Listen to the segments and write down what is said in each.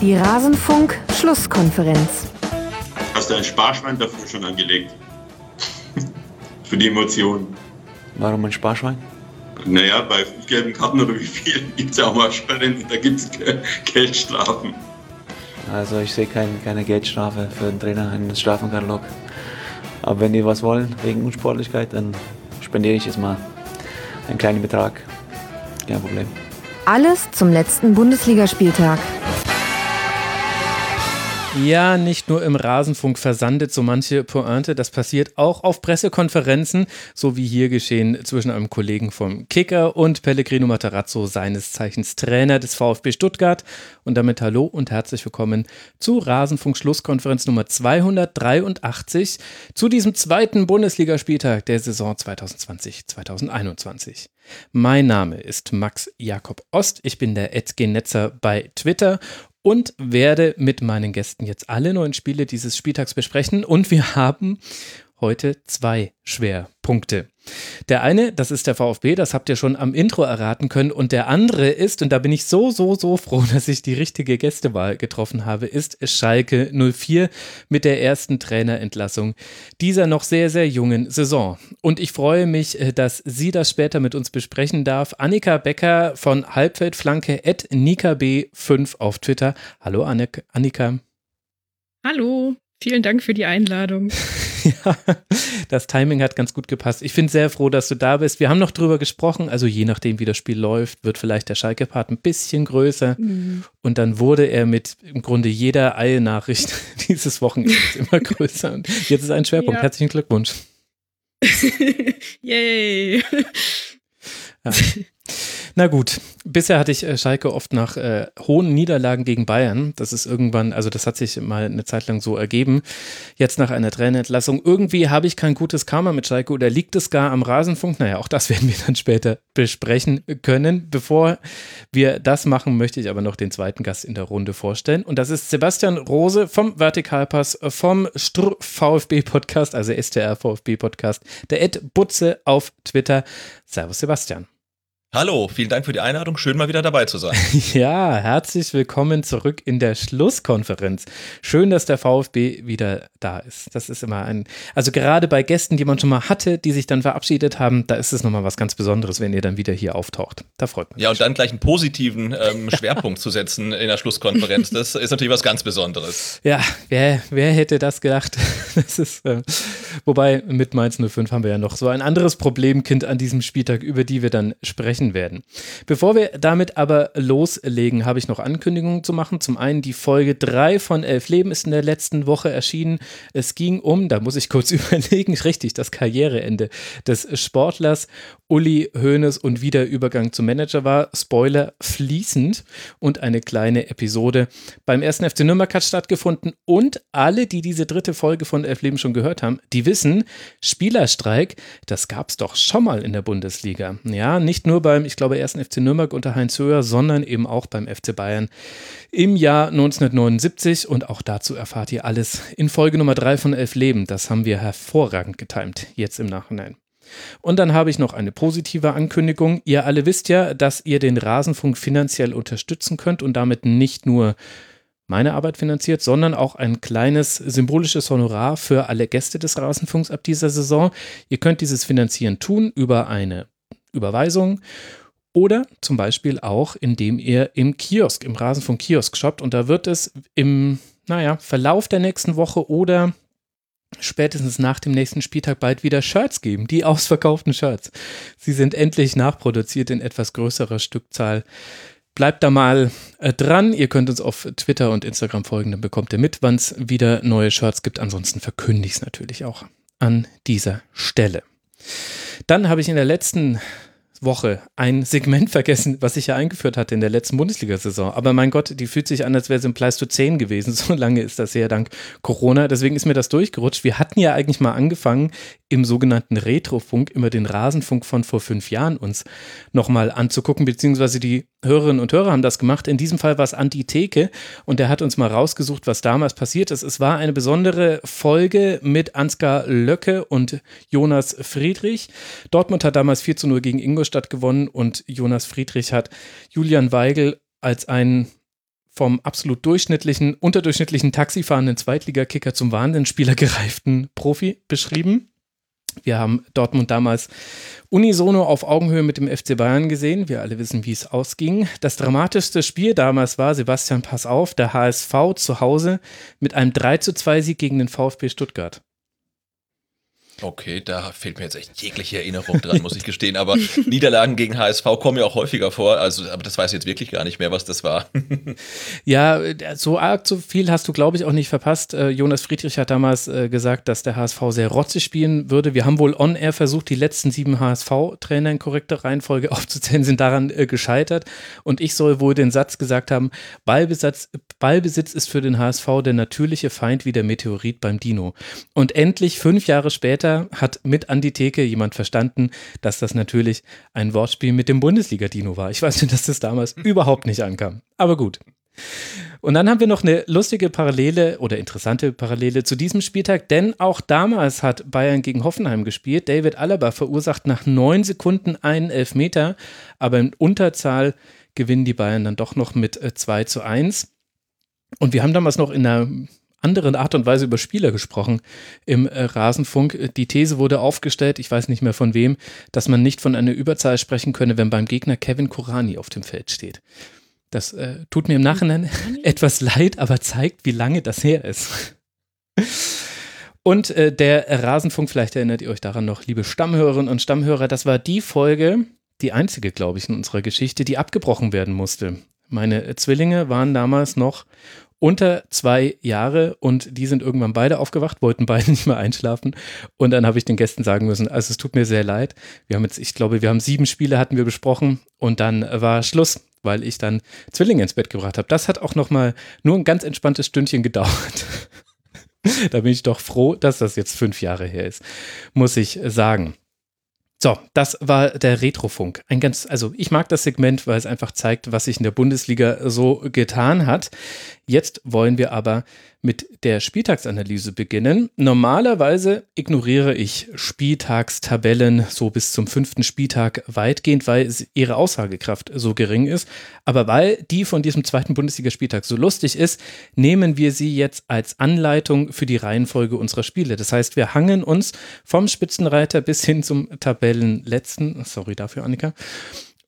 Die Rasenfunk-Schlusskonferenz. Hast du ein Sparschwein dafür schon angelegt? Für die Emotionen. Warum ein Sparschwein? Naja, bei fünf gelben Karten oder wie viel gibt es ja auch mal Schweine, da gibt es Geldstrafen. Also ich sehe kein, keine Geldstrafe für den Trainer in den Strafenkatalog. Aber wenn die was wollen wegen Unsportlichkeit, dann spendiere ich jetzt mal einen kleinen Betrag. Kein Problem. Alles zum letzten Bundesligaspieltag. Ja, nicht nur im Rasenfunk versandet so manche Pointe, das passiert auch auf Pressekonferenzen, so wie hier geschehen zwischen einem Kollegen vom Kicker und Pellegrino Matarazzo, seines Zeichens Trainer des VfB Stuttgart. Und damit hallo und herzlich willkommen zu Rasenfunk Schlusskonferenz Nummer 283 zu diesem zweiten Bundesligaspieltag der Saison 2020-2021. Mein Name ist Max Jakob Ost, ich bin der Netzer bei Twitter und werde mit meinen Gästen jetzt alle neuen Spiele dieses Spieltags besprechen. Und wir haben heute zwei Schwerpunkte. Der eine, das ist der VfB, das habt ihr schon am Intro erraten können. Und der andere ist, und da bin ich so, so, so froh, dass ich die richtige Gästewahl getroffen habe, ist Schalke 04 mit der ersten Trainerentlassung dieser noch sehr, sehr jungen Saison. Und ich freue mich, äh, dass sie das später mit uns besprechen darf. Annika Becker von Halbfeldflanke at NikaB5 auf Twitter. Hallo Annika. Hallo, vielen Dank für die Einladung. ja, das Timing hat ganz gut gepasst. Ich bin sehr froh, dass du da bist. Wir haben noch drüber gesprochen, also je nachdem, wie das Spiel läuft, wird vielleicht der Schalke-Part ein bisschen größer. Mhm. Und dann wurde er mit im Grunde jeder Eilnachricht dieses Wochenendes immer größer. Und jetzt ist ein Schwerpunkt. Ja. Herzlichen Glückwunsch. Yay. Ja. Na gut, bisher hatte ich äh, Schalke oft nach äh, hohen Niederlagen gegen Bayern. Das ist irgendwann, also das hat sich mal eine Zeit lang so ergeben. Jetzt nach einer Trainerentlassung. Irgendwie habe ich kein gutes Karma mit Schalke oder liegt es gar am Rasenfunk? Naja, auch das werden wir dann später besprechen können. Bevor wir das machen, möchte ich aber noch den zweiten Gast in der Runde vorstellen. Und das ist Sebastian Rose vom Vertikalpass, vom Str VfB Podcast, also STR VfB Podcast, der Ed Butze auf Twitter. Servus Sebastian. Hallo, vielen Dank für die Einladung. Schön mal wieder dabei zu sein. Ja, herzlich willkommen zurück in der Schlusskonferenz. Schön, dass der VfB wieder da ist. Das ist immer ein, also gerade bei Gästen, die man schon mal hatte, die sich dann verabschiedet haben, da ist es nochmal was ganz Besonderes, wenn ihr dann wieder hier auftaucht. Da freut man Ja, und dann gleich einen positiven ähm, Schwerpunkt zu setzen in der Schlusskonferenz, das ist natürlich was ganz Besonderes. Ja, wer, wer hätte das gedacht? Das ist, äh, wobei mit Mainz 05 haben wir ja noch so ein anderes Problemkind an diesem Spieltag, über die wir dann sprechen besprechen werden. Bevor wir damit aber loslegen, habe ich noch Ankündigungen zu machen. Zum einen die Folge 3 von Elf Leben ist in der letzten Woche erschienen. Es ging um, da muss ich kurz überlegen, richtig, das Karriereende des Sportlers Uli Hoeneß und wie der Übergang zum Manager war. Spoiler fließend und eine kleine Episode beim ersten FC Nürnberg hat stattgefunden und alle, die diese dritte Folge von Elf Leben schon gehört haben, die wissen, Spielerstreik, das gab es doch schon mal in der Bundesliga. Ja, nicht nur beim, ich glaube, ersten FC Nürnberg unter Heinz Höher, sondern eben auch beim FC Bayern im Jahr 1979 und auch dazu erfahrt ihr alles in Folge Nummer 3 von Elf Leben. Das haben wir hervorragend getimt, jetzt im Nachhinein. Und dann habe ich noch eine positive Ankündigung. Ihr alle wisst ja, dass ihr den Rasenfunk finanziell unterstützen könnt und damit nicht nur meine Arbeit finanziert, sondern auch ein kleines symbolisches Honorar für alle Gäste des Rasenfunks ab dieser Saison. Ihr könnt dieses finanzieren tun über eine Überweisung oder zum Beispiel auch, indem ihr im Kiosk, im Rasenfunk Kiosk shoppt und da wird es im, naja, Verlauf der nächsten Woche oder spätestens nach dem nächsten Spieltag bald wieder Shirts geben, die ausverkauften Shirts. Sie sind endlich nachproduziert in etwas größerer Stückzahl. Bleibt da mal äh, dran. Ihr könnt uns auf Twitter und Instagram folgen, dann bekommt ihr mit, wann es wieder neue Shirts gibt. Ansonsten verkündige ich es natürlich auch an dieser Stelle. Dann habe ich in der letzten Woche ein Segment vergessen, was ich ja eingeführt hatte in der letzten Bundesliga-Saison. Aber mein Gott, die fühlt sich an, als wäre es im Pleistozän gewesen. So lange ist das her dank Corona. Deswegen ist mir das durchgerutscht. Wir hatten ja eigentlich mal angefangen, im sogenannten Retrofunk immer den Rasenfunk von vor fünf Jahren uns nochmal anzugucken, beziehungsweise die Hörerinnen und Hörer haben das gemacht. In diesem Fall war es Antitheke und der hat uns mal rausgesucht, was damals passiert ist. Es war eine besondere Folge mit Ansgar Löcke und Jonas Friedrich. Dortmund hat damals 4 zu 0 gegen Ingolstadt gewonnen und Jonas Friedrich hat Julian Weigel als einen vom absolut durchschnittlichen, unterdurchschnittlichen Taxifahrenden Zweitligakicker zum Wahnsinnsspieler gereiften Profi beschrieben. Wir haben Dortmund damals unisono auf Augenhöhe mit dem FC Bayern gesehen. Wir alle wissen, wie es ausging. Das dramatischste Spiel damals war, Sebastian, pass auf, der HSV zu Hause mit einem 3 zu 2 Sieg gegen den VfB Stuttgart. Okay, da fehlt mir jetzt echt jegliche Erinnerung dran, muss ich gestehen. Aber Niederlagen gegen HSV kommen ja auch häufiger vor. Also, aber das weiß ich jetzt wirklich gar nicht mehr, was das war. ja, so arg so viel hast du, glaube ich, auch nicht verpasst. Äh, Jonas Friedrich hat damals äh, gesagt, dass der HSV sehr rotzig spielen würde. Wir haben wohl on-air versucht, die letzten sieben HSV-Trainer in korrekter Reihenfolge aufzuzählen, sind daran äh, gescheitert. Und ich soll wohl den Satz gesagt haben: Ballbesitz, Ballbesitz ist für den HSV der natürliche Feind wie der Meteorit beim Dino. Und endlich, fünf Jahre später, später hat mit an die Theke jemand verstanden, dass das natürlich ein Wortspiel mit dem Bundesliga-Dino war. Ich weiß nicht, dass das damals überhaupt nicht ankam. Aber gut. Und dann haben wir noch eine lustige Parallele oder interessante Parallele zu diesem Spieltag, denn auch damals hat Bayern gegen Hoffenheim gespielt. David Alaba verursacht nach neun Sekunden einen Elfmeter, aber in Unterzahl gewinnen die Bayern dann doch noch mit 2 äh, zu 1. Und wir haben damals noch in einer anderen Art und Weise über Spieler gesprochen im äh, Rasenfunk. Die These wurde aufgestellt, ich weiß nicht mehr von wem, dass man nicht von einer Überzahl sprechen könne, wenn beim Gegner Kevin Korani auf dem Feld steht. Das äh, tut mir im Nachhinein etwas leid, aber zeigt, wie lange das her ist. Und äh, der Rasenfunk, vielleicht erinnert ihr euch daran noch, liebe Stammhörerinnen und Stammhörer, das war die Folge, die einzige, glaube ich, in unserer Geschichte, die abgebrochen werden musste. Meine Zwillinge waren damals noch unter zwei Jahre und die sind irgendwann beide aufgewacht, wollten beide nicht mehr einschlafen und dann habe ich den Gästen sagen müssen, also es tut mir sehr leid. Wir haben jetzt, ich glaube, wir haben sieben Spiele hatten wir besprochen und dann war Schluss, weil ich dann Zwillinge ins Bett gebracht habe. Das hat auch noch mal nur ein ganz entspanntes Stündchen gedauert. da bin ich doch froh, dass das jetzt fünf Jahre her ist, muss ich sagen. So, das war der Retrofunk. Ein ganz, also ich mag das Segment, weil es einfach zeigt, was sich in der Bundesliga so getan hat. Jetzt wollen wir aber mit der Spieltagsanalyse beginnen. Normalerweise ignoriere ich Spieltagstabellen so bis zum fünften Spieltag weitgehend, weil ihre Aussagekraft so gering ist. Aber weil die von diesem zweiten Bundesligaspieltag so lustig ist, nehmen wir sie jetzt als Anleitung für die Reihenfolge unserer Spiele. Das heißt, wir hangen uns vom Spitzenreiter bis hin zum Tabellenletzten, sorry dafür, Annika,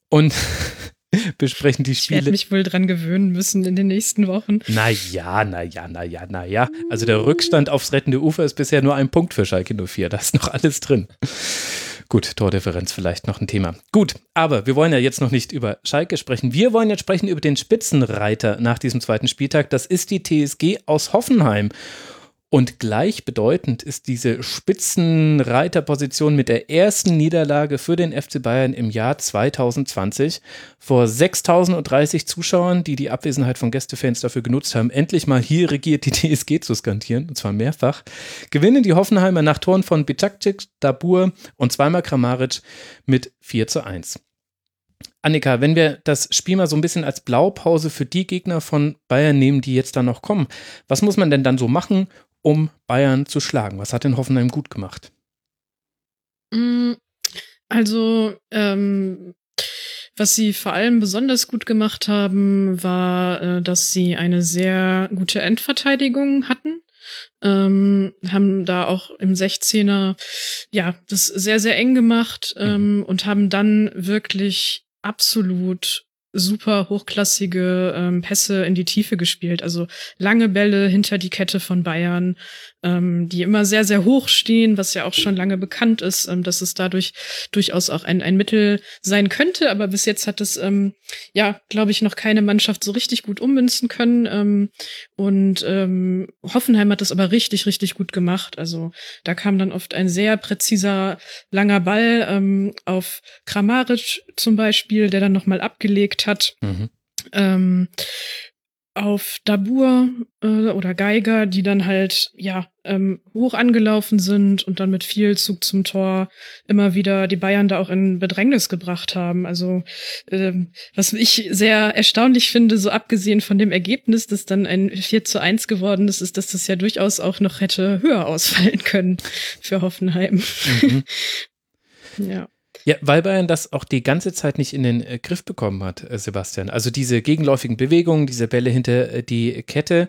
und besprechen die Spiele. Ich werde mich wohl dran gewöhnen müssen in den nächsten Wochen. Naja, naja, naja, naja. Also der Rückstand aufs rettende Ufer ist bisher nur ein Punkt für Schalke 04. Da ist noch alles drin. Gut, Tordifferenz vielleicht noch ein Thema. Gut, aber wir wollen ja jetzt noch nicht über Schalke sprechen. Wir wollen jetzt sprechen über den Spitzenreiter nach diesem zweiten Spieltag. Das ist die TSG aus Hoffenheim. Und gleichbedeutend ist diese Spitzenreiterposition mit der ersten Niederlage für den FC Bayern im Jahr 2020 vor 6030 Zuschauern, die die Abwesenheit von Gästefans dafür genutzt haben, endlich mal hier regiert die TSG zu skandieren, und zwar mehrfach, gewinnen die Hoffenheimer nach Toren von Bicakcic, Dabur und zweimal Kramaric mit 4 zu 1. Annika, wenn wir das Spiel mal so ein bisschen als Blaupause für die Gegner von Bayern nehmen, die jetzt da noch kommen, was muss man denn dann so machen, um Bayern zu schlagen? Was hat denn Hoffenheim gut gemacht? Mm, also, ähm, was sie vor allem besonders gut gemacht haben, war, äh, dass sie eine sehr gute Endverteidigung hatten. Ähm, haben da auch im 16er ja das sehr, sehr eng gemacht ähm, mhm. und haben dann wirklich absolut super hochklassige ähm, Pässe in die Tiefe gespielt. Also lange Bälle hinter die Kette von Bayern, ähm, die immer sehr, sehr hoch stehen, was ja auch schon lange bekannt ist, ähm, dass es dadurch durchaus auch ein, ein Mittel sein könnte. Aber bis jetzt hat es, ähm, ja, glaube ich, noch keine Mannschaft so richtig gut ummünzen können. Ähm, und ähm, Hoffenheim hat das aber richtig, richtig gut gemacht. Also da kam dann oft ein sehr präziser, langer Ball ähm, auf Kramaric zum Beispiel, der dann nochmal abgelegt hat. Mhm. Ähm, auf Dabur äh, oder Geiger, die dann halt ja ähm, hoch angelaufen sind und dann mit viel Zug zum Tor immer wieder die Bayern da auch in Bedrängnis gebracht haben. Also ähm, was ich sehr erstaunlich finde, so abgesehen von dem Ergebnis, dass dann ein 4 zu 1 geworden ist, ist, dass das ja durchaus auch noch hätte höher ausfallen können für Hoffenheim. Mhm. ja. Ja, weil Bayern das auch die ganze Zeit nicht in den äh, Griff bekommen hat, äh, Sebastian. Also diese gegenläufigen Bewegungen, diese Bälle hinter äh, die Kette.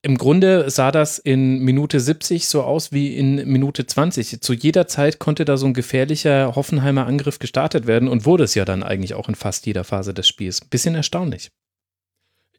Im Grunde sah das in Minute 70 so aus wie in Minute 20. Zu jeder Zeit konnte da so ein gefährlicher Hoffenheimer Angriff gestartet werden und wurde es ja dann eigentlich auch in fast jeder Phase des Spiels. Bisschen erstaunlich.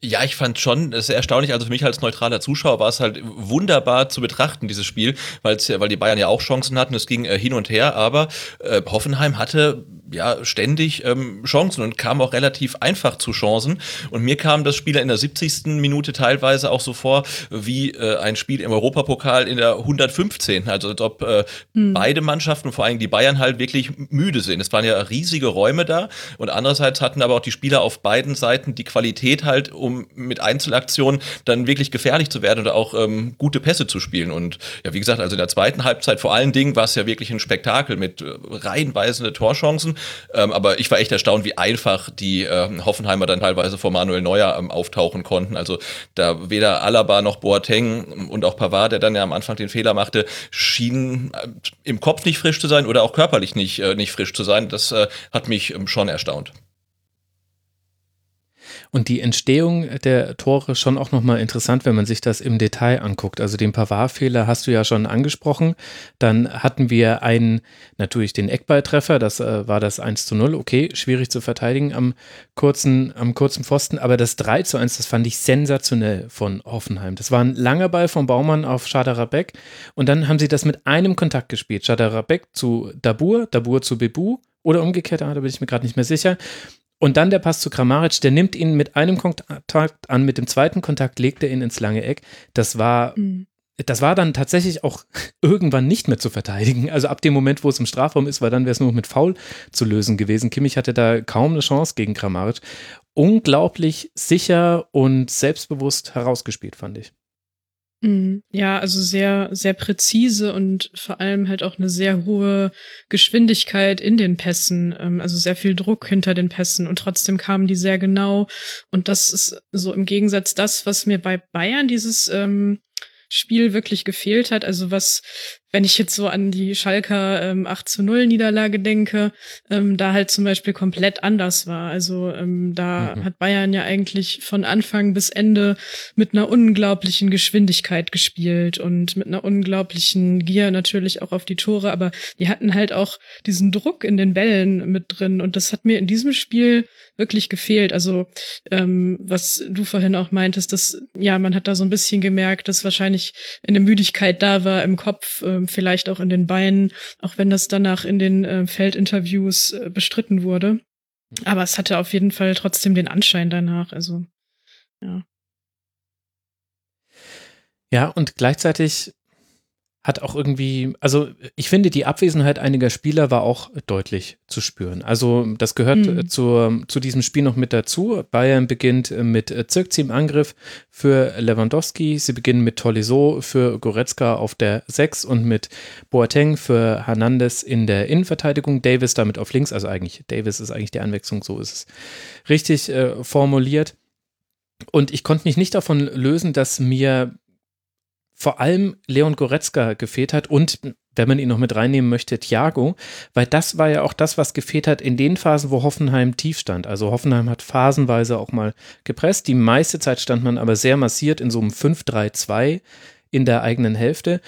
Ja, ich fand schon sehr erstaunlich. Also für mich als neutraler Zuschauer war es halt wunderbar zu betrachten, dieses Spiel, weil weil die Bayern ja auch Chancen hatten. Es ging äh, hin und her, aber äh, Hoffenheim hatte ja ständig ähm, Chancen und kam auch relativ einfach zu Chancen. Und mir kam das Spiel in der 70. Minute teilweise auch so vor wie äh, ein Spiel im Europapokal in der 115. Also als ob äh, hm. beide Mannschaften, vor allem die Bayern, halt wirklich müde sind. Es waren ja riesige Räume da und andererseits hatten aber auch die Spieler auf beiden Seiten die Qualität halt, um mit Einzelaktionen dann wirklich gefährlich zu werden oder auch ähm, gute Pässe zu spielen. Und ja, wie gesagt, also in der zweiten Halbzeit vor allen Dingen war es ja wirklich ein Spektakel mit äh, reihenweisende Torchancen. Ähm, aber ich war echt erstaunt, wie einfach die äh, Hoffenheimer dann teilweise vor Manuel Neuer ähm, auftauchen konnten. Also da weder Alaba noch Boateng und auch Pavard, der dann ja am Anfang den Fehler machte, schienen äh, im Kopf nicht frisch zu sein oder auch körperlich nicht, äh, nicht frisch zu sein. Das äh, hat mich ähm, schon erstaunt und die Entstehung der Tore schon auch nochmal interessant, wenn man sich das im Detail anguckt. Also den Pavard-Fehler hast du ja schon angesprochen. Dann hatten wir einen, natürlich den Eckballtreffer, das äh, war das 1 zu 0. Okay, schwierig zu verteidigen am kurzen, am kurzen Pfosten, aber das 3 zu 1, das fand ich sensationell von Hoffenheim. Das war ein langer Ball vom Baumann auf Schadarabek und dann haben sie das mit einem Kontakt gespielt. Schadarabek zu Dabur, Dabur zu Bebu oder umgekehrt, da bin ich mir gerade nicht mehr sicher. Und dann der Pass zu Kramaric, der nimmt ihn mit einem Kontakt an, mit dem zweiten Kontakt legt er ihn ins lange Eck. Das war, mhm. das war dann tatsächlich auch irgendwann nicht mehr zu verteidigen. Also ab dem Moment, wo es im Strafraum ist, weil dann wäre es nur mit Foul zu lösen gewesen. Kimmich hatte da kaum eine Chance gegen Kramaric. Unglaublich sicher und selbstbewusst herausgespielt, fand ich. Mhm. Ja, also sehr, sehr präzise und vor allem halt auch eine sehr hohe Geschwindigkeit in den Pässen, ähm, also sehr viel Druck hinter den Pässen und trotzdem kamen die sehr genau. Und das ist so im Gegensatz das, was mir bei Bayern dieses ähm, Spiel wirklich gefehlt hat. Also was wenn ich jetzt so an die Schalker ähm, 8 zu 0 Niederlage denke, ähm, da halt zum Beispiel komplett anders war. Also ähm, da mhm. hat Bayern ja eigentlich von Anfang bis Ende mit einer unglaublichen Geschwindigkeit gespielt und mit einer unglaublichen Gier natürlich auch auf die Tore, aber die hatten halt auch diesen Druck in den Bällen mit drin und das hat mir in diesem Spiel wirklich gefehlt. Also ähm, was du vorhin auch meintest, dass ja man hat da so ein bisschen gemerkt, dass wahrscheinlich eine Müdigkeit da war im Kopf. Äh, vielleicht auch in den Beinen, auch wenn das danach in den äh, Feldinterviews äh, bestritten wurde. Aber es hatte auf jeden Fall trotzdem den Anschein danach. Also, ja. Ja, und gleichzeitig hat auch irgendwie, also ich finde, die Abwesenheit einiger Spieler war auch deutlich zu spüren. Also das gehört mhm. zu, zu diesem Spiel noch mit dazu. Bayern beginnt mit Zirkzi im Angriff für Lewandowski. Sie beginnen mit Tolisso für Goretzka auf der 6 und mit Boateng für Hernandez in der Innenverteidigung. Davis damit auf links, also eigentlich, Davis ist eigentlich die Anwechslung, so ist es richtig äh, formuliert. Und ich konnte mich nicht davon lösen, dass mir vor allem Leon Goretzka gefehlt hat und wenn man ihn noch mit reinnehmen möchte, Thiago, weil das war ja auch das, was gefehlt hat in den Phasen, wo Hoffenheim tief stand. Also Hoffenheim hat phasenweise auch mal gepresst. Die meiste Zeit stand man aber sehr massiert in so einem 5-3-2 in der eigenen Hälfte.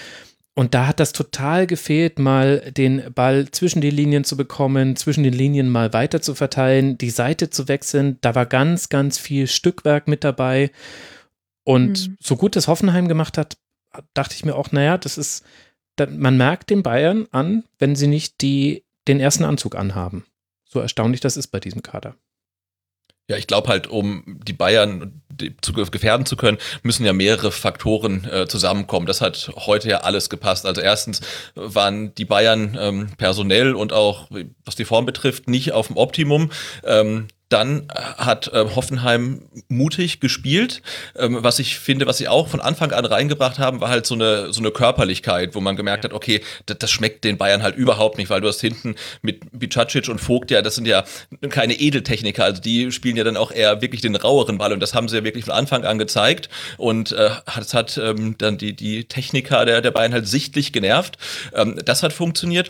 Und da hat das total gefehlt, mal den Ball zwischen die Linien zu bekommen, zwischen den Linien mal weiter zu verteilen, die Seite zu wechseln. Da war ganz, ganz viel Stückwerk mit dabei. Und mhm. so gut das Hoffenheim gemacht hat, dachte ich mir auch, naja, das ist, man merkt den Bayern an, wenn sie nicht die, den ersten Anzug anhaben. So erstaunlich das ist bei diesem Kader. Ja, ich glaube halt, um die Bayern zu gefährden zu können, müssen ja mehrere Faktoren äh, zusammenkommen. Das hat heute ja alles gepasst. Also erstens waren die Bayern ähm, personell und auch was die Form betrifft nicht auf dem Optimum. Ähm, dann äh, hat äh, Hoffenheim mutig gespielt. Ähm, was ich finde, was sie auch von Anfang an reingebracht haben, war halt so eine, so eine Körperlichkeit, wo man gemerkt hat, okay, das, das schmeckt den Bayern halt überhaupt nicht, weil du hast hinten mit Bicacic und Vogt ja, das sind ja keine Edeltechniker, also die spielen ja dann auch eher wirklich den raueren Ball und das haben sie ja wirklich von Anfang an gezeigt und äh, das hat ähm, dann die, die Techniker der, der Bayern halt sichtlich genervt. Ähm, das hat funktioniert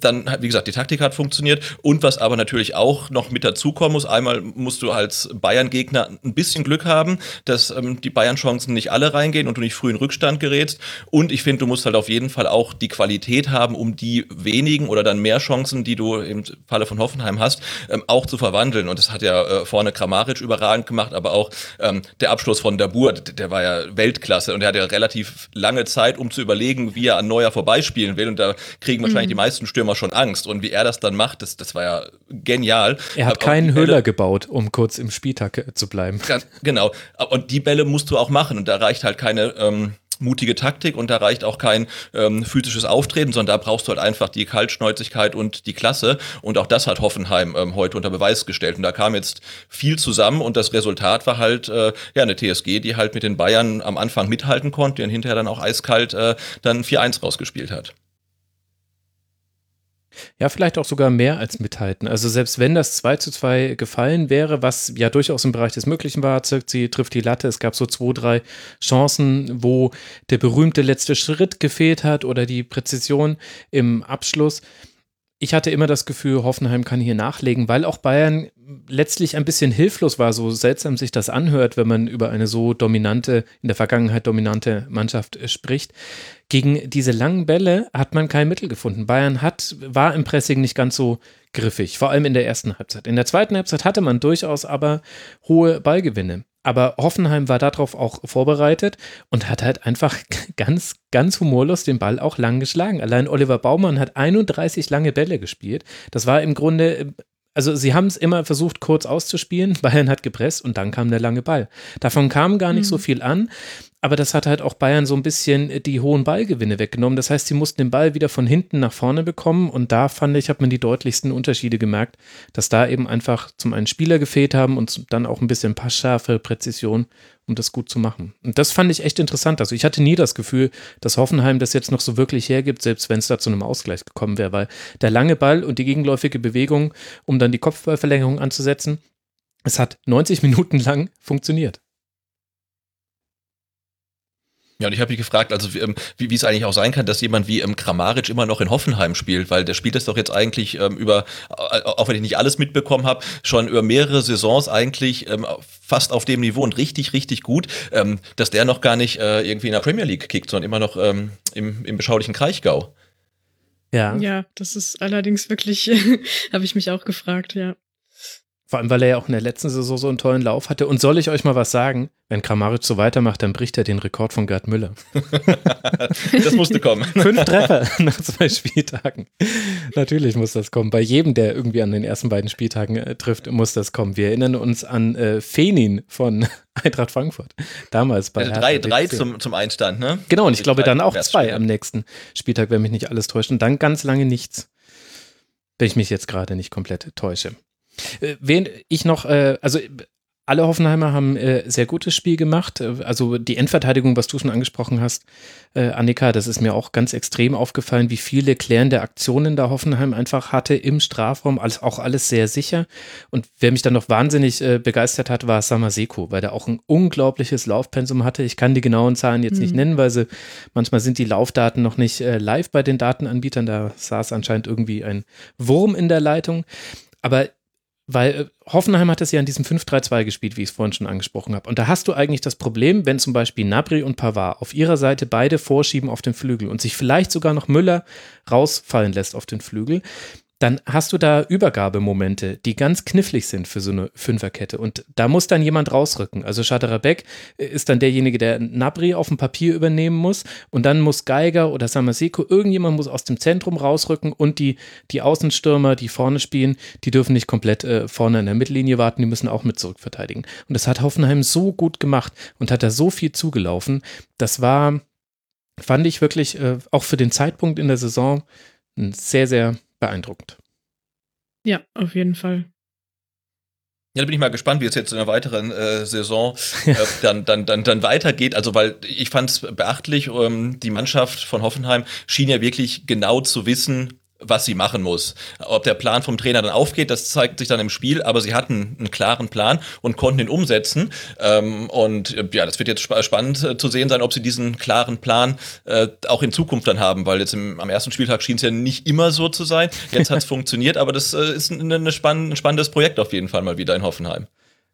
dann, wie gesagt, die Taktik hat funktioniert. Und was aber natürlich auch noch mit dazukommen muss, einmal musst du als Bayern-Gegner ein bisschen Glück haben, dass ähm, die Bayern-Chancen nicht alle reingehen und du nicht früh in Rückstand gerätst. Und ich finde, du musst halt auf jeden Fall auch die Qualität haben, um die wenigen oder dann mehr Chancen, die du im Falle von Hoffenheim hast, ähm, auch zu verwandeln. Und das hat ja äh, vorne Kramaric überragend gemacht, aber auch ähm, der Abschluss von Dabur, der war ja Weltklasse und er hat ja relativ lange Zeit, um zu überlegen, wie er an Neuer vorbeispielen will. Und da kriegen wahrscheinlich mhm. die meisten Stürmer schon Angst. Und wie er das dann macht, das, das war ja genial. Er hat keinen Höhler gebaut, um kurz im Spieltag äh, zu bleiben. Ganz, genau. Und die Bälle musst du auch machen. Und da reicht halt keine ähm, mutige Taktik und da reicht auch kein ähm, physisches Auftreten, sondern da brauchst du halt einfach die Kaltschnäuzigkeit und die Klasse. Und auch das hat Hoffenheim ähm, heute unter Beweis gestellt. Und da kam jetzt viel zusammen und das Resultat war halt äh, ja eine TSG, die halt mit den Bayern am Anfang mithalten konnte und hinterher dann auch eiskalt äh, dann 4-1 rausgespielt hat. Ja, vielleicht auch sogar mehr als mithalten. Also selbst wenn das 2 zu 2 gefallen wäre, was ja durchaus im Bereich des Möglichen war, sie trifft die Latte, es gab so zwei, drei Chancen, wo der berühmte letzte Schritt gefehlt hat oder die Präzision im Abschluss. Ich hatte immer das Gefühl, Hoffenheim kann hier nachlegen, weil auch Bayern letztlich ein bisschen hilflos war, so seltsam sich das anhört, wenn man über eine so dominante, in der Vergangenheit dominante Mannschaft spricht. Gegen diese langen Bälle hat man kein Mittel gefunden. Bayern hat, war im Pressing nicht ganz so griffig, vor allem in der ersten Halbzeit. In der zweiten Halbzeit hatte man durchaus aber hohe Ballgewinne. Aber Hoffenheim war darauf auch vorbereitet und hat halt einfach ganz, ganz humorlos den Ball auch lang geschlagen. Allein Oliver Baumann hat 31 lange Bälle gespielt. Das war im Grunde also sie haben es immer versucht, kurz auszuspielen. Bayern hat gepresst und dann kam der lange Ball. Davon kam gar nicht mhm. so viel an. Aber das hat halt auch Bayern so ein bisschen äh, die hohen Ballgewinne weggenommen. Das heißt, sie mussten den Ball wieder von hinten nach vorne bekommen. Und da fand ich, hat man die deutlichsten Unterschiede gemerkt, dass da eben einfach zum einen Spieler gefehlt haben und dann auch ein bisschen Passschärfe, Präzision, um das gut zu machen. Und das fand ich echt interessant. Also ich hatte nie das Gefühl, dass Hoffenheim das jetzt noch so wirklich hergibt, selbst wenn es da zu einem Ausgleich gekommen wäre, weil der lange Ball und die gegenläufige Bewegung, um dann die Kopfballverlängerung anzusetzen, es hat 90 Minuten lang funktioniert. Ja, und ich habe mich gefragt, also ähm, wie, wie es eigentlich auch sein kann, dass jemand wie ähm, Kramaric immer noch in Hoffenheim spielt, weil der spielt das doch jetzt eigentlich ähm, über, äh, auch wenn ich nicht alles mitbekommen habe, schon über mehrere Saisons eigentlich ähm, fast auf dem Niveau und richtig, richtig gut, ähm, dass der noch gar nicht äh, irgendwie in der Premier League kickt, sondern immer noch ähm, im, im beschaulichen Kraichgau. Ja. Ja, das ist allerdings wirklich, habe ich mich auch gefragt, ja. Vor allem, weil er ja auch in der letzten Saison so einen tollen Lauf hatte. Und soll ich euch mal was sagen? Wenn Kramaric so weitermacht, dann bricht er den Rekord von Gerd Müller. das musste kommen. Fünf Treffer nach zwei Spieltagen. Natürlich muss das kommen. Bei jedem, der irgendwie an den ersten beiden Spieltagen äh, trifft, muss das kommen. Wir erinnern uns an äh, Fenin von Eintracht Frankfurt. Damals bei also drei, drei zum, zum Einstand, ne? Genau, und ich glaube dann auch zwei am nächsten Spieltag, wenn mich nicht alles täuscht. Und dann ganz lange nichts. Wenn ich mich jetzt gerade nicht komplett täusche. Äh, wen ich noch, äh, also alle Hoffenheimer haben äh, sehr gutes Spiel gemacht. Äh, also die Endverteidigung, was du schon angesprochen hast, äh, Annika, das ist mir auch ganz extrem aufgefallen, wie viele klärende Aktionen da Hoffenheim einfach hatte im Strafraum. Alles, auch alles sehr sicher. Und wer mich dann noch wahnsinnig äh, begeistert hat, war Samaseko, weil der auch ein unglaubliches Laufpensum hatte. Ich kann die genauen Zahlen jetzt mhm. nicht nennen, weil sie manchmal sind die Laufdaten noch nicht äh, live bei den Datenanbietern. Da saß anscheinend irgendwie ein Wurm in der Leitung. Aber weil äh, Hoffenheim hat es ja in diesem 5-3-2 gespielt, wie ich es vorhin schon angesprochen habe. Und da hast du eigentlich das Problem, wenn zum Beispiel Nabri und Pavard auf ihrer Seite beide vorschieben auf den Flügel und sich vielleicht sogar noch Müller rausfallen lässt auf den Flügel, dann hast du da Übergabemomente, die ganz knifflig sind für so eine Fünferkette. Und da muss dann jemand rausrücken. Also Schaderabek ist dann derjenige, der Nabri auf dem Papier übernehmen muss. Und dann muss Geiger oder Samaseko, irgendjemand muss aus dem Zentrum rausrücken. Und die, die Außenstürmer, die vorne spielen, die dürfen nicht komplett äh, vorne in der Mittellinie warten, die müssen auch mit zurückverteidigen. Und das hat Hoffenheim so gut gemacht und hat da so viel zugelaufen. Das war, fand ich wirklich äh, auch für den Zeitpunkt in der Saison ein sehr, sehr beeindruckend. Ja, auf jeden Fall. Ja, da bin ich mal gespannt, wie es jetzt in der weiteren äh, Saison äh, dann, dann, dann, dann weitergeht. Also, weil ich fand es beachtlich, ähm, die Mannschaft von Hoffenheim schien ja wirklich genau zu wissen, was sie machen muss. Ob der Plan vom Trainer dann aufgeht, das zeigt sich dann im Spiel, aber sie hatten einen klaren Plan und konnten ihn umsetzen. Ähm, und äh, ja, das wird jetzt sp spannend äh, zu sehen sein, ob sie diesen klaren Plan äh, auch in Zukunft dann haben, weil jetzt im, am ersten Spieltag schien es ja nicht immer so zu sein. Jetzt hat es funktioniert, aber das äh, ist ein, spann ein spannendes Projekt auf jeden Fall mal wieder in Hoffenheim.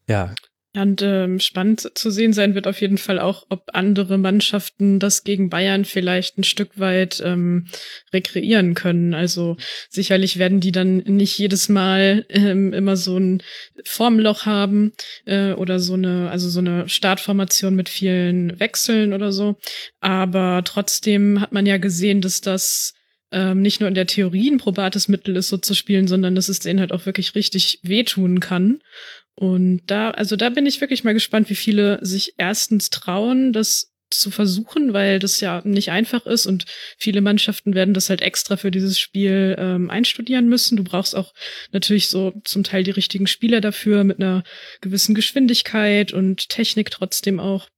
Ja, und ähm, spannend zu sehen sein wird auf jeden Fall auch, ob andere Mannschaften das gegen Bayern vielleicht ein Stück weit ähm, rekreieren können. Also sicherlich werden die dann nicht jedes Mal ähm, immer so ein Formloch haben äh, oder so eine, also so eine Startformation mit vielen Wechseln oder so. Aber trotzdem hat man ja gesehen, dass das ähm, nicht nur in der Theorie ein probates Mittel ist, so zu spielen, sondern dass es denen halt auch wirklich richtig wehtun kann. Und da, also da bin ich wirklich mal gespannt, wie viele sich erstens trauen, das zu versuchen, weil das ja nicht einfach ist und viele Mannschaften werden das halt extra für dieses Spiel ähm, einstudieren müssen. Du brauchst auch natürlich so zum Teil die richtigen Spieler dafür mit einer gewissen Geschwindigkeit und Technik trotzdem auch.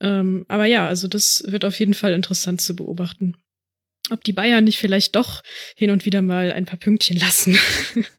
Ähm, aber ja, also das wird auf jeden Fall interessant zu beobachten ob die Bayern nicht vielleicht doch hin und wieder mal ein paar Pünktchen lassen.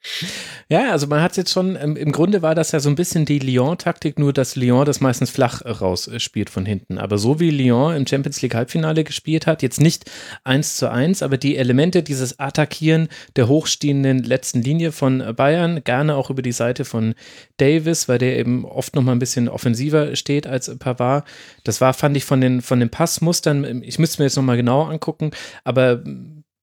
ja, also man hat jetzt schon, ähm, im Grunde war das ja so ein bisschen die Lyon-Taktik, nur dass Lyon das meistens flach rausspielt von hinten. Aber so wie Lyon im Champions League Halbfinale gespielt hat, jetzt nicht eins zu eins, aber die Elemente dieses Attackieren der hochstehenden letzten Linie von Bayern, gerne auch über die Seite von Davis, weil der eben oft noch mal ein bisschen offensiver steht als Pavard. Das war, fand ich, von den, von den Passmustern, ich müsste mir jetzt noch mal genau angucken, aber aber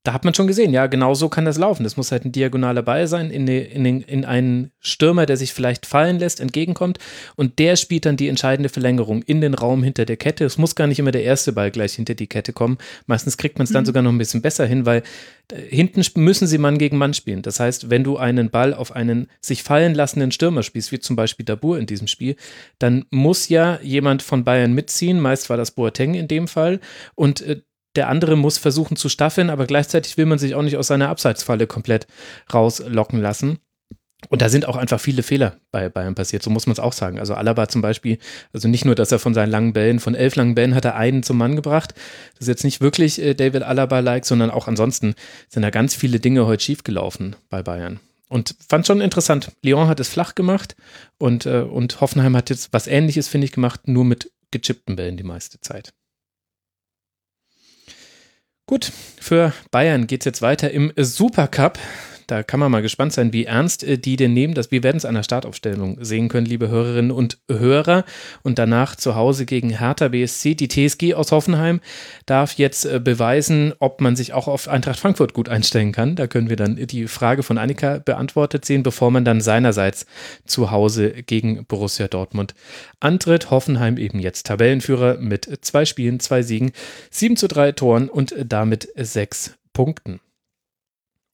da hat man schon gesehen, ja, genau so kann das laufen. Das muss halt ein diagonaler Ball sein, in, die, in, den, in einen Stürmer, der sich vielleicht fallen lässt, entgegenkommt und der spielt dann die entscheidende Verlängerung in den Raum hinter der Kette. Es muss gar nicht immer der erste Ball gleich hinter die Kette kommen. Meistens kriegt man es dann mhm. sogar noch ein bisschen besser hin, weil äh, hinten müssen sie Mann gegen Mann spielen. Das heißt, wenn du einen Ball auf einen sich fallen lassenden Stürmer spielst, wie zum Beispiel Dabur in diesem Spiel, dann muss ja jemand von Bayern mitziehen. Meist war das Boateng in dem Fall und äh, der andere muss versuchen zu staffeln, aber gleichzeitig will man sich auch nicht aus seiner Abseitsfalle komplett rauslocken lassen. Und da sind auch einfach viele Fehler bei Bayern passiert, so muss man es auch sagen. Also Alaba zum Beispiel, also nicht nur, dass er von seinen langen Bällen, von elf langen Bällen hat er einen zum Mann gebracht. Das ist jetzt nicht wirklich äh, David Alaba-like, sondern auch ansonsten sind da ganz viele Dinge heute schiefgelaufen bei Bayern. Und fand schon interessant. Lyon hat es flach gemacht und, äh, und Hoffenheim hat jetzt was ähnliches, finde ich, gemacht, nur mit gechippten Bällen die meiste Zeit. Gut, für Bayern geht es jetzt weiter im Supercup. Da kann man mal gespannt sein, wie ernst äh, die denn nehmen. Das, wir werden es an der Startaufstellung sehen können, liebe Hörerinnen und Hörer. Und danach zu Hause gegen Hertha BSC. Die TSG aus Hoffenheim darf jetzt äh, beweisen, ob man sich auch auf Eintracht Frankfurt gut einstellen kann. Da können wir dann die Frage von Annika beantwortet sehen, bevor man dann seinerseits zu Hause gegen Borussia Dortmund antritt. Hoffenheim eben jetzt Tabellenführer mit zwei Spielen, zwei Siegen, sieben zu drei Toren und damit sechs Punkten.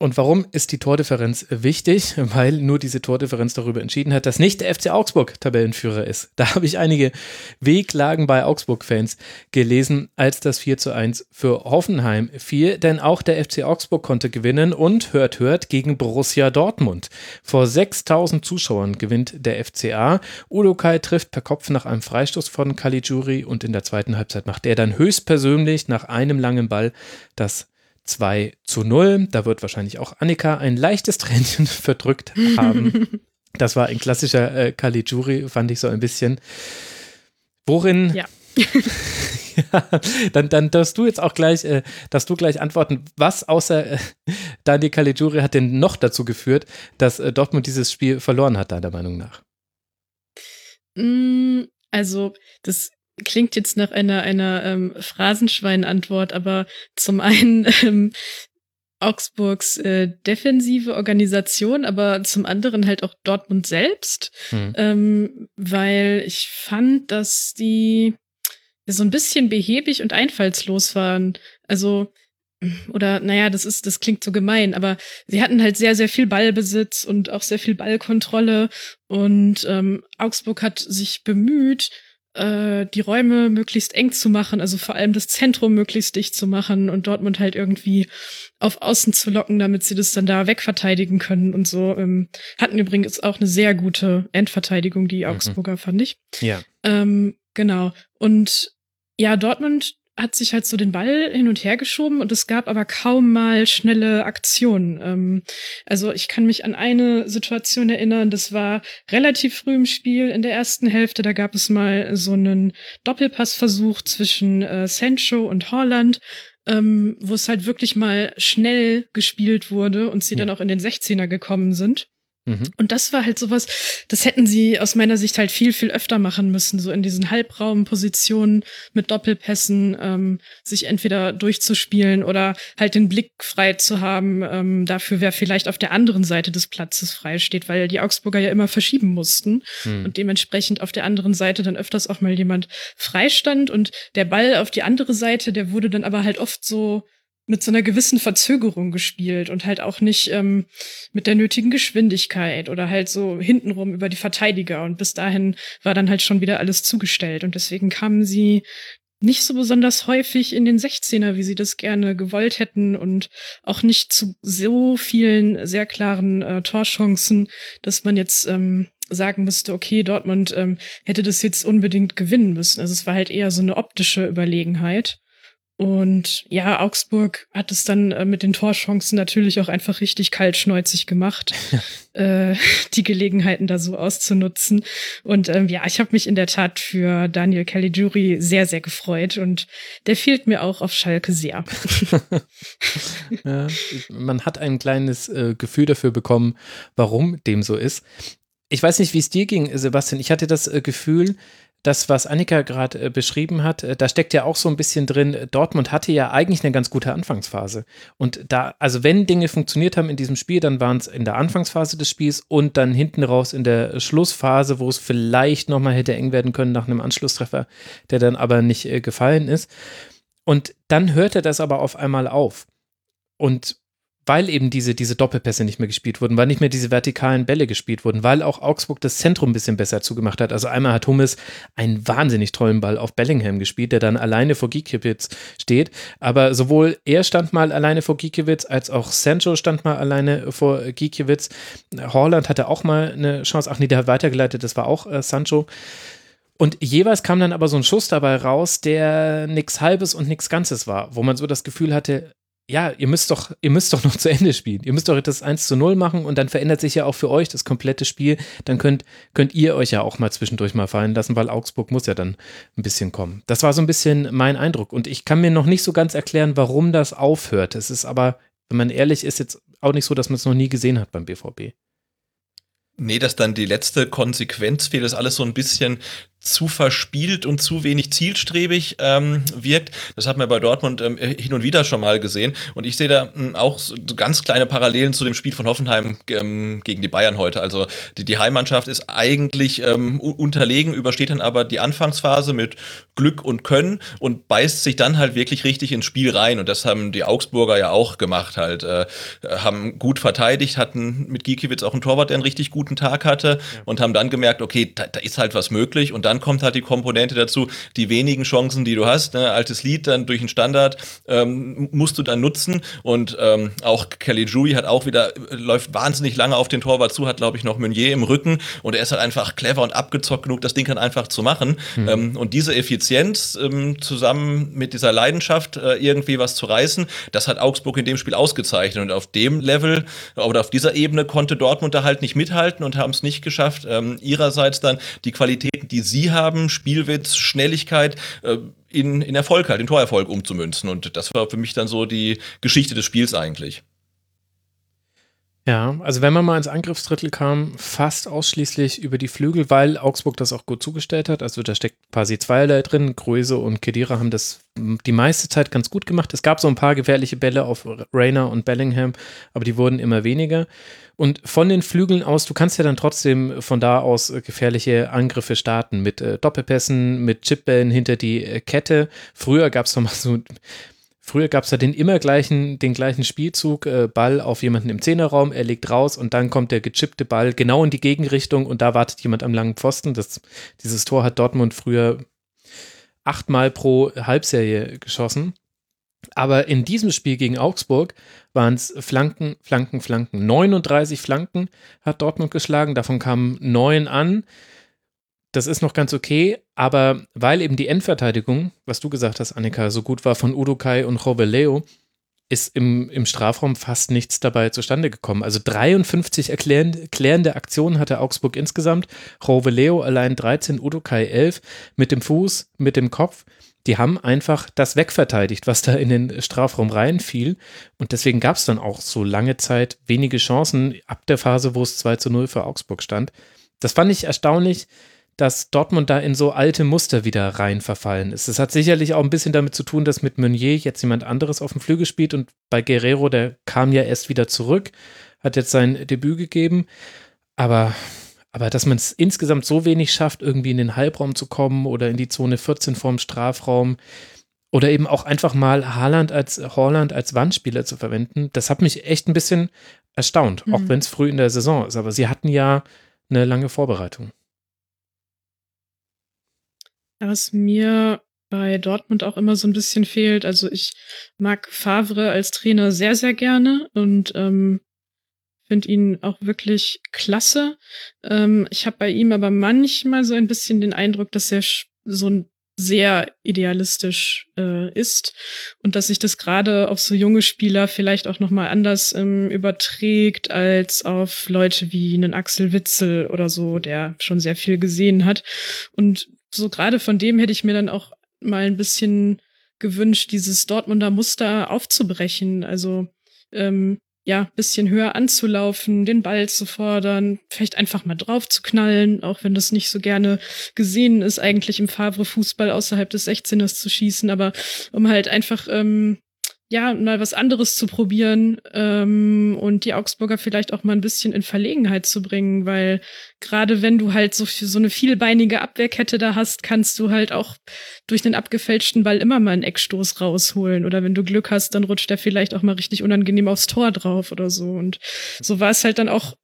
Und warum ist die Tordifferenz wichtig? Weil nur diese Tordifferenz darüber entschieden hat, dass nicht der FC Augsburg Tabellenführer ist. Da habe ich einige Wehklagen bei Augsburg-Fans gelesen, als das 4 zu 1 für Hoffenheim fiel. Denn auch der FC Augsburg konnte gewinnen und hört, hört gegen Borussia Dortmund. Vor 6000 Zuschauern gewinnt der FCA. Udo Kai trifft per Kopf nach einem Freistoß von Caligiuri und in der zweiten Halbzeit macht er dann höchstpersönlich nach einem langen Ball das 2 zu 0. Da wird wahrscheinlich auch Annika ein leichtes Tränchen verdrückt haben. Das war ein klassischer äh, Caligiuri, fand ich so ein bisschen. Worin. Ja. ja, dann, dann darfst du jetzt auch gleich, äh, darfst du gleich antworten, was außer äh, Daniel Caligiuri hat denn noch dazu geführt, dass äh, Dortmund dieses Spiel verloren hat, deiner Meinung nach? Mm, also, das klingt jetzt nach einer, einer ähm, Phrasenschwein-Antwort, aber zum einen ähm, Augsburgs äh, defensive Organisation, aber zum anderen halt auch Dortmund selbst, hm. ähm, weil ich fand, dass die so ein bisschen behäbig und einfallslos waren. Also oder naja, das ist, das klingt so gemein, aber sie hatten halt sehr, sehr viel Ballbesitz und auch sehr viel Ballkontrolle und ähm, Augsburg hat sich bemüht, äh, die Räume möglichst eng zu machen, also vor allem das Zentrum möglichst dicht zu machen und Dortmund halt irgendwie auf Außen zu locken, damit sie das dann da wegverteidigen können und so. Ähm, hatten übrigens auch eine sehr gute Endverteidigung, die mhm. Augsburger, mhm. fand ich. Ja. Ähm, genau. Und ja, Dortmund hat sich halt so den Ball hin und her geschoben und es gab aber kaum mal schnelle Aktionen. Ähm, also ich kann mich an eine Situation erinnern, das war relativ früh im Spiel in der ersten Hälfte, da gab es mal so einen Doppelpassversuch zwischen äh, Sancho und Holland ähm, wo es halt wirklich mal schnell gespielt wurde und sie ja. dann auch in den 16er gekommen sind. Mhm. Und das war halt sowas, das hätten sie aus meiner Sicht halt viel, viel öfter machen müssen, so in diesen Halbraumpositionen mit Doppelpässen, ähm, sich entweder durchzuspielen oder halt den Blick frei zu haben, ähm, dafür, wer vielleicht auf der anderen Seite des Platzes frei steht, weil die Augsburger ja immer verschieben mussten mhm. und dementsprechend auf der anderen Seite dann öfters auch mal jemand freistand und der Ball auf die andere Seite, der wurde dann aber halt oft so mit so einer gewissen Verzögerung gespielt und halt auch nicht ähm, mit der nötigen Geschwindigkeit oder halt so hintenrum über die Verteidiger. Und bis dahin war dann halt schon wieder alles zugestellt. Und deswegen kamen sie nicht so besonders häufig in den 16er, wie sie das gerne gewollt hätten und auch nicht zu so vielen sehr klaren äh, Torchancen, dass man jetzt ähm, sagen müsste, okay, Dortmund ähm, hätte das jetzt unbedingt gewinnen müssen. Also es war halt eher so eine optische Überlegenheit. Und ja, Augsburg hat es dann äh, mit den Torchancen natürlich auch einfach richtig kaltschneuzig gemacht, äh, die Gelegenheiten da so auszunutzen. Und ähm, ja, ich habe mich in der Tat für Daniel Caligiuri sehr, sehr gefreut und der fehlt mir auch auf Schalke sehr. ja, man hat ein kleines äh, Gefühl dafür bekommen, warum dem so ist. Ich weiß nicht, wie es dir ging, Sebastian. Ich hatte das äh, Gefühl, das, was Annika gerade äh, beschrieben hat, äh, da steckt ja auch so ein bisschen drin, Dortmund hatte ja eigentlich eine ganz gute Anfangsphase. Und da, also wenn Dinge funktioniert haben in diesem Spiel, dann waren es in der Anfangsphase des Spiels und dann hinten raus in der Schlussphase, wo es vielleicht nochmal hätte eng werden können nach einem Anschlusstreffer, der dann aber nicht äh, gefallen ist. Und dann hörte das aber auf einmal auf. Und weil eben diese, diese Doppelpässe nicht mehr gespielt wurden, weil nicht mehr diese vertikalen Bälle gespielt wurden, weil auch Augsburg das Zentrum ein bisschen besser zugemacht hat. Also einmal hat Hummels einen wahnsinnig tollen Ball auf Bellingham gespielt, der dann alleine vor Gikiewicz steht. Aber sowohl er stand mal alleine vor Gikiewicz, als auch Sancho stand mal alleine vor Gikiewicz. Horland hatte auch mal eine Chance. Ach nee, der hat weitergeleitet, das war auch äh, Sancho. Und jeweils kam dann aber so ein Schuss dabei raus, der nichts Halbes und nichts Ganzes war, wo man so das Gefühl hatte, ja, ihr müsst doch, ihr müsst doch noch zu Ende spielen. Ihr müsst doch das 1 zu 0 machen und dann verändert sich ja auch für euch das komplette Spiel. Dann könnt, könnt ihr euch ja auch mal zwischendurch mal fallen lassen, weil Augsburg muss ja dann ein bisschen kommen. Das war so ein bisschen mein Eindruck. Und ich kann mir noch nicht so ganz erklären, warum das aufhört. Es ist aber, wenn man ehrlich ist, jetzt auch nicht so, dass man es noch nie gesehen hat beim BVB. Nee, dass dann die letzte Konsequenz fehlt, dass alles so ein bisschen zu verspielt und zu wenig zielstrebig ähm, wirkt. Das hat man bei Dortmund ähm, hin und wieder schon mal gesehen. Und ich sehe da ähm, auch so ganz kleine Parallelen zu dem Spiel von Hoffenheim ähm, gegen die Bayern heute. Also die, die Heimmannschaft ist eigentlich ähm, unterlegen, übersteht dann aber die Anfangsphase mit Glück und Können und beißt sich dann halt wirklich richtig ins Spiel rein. Und das haben die Augsburger ja auch gemacht halt. Äh, haben gut verteidigt, hatten mit Gikiewicz auch einen Torwart, der einen richtig guten Tag hatte ja. und haben dann gemerkt, okay, da, da ist halt was möglich. Und dann kommt halt die Komponente dazu, die wenigen Chancen, die du hast, ne, altes Lied, dann durch den Standard ähm, musst du dann nutzen. Und ähm, auch Kelly Jury hat auch wieder, läuft wahnsinnig lange auf den Torwart zu, hat glaube ich noch Meunier im Rücken. Und er ist halt einfach clever und abgezockt genug, das Ding dann einfach zu machen. Mhm. ähm, und diese Effizienz ähm, zusammen mit dieser Leidenschaft äh, irgendwie was zu reißen, das hat Augsburg in dem Spiel ausgezeichnet. Und auf dem Level oder auf dieser Ebene konnte Dortmund da halt nicht mithalten und haben es nicht geschafft, ähm, ihrerseits dann die Qualitäten, die sie haben, Spielwitz, Schnelligkeit, äh, in, in Erfolg halt, in Torerfolg umzumünzen. Und das war für mich dann so die Geschichte des Spiels eigentlich. Ja, also wenn man mal ins Angriffsdrittel kam, fast ausschließlich über die Flügel, weil Augsburg das auch gut zugestellt hat. Also da steckt quasi zweierlei drin. Größe und Kedira haben das die meiste Zeit ganz gut gemacht. Es gab so ein paar gefährliche Bälle auf Rayner und Bellingham, aber die wurden immer weniger. Und von den Flügeln aus, du kannst ja dann trotzdem von da aus gefährliche Angriffe starten mit äh, Doppelpässen, mit Chipbällen hinter die äh, Kette. Früher gab es mal so Früher gab es ja den immer gleichen, den gleichen Spielzug, äh, Ball auf jemanden im Zehnerraum, er legt raus und dann kommt der gechippte Ball genau in die Gegenrichtung und da wartet jemand am langen Pfosten. Das, dieses Tor hat Dortmund früher achtmal pro Halbserie geschossen. Aber in diesem Spiel gegen Augsburg waren es Flanken, Flanken, Flanken. 39 Flanken hat Dortmund geschlagen, davon kamen neun an. das ist noch ganz okay, aber weil eben die Endverteidigung, was du gesagt hast, Annika, so gut war von Udokai und Robeleo, ist im, im Strafraum fast nichts dabei zustande gekommen. Also 53 erklärende, klärende Aktionen hatte Augsburg insgesamt. Roveleo allein 13, Udokai 11 mit dem Fuß, mit dem Kopf. Die haben einfach das wegverteidigt, was da in den Strafraum reinfiel. Und deswegen gab es dann auch so lange Zeit wenige Chancen ab der Phase, wo es 2 zu 0 für Augsburg stand. Das fand ich erstaunlich, dass Dortmund da in so alte Muster wieder rein verfallen ist. Es hat sicherlich auch ein bisschen damit zu tun, dass mit Meunier jetzt jemand anderes auf dem Flügel spielt und bei Guerrero, der kam ja erst wieder zurück, hat jetzt sein Debüt gegeben. Aber, aber dass man es insgesamt so wenig schafft, irgendwie in den Halbraum zu kommen oder in die Zone 14 vorm Strafraum oder eben auch einfach mal Haaland als Holland als Wandspieler zu verwenden, das hat mich echt ein bisschen erstaunt, mhm. auch wenn es früh in der Saison ist. Aber sie hatten ja eine lange Vorbereitung. Was mir bei Dortmund auch immer so ein bisschen fehlt. Also ich mag Favre als Trainer sehr, sehr gerne und ähm, finde ihn auch wirklich klasse. Ähm, ich habe bei ihm aber manchmal so ein bisschen den Eindruck, dass er so ein sehr idealistisch äh, ist und dass sich das gerade auf so junge Spieler vielleicht auch noch mal anders ähm, überträgt als auf Leute wie einen Axel Witzel oder so, der schon sehr viel gesehen hat und so gerade von dem hätte ich mir dann auch mal ein bisschen gewünscht, dieses Dortmunder Muster aufzubrechen. Also ähm, ja, bisschen höher anzulaufen, den Ball zu fordern, vielleicht einfach mal drauf zu knallen, auch wenn das nicht so gerne gesehen ist, eigentlich im Favre-Fußball außerhalb des 16ers zu schießen, aber um halt einfach ähm, ja, mal was anderes zu probieren ähm, und die Augsburger vielleicht auch mal ein bisschen in Verlegenheit zu bringen, weil gerade wenn du halt so, so eine vielbeinige Abwehrkette da hast, kannst du halt auch durch den abgefälschten Ball immer mal einen Eckstoß rausholen oder wenn du Glück hast, dann rutscht der vielleicht auch mal richtig unangenehm aufs Tor drauf oder so und so war es halt dann auch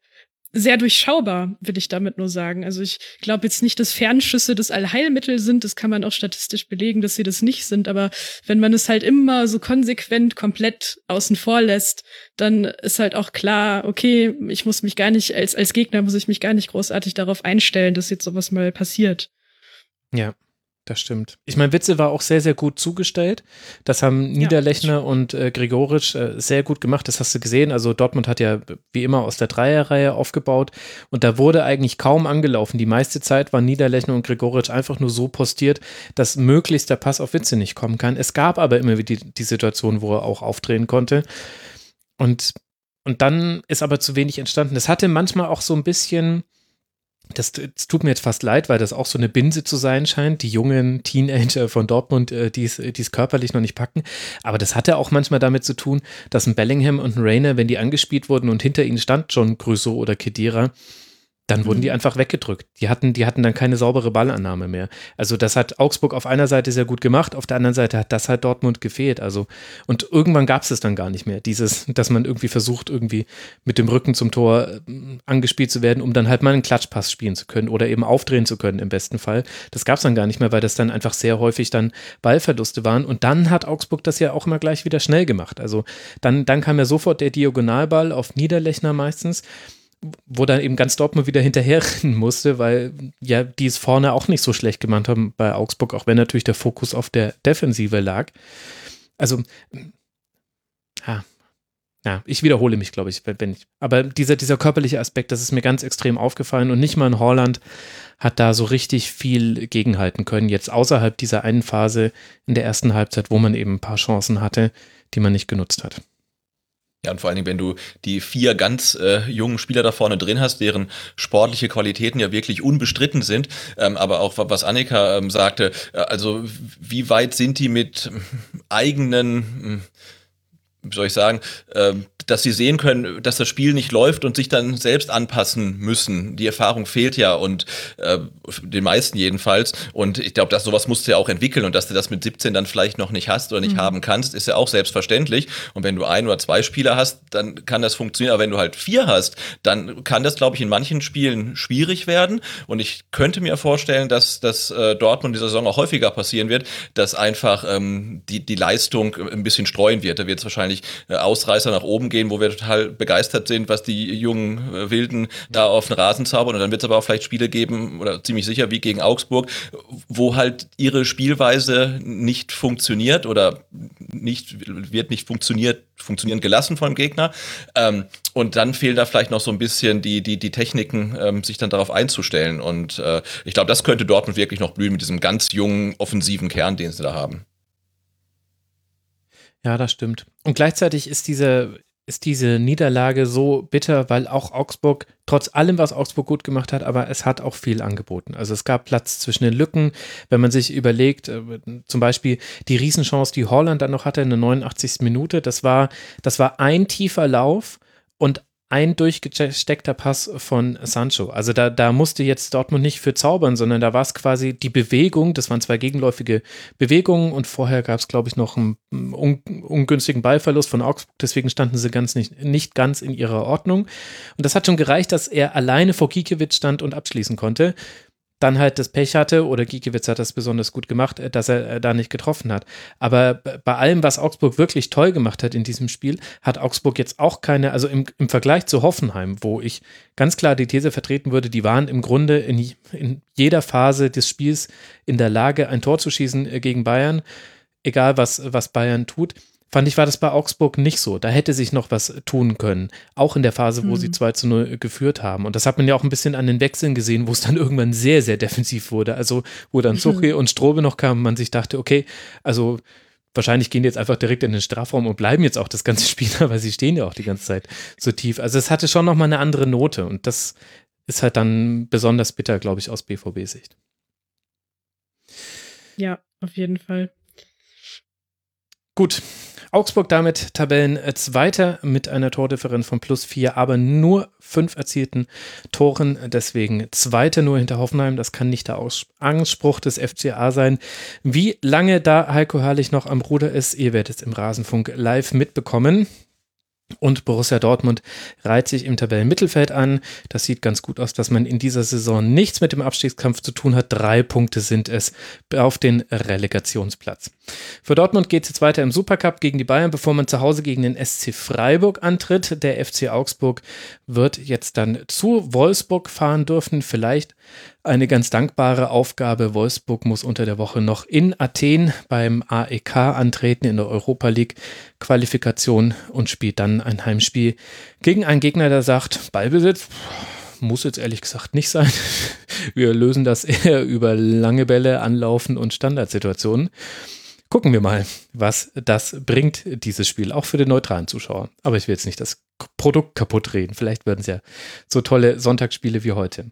sehr durchschaubar, will ich damit nur sagen. Also ich glaube jetzt nicht, dass Fernschüsse das Allheilmittel sind. Das kann man auch statistisch belegen, dass sie das nicht sind. Aber wenn man es halt immer so konsequent komplett außen vor lässt, dann ist halt auch klar, okay, ich muss mich gar nicht, als, als Gegner muss ich mich gar nicht großartig darauf einstellen, dass jetzt sowas mal passiert. Ja. Das stimmt. Ich meine, Witze war auch sehr, sehr gut zugestellt. Das haben Niederlechner ja, und äh, Gregoritsch äh, sehr gut gemacht. Das hast du gesehen. Also Dortmund hat ja wie immer aus der Dreierreihe aufgebaut und da wurde eigentlich kaum angelaufen. Die meiste Zeit waren Niederlechner und Gregoritsch einfach nur so postiert, dass möglichst der Pass auf Witze nicht kommen kann. Es gab aber immer wieder die, die Situation, wo er auch aufdrehen konnte. Und, und dann ist aber zu wenig entstanden. Es hatte manchmal auch so ein bisschen das, das, tut mir jetzt fast leid, weil das auch so eine Binse zu sein scheint, die jungen Teenager von Dortmund, äh, die es körperlich noch nicht packen. Aber das hatte auch manchmal damit zu tun, dass ein Bellingham und ein Rainer, wenn die angespielt wurden und hinter ihnen stand John Grüso oder Kedira, dann wurden die mhm. einfach weggedrückt. Die hatten, die hatten dann keine saubere Ballannahme mehr. Also das hat Augsburg auf einer Seite sehr gut gemacht, auf der anderen Seite hat das halt Dortmund gefehlt. Also und irgendwann gab es es dann gar nicht mehr. Dieses, dass man irgendwie versucht, irgendwie mit dem Rücken zum Tor äh, angespielt zu werden, um dann halt mal einen Klatschpass spielen zu können oder eben aufdrehen zu können im besten Fall. Das gab es dann gar nicht mehr, weil das dann einfach sehr häufig dann Ballverluste waren. Und dann hat Augsburg das ja auch immer gleich wieder schnell gemacht. Also dann, dann kam ja sofort der Diagonalball auf Niederlechner meistens wo dann eben ganz Dortmund wieder hinterherrennen musste, weil ja die es vorne auch nicht so schlecht gemacht haben bei Augsburg, auch wenn natürlich der Fokus auf der Defensive lag. Also, ja, ja, ich wiederhole mich, glaube ich, wenn ich. Aber dieser, dieser körperliche Aspekt, das ist mir ganz extrem aufgefallen und nicht mal in Holland hat da so richtig viel gegenhalten können, jetzt außerhalb dieser einen Phase in der ersten Halbzeit, wo man eben ein paar Chancen hatte, die man nicht genutzt hat. Ja, und vor allen Dingen, wenn du die vier ganz äh, jungen Spieler da vorne drin hast, deren sportliche Qualitäten ja wirklich unbestritten sind, ähm, aber auch was Annika ähm, sagte, äh, also wie weit sind die mit eigenen, hm, wie soll ich sagen, äh, dass sie sehen können, dass das Spiel nicht läuft und sich dann selbst anpassen müssen. Die Erfahrung fehlt ja und äh, den meisten jedenfalls. Und ich glaube, dass sowas musst du ja auch entwickeln und dass du das mit 17 dann vielleicht noch nicht hast oder nicht mhm. haben kannst, ist ja auch selbstverständlich. Und wenn du ein oder zwei Spieler hast, dann kann das funktionieren. Aber wenn du halt vier hast, dann kann das, glaube ich, in manchen Spielen schwierig werden. Und ich könnte mir vorstellen, dass das äh, Dortmund dieser Saison auch häufiger passieren wird, dass einfach ähm, die, die Leistung ein bisschen streuen wird. Da wird es wahrscheinlich wahrscheinlich äh, Ausreißer nach oben gehen, wo wir total begeistert sind, was die jungen äh, Wilden da auf den Rasen zaubern. Und dann wird es aber auch vielleicht Spiele geben, oder ziemlich sicher wie gegen Augsburg, wo halt ihre Spielweise nicht funktioniert oder nicht, wird nicht funktioniert, funktionieren gelassen vom Gegner. Ähm, und dann fehlen da vielleicht noch so ein bisschen die, die, die Techniken, ähm, sich dann darauf einzustellen. Und äh, ich glaube, das könnte Dortmund wirklich noch blühen mit diesem ganz jungen, offensiven Kern, den sie da haben. Ja, das stimmt. Und gleichzeitig ist diese, ist diese Niederlage so bitter, weil auch Augsburg, trotz allem, was Augsburg gut gemacht hat, aber es hat auch viel angeboten. Also es gab Platz zwischen den Lücken, wenn man sich überlegt, äh, zum Beispiel die Riesenchance, die Holland dann noch hatte in der 89. Minute, das war, das war ein tiefer Lauf und ein durchgesteckter Pass von Sancho. Also da, da musste jetzt Dortmund nicht für zaubern, sondern da war es quasi die Bewegung, das waren zwei gegenläufige Bewegungen und vorher gab es, glaube ich, noch einen un ungünstigen Ballverlust von Augsburg, deswegen standen sie ganz nicht, nicht ganz in ihrer Ordnung. Und das hat schon gereicht, dass er alleine vor Gikiewicz stand und abschließen konnte dann halt das Pech hatte, oder Giekewitz hat das besonders gut gemacht, äh, dass er äh, da nicht getroffen hat. Aber bei allem, was Augsburg wirklich toll gemacht hat in diesem Spiel, hat Augsburg jetzt auch keine, also im, im Vergleich zu Hoffenheim, wo ich ganz klar die These vertreten würde, die waren im Grunde in, in jeder Phase des Spiels in der Lage, ein Tor zu schießen äh, gegen Bayern, egal was, was Bayern tut fand ich, war das bei Augsburg nicht so. Da hätte sich noch was tun können. Auch in der Phase, wo mhm. sie 2 zu 0 geführt haben. Und das hat man ja auch ein bisschen an den Wechseln gesehen, wo es dann irgendwann sehr, sehr defensiv wurde. Also, wo dann Zuchi mhm. und Strobe noch kamen, man sich dachte, okay, also wahrscheinlich gehen die jetzt einfach direkt in den Strafraum und bleiben jetzt auch das ganze Spiel, weil sie stehen ja auch die ganze Zeit so tief. Also es hatte schon nochmal eine andere Note und das ist halt dann besonders bitter, glaube ich, aus BVB-Sicht. Ja, auf jeden Fall. Gut, Augsburg damit Tabellenzweiter mit einer Tordifferenz von plus vier, aber nur fünf erzielten Toren. Deswegen Zweiter nur hinter Hoffenheim. Das kann nicht der Anspruch des FCA sein. Wie lange da Heiko Herrlich noch am Ruder ist, ihr werdet es im Rasenfunk live mitbekommen. Und Borussia Dortmund reiht sich im Tabellenmittelfeld an. Das sieht ganz gut aus, dass man in dieser Saison nichts mit dem Abstiegskampf zu tun hat. Drei Punkte sind es auf den Relegationsplatz. Für Dortmund geht es jetzt weiter im Supercup gegen die Bayern, bevor man zu Hause gegen den SC Freiburg antritt. Der FC Augsburg wird jetzt dann zu Wolfsburg fahren dürfen. Vielleicht eine ganz dankbare Aufgabe. Wolfsburg muss unter der Woche noch in Athen beim AEK antreten in der Europa League Qualifikation und spielt dann ein Heimspiel gegen einen Gegner, der sagt, Ballbesitz muss jetzt ehrlich gesagt nicht sein. Wir lösen das eher über lange Bälle, Anlaufen und Standardsituationen. Gucken wir mal, was das bringt, dieses Spiel, auch für den neutralen Zuschauer. Aber ich will jetzt nicht das Produkt kaputt reden. Vielleicht werden es ja so tolle Sonntagsspiele wie heute.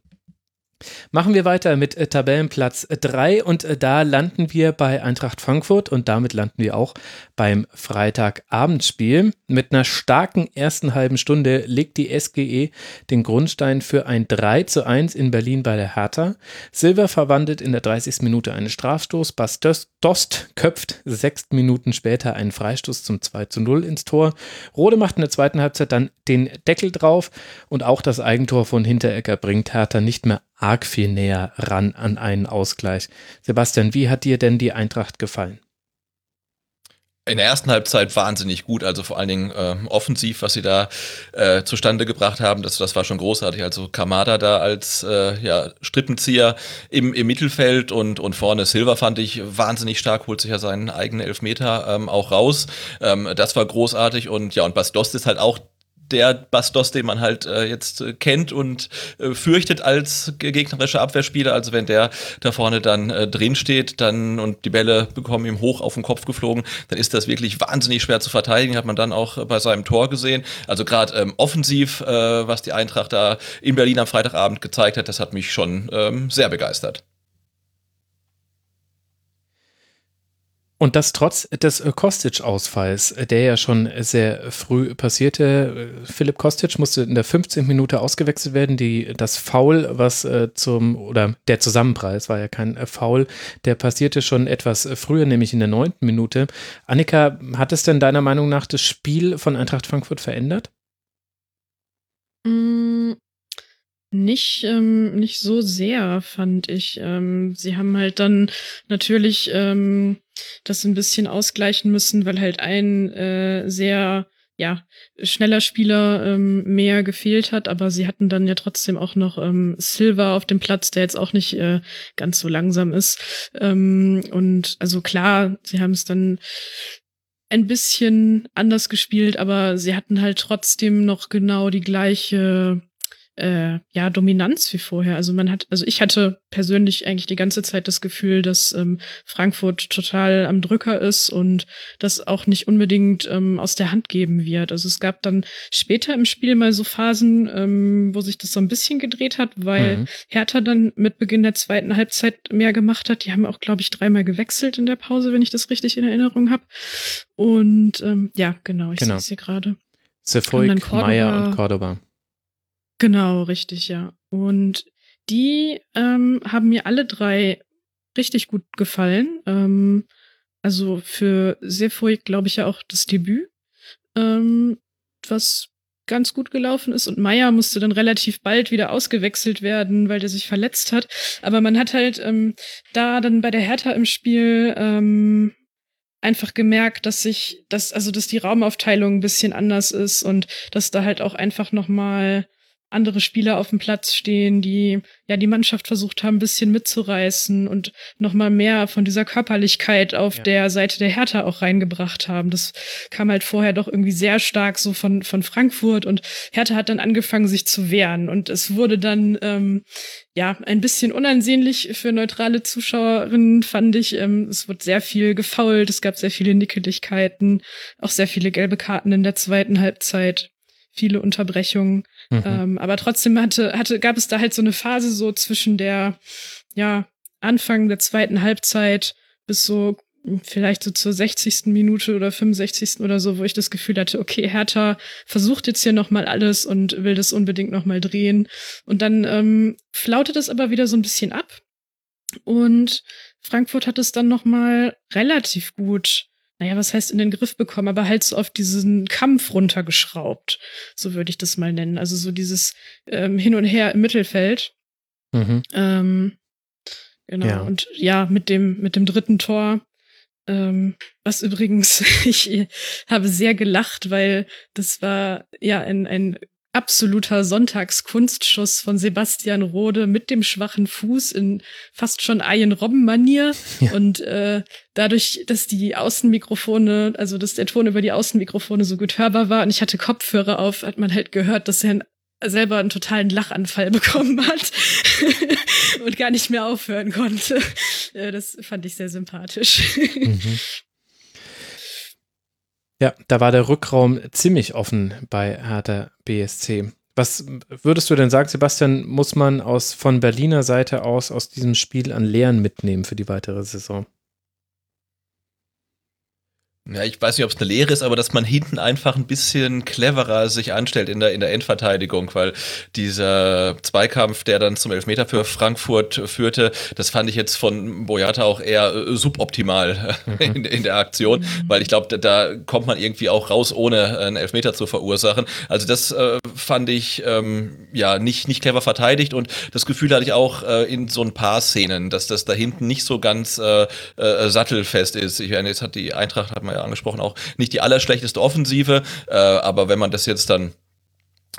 Machen wir weiter mit äh, Tabellenplatz 3 und äh, da landen wir bei Eintracht Frankfurt und damit landen wir auch beim Freitagabendspiel. Mit einer starken ersten halben Stunde legt die SGE den Grundstein für ein 3 zu 1 in Berlin bei der Hertha. Silver verwandelt in der 30. Minute einen Strafstoß, Bas Dost köpft sechs Minuten später einen Freistoß zum 2 zu 0 ins Tor. Rode macht in der zweiten Halbzeit dann den Deckel drauf und auch das Eigentor von Hinteregger bringt Hertha nicht mehr arg viel näher ran an einen Ausgleich. Sebastian, wie hat dir denn die Eintracht gefallen? in der ersten Halbzeit wahnsinnig gut, also vor allen Dingen äh, offensiv, was sie da äh, zustande gebracht haben, das, das war schon großartig. Also Kamada da als äh, ja, Strippenzieher im, im Mittelfeld und, und vorne Silva fand ich wahnsinnig stark, holt sich ja seinen eigenen Elfmeter ähm, auch raus. Ähm, das war großartig und ja, und Bastos ist halt auch der Bastos, den man halt äh, jetzt äh, kennt und äh, fürchtet als gegnerischer Abwehrspieler. Also wenn der da vorne dann äh, drin steht, dann und die Bälle bekommen ihm hoch auf den Kopf geflogen, dann ist das wirklich wahnsinnig schwer zu verteidigen. Hat man dann auch bei seinem Tor gesehen. Also gerade ähm, offensiv, äh, was die Eintracht da in Berlin am Freitagabend gezeigt hat, das hat mich schon ähm, sehr begeistert. Und das trotz des äh, Kostic-Ausfalls, äh, der ja schon sehr früh passierte. Äh, Philipp Kostic musste in der 15. Minute ausgewechselt werden. Die, das Foul, was zum, oder der Zusammenpreis war ja kein Foul, der passierte schon etwas früher, nämlich in der 9. Minute. Annika, hat es denn deiner Meinung nach das Spiel von Eintracht Frankfurt verändert? Mm, nicht, ähm, nicht so sehr, fand ich. Ähm, sie haben halt dann natürlich ähm, das ein bisschen ausgleichen müssen, weil halt ein äh, sehr ja, schneller Spieler ähm, mehr gefehlt hat, aber sie hatten dann ja trotzdem auch noch ähm, Silver auf dem Platz, der jetzt auch nicht äh, ganz so langsam ist. Ähm, und also klar, sie haben es dann ein bisschen anders gespielt, aber sie hatten halt trotzdem noch genau die gleiche äh, ja, Dominanz wie vorher. Also man hat, also ich hatte persönlich eigentlich die ganze Zeit das Gefühl, dass ähm, Frankfurt total am Drücker ist und das auch nicht unbedingt ähm, aus der Hand geben wird. Also es gab dann später im Spiel mal so Phasen, ähm, wo sich das so ein bisschen gedreht hat, weil mhm. Hertha dann mit Beginn der zweiten Halbzeit mehr gemacht hat. Die haben auch, glaube ich, dreimal gewechselt in der Pause, wenn ich das richtig in Erinnerung habe. Und ähm, ja, genau, ich genau. sehe es hier gerade. Sefoik, Meyer und Cordoba. Genau, richtig, ja. Und die ähm, haben mir alle drei richtig gut gefallen. Ähm, also für Sefoy glaube ich ja auch das Debüt, ähm, was ganz gut gelaufen ist. Und Meier musste dann relativ bald wieder ausgewechselt werden, weil der sich verletzt hat. Aber man hat halt ähm, da dann bei der Hertha im Spiel ähm, einfach gemerkt, dass sich, dass, also dass die Raumaufteilung ein bisschen anders ist und dass da halt auch einfach nochmal andere Spieler auf dem Platz stehen, die ja die Mannschaft versucht haben, ein bisschen mitzureißen und nochmal mehr von dieser Körperlichkeit auf ja. der Seite der Hertha auch reingebracht haben. Das kam halt vorher doch irgendwie sehr stark so von, von Frankfurt und Hertha hat dann angefangen, sich zu wehren und es wurde dann ähm, ja ein bisschen unansehnlich für neutrale Zuschauerinnen, fand ich. Ähm, es wurde sehr viel gefault, es gab sehr viele Nickeligkeiten, auch sehr viele gelbe Karten in der zweiten Halbzeit viele Unterbrechungen. Mhm. Ähm, aber trotzdem hatte, hatte, gab es da halt so eine Phase so zwischen der, ja, Anfang der zweiten Halbzeit bis so vielleicht so zur 60. Minute oder 65. oder so, wo ich das Gefühl hatte, okay, Hertha versucht jetzt hier nochmal alles und will das unbedingt nochmal drehen. Und dann ähm, flautet es aber wieder so ein bisschen ab. Und Frankfurt hat es dann nochmal relativ gut naja, was heißt in den Griff bekommen, aber halt so auf diesen Kampf runtergeschraubt. So würde ich das mal nennen. Also so dieses ähm, Hin und Her im Mittelfeld. Mhm. Ähm, genau. Ja. Und ja, mit dem, mit dem dritten Tor, ähm, was übrigens, ich habe sehr gelacht, weil das war ja ein, ein absoluter Sonntagskunstschuss von Sebastian Rode mit dem schwachen Fuß in fast schon Ian Robben-Manier. Ja. Und äh, dadurch, dass die Außenmikrofone, also dass der Ton über die Außenmikrofone so gut hörbar war und ich hatte Kopfhörer auf, hat man halt gehört, dass er selber einen totalen Lachanfall bekommen hat und gar nicht mehr aufhören konnte. Äh, das fand ich sehr sympathisch. Mhm. Ja, da war der Rückraum ziemlich offen bei Hertha BSC. Was würdest du denn sagen, Sebastian, muss man aus, von Berliner Seite aus aus diesem Spiel an Lehren mitnehmen für die weitere Saison? Ja, ich weiß nicht, ob es eine Lehre ist, aber dass man hinten einfach ein bisschen cleverer sich anstellt in der, in der Endverteidigung, weil dieser Zweikampf, der dann zum Elfmeter für Frankfurt führte, das fand ich jetzt von Boyata auch eher äh, suboptimal in, in, der Aktion, weil ich glaube, da, da, kommt man irgendwie auch raus, ohne einen Elfmeter zu verursachen. Also das äh, fand ich ähm, ja nicht, nicht clever verteidigt und das Gefühl hatte ich auch äh, in so ein paar Szenen, dass das da hinten nicht so ganz äh, äh sattelfest ist. Ich meine, jetzt hat die Eintracht hat man ja angesprochen, auch nicht die allerschlechteste Offensive, äh, aber wenn man das jetzt dann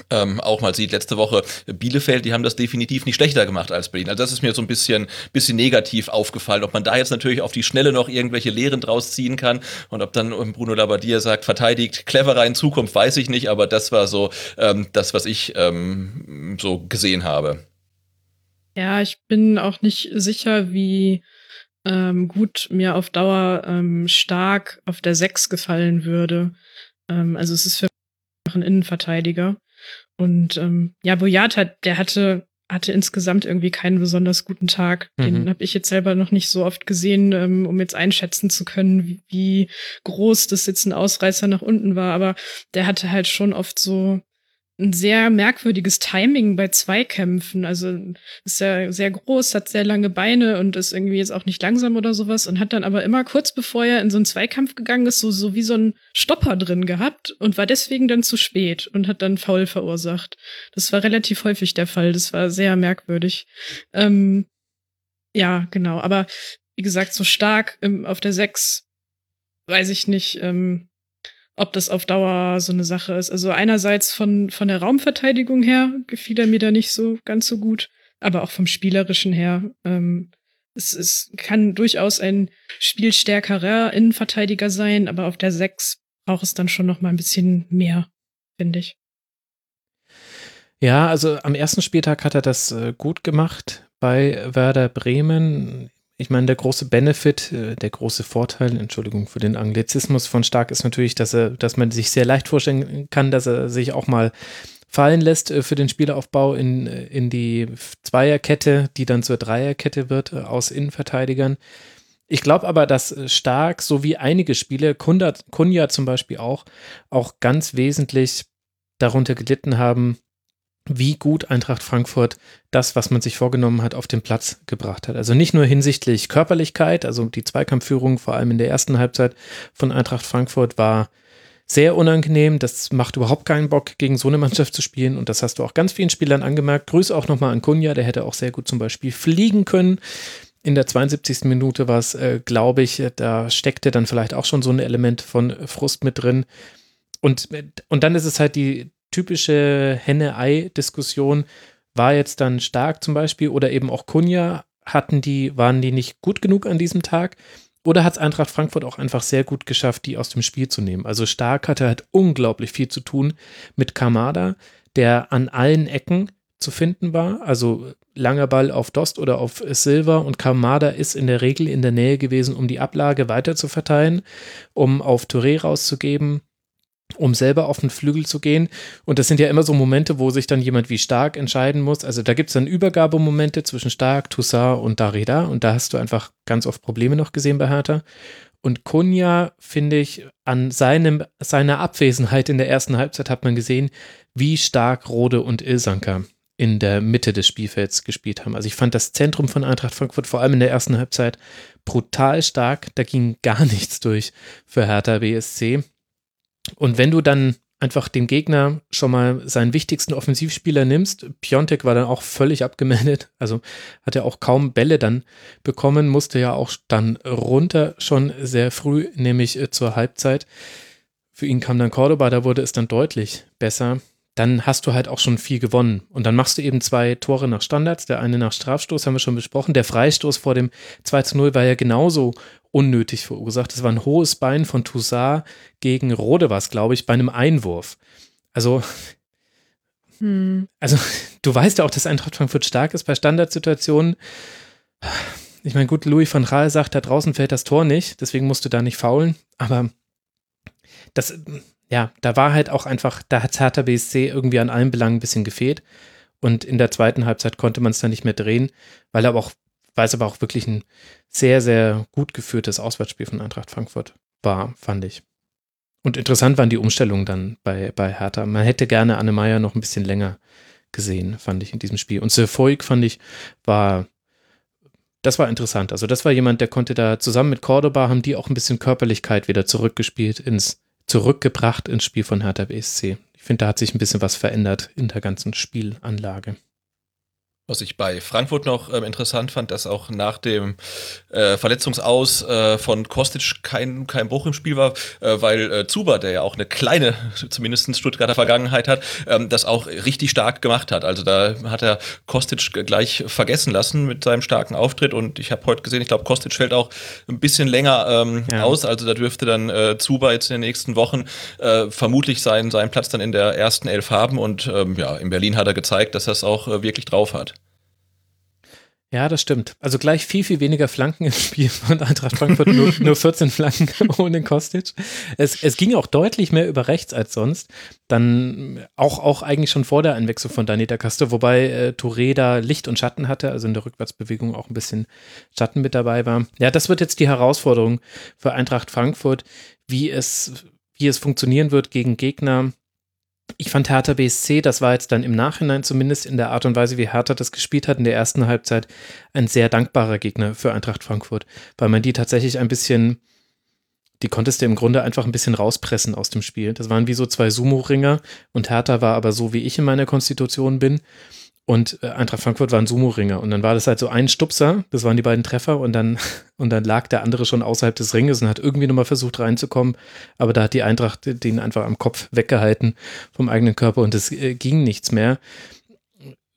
ähm, auch mal sieht, letzte Woche Bielefeld, die haben das definitiv nicht schlechter gemacht als Berlin. Also das ist mir so ein bisschen, bisschen negativ aufgefallen. Ob man da jetzt natürlich auf die Schnelle noch irgendwelche Lehren draus ziehen kann und ob dann Bruno Labbadia sagt, verteidigt cleverer in Zukunft, weiß ich nicht, aber das war so ähm, das, was ich ähm, so gesehen habe. Ja, ich bin auch nicht sicher, wie ähm, gut mir auf Dauer ähm, stark auf der 6 gefallen würde. Ähm, also es ist für mich ein Innenverteidiger. Und ähm, ja, Boyat hat, der hatte, hatte insgesamt irgendwie keinen besonders guten Tag. Den mhm. habe ich jetzt selber noch nicht so oft gesehen, ähm, um jetzt einschätzen zu können, wie, wie groß das jetzt ein Ausreißer nach unten war. Aber der hatte halt schon oft so ein sehr merkwürdiges Timing bei Zweikämpfen. Also ist ja sehr groß, hat sehr lange Beine und ist irgendwie jetzt auch nicht langsam oder sowas und hat dann aber immer kurz bevor er in so einen Zweikampf gegangen ist, so, so wie so ein Stopper drin gehabt und war deswegen dann zu spät und hat dann Foul verursacht. Das war relativ häufig der Fall. Das war sehr merkwürdig. Ähm, ja, genau. Aber wie gesagt, so stark ähm, auf der 6 weiß ich nicht. Ähm, ob das auf Dauer so eine Sache ist. Also einerseits von, von der Raumverteidigung her gefiel er mir da nicht so ganz so gut, aber auch vom Spielerischen her. Ähm, es, es kann durchaus ein spielstärkerer Innenverteidiger sein, aber auf der 6 braucht es dann schon noch mal ein bisschen mehr, finde ich. Ja, also am ersten Spieltag hat er das äh, gut gemacht bei Werder Bremen ich meine, der große Benefit, äh, der große Vorteil, Entschuldigung für den Anglizismus von Stark ist natürlich, dass er, dass man sich sehr leicht vorstellen kann, dass er sich auch mal fallen lässt äh, für den Spielaufbau in, äh, in die Zweierkette, die dann zur Dreierkette wird aus Innenverteidigern. Ich glaube aber, dass Stark, so wie einige Spiele, Kunja, Kunja zum Beispiel auch, auch ganz wesentlich darunter gelitten haben, wie gut Eintracht Frankfurt das, was man sich vorgenommen hat, auf den Platz gebracht hat. Also nicht nur hinsichtlich Körperlichkeit, also die Zweikampfführung vor allem in der ersten Halbzeit von Eintracht Frankfurt war sehr unangenehm. Das macht überhaupt keinen Bock, gegen so eine Mannschaft zu spielen. Und das hast du auch ganz vielen Spielern angemerkt. Grüße auch nochmal an Kunja, der hätte auch sehr gut zum Beispiel fliegen können. In der 72. Minute war es, äh, glaube ich, da steckte dann vielleicht auch schon so ein Element von Frust mit drin. Und, und dann ist es halt die, typische Henne-Ei-Diskussion war jetzt dann stark zum Beispiel oder eben auch Kunja, hatten die, waren die nicht gut genug an diesem Tag? Oder hat es Eintracht Frankfurt auch einfach sehr gut geschafft, die aus dem Spiel zu nehmen? Also Stark hatte halt unglaublich viel zu tun mit Kamada, der an allen Ecken zu finden war. Also langer Ball auf Dost oder auf Silver und Kamada ist in der Regel in der Nähe gewesen, um die Ablage weiter zu verteilen, um auf Touré rauszugeben, um selber auf den Flügel zu gehen. Und das sind ja immer so Momente, wo sich dann jemand wie Stark entscheiden muss. Also da gibt es dann Übergabemomente zwischen Stark, Toussaint und Darida. Und da hast du einfach ganz oft Probleme noch gesehen bei Hertha. Und Kunja, finde ich, an seinem, seiner Abwesenheit in der ersten Halbzeit hat man gesehen, wie stark Rode und Ilsanker in der Mitte des Spielfelds gespielt haben. Also ich fand das Zentrum von Eintracht Frankfurt vor allem in der ersten Halbzeit brutal stark. Da ging gar nichts durch für Hertha BSC. Und wenn du dann einfach dem Gegner schon mal seinen wichtigsten Offensivspieler nimmst, Piontek war dann auch völlig abgemeldet, also hat er auch kaum Bälle dann bekommen, musste ja auch dann runter schon sehr früh, nämlich äh, zur Halbzeit. Für ihn kam dann Cordoba, da wurde es dann deutlich besser dann hast du halt auch schon viel gewonnen. Und dann machst du eben zwei Tore nach Standards, der eine nach Strafstoß, haben wir schon besprochen. Der Freistoß vor dem 2 zu 0 war ja genauso unnötig verursacht. Das war ein hohes Bein von Toussaint gegen Rode, was glaube ich, bei einem Einwurf. Also, hm. also du weißt ja auch, dass Eintracht Frankfurt stark ist bei Standardsituationen. Ich meine, gut, Louis van Raal sagt, da draußen fällt das Tor nicht, deswegen musst du da nicht faulen. Aber das, ja, da war halt auch einfach, da hat Hertha BSC irgendwie an allen Belangen ein bisschen gefehlt. Und in der zweiten Halbzeit konnte man es dann nicht mehr drehen, weil aber auch, weil es aber auch wirklich ein sehr, sehr gut geführtes Auswärtsspiel von Eintracht Frankfurt war, fand ich. Und interessant waren die Umstellungen dann bei, bei Hertha. Man hätte gerne Anne Meyer noch ein bisschen länger gesehen, fand ich in diesem Spiel. Und Sefoik fand ich, war, das war interessant. Also das war jemand, der konnte da zusammen mit Cordoba, haben die auch ein bisschen Körperlichkeit wieder zurückgespielt ins, zurückgebracht ins Spiel von Hertha BSC. Ich finde, da hat sich ein bisschen was verändert in der ganzen Spielanlage. Was ich bei Frankfurt noch ähm, interessant fand, dass auch nach dem äh, Verletzungsaus äh, von Kostic kein, kein Bruch im Spiel war, äh, weil äh, Zuba, der ja auch eine kleine, zumindest Stuttgarter Vergangenheit hat, ähm, das auch richtig stark gemacht hat. Also da hat er Kostic gleich vergessen lassen mit seinem starken Auftritt und ich habe heute gesehen, ich glaube, Kostic fällt auch ein bisschen länger ähm, ja. aus. Also da dürfte dann äh, Zuba jetzt in den nächsten Wochen äh, vermutlich seinen, seinen Platz dann in der ersten Elf haben und ähm, ja, in Berlin hat er gezeigt, dass er es auch äh, wirklich drauf hat. Ja, das stimmt. Also gleich viel, viel weniger Flanken im Spiel von Eintracht Frankfurt, nur, nur 14 Flanken ohne Kostic. Es, es ging auch deutlich mehr über rechts als sonst. Dann auch, auch eigentlich schon vor der Einwechslung von Danita Caster, wobei äh, Touré da Licht und Schatten hatte, also in der Rückwärtsbewegung auch ein bisschen Schatten mit dabei war. Ja, das wird jetzt die Herausforderung für Eintracht Frankfurt, wie es, wie es funktionieren wird gegen Gegner, ich fand Hertha BSC, das war jetzt dann im Nachhinein zumindest in der Art und Weise, wie Hertha das gespielt hat in der ersten Halbzeit, ein sehr dankbarer Gegner für Eintracht Frankfurt, weil man die tatsächlich ein bisschen, die konntest du im Grunde einfach ein bisschen rauspressen aus dem Spiel. Das waren wie so zwei Sumo-Ringer und Hertha war aber so, wie ich in meiner Konstitution bin und äh, Eintracht Frankfurt war ein Sumo-Ringer. Und dann war das halt so ein Stupser, das waren die beiden Treffer. Und dann, und dann lag der andere schon außerhalb des Ringes und hat irgendwie nochmal versucht reinzukommen. Aber da hat die Eintracht den einfach am Kopf weggehalten vom eigenen Körper und es äh, ging nichts mehr.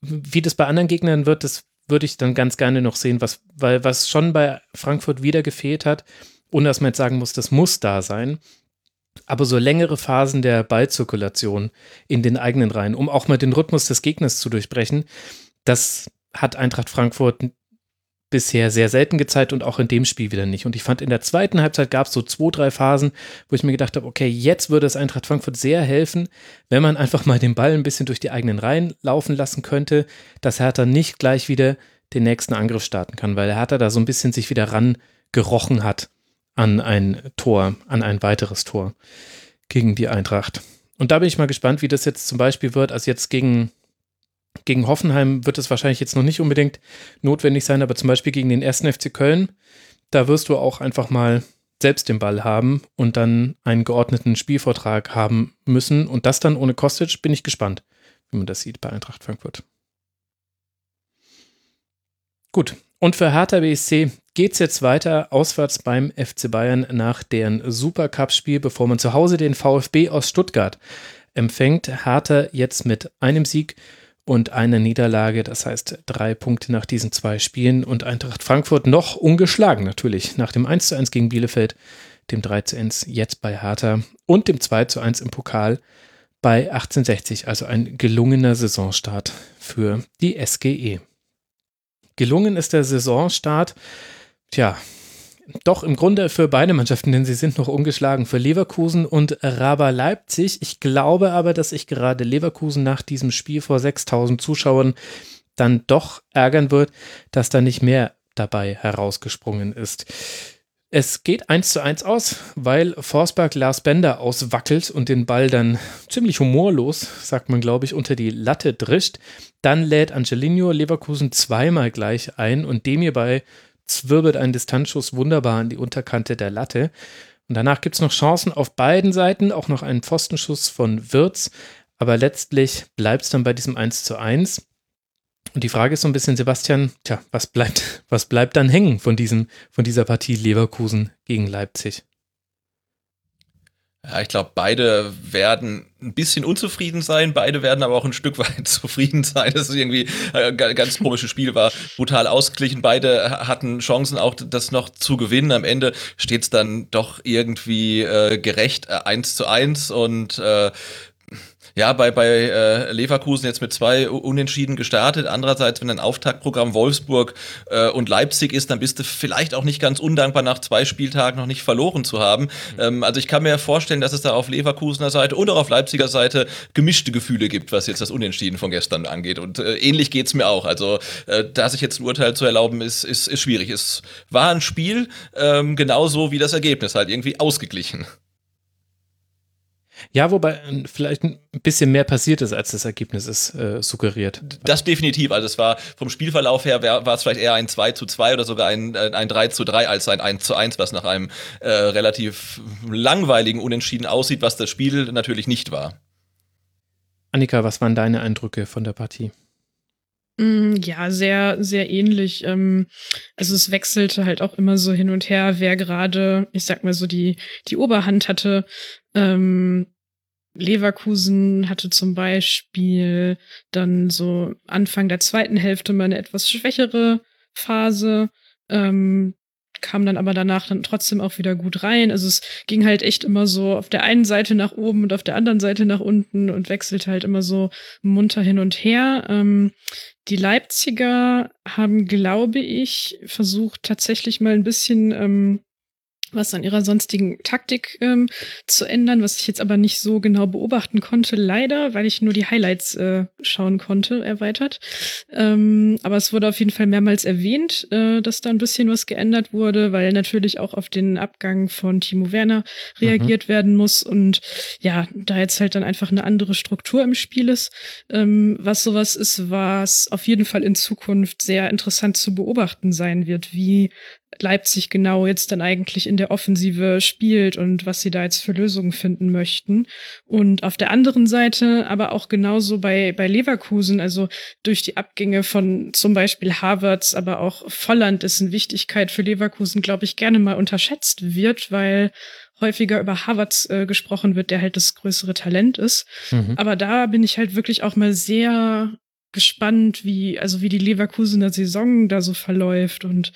Wie das bei anderen Gegnern wird, das würde ich dann ganz gerne noch sehen, was, weil was schon bei Frankfurt wieder gefehlt hat, ohne dass man jetzt sagen muss, das muss da sein, aber so längere Phasen der Ballzirkulation in den eigenen Reihen, um auch mal den Rhythmus des Gegners zu durchbrechen, das hat Eintracht Frankfurt bisher sehr selten gezeigt und auch in dem Spiel wieder nicht. Und ich fand, in der zweiten Halbzeit gab es so zwei, drei Phasen, wo ich mir gedacht habe, okay, jetzt würde es Eintracht Frankfurt sehr helfen, wenn man einfach mal den Ball ein bisschen durch die eigenen Reihen laufen lassen könnte, dass Hertha nicht gleich wieder den nächsten Angriff starten kann, weil Hertha da so ein bisschen sich wieder rangerochen hat an ein Tor, an ein weiteres Tor gegen die Eintracht. Und da bin ich mal gespannt, wie das jetzt zum Beispiel wird. Also jetzt gegen, gegen Hoffenheim wird es wahrscheinlich jetzt noch nicht unbedingt notwendig sein, aber zum Beispiel gegen den ersten FC Köln, da wirst du auch einfach mal selbst den Ball haben und dann einen geordneten Spielvortrag haben müssen. Und das dann ohne Kostic, bin ich gespannt, wie man das sieht bei Eintracht Frankfurt. Gut, und für Hertha BSC geht es jetzt weiter auswärts beim FC Bayern nach deren Supercup-Spiel, bevor man zu Hause den VfB aus Stuttgart empfängt. Hertha jetzt mit einem Sieg und einer Niederlage, das heißt drei Punkte nach diesen zwei Spielen und Eintracht Frankfurt noch ungeschlagen natürlich nach dem 1 zu 1 gegen Bielefeld, dem 3 zu 1 jetzt bei Hertha und dem 2 zu 1 im Pokal bei 1860, also ein gelungener Saisonstart für die SGE. Gelungen ist der Saisonstart, tja, doch im Grunde für beide Mannschaften, denn sie sind noch ungeschlagen für Leverkusen und Raba Leipzig. Ich glaube aber, dass sich gerade Leverkusen nach diesem Spiel vor 6000 Zuschauern dann doch ärgern wird, dass da nicht mehr dabei herausgesprungen ist. Es geht 1 zu 1 aus, weil Forsberg Lars Bender auswackelt und den Ball dann ziemlich humorlos, sagt man glaube ich, unter die Latte drischt. Dann lädt Angelino Leverkusen zweimal gleich ein und dem hierbei zwirbelt ein Distanzschuss wunderbar an die Unterkante der Latte. Und danach gibt es noch Chancen auf beiden Seiten, auch noch einen Pfostenschuss von Wirtz. Aber letztlich bleibt es dann bei diesem 1 zu 1. Und die Frage ist so ein bisschen, Sebastian, tja, was bleibt, was bleibt dann hängen von, diesem, von dieser Partie Leverkusen gegen Leipzig? Ja, ich glaube, beide werden ein bisschen unzufrieden sein, beide werden aber auch ein Stück weit zufrieden sein. Das ist irgendwie ein ganz komisches Spiel, war brutal ausgeglichen. Beide hatten Chancen auch, das noch zu gewinnen. Am Ende steht es dann doch irgendwie äh, gerecht äh, 1 zu 1 und äh, ja, bei, bei äh, Leverkusen jetzt mit zwei Unentschieden gestartet. Andererseits, wenn ein Auftaktprogramm Wolfsburg äh, und Leipzig ist, dann bist du vielleicht auch nicht ganz undankbar, nach zwei Spieltagen noch nicht verloren zu haben. Mhm. Ähm, also ich kann mir vorstellen, dass es da auf Leverkusener Seite und auch auf Leipziger Seite gemischte Gefühle gibt, was jetzt das Unentschieden von gestern angeht. Und äh, ähnlich geht's mir auch. Also äh, da sich jetzt ein Urteil zu erlauben, ist, ist, ist schwierig. Es war ein Spiel, ähm, genauso wie das Ergebnis, halt irgendwie ausgeglichen. Ja, wobei äh, vielleicht ein bisschen mehr passiert ist, als das Ergebnis ist äh, suggeriert. Das definitiv. Also es war vom Spielverlauf her war, war es vielleicht eher ein 2 zu 2 oder sogar ein, äh, ein 3 zu 3 als ein 1 zu 1, was nach einem äh, relativ langweiligen Unentschieden aussieht, was das Spiel natürlich nicht war. Annika, was waren deine Eindrücke von der Partie? Mm, ja, sehr, sehr ähnlich. Ähm, also es wechselte halt auch immer so hin und her, wer gerade, ich sag mal so, die, die Oberhand hatte. Ähm, Leverkusen hatte zum Beispiel dann so Anfang der zweiten Hälfte mal eine etwas schwächere Phase. Ähm, kam dann aber danach dann trotzdem auch wieder gut rein. Also es ging halt echt immer so auf der einen Seite nach oben und auf der anderen Seite nach unten und wechselte halt immer so munter hin und her. Ähm, die Leipziger haben, glaube ich, versucht tatsächlich mal ein bisschen ähm, was an ihrer sonstigen Taktik ähm, zu ändern, was ich jetzt aber nicht so genau beobachten konnte, leider, weil ich nur die Highlights äh, schauen konnte, erweitert. Ähm, aber es wurde auf jeden Fall mehrmals erwähnt, äh, dass da ein bisschen was geändert wurde, weil natürlich auch auf den Abgang von Timo Werner reagiert mhm. werden muss und ja, da jetzt halt dann einfach eine andere Struktur im Spiel ist. Ähm, was sowas ist, was auf jeden Fall in Zukunft sehr interessant zu beobachten sein wird, wie Leipzig genau jetzt dann eigentlich in der Offensive spielt und was sie da jetzt für Lösungen finden möchten. Und auf der anderen Seite aber auch genauso bei, bei Leverkusen, also durch die Abgänge von zum Beispiel Harvards, aber auch Volland, dessen Wichtigkeit für Leverkusen, glaube ich, gerne mal unterschätzt wird, weil häufiger über Harvards äh, gesprochen wird, der halt das größere Talent ist. Mhm. Aber da bin ich halt wirklich auch mal sehr gespannt, wie, also wie die Leverkusener Saison da so verläuft und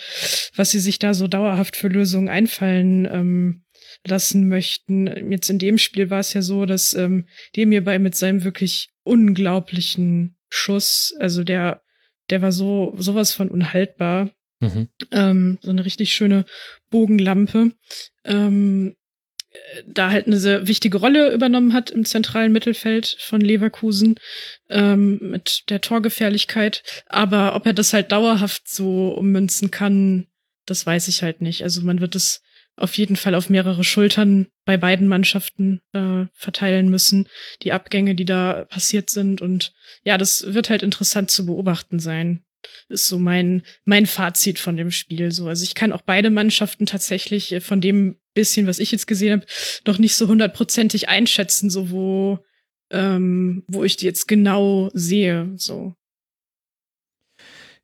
was sie sich da so dauerhaft für Lösungen einfallen ähm, lassen möchten. Jetzt in dem Spiel war es ja so, dass ähm, dem hierbei mit seinem wirklich unglaublichen Schuss, also der, der war so sowas von unhaltbar. Mhm. Ähm, so eine richtig schöne Bogenlampe. Ähm, da halt eine sehr wichtige Rolle übernommen hat im zentralen Mittelfeld von Leverkusen ähm, mit der Torgefährlichkeit. Aber ob er das halt dauerhaft so ummünzen kann, das weiß ich halt nicht. Also man wird es auf jeden Fall auf mehrere Schultern bei beiden Mannschaften äh, verteilen müssen, die Abgänge, die da passiert sind. Und ja, das wird halt interessant zu beobachten sein ist so mein, mein Fazit von dem Spiel. So, also ich kann auch beide Mannschaften tatsächlich äh, von dem bisschen, was ich jetzt gesehen habe, noch nicht so hundertprozentig einschätzen, so wo, ähm, wo ich die jetzt genau sehe. So.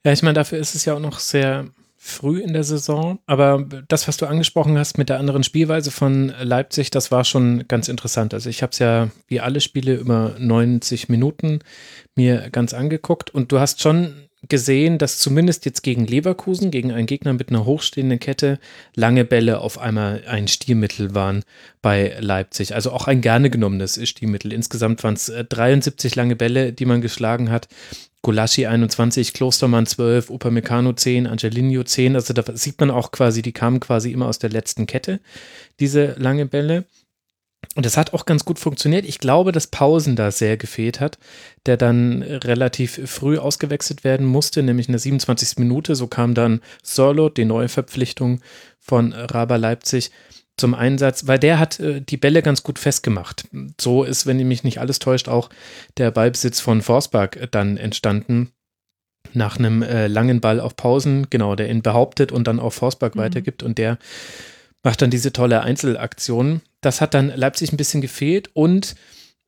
Ja, ich meine, dafür ist es ja auch noch sehr früh in der Saison. Aber das, was du angesprochen hast mit der anderen Spielweise von Leipzig, das war schon ganz interessant. Also ich habe es ja wie alle Spiele über 90 Minuten mir ganz angeguckt und du hast schon gesehen, dass zumindest jetzt gegen Leverkusen, gegen einen Gegner mit einer hochstehenden Kette, lange Bälle auf einmal ein Stilmittel waren bei Leipzig. Also auch ein gerne genommenes Stilmittel. Insgesamt waren es 73 lange Bälle, die man geschlagen hat. Golaschi 21, Klostermann 12, Upamecano 10, Angelino 10. Also da sieht man auch quasi, die kamen quasi immer aus der letzten Kette, diese lange Bälle. Und das hat auch ganz gut funktioniert. Ich glaube, dass Pausen da sehr gefehlt hat, der dann relativ früh ausgewechselt werden musste, nämlich in der 27. Minute. So kam dann Sorlo, die neue Verpflichtung von Raber Leipzig, zum Einsatz, weil der hat äh, die Bälle ganz gut festgemacht. So ist, wenn mich nicht alles täuscht, auch der Ballbesitz von Forsberg dann entstanden. Nach einem äh, langen Ball auf Pausen, genau, der ihn behauptet und dann auf Forsberg mhm. weitergibt und der macht dann diese tolle Einzelaktion. Das hat dann Leipzig ein bisschen gefehlt und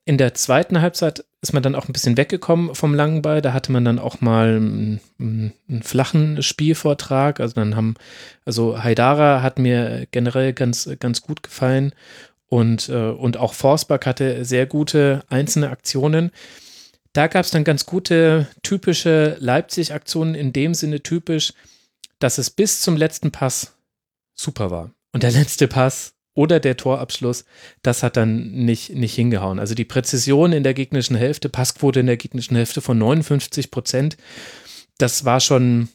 in der zweiten Halbzeit ist man dann auch ein bisschen weggekommen vom langen Ball. Da hatte man dann auch mal einen, einen, flachen Spielvortrag. Also dann haben, also Haidara hat mir generell ganz, ganz gut gefallen und, äh, und auch Forsberg hatte sehr gute einzelne Aktionen. Da gab es dann ganz gute typische Leipzig-Aktionen, in dem Sinne typisch, dass es bis zum letzten Pass super war. Und der letzte Pass oder der Torabschluss, das hat dann nicht, nicht hingehauen. Also die Präzision in der gegnerischen Hälfte, Passquote in der gegnerischen Hälfte von 59 Prozent, das war schon,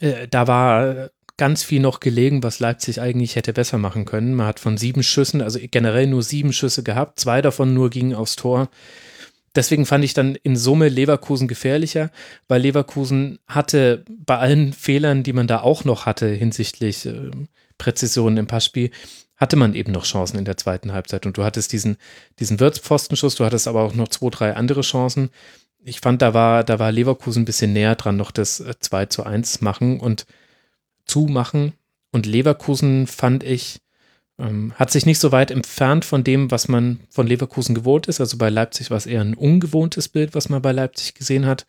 äh, da war ganz viel noch gelegen, was Leipzig eigentlich hätte besser machen können. Man hat von sieben Schüssen, also generell nur sieben Schüsse gehabt, zwei davon nur gingen aufs Tor. Deswegen fand ich dann in Summe Leverkusen gefährlicher, weil Leverkusen hatte bei allen Fehlern, die man da auch noch hatte hinsichtlich äh, Präzision im Passspiel, hatte man eben noch Chancen in der zweiten Halbzeit. Und du hattest diesen, diesen Wirtspfostenschuss, du hattest aber auch noch zwei, drei andere Chancen. Ich fand, da war, da war Leverkusen ein bisschen näher dran, noch das 2 äh, zu 1 machen und zu machen. Und Leverkusen fand ich, ähm, hat sich nicht so weit entfernt von dem, was man von Leverkusen gewohnt ist. Also bei Leipzig war es eher ein ungewohntes Bild, was man bei Leipzig gesehen hat.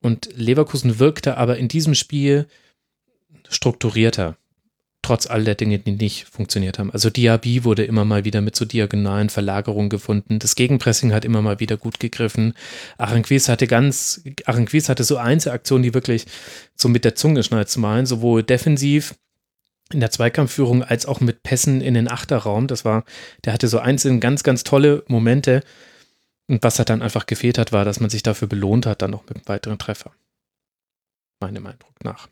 Und Leverkusen wirkte aber in diesem Spiel strukturierter trotz all der Dinge, die nicht funktioniert haben. Also Diaby wurde immer mal wieder mit so diagonalen Verlagerungen gefunden. Das Gegenpressing hat immer mal wieder gut gegriffen. Aranquis hatte ganz, Aranquis hatte so Einzelaktionen, die wirklich so mit der Zunge schnallt zu malen, sowohl defensiv in der Zweikampfführung als auch mit Pässen in den Achterraum. Das war, der hatte so einzelne ganz, ganz tolle Momente. Und was halt dann einfach gefehlt hat, war, dass man sich dafür belohnt hat, dann noch mit einem weiteren Treffer. Meinem Eindruck nach.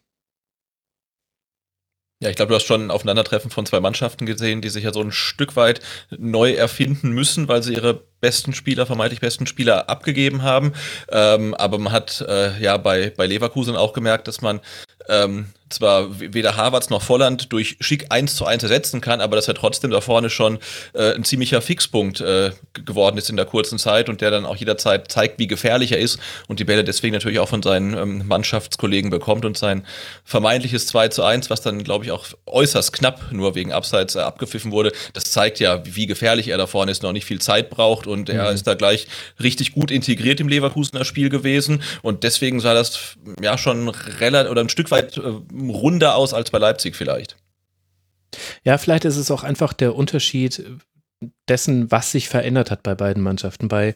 Ja, ich glaube, du hast schon ein Aufeinandertreffen von zwei Mannschaften gesehen, die sich ja so ein Stück weit neu erfinden müssen, weil sie ihre besten Spieler, vermeintlich besten Spieler abgegeben haben. Ähm, aber man hat äh, ja bei, bei Leverkusen auch gemerkt, dass man ähm, zwar weder Harvards noch Volland durch Schick 1 zu 1 ersetzen kann, aber dass er trotzdem da vorne schon äh, ein ziemlicher Fixpunkt äh, geworden ist in der kurzen Zeit und der dann auch jederzeit zeigt, wie gefährlich er ist und die Bälle deswegen natürlich auch von seinen ähm, Mannschaftskollegen bekommt und sein vermeintliches 2 zu 1, was dann, glaube ich, auch äußerst knapp nur wegen Abseits äh, abgepfiffen wurde, das zeigt ja, wie gefährlich er da vorne ist, noch nicht viel Zeit braucht und mhm. er ist da gleich richtig gut integriert im Leverkusener Spiel gewesen und deswegen sah das ja schon relativ oder ein Stück weit äh, runder aus als bei Leipzig vielleicht. Ja, vielleicht ist es auch einfach der Unterschied dessen, was sich verändert hat bei beiden Mannschaften. Bei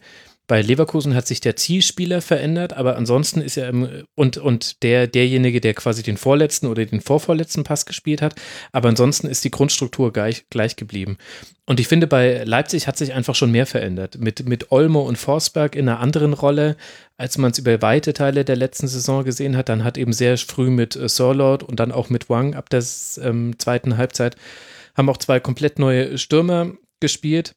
bei Leverkusen hat sich der Zielspieler verändert, aber ansonsten ist er im, und, und der, derjenige, der quasi den vorletzten oder den vorvorletzten Pass gespielt hat, aber ansonsten ist die Grundstruktur gleich, gleich geblieben. Und ich finde, bei Leipzig hat sich einfach schon mehr verändert. Mit, mit Olmo und Forsberg in einer anderen Rolle, als man es über weite Teile der letzten Saison gesehen hat. Dann hat eben sehr früh mit äh, Sorlord und dann auch mit Wang ab der ähm, zweiten Halbzeit haben auch zwei komplett neue Stürmer gespielt.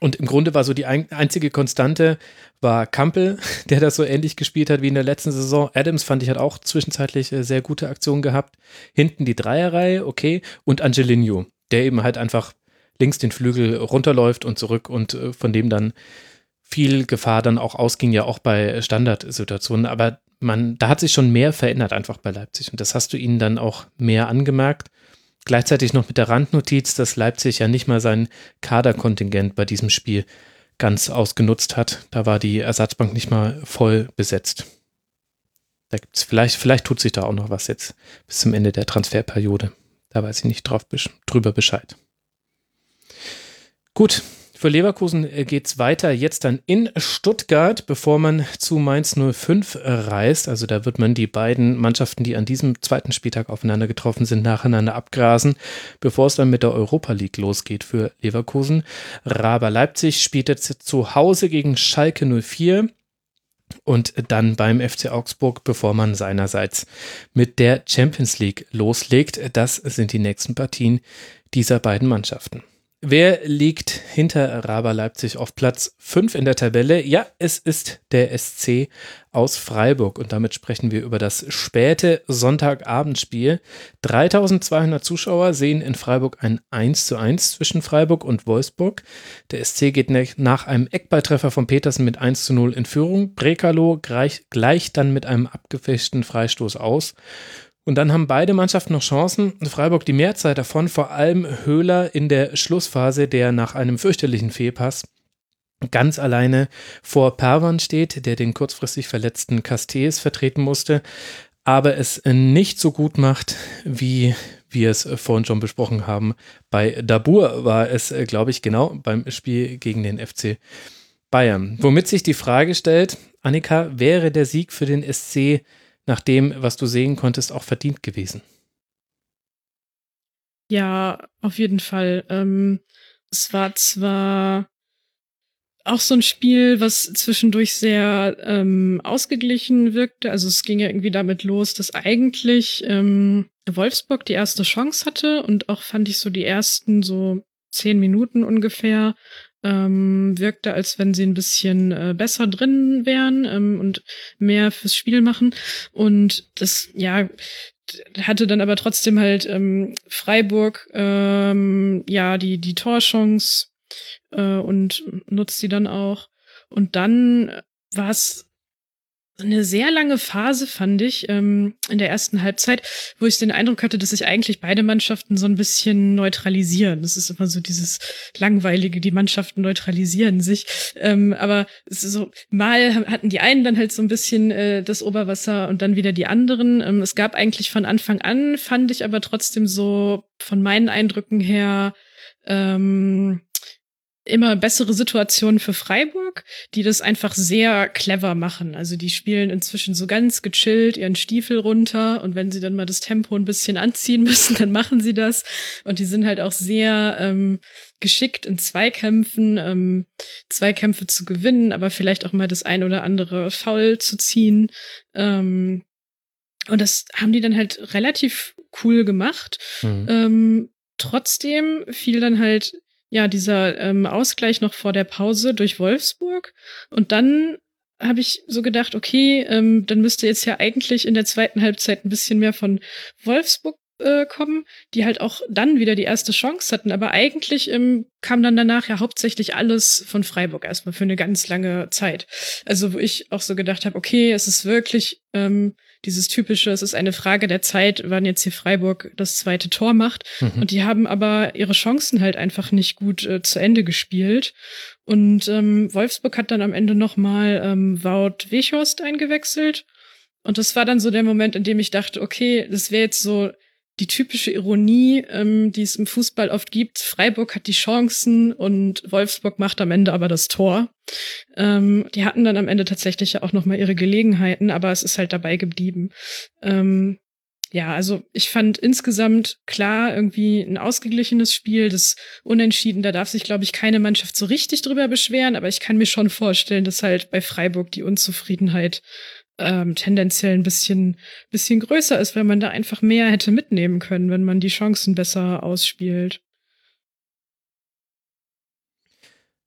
Und im Grunde war so die ein, einzige Konstante war Kampel, der das so ähnlich gespielt hat wie in der letzten Saison. Adams fand ich hat auch zwischenzeitlich äh, sehr gute Aktionen gehabt. Hinten die Dreierreihe, okay. Und Angelino, der eben halt einfach links den Flügel runterläuft und zurück und äh, von dem dann viel Gefahr dann auch ausging, ja auch bei Standardsituationen. Aber man, da hat sich schon mehr verändert einfach bei Leipzig und das hast du ihnen dann auch mehr angemerkt. Gleichzeitig noch mit der Randnotiz, dass Leipzig ja nicht mal sein Kaderkontingent bei diesem Spiel ganz ausgenutzt hat. Da war die Ersatzbank nicht mal voll besetzt. Da gibt's vielleicht, vielleicht tut sich da auch noch was jetzt bis zum Ende der Transferperiode. Da weiß ich nicht drauf, drüber Bescheid. Gut, für Leverkusen äh, geht es weiter jetzt dann in Stuttgart, bevor man zu Mainz 05 äh, reist. Also da wird man die beiden Mannschaften, die an diesem zweiten Spieltag aufeinander getroffen sind, nacheinander abgrasen, bevor es dann mit der Europa League losgeht für Leverkusen. Raber Leipzig spielt jetzt zu Hause gegen Schalke 04 und dann beim FC Augsburg, bevor man seinerseits mit der Champions League loslegt. Das sind die nächsten Partien dieser beiden Mannschaften. Wer liegt hinter Raber Leipzig auf Platz 5 in der Tabelle? Ja, es ist der SC aus Freiburg und damit sprechen wir über das späte Sonntagabendspiel. 3200 Zuschauer sehen in Freiburg ein 1 zu 1 zwischen Freiburg und Wolfsburg. Der SC geht nach einem Eckballtreffer von Petersen mit 1 zu 0 in Führung. Brekalo gleicht dann mit einem abgefechten Freistoß aus. Und dann haben beide Mannschaften noch Chancen. Freiburg die Mehrzeit davon, vor allem Höhler in der Schlussphase, der nach einem fürchterlichen Fehlpass ganz alleine vor Perwan steht, der den kurzfristig verletzten Castells vertreten musste, aber es nicht so gut macht, wie wir es vorhin schon besprochen haben. Bei Dabur war es, glaube ich, genau beim Spiel gegen den FC Bayern. Womit sich die Frage stellt, Annika, wäre der Sieg für den SC nach dem, was du sehen konntest, auch verdient gewesen. Ja, auf jeden Fall. Ähm, es war zwar auch so ein Spiel, was zwischendurch sehr ähm, ausgeglichen wirkte. Also es ging ja irgendwie damit los, dass eigentlich ähm, Wolfsburg die erste Chance hatte und auch fand ich so die ersten so zehn Minuten ungefähr ähm, wirkte, als wenn sie ein bisschen äh, besser drin wären ähm, und mehr fürs Spiel machen. Und das, ja, hatte dann aber trotzdem halt ähm, Freiburg ähm, ja die die Torchance äh, und nutzt sie dann auch. Und dann war es eine sehr lange Phase, fand ich, ähm, in der ersten Halbzeit, wo ich den Eindruck hatte, dass sich eigentlich beide Mannschaften so ein bisschen neutralisieren. Das ist immer so dieses Langweilige, die Mannschaften neutralisieren sich. Ähm, aber es ist so, mal hatten die einen dann halt so ein bisschen äh, das Oberwasser und dann wieder die anderen. Ähm, es gab eigentlich von Anfang an, fand ich aber trotzdem so von meinen Eindrücken her, ähm, immer bessere Situationen für Freiburg, die das einfach sehr clever machen. Also die spielen inzwischen so ganz gechillt ihren Stiefel runter und wenn sie dann mal das Tempo ein bisschen anziehen müssen, dann machen sie das. Und die sind halt auch sehr ähm, geschickt in Zweikämpfen, ähm, Zweikämpfe zu gewinnen, aber vielleicht auch mal das ein oder andere Foul zu ziehen. Ähm, und das haben die dann halt relativ cool gemacht. Mhm. Ähm, trotzdem fiel dann halt ja dieser ähm, Ausgleich noch vor der Pause durch Wolfsburg und dann habe ich so gedacht, okay, ähm, dann müsste jetzt ja eigentlich in der zweiten Halbzeit ein bisschen mehr von Wolfsburg äh, kommen, die halt auch dann wieder die erste Chance hatten. Aber eigentlich ähm, kam dann danach ja hauptsächlich alles von Freiburg erstmal für eine ganz lange Zeit. Also wo ich auch so gedacht habe, okay, es ist wirklich ähm, dieses typische, es ist eine Frage der Zeit, wann jetzt hier Freiburg das zweite Tor macht. Mhm. Und die haben aber ihre Chancen halt einfach nicht gut äh, zu Ende gespielt. Und ähm, Wolfsburg hat dann am Ende nochmal ähm, Wout Wechhorst eingewechselt. Und das war dann so der Moment, in dem ich dachte, okay, das wäre jetzt so die typische Ironie, ähm, die es im Fußball oft gibt. Freiburg hat die Chancen und Wolfsburg macht am Ende aber das Tor. Ähm, die hatten dann am Ende tatsächlich ja auch noch mal ihre Gelegenheiten, aber es ist halt dabei geblieben. Ähm, ja, also ich fand insgesamt klar irgendwie ein ausgeglichenes Spiel, das Unentschieden, da darf sich, glaube ich, keine Mannschaft so richtig drüber beschweren, aber ich kann mir schon vorstellen, dass halt bei Freiburg die Unzufriedenheit ähm, tendenziell ein bisschen, bisschen größer ist, weil man da einfach mehr hätte mitnehmen können, wenn man die Chancen besser ausspielt.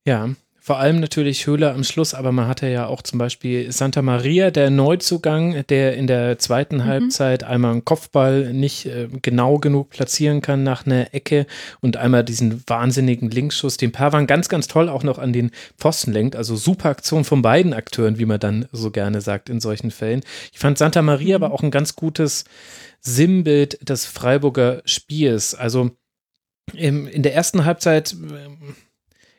Ja, vor allem natürlich Höhler am Schluss, aber man hatte ja auch zum Beispiel Santa Maria, der Neuzugang, der in der zweiten mhm. Halbzeit einmal einen Kopfball nicht äh, genau genug platzieren kann nach einer Ecke und einmal diesen wahnsinnigen Linksschuss, den Pavan ganz, ganz toll auch noch an den Pfosten lenkt. Also super Aktion von beiden Akteuren, wie man dann so gerne sagt in solchen Fällen. Ich fand Santa Maria mhm. aber auch ein ganz gutes Sinnbild des Freiburger Spiels. Also im, in der ersten Halbzeit äh,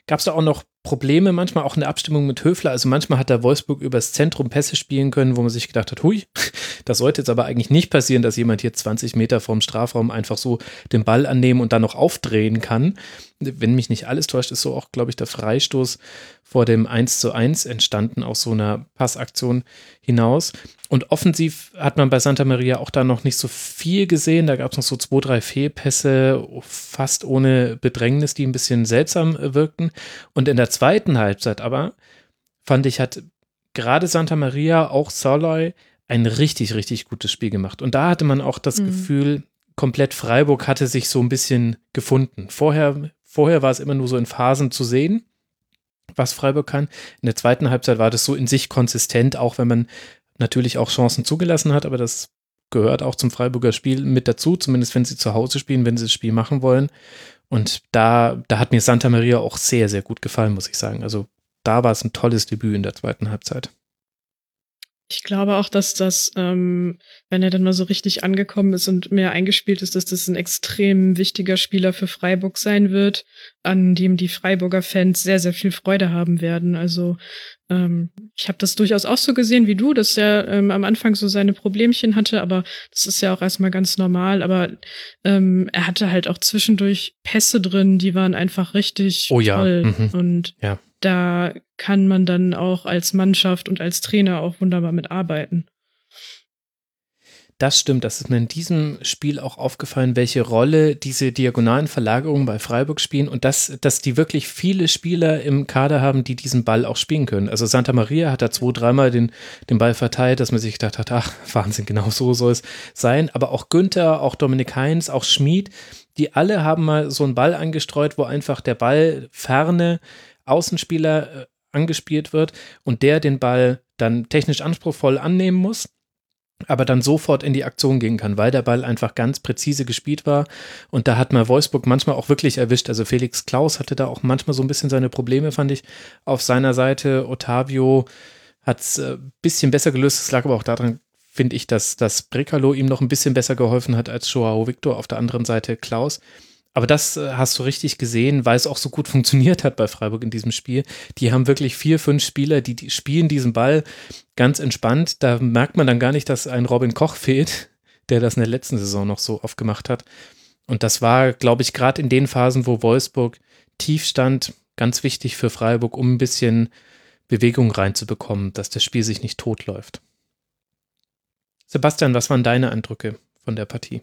gab es da auch noch Probleme manchmal auch in der Abstimmung mit Höfler. Also manchmal hat der Wolfsburg übers Zentrum Pässe spielen können, wo man sich gedacht hat, hui, das sollte jetzt aber eigentlich nicht passieren, dass jemand hier 20 Meter vorm Strafraum einfach so den Ball annehmen und dann noch aufdrehen kann. Wenn mich nicht alles täuscht, ist so auch, glaube ich, der Freistoß vor dem 1 zu 1 entstanden aus so einer Passaktion hinaus. Und offensiv hat man bei Santa Maria auch da noch nicht so viel gesehen. Da gab es noch so zwei, drei Fehlpässe, fast ohne Bedrängnis, die ein bisschen seltsam wirkten. Und in der zweiten Halbzeit aber, fand ich, hat gerade Santa Maria, auch Soloy, ein richtig, richtig gutes Spiel gemacht. Und da hatte man auch das mhm. Gefühl, komplett Freiburg hatte sich so ein bisschen gefunden. Vorher, vorher war es immer nur so in Phasen zu sehen, was Freiburg kann. In der zweiten Halbzeit war das so in sich konsistent, auch wenn man natürlich auch Chancen zugelassen hat, aber das gehört auch zum Freiburger Spiel mit dazu, zumindest wenn sie zu Hause spielen, wenn sie das Spiel machen wollen. Und da, da hat mir Santa Maria auch sehr, sehr gut gefallen, muss ich sagen. Also da war es ein tolles Debüt in der zweiten Halbzeit. Ich glaube auch, dass das, ähm, wenn er dann mal so richtig angekommen ist und mehr eingespielt ist, dass das ein extrem wichtiger Spieler für Freiburg sein wird, an dem die Freiburger Fans sehr, sehr viel Freude haben werden. Also ähm, ich habe das durchaus auch so gesehen wie du, dass er ähm, am Anfang so seine Problemchen hatte, aber das ist ja auch erstmal ganz normal. Aber ähm, er hatte halt auch zwischendurch Pässe drin, die waren einfach richtig oh, ja. toll. Mhm. Und ja da kann man dann auch als Mannschaft und als Trainer auch wunderbar mitarbeiten. Das stimmt, das ist mir in diesem Spiel auch aufgefallen, welche Rolle diese diagonalen Verlagerungen bei Freiburg spielen und dass, dass die wirklich viele Spieler im Kader haben, die diesen Ball auch spielen können. Also Santa Maria hat da zwei, dreimal den, den Ball verteilt, dass man sich gedacht hat, ach, Wahnsinn, genau so soll es sein. Aber auch Günther, auch Dominik Heinz, auch Schmid, die alle haben mal so einen Ball angestreut, wo einfach der Ball ferne Außenspieler äh, angespielt wird und der den Ball dann technisch anspruchsvoll annehmen muss, aber dann sofort in die Aktion gehen kann, weil der Ball einfach ganz präzise gespielt war. Und da hat man Wolfsburg manchmal auch wirklich erwischt. Also Felix Klaus hatte da auch manchmal so ein bisschen seine Probleme, fand ich, auf seiner Seite. Otavio hat es ein äh, bisschen besser gelöst. Es lag aber auch daran, finde ich, dass, dass Brekalo ihm noch ein bisschen besser geholfen hat als Joao Victor. Auf der anderen Seite Klaus. Aber das äh, hast du richtig gesehen, weil es auch so gut funktioniert hat bei Freiburg in diesem Spiel. Die haben wirklich vier, fünf Spieler, die, die spielen diesen Ball ganz entspannt. Da merkt man dann gar nicht, dass ein Robin Koch fehlt, der das in der letzten Saison noch so oft gemacht hat. Und das war, glaube ich, gerade in den Phasen, wo Wolfsburg tief stand, ganz wichtig für Freiburg, um ein bisschen Bewegung reinzubekommen, dass das Spiel sich nicht totläuft. Sebastian, was waren deine Eindrücke von der Partie?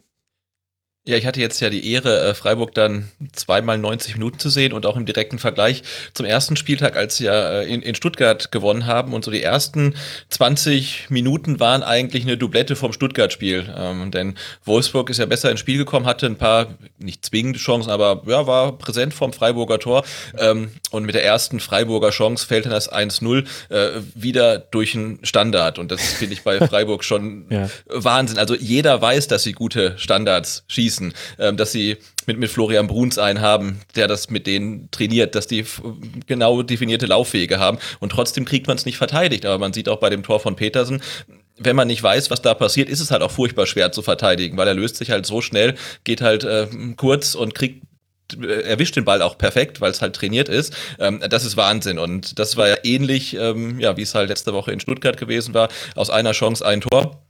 Ja, ich hatte jetzt ja die Ehre, äh, Freiburg dann zweimal 90 Minuten zu sehen und auch im direkten Vergleich zum ersten Spieltag, als sie ja äh, in, in Stuttgart gewonnen haben. Und so die ersten 20 Minuten waren eigentlich eine Doublette vom Stuttgart-Spiel. Ähm, denn Wolfsburg ist ja besser ins Spiel gekommen, hatte ein paar nicht zwingende Chancen, aber ja, war präsent vom Freiburger Tor. Ähm, und mit der ersten Freiburger Chance fällt dann das 1-0 äh, wieder durch einen Standard. Und das finde ich bei Freiburg schon ja. Wahnsinn. Also jeder weiß, dass sie gute Standards schießen schießen, ähm, dass sie mit, mit Florian Bruns einen haben, der das mit denen trainiert, dass die genau definierte Laufwege haben und trotzdem kriegt man es nicht verteidigt. Aber man sieht auch bei dem Tor von Petersen, wenn man nicht weiß, was da passiert, ist es halt auch furchtbar schwer zu verteidigen, weil er löst sich halt so schnell, geht halt äh, kurz und kriegt äh, erwischt den Ball auch perfekt, weil es halt trainiert ist. Ähm, das ist Wahnsinn. Und das war ja ähnlich, ähm, ja, wie es halt letzte Woche in Stuttgart gewesen war. Aus einer Chance ein Tor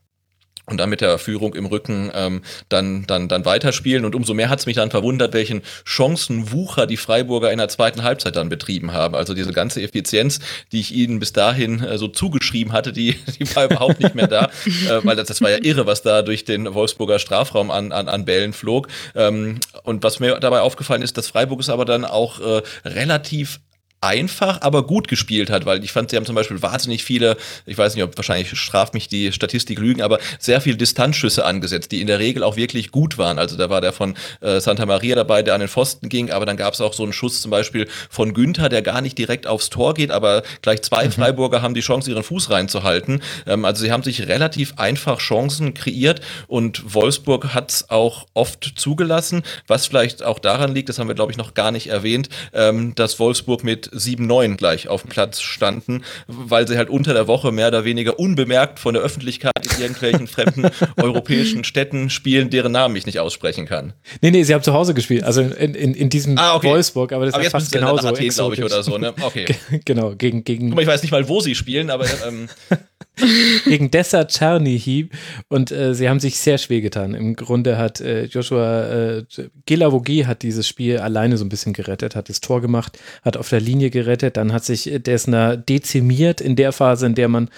und dann mit der Führung im Rücken ähm, dann, dann, dann weiterspielen. Und umso mehr hat es mich dann verwundert, welchen Chancenwucher die Freiburger in der zweiten Halbzeit dann betrieben haben. Also diese ganze Effizienz, die ich ihnen bis dahin äh, so zugeschrieben hatte, die, die war überhaupt nicht mehr da. äh, weil das, das war ja irre, was da durch den Wolfsburger Strafraum an, an, an Bällen flog. Ähm, und was mir dabei aufgefallen ist, dass Freiburg es aber dann auch äh, relativ einfach, aber gut gespielt hat, weil ich fand, sie haben zum Beispiel wahnsinnig viele, ich weiß nicht, ob wahrscheinlich straft mich die Statistik lügen, aber sehr viele Distanzschüsse angesetzt, die in der Regel auch wirklich gut waren. Also da war der von äh, Santa Maria dabei, der an den Pfosten ging, aber dann gab es auch so einen Schuss zum Beispiel von Günther, der gar nicht direkt aufs Tor geht, aber gleich zwei mhm. Freiburger haben die Chance, ihren Fuß reinzuhalten. Ähm, also sie haben sich relativ einfach Chancen kreiert und Wolfsburg hat es auch oft zugelassen, was vielleicht auch daran liegt, das haben wir glaube ich noch gar nicht erwähnt, ähm, dass Wolfsburg mit 7-9 gleich auf dem Platz standen, weil sie halt unter der Woche mehr oder weniger unbemerkt von der Öffentlichkeit in irgendwelchen fremden europäischen Städten spielen, deren Namen ich nicht aussprechen kann. Nee, nee, sie haben zu Hause gespielt, also in, in, in diesem ah, okay. Wolfsburg, aber das aber ist fast genauso. Athen, glaube ich, oder so, ne? Okay. genau, gegen, gegen. Ich weiß nicht mal, wo sie spielen, aber ähm, gegen Dessa Czerny und äh, sie haben sich sehr schwer getan. Im Grunde hat äh, Joshua äh, Gilavogi hat dieses Spiel alleine so ein bisschen gerettet, hat das Tor gemacht, hat auf der Linie gerettet, dann hat sich Dessner dezimiert in der Phase, in der man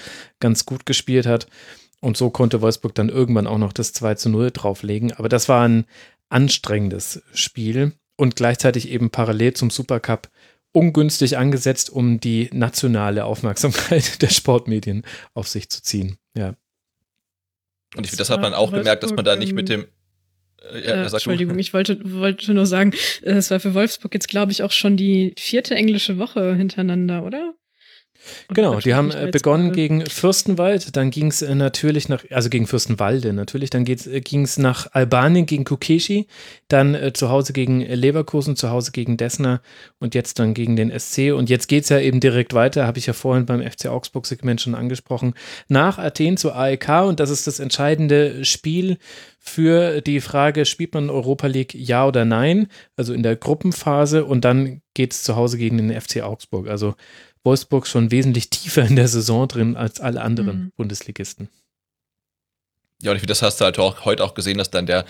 ganz gut gespielt hat. Und so konnte Wolfsburg dann irgendwann auch noch das 2 zu 0 drauflegen. Aber das war ein anstrengendes Spiel und gleichzeitig eben parallel zum Supercup ungünstig angesetzt, um die nationale Aufmerksamkeit der Sportmedien auf sich zu ziehen. Ja. Und ich finde, das hat man auch gemerkt, dass man da nicht mit dem äh, ja, äh, Entschuldigung, du. ich wollte, wollte nur sagen, es war für Wolfsburg jetzt, glaube ich, auch schon die vierte englische Woche hintereinander, oder? Genau, die haben äh, begonnen gegen Fürstenwald, dann ging es äh, natürlich nach, also gegen Fürstenwalde natürlich, dann äh, ging es nach Albanien gegen Kukeshi, dann äh, zu Hause gegen Leverkusen, zu Hause gegen Dessner und jetzt dann gegen den SC. Und jetzt geht es ja eben direkt weiter, habe ich ja vorhin beim FC Augsburg-Segment schon angesprochen, nach Athen zu AEK und das ist das entscheidende Spiel für die Frage, spielt man Europa League ja oder nein, also in der Gruppenphase und dann geht es zu Hause gegen den FC Augsburg. Also Wolfsburg schon wesentlich tiefer in der Saison drin als alle anderen mhm. Bundesligisten. Ja, und ich finde, das hast du halt auch heute auch gesehen, dass dann der,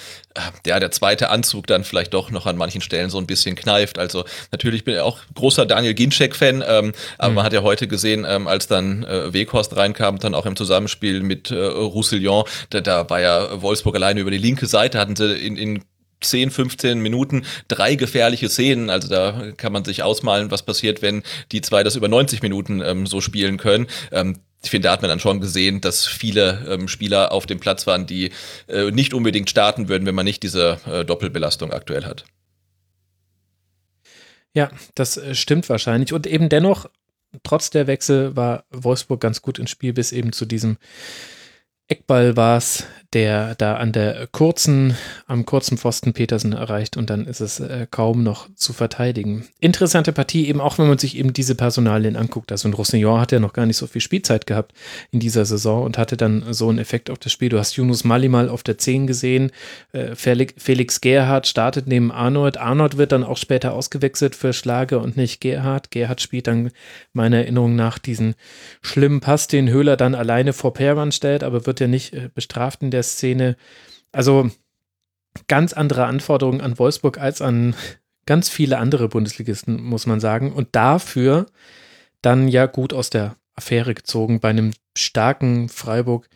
der, der zweite Anzug dann vielleicht doch noch an manchen Stellen so ein bisschen kneift. Also natürlich bin ich auch großer Daniel Ginczek-Fan, ähm, aber mhm. man hat ja heute gesehen, ähm, als dann äh, Weghorst reinkam, dann auch im Zusammenspiel mit äh, Roussillon, da, da war ja Wolfsburg alleine über die linke Seite, hatten sie in, in 10, 15 Minuten drei gefährliche Szenen. Also da kann man sich ausmalen, was passiert, wenn die zwei das über 90 Minuten ähm, so spielen können. Ähm, ich finde, da hat man dann schon gesehen, dass viele ähm, Spieler auf dem Platz waren, die äh, nicht unbedingt starten würden, wenn man nicht diese äh, Doppelbelastung aktuell hat. Ja, das äh, stimmt wahrscheinlich. Und eben dennoch, trotz der Wechsel, war Wolfsburg ganz gut ins Spiel bis eben zu diesem Eckball war es, der da an der kurzen, am kurzen Pfosten Petersen erreicht und dann ist es äh, kaum noch zu verteidigen. Interessante Partie, eben auch wenn man sich eben diese Personalien anguckt. Also ein Roussillon hat ja noch gar nicht so viel Spielzeit gehabt in dieser Saison und hatte dann so einen Effekt auf das Spiel. Du hast Yunus Mali mal auf der 10 gesehen, äh, Felix, Felix Gerhardt startet neben Arnold. Arnold wird dann auch später ausgewechselt für Schlage und nicht Gerhardt. Gerhardt spielt dann meiner Erinnerung nach diesen schlimmen Pass, den Höhler dann alleine vor Perwan stellt, aber wird ja nicht äh, bestraft in der der Szene. Also ganz andere Anforderungen an Wolfsburg als an ganz viele andere Bundesligisten, muss man sagen. Und dafür dann ja gut aus der Affäre gezogen bei einem starken Freiburg,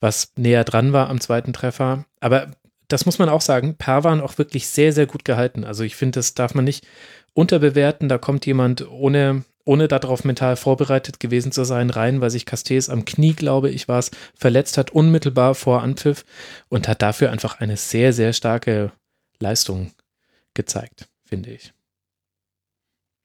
was näher dran war am zweiten Treffer. Aber das muss man auch sagen, Pavan auch wirklich sehr, sehr gut gehalten. Also ich finde, das darf man nicht unterbewerten. Da kommt jemand ohne, ohne darauf mental vorbereitet gewesen zu sein, rein, weil sich Castells am Knie, glaube ich, war es, verletzt hat, unmittelbar vor Anpfiff und hat dafür einfach eine sehr, sehr starke Leistung gezeigt, finde ich.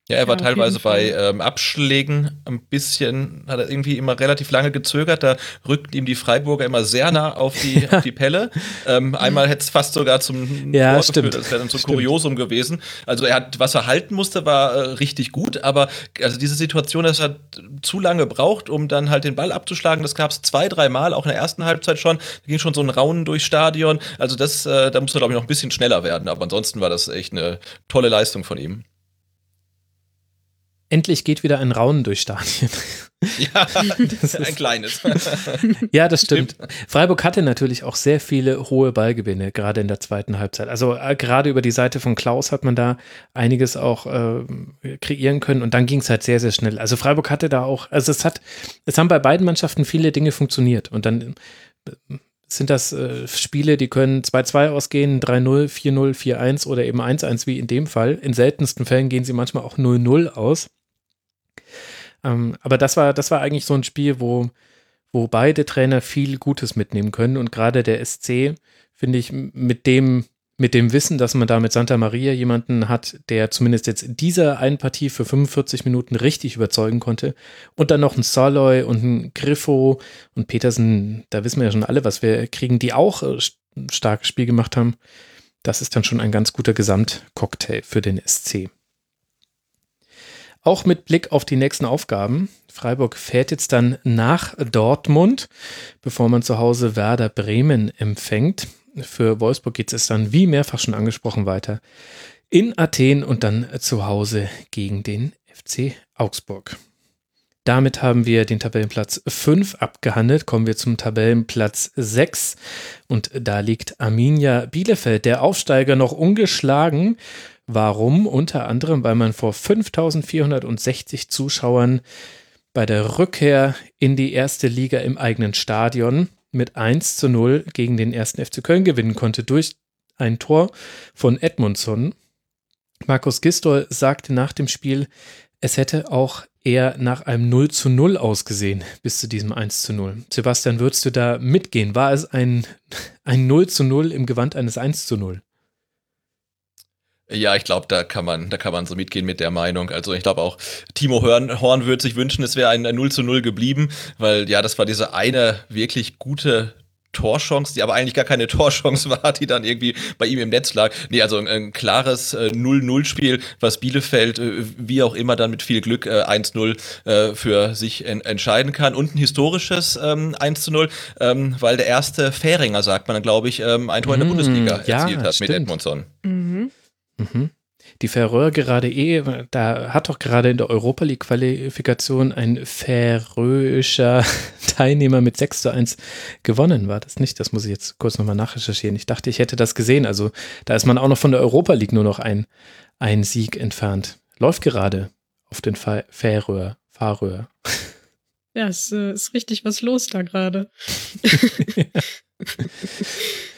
Ja, er war Ja, teilweise bei ähm, Abschlägen ein bisschen, hat er irgendwie immer relativ lange gezögert. Da rückten ihm die Freiburger immer sehr nah auf die, auf die Pelle. Ähm, einmal hätte es fast sogar zum Ja, stimmt. geführt. Das wäre dann Stimmt. Kuriosum gewesen. Also er hat, was er halten musste, war äh, richtig gut, aber also diese Situation, dass er zu lange braucht, um dann halt den Ball abzuschlagen, das gab es zwei, drei Mal, auch in der ersten Halbzeit schon. Da ging schon so ein Raunen durchs Stadion. Also das, äh, da musste er, glaube ich, noch ein bisschen schneller werden. Aber ansonsten war das echt eine tolle Leistung von ihm. Endlich geht wieder ein Raunen durch Stadien. Ja, ein kleines. Ja, das stimmt. Freiburg hatte natürlich auch sehr viele hohe Ballgewinne, gerade in der zweiten Halbzeit. Also äh, gerade über die Seite von Klaus hat man da einiges auch äh, kreieren können und dann ging es halt sehr, sehr schnell. Also Freiburg hatte da auch, also es hat, es haben bei beiden Mannschaften viele Dinge funktioniert und dann äh, sind das äh, Spiele, die können 2-2 ausgehen, 3-0, 4-0, 4-1 oder eben 1-1 wie in dem Fall. In seltensten Fällen gehen sie manchmal auch 0-0 aus. Ähm, aber das war, das war eigentlich so ein Spiel, wo, wo beide Trainer viel Gutes mitnehmen können. Und gerade der SC, finde ich, mit dem, mit dem Wissen, dass man da mit Santa Maria jemanden hat, der zumindest jetzt in dieser einen Partie für 45 Minuten richtig überzeugen konnte. Und dann noch ein Saloy und ein Griffo und Petersen, da wissen wir ja schon alle, was wir kriegen, die auch äh, ein starkes Spiel gemacht haben. Das ist dann schon ein ganz guter Gesamtcocktail für den SC. Auch mit Blick auf die nächsten Aufgaben. Freiburg fährt jetzt dann nach Dortmund, bevor man zu Hause Werder Bremen empfängt. Für Wolfsburg geht es dann, wie mehrfach schon angesprochen, weiter in Athen und dann zu Hause gegen den FC Augsburg. Damit haben wir den Tabellenplatz 5 abgehandelt. Kommen wir zum Tabellenplatz 6. Und da liegt Arminia Bielefeld, der Aufsteiger, noch ungeschlagen. Warum? Unter anderem, weil man vor 5460 Zuschauern bei der Rückkehr in die erste Liga im eigenen Stadion mit 1 zu 0 gegen den ersten FC Köln gewinnen konnte durch ein Tor von Edmundson. Markus Gistol sagte nach dem Spiel, es hätte auch eher nach einem 0 zu 0 ausgesehen bis zu diesem 1 zu 0. Sebastian, würdest du da mitgehen? War es ein, ein 0 zu 0 im Gewand eines 1 zu 0? Ja, ich glaube, da kann man, da kann man so mitgehen mit der Meinung. Also ich glaube auch, Timo Horn, Horn würde sich wünschen, es wäre ein, ein 0 zu 0 geblieben, weil ja, das war diese eine wirklich gute Torchance, die aber eigentlich gar keine Torchance war, die dann irgendwie bei ihm im Netz lag. Nee, also ein, ein klares äh, 0-0-Spiel, was Bielefeld, äh, wie auch immer, dann mit viel Glück äh, 1-0 äh, für sich en entscheiden kann. Und ein historisches ähm, 1-0, ähm, weil der erste Fähringer, sagt man dann, glaube ich, ähm, ein Tor in der Mm, Bundesliga ja, erzielt hat mit stimmt. Edmundson. Mhm. Mhm. Die Färöer gerade eh, da hat doch gerade in der Europa League Qualifikation ein färöischer Teilnehmer mit 6 zu 1 gewonnen, war das nicht? Das muss ich jetzt kurz nochmal nachrecherchieren. Ich dachte, ich hätte das gesehen. Also da ist man auch noch von der Europa League nur noch ein, ein Sieg entfernt. Läuft gerade auf den Färöer. Färöer. Ja, es äh, ist richtig was los da gerade.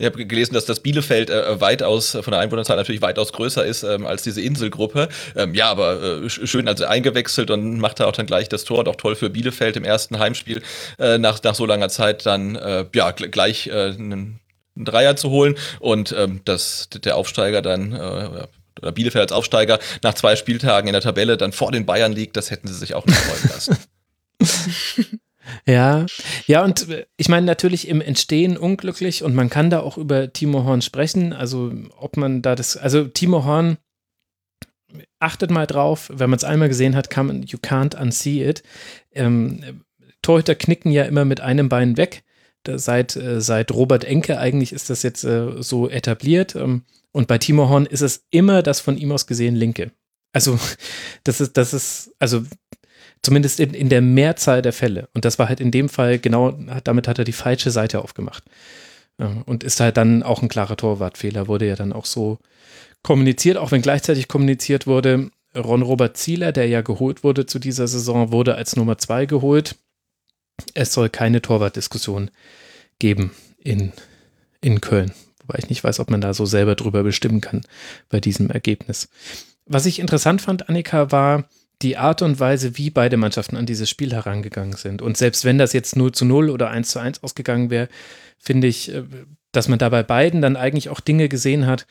Ich habe gelesen, dass das Bielefeld äh, weitaus von der Einwohnerzahl natürlich weitaus größer ist ähm, als diese Inselgruppe. Ähm, ja, aber äh, sch- schön also eingewechselt und macht da auch dann gleich das Tor und auch toll für Bielefeld im ersten Heimspiel äh, nach, nach so langer Zeit dann äh, ja gl gleich äh, einen, einen Dreier zu holen und ähm, dass der Aufsteiger dann äh, oder Bielefeld als Aufsteiger nach zwei Spieltagen in der Tabelle dann vor den Bayern liegt, das hätten sie sich auch nicht freuen lassen. Ja, ja, und ich meine natürlich im Entstehen unglücklich und man kann da auch über Timo Horn sprechen. Also, ob man da das, also Timo Horn, achtet mal drauf, wenn man es einmal gesehen hat, kann man, you can't unsee it. Ähm, Torhüter knicken ja immer mit einem Bein weg. Da seit, äh, seit Robert Enke eigentlich ist das jetzt äh, so etabliert. Ähm, und bei Timo Horn ist es immer das von ihm aus gesehen linke. Also, das ist, das ist, also Zumindest in, in der Mehrzahl der Fälle. Und das war halt in dem Fall genau, damit hat er die falsche Seite aufgemacht. Ja, Und ist halt dann auch ein klarer Torwartfehler, wurde ja dann auch so kommuniziert, auch wenn gleichzeitig kommuniziert wurde, Ron-Robert Zieler, der ja geholt wurde zu dieser Saison, wurde als Nummer zwei geholt. Es soll keine Torwartdiskussion geben in, in Köln. Wobei ich nicht weiß, ob man da so selber drüber bestimmen kann bei diesem Ergebnis. Was ich interessant fand, Annika, war die Art und Weise, wie beide Mannschaften an dieses Spiel herangegangen sind. Und selbst wenn das jetzt 0 zu 0 oder 1 zu 1 ausgegangen wäre, finde ich, äh, dass man da bei beiden dann eigentlich auch Dinge gesehen hat,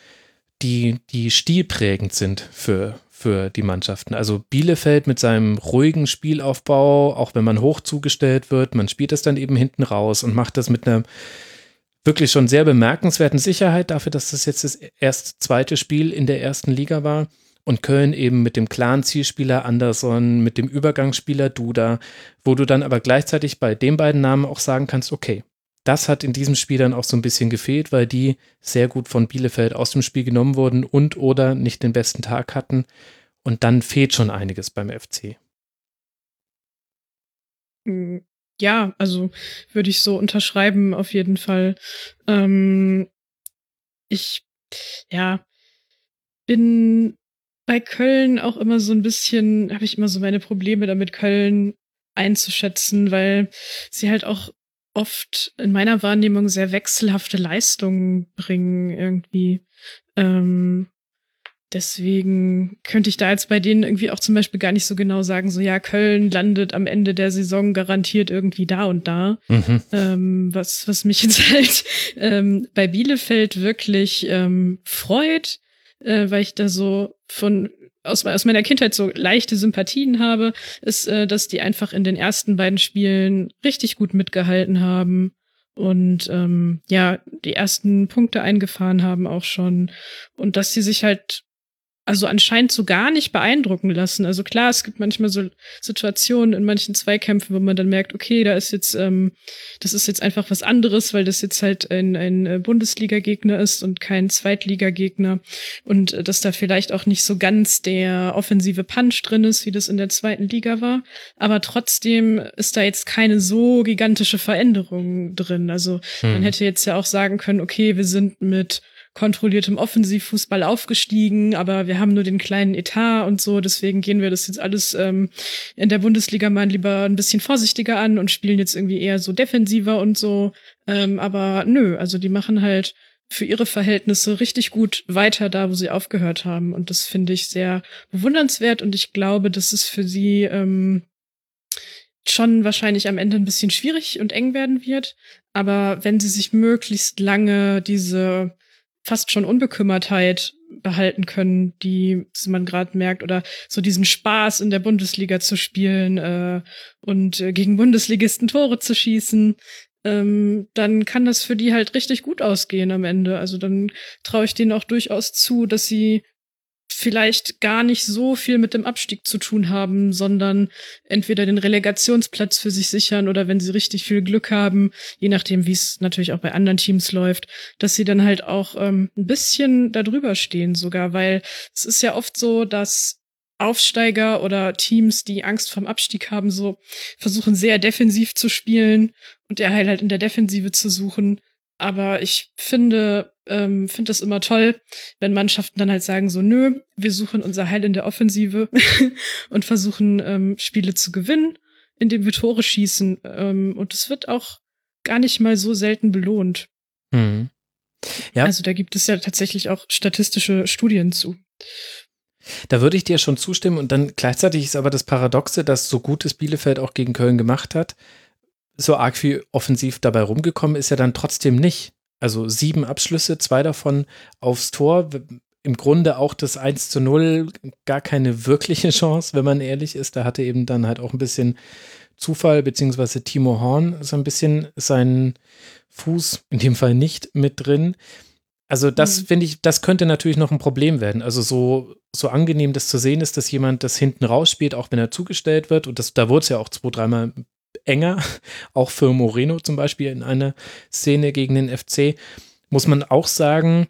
die, die stilprägend sind für, für die Mannschaften. Also Bielefeld mit seinem ruhigen Spielaufbau, auch wenn man hoch zugestellt wird, man spielt das dann eben hinten raus und macht das mit einer wirklich schon sehr bemerkenswerten Sicherheit dafür, dass das jetzt das erst zweite Spiel in der ersten Liga war. Und Köln eben mit dem klaren Zielspieler Anderson, mit dem Übergangsspieler Duda, wo du dann aber gleichzeitig bei den beiden Namen auch sagen kannst, okay, das hat in diesem Spiel dann auch so ein bisschen gefehlt, weil die sehr gut von Bielefeld aus dem Spiel genommen wurden und oder nicht den besten Tag hatten. Und dann fehlt schon einiges beim FC. Hm, ja, also würde ich so unterschreiben, auf jeden Fall. Ähm, ich, ja, bin bei Köln auch immer so ein bisschen, habe ich immer so meine Probleme damit, Köln einzuschätzen, weil sie halt auch oft in meiner Wahrnehmung sehr wechselhafte Leistungen bringen irgendwie. Ähm, deswegen könnte ich da jetzt bei denen irgendwie auch zum Beispiel gar nicht so genau sagen, so ja, Köln landet am Ende der Saison garantiert irgendwie da und da. Mhm. Ähm, was, was mich jetzt halt ähm, bei Bielefeld wirklich ähm, freut, äh, weil ich da so von aus, aus meiner Kindheit so leichte Sympathien habe, ist, äh, dass die einfach in den ersten beiden Spielen richtig gut mitgehalten haben und ähm, ja, die ersten Punkte eingefahren haben auch schon und dass sie sich halt also anscheinend so gar nicht beeindrucken lassen. Also klar, es gibt manchmal so Situationen in manchen Zweikämpfen, wo man dann merkt, okay, da ist jetzt, ähm, das ist jetzt einfach was anderes, weil das jetzt halt ein, ein äh, Bundesliga-Gegner ist und kein Zweitliga-Gegner und äh, dass da vielleicht auch nicht so ganz der offensive Punch drin ist, wie das in der zweiten Liga war. Aber trotzdem ist da jetzt keine so gigantische Veränderung drin. Also hm. man hätte jetzt ja auch sagen können, okay, wir sind mit kontrolliertem Offensivfußball aufgestiegen, aber wir haben nur den kleinen Etat und so, deswegen gehen wir das jetzt alles ähm, in der Bundesliga mal lieber ein bisschen vorsichtiger an und spielen jetzt irgendwie eher so defensiver und so. Ähm, aber nö, also die machen halt für ihre Verhältnisse richtig gut weiter da, wo sie aufgehört haben. Und das finde ich sehr bewundernswert und ich glaube, dass es für sie ähm, schon wahrscheinlich am Ende ein bisschen schwierig und eng werden wird. Aber wenn sie sich möglichst lange diese fast schon Unbekümmertheit behalten können, die man gerade merkt, oder so diesen Spaß in der Bundesliga zu spielen äh, und äh, gegen Bundesligisten Tore zu schießen, ähm, dann kann das für die halt richtig gut ausgehen am Ende. Also dann traue ich denen auch durchaus zu, dass sie vielleicht gar nicht so viel mit dem Abstieg zu tun haben, sondern entweder den Relegationsplatz für sich sichern oder wenn sie richtig viel Glück haben, je nachdem, wie es natürlich auch bei anderen Teams läuft, dass sie dann halt auch ähm, ein bisschen darüber stehen sogar, weil es ist ja oft so, dass Aufsteiger oder Teams, die Angst vorm Abstieg haben, so versuchen sehr defensiv zu spielen und der Heil halt in der Defensive zu suchen. Aber ich finde, ähm, finde das immer toll, wenn Mannschaften dann halt sagen so, nö, wir suchen unser Heil in der Offensive und versuchen ähm, Spiele zu gewinnen, indem wir Tore schießen. Ähm, und es wird auch gar nicht mal so selten belohnt. Mhm. Ja. Also da gibt es ja tatsächlich auch statistische Studien zu. Da würde ich dir schon zustimmen und dann gleichzeitig ist aber das Paradoxe, dass so gut es Bielefeld auch gegen Köln gemacht hat, so arg viel offensiv dabei rumgekommen ist ja dann trotzdem nicht. Also sieben Abschlüsse, zwei davon aufs Tor. Im Grunde auch das 1 zu 0 gar keine wirkliche Chance, wenn man ehrlich ist. Da hatte eben dann halt auch ein bisschen Zufall, beziehungsweise Timo Horn so ein bisschen seinen Fuß in dem Fall nicht mit drin. Also das mhm. finde ich, das könnte natürlich noch ein Problem werden. Also so, so angenehm das zu sehen ist, dass jemand das hinten rausspielt, auch wenn er zugestellt wird. Und das, da wurde es ja auch zwei, dreimal enger, auch für Moreno zum Beispiel in einer Szene gegen den FC, muss man auch sagen,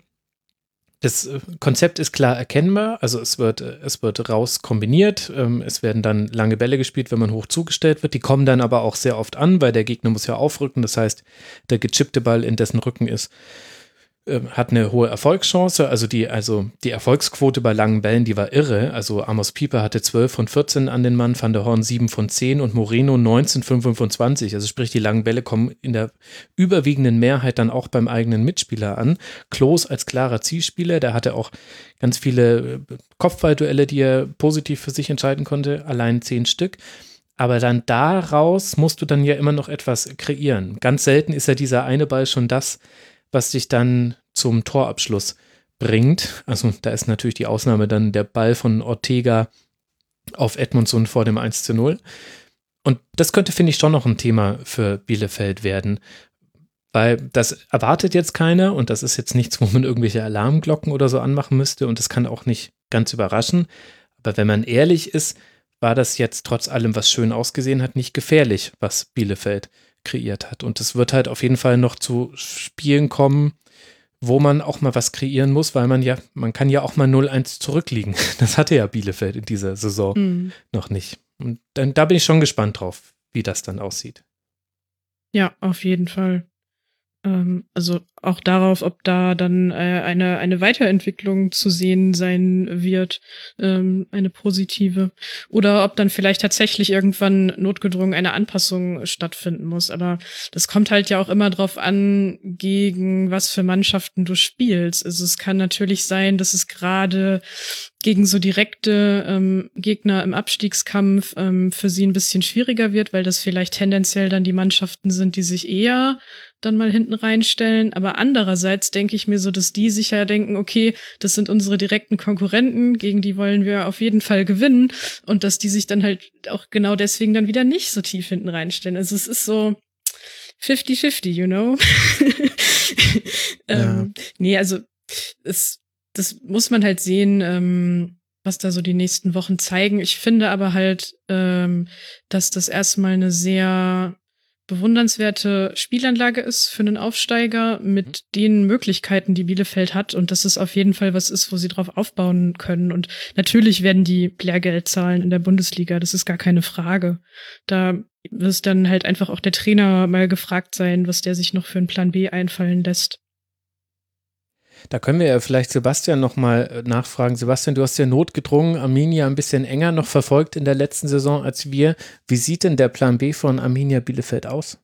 das äh, Konzept ist klar erkennbar, also es wird, äh, es wird raus kombiniert, ähm, es werden dann lange Bälle gespielt, wenn man hoch zugestellt wird, die kommen dann aber auch sehr oft an, weil der Gegner muss ja aufrücken, das heißt, der gechippte Ball in dessen Rücken ist, äh, hat eine hohe Erfolgschance. Also die, also die Erfolgsquote bei langen Bällen, die war irre. Also Amos Pieper hatte 12 von 14 an den Mann, Van der Horn 7 von 10 und Moreno 19 von 25. Also sprich, die langen Bälle kommen in der überwiegenden Mehrheit dann auch beim eigenen Mitspieler an. Klos als klarer Zielspieler, der hatte auch ganz viele äh, Kopfballduelle, die er positiv für sich entscheiden konnte, allein 10 Stück. Aber dann daraus musst du dann ja immer noch etwas kreieren. Ganz selten ist ja dieser eine Ball schon das, was dich dann zum Torabschluss bringt. Also da ist natürlich die Ausnahme dann der Ball von Ortega auf Edmundson vor dem 1 zu 0. Und das könnte, finde ich, schon noch ein Thema für Bielefeld werden. Weil das erwartet jetzt keiner und das ist jetzt nichts, wo man irgendwelche Alarmglocken oder so anmachen müsste und das kann auch nicht ganz überraschen. Aber wenn man ehrlich ist, war das jetzt trotz allem, was schön ausgesehen hat, nicht gefährlich, was Bielefeld kreiert hat. Und es wird halt auf jeden Fall noch zu Spielen kommen, wo man auch mal was kreieren muss, weil man ja, man kann ja auch mal 0-1 zurückliegen. Das hatte ja Bielefeld in dieser Saison mhm. noch nicht. Und dann, da bin ich schon gespannt drauf, wie das dann aussieht. Ja, auf jeden Fall. Ähm, also auch darauf, ob da dann äh, eine, eine Weiterentwicklung zu sehen sein wird, ähm, eine positive. Oder ob dann vielleicht tatsächlich irgendwann notgedrungen eine Anpassung stattfinden muss. Aber das kommt halt ja auch immer drauf an, gegen was für Mannschaften du spielst. Also es kann natürlich sein, dass es gerade gegen so direkte ähm, Gegner im Abstiegskampf ähm, für sie ein bisschen schwieriger wird, weil das vielleicht tendenziell dann die Mannschaften sind, die sich eher dann mal hinten reinstellen. Aber andererseits denke ich mir so, dass die sich ja denken, okay, das sind unsere direkten Konkurrenten, gegen die wollen wir auf jeden Fall gewinnen. Und dass die sich dann halt auch genau deswegen dann wieder nicht so tief hinten reinstellen. Also es ist so 50-50, you know? ja. ähm, nee, also es, das muss man halt sehen, ähm, was da so die nächsten Wochen zeigen. Ich finde aber halt, ähm, dass das erstmal eine sehr bewundernswerte Spielanlage ist für einen Aufsteiger mit mhm. den Möglichkeiten, die Bielefeld hat und dass es auf jeden Fall was ist, wo sie drauf aufbauen können. Und natürlich werden die Lehrgeld zahlen in der Bundesliga, das ist gar keine Frage. Da wird dann halt einfach auch der Trainer mal gefragt sein, was der sich noch für einen Plan B einfallen lässt. Da können wir ja vielleicht Sebastian nochmal äh, nachfragen. Sebastian, du hast ja notgedrungen Arminia ein bisschen enger noch verfolgt in der letzten Saison als wir. Wie sieht denn der Plan B von Arminia Bielefeld aus?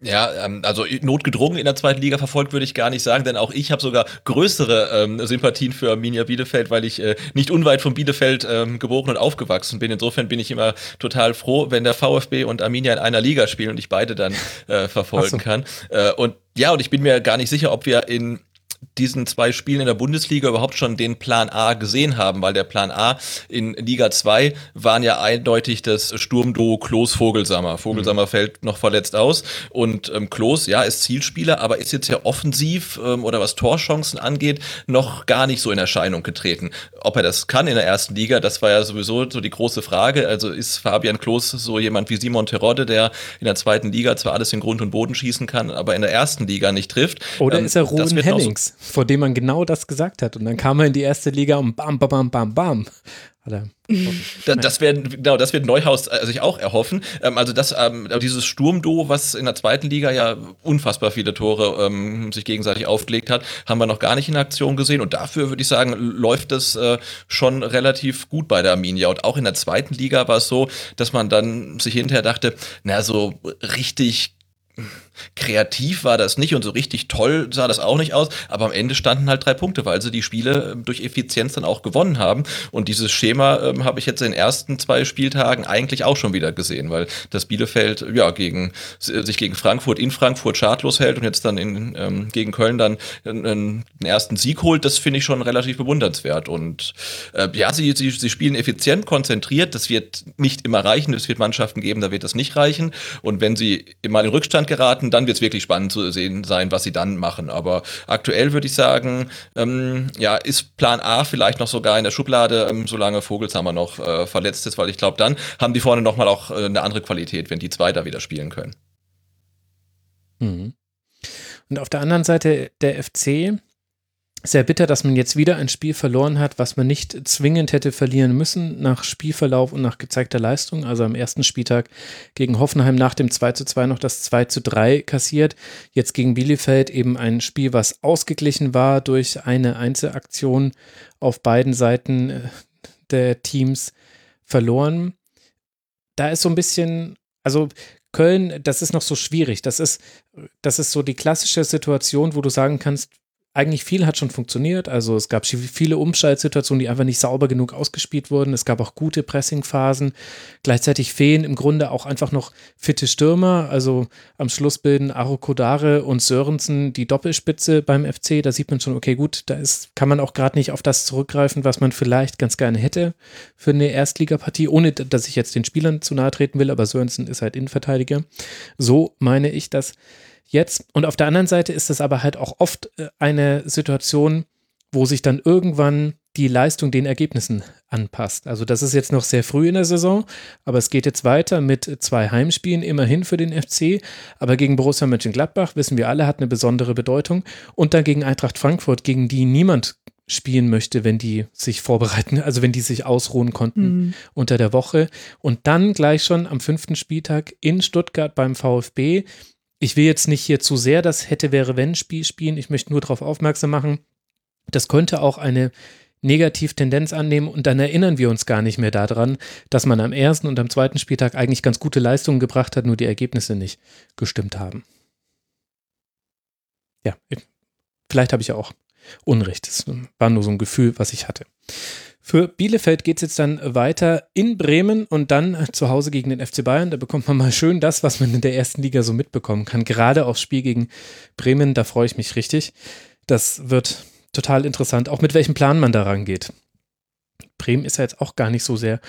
Ja, ähm, also notgedrungen in der zweiten Liga verfolgt würde ich gar nicht sagen, denn auch ich habe sogar größere ähm, Sympathien für Arminia Bielefeld, weil ich äh, nicht unweit von Bielefeld ähm, geboren und aufgewachsen bin. Insofern bin ich immer total froh, wenn der VfB und Arminia in einer Liga spielen und ich beide dann äh, verfolgen so. kann. Äh, und ja, und ich bin mir gar nicht sicher, ob wir in diesen zwei Spielen in der Bundesliga überhaupt schon den Plan A gesehen haben, weil der Plan A in Liga 2 waren ja eindeutig das Sturmduo Klos Vogelsammer. Vogelsammer mhm. fällt noch verletzt aus und ähm, Klos, ja, ist Zielspieler, aber ist jetzt ja offensiv ähm, oder was Torchancen angeht, noch gar nicht so in Erscheinung getreten. Ob er das kann in der ersten Liga, das war ja sowieso so die große Frage. Also ist Fabian Klos so jemand wie Simon Terodde, der in der zweiten Liga zwar alles in Grund und Boden schießen kann, aber in der ersten Liga nicht trifft. Oder ähm, ist er Ruben Hennings? Vor dem man genau das gesagt hat. Und dann kam er in die erste Liga und bam, bam, bam, bam, bam. Das, das werden, genau, das wird Neuhaus äh, sich auch erhoffen. Ähm, also das, ähm, dieses Sturmduo, was in der zweiten Liga ja unfassbar viele Tore ähm, sich gegenseitig aufgelegt hat, haben wir noch gar nicht in Aktion gesehen. Und dafür würde ich sagen, läuft es äh, schon relativ gut bei der Arminia. Und auch in der zweiten Liga war es so, dass man dann sich hinterher dachte, na, so richtig kreativ war das nicht und so richtig toll sah das auch nicht aus, aber am Ende standen halt drei Punkte, weil sie die Spiele ähm, durch Effizienz dann auch gewonnen haben. Und dieses Schema ähm, habe ich jetzt in den ersten zwei Spieltagen eigentlich auch schon wieder gesehen, weil das Bielefeld ja gegen sich gegen Frankfurt in Frankfurt schadlos hält und jetzt dann in, ähm, gegen Köln dann einen, ersten Sieg holt, das finde ich schon relativ bewundernswert. Und äh, ja, sie, sie, sie spielen effizient, konzentriert, das wird nicht immer reichen, es wird Mannschaften geben, da wird das nicht reichen. Und wenn sie mal in Rückstand geraten, dann wird es wirklich spannend zu sehen sein, was sie dann machen. Aber aktuell würde ich sagen, ähm, ja, ist Plan A vielleicht noch sogar in der Schublade, ähm, solange Vogelshammer noch äh, verletzt ist, weil ich glaube, dann haben die vorne nochmal auch äh, eine andere Qualität, wenn die zwei da wieder spielen können. Mhm. Und auf der anderen Seite der FC, sehr bitter, dass man jetzt wieder ein Spiel verloren hat, was man nicht zwingend hätte verlieren müssen nach Spielverlauf und nach gezeigter Leistung. Also am ersten Spieltag gegen Hoffenheim nach dem 2 zu 2 noch das 2 zu 3 kassiert. Jetzt gegen Bielefeld eben ein Spiel, was ausgeglichen war durch eine Einzelaktion auf beiden Seiten äh, der Teams verloren. Da ist so ein bisschen, also Köln, das ist noch so schwierig. Das ist, das ist so die klassische Situation, wo du sagen kannst, eigentlich viel hat schon funktioniert. Also es gab viele Umschaltsituationen, die einfach nicht sauber genug ausgespielt wurden. Es gab auch gute Pressingphasen. Gleichzeitig fehlen im Grunde auch einfach noch fitte Stürmer. Also am Schluss bilden Arokodare und Sörensen die Doppelspitze beim FC. Da sieht man schon, okay, gut, da ist, kann man auch gerade nicht auf das zurückgreifen, was man vielleicht ganz gerne hätte für eine Erstligapartie, ohne dass ich jetzt den Spielern zu nahe treten will, aber Sörensen ist halt Innenverteidiger. So meine ich das jetzt. Und auf der anderen Seite ist das aber halt auch oft äh, eine Situation, wo sich dann irgendwann die Leistung den Ergebnissen anpasst. Also das ist jetzt noch sehr früh in der Saison, aber es geht jetzt weiter mit zwei Heimspielen immerhin für den FC, aber gegen Borussia Mönchengladbach, wissen wir alle, hat eine besondere Bedeutung und dann gegen Eintracht Frankfurt, gegen die niemand spielen möchte, wenn die sich vorbereiten, also wenn die sich ausruhen konnten mhm. unter der Woche und dann gleich schon am fünften Spieltag in Stuttgart beim VfB ich will jetzt nicht hier zu sehr das hätte, wäre, wenn Spiel spielen. Ich möchte nur darauf aufmerksam machen, das könnte auch eine Negativtendenz annehmen und dann erinnern wir uns gar nicht mehr daran, dass man am ersten und am zweiten Spieltag eigentlich ganz gute Leistungen gebracht hat, nur die Ergebnisse nicht gestimmt haben. Ja, vielleicht habe ich ja auch Unrecht. Das war nur so ein Gefühl, was ich hatte. Für Bielefeld geht es jetzt dann weiter in Bremen und dann zu Hause gegen den FC Bayern. Da bekommt man mal schön das, was man in der ersten Liga so mitbekommen kann. Gerade aufs Spiel gegen Bremen, da freue ich mich richtig. Das wird total interessant, auch mit welchem Plan man da rangeht. Bremen ist ja jetzt auch gar nicht so sehr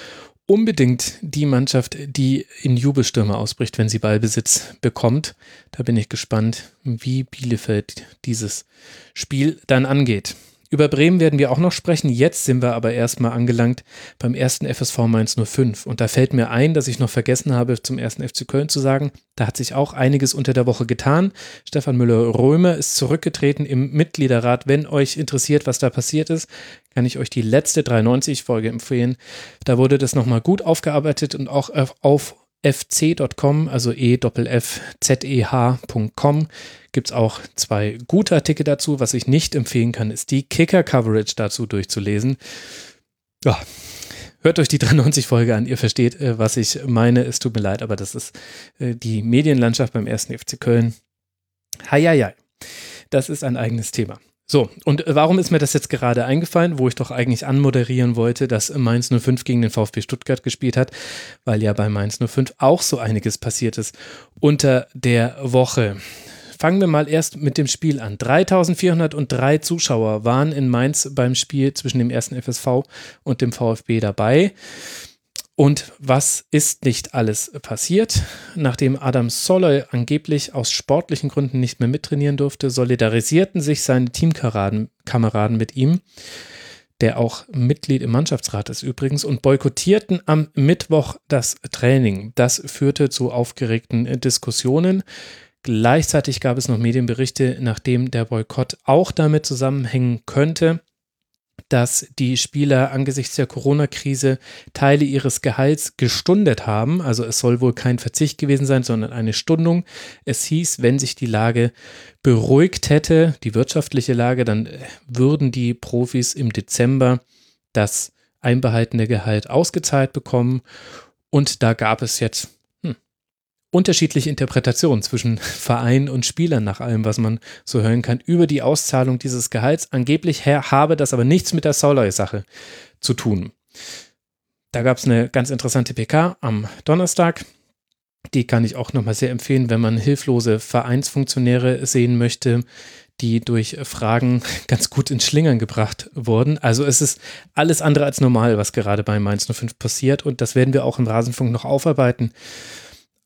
unbedingt die Mannschaft, die in Jubelstürme ausbricht, wenn sie Ballbesitz bekommt. Da bin ich gespannt, wie Bielefeld dieses Spiel dann angeht. Über Bremen werden wir auch noch sprechen. Jetzt sind wir aber erstmal angelangt beim ersten FSV Mainz 05. Und da fällt mir ein, dass ich noch vergessen habe, zum ersten FC Köln zu sagen, da hat sich auch einiges unter der Woche getan. Stefan Müller-Römer ist zurückgetreten im Mitgliederrat. Wenn euch interessiert, was da passiert ist, kann ich euch die letzte 390-Folge empfehlen. Da wurde das nochmal gut aufgearbeitet und auch auf fc.com, also e f z e h.com gibt es auch zwei gute Artikel dazu. Was ich nicht empfehlen kann, ist die Kicker-Coverage dazu durchzulesen. Ja, hört euch die 93-Folge an, ihr versteht, äh, was ich meine. Es tut mir leid, aber das ist äh, die Medienlandschaft beim ersten FC Köln. Heieiei. Das ist ein eigenes Thema. So, und äh, warum ist mir das jetzt gerade eingefallen, wo ich doch eigentlich anmoderieren wollte, dass Mainz 05 gegen den VfB Stuttgart gespielt hat, weil ja bei Mainz 05 auch so einiges passiert ist unter der Woche. Fangen wir mal erst mit dem Spiel an. 3403 Zuschauer waren in Mainz beim Spiel zwischen dem ersten FSV und dem VfB dabei. Und was ist nicht alles passiert? Nachdem Adam Soloy angeblich aus sportlichen Gründen nicht mehr mittrainieren durfte, solidarisierten sich seine Teamkameraden mit ihm, der auch Mitglied im Mannschaftsrat ist übrigens, und boykottierten am Mittwoch das Training. Das führte zu aufgeregten Diskussionen. Gleichzeitig gab es noch Medienberichte, nachdem der Boykott auch damit zusammenhängen könnte, dass die Spieler angesichts der Corona-Krise Teile ihres Gehalts gestundet haben. Also es soll wohl kein Verzicht gewesen sein, sondern eine Stundung. Es hieß, wenn sich die Lage beruhigt hätte, die wirtschaftliche Lage, dann äh, würden die Profis im Dezember das einbehaltene Gehalt ausgezahlt bekommen. Und da gab es jetzt unterschiedliche Interpretationen zwischen Verein und Spielern nach allem, was man so hören kann, über die Auszahlung dieses Gehalts. Angeblich habe das aber nichts mit der Sauloy-Sache zu tun. Da gab es eine ganz interessante PK am Donnerstag. Die kann ich auch nochmal sehr empfehlen, wenn man hilflose Vereinsfunktionäre sehen möchte, die durch Fragen ganz gut ins Schlingern gebracht wurden. Also es ist alles andere als normal, was gerade bei Mainz 05 passiert und das werden wir auch im Rasenfunk noch aufarbeiten.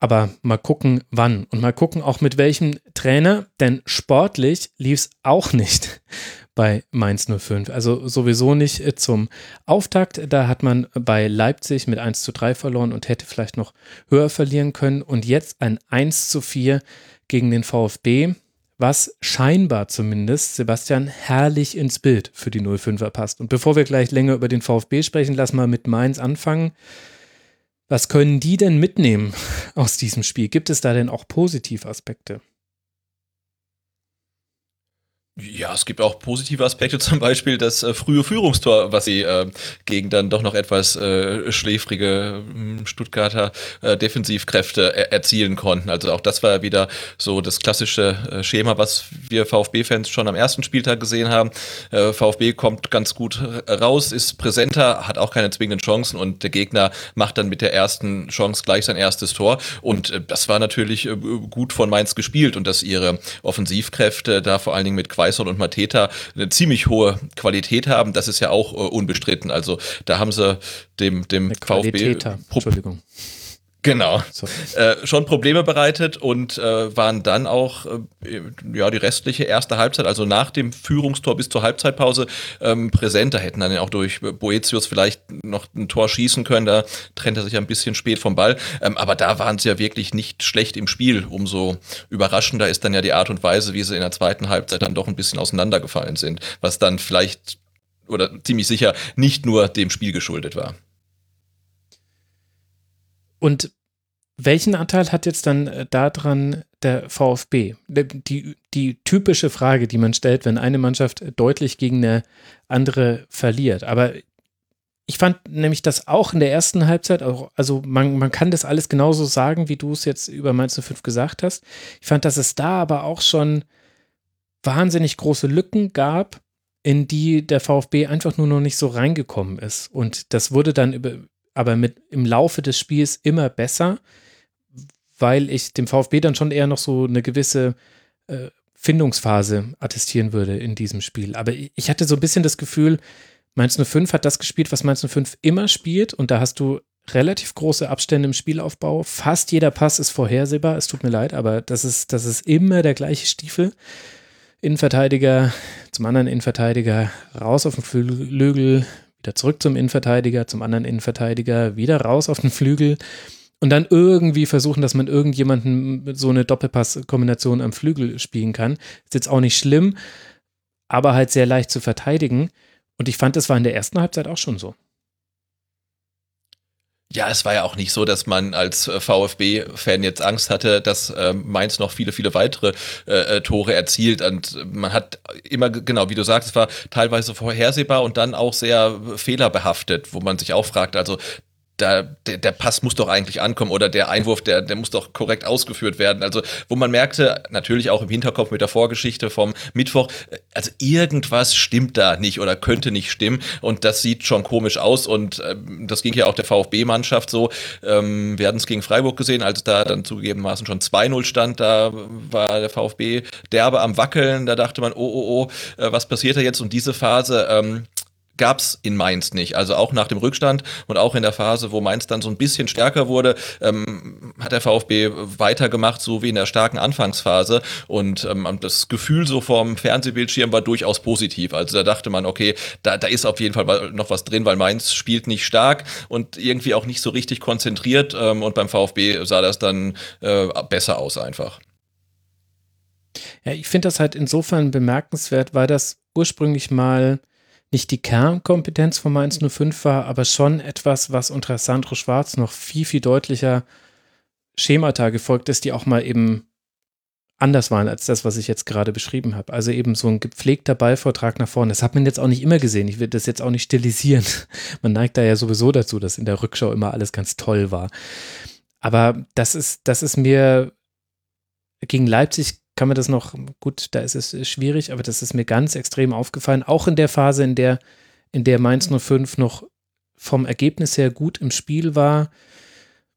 Aber mal gucken, wann und mal gucken auch mit welchem Trainer, denn sportlich lief es auch nicht bei Mainz 05. Also sowieso nicht äh, zum Auftakt. Da hat man bei Leipzig mit 1 zu 3 verloren und hätte vielleicht noch höher verlieren können. Und jetzt ein 1 zu 4 gegen den VfB. was scheinbar zumindest Sebastian herrlich ins Bild für die 05er passt. Und bevor wir gleich länger über den VfB sprechen, lass mal mit Mainz anfangen. Was können die denn mitnehmen aus diesem Spiel? Gibt es da denn auch Positivaspekte? Ja, es gibt auch positive Aspekte, zum Beispiel das äh, frühe Führungstor, was sie äh, gegen dann doch noch etwas äh, schläfrige hm, Stuttgarter äh, Defensivkräfte er erzielen konnten. Also auch das war wieder so das klassische äh, Schema, was wir VfB-Fans schon am ersten Spieltag gesehen haben. Äh, VfB kommt ganz gut raus, ist präsenter, hat auch keine zwingenden Chancen und der Gegner macht dann mit der ersten Chance gleich sein erstes Tor. Und das war natürlich gut von Mainz gespielt und dass ihre Offensivkräfte da vor allen Dingen mit Quaison und Mateta eine ziemlich hohe Qualität haben. Das ist ja auch äh, unbestritten. Also da haben sie dem, dem VfB. Entschuldigung. Genau. Äh, schon Probleme bereitet und äh, waren dann auch äh, ja die restliche erste Halbzeit, also nach dem Führungstor bis zur Halbzeitpause ähm, präsenter hätten dann auch durch Boetius vielleicht noch ein Tor schießen können. Da trennt er sich ein bisschen spät vom Ball. Ähm, aber da waren sie ja wirklich nicht schlecht im Spiel. Umso überraschender ist dann ja die Art und Weise, wie sie in der zweiten Halbzeit dann doch ein bisschen auseinandergefallen sind, was dann vielleicht oder ziemlich sicher nicht nur dem Spiel geschuldet war. Und welchen Anteil hat jetzt dann äh, daran der VfB? Die, die typische Frage, die man stellt, wenn eine Mannschaft deutlich gegen eine andere verliert. Aber ich fand nämlich das auch in der ersten Halbzeit, also man, man kann das alles genauso sagen, wie du es jetzt über Mainz 05 gesagt hast. Ich fand, dass es da aber auch schon wahnsinnig große Lücken gab, in die der VfB einfach nur noch nicht so reingekommen ist. Und das wurde dann über, aber mit im Laufe des Spiels immer besser, weil ich dem VfB dann schon eher noch so eine gewisse äh, Findungsphase attestieren würde in diesem Spiel. Aber ich hatte so ein bisschen das Gefühl, Mainz 05 hat das gespielt, was Mainz 05 immer spielt und da hast du relativ große Abstände im Spielaufbau. Fast jeder Pass ist vorhersehbar. Es tut mir leid, aber das ist, das ist immer der gleiche Stiefel. Innenverteidiger zum anderen Innenverteidiger, raus auf den Flügel, wieder zurück zum Innenverteidiger, zum anderen Innenverteidiger, wieder raus auf den Flügel und dann irgendwie versuchen, dass man irgendjemanden so eine Doppelpass-Kombination am Flügel spielen kann. Ist jetzt auch nicht schlimm, aber halt sehr leicht zu verteidigen. Und ich fand, das war in der ersten Halbzeit auch schon so. Ja, es war ja auch nicht so, dass man als äh, VfB-Fan jetzt Angst hatte, dass äh, Mainz noch viele, viele weitere äh, äh, Tore erzielt. Und man hat immer, genau, wie du sagst, es war teilweise vorhersehbar und dann auch sehr fehlerbehaftet, wo man sich auch fragt, also da, der, der, Pass muss doch eigentlich ankommen oder der Einwurf, der, der muss doch korrekt ausgeführt werden. Also, wo man merkte, natürlich auch im Hinterkopf mit der Vorgeschichte vom Mittwoch, also irgendwas stimmt da nicht oder könnte nicht stimmen und das sieht schon komisch aus und äh, das ging ja auch der VfB-Mannschaft so. Ähm, wir hatten es gegen Freiburg gesehen, als da dann zugegebenermaßen schon 2-0 stand, da war der VfB derbe am Wackeln, da dachte man, oh, oh, oh, äh, was passiert da jetzt? Und diese Phase, ähm, gab es in Mainz nicht. Also auch nach dem Rückstand und auch in der Phase, wo Mainz dann so ein bisschen stärker wurde, ähm, hat der VfB weitergemacht, so wie in der starken Anfangsphase. Und ähm, das Gefühl so vom Fernsehbildschirm war durchaus positiv. Also da dachte man, okay, da, da ist auf jeden Fall noch was drin, weil Mainz spielt nicht stark und irgendwie auch nicht so richtig konzentriert. Ähm, und beim VfB sah das dann äh, besser aus einfach. Ja, ich finde das halt insofern bemerkenswert, weil das ursprünglich mal nicht die Kernkompetenz von Mainz 05 war, aber schon etwas, was unter Sandro Schwarz noch viel, viel deutlicher Schemata gefolgt ist, die auch mal eben anders waren als das, was ich jetzt gerade beschrieben habe. Also eben so ein gepflegter Ballvortrag nach vorne. Das hat man jetzt auch nicht immer gesehen. Ich will das jetzt auch nicht stilisieren. Man neigt da ja sowieso dazu, dass in der Rückschau immer alles ganz toll war. Aber das ist, das ist mir gegen Leipzig kann man das noch, gut, da ist es schwierig, aber das ist mir ganz extrem aufgefallen. Auch in der Phase, in der, in der Mainz 05 noch vom Ergebnis her gut im Spiel war,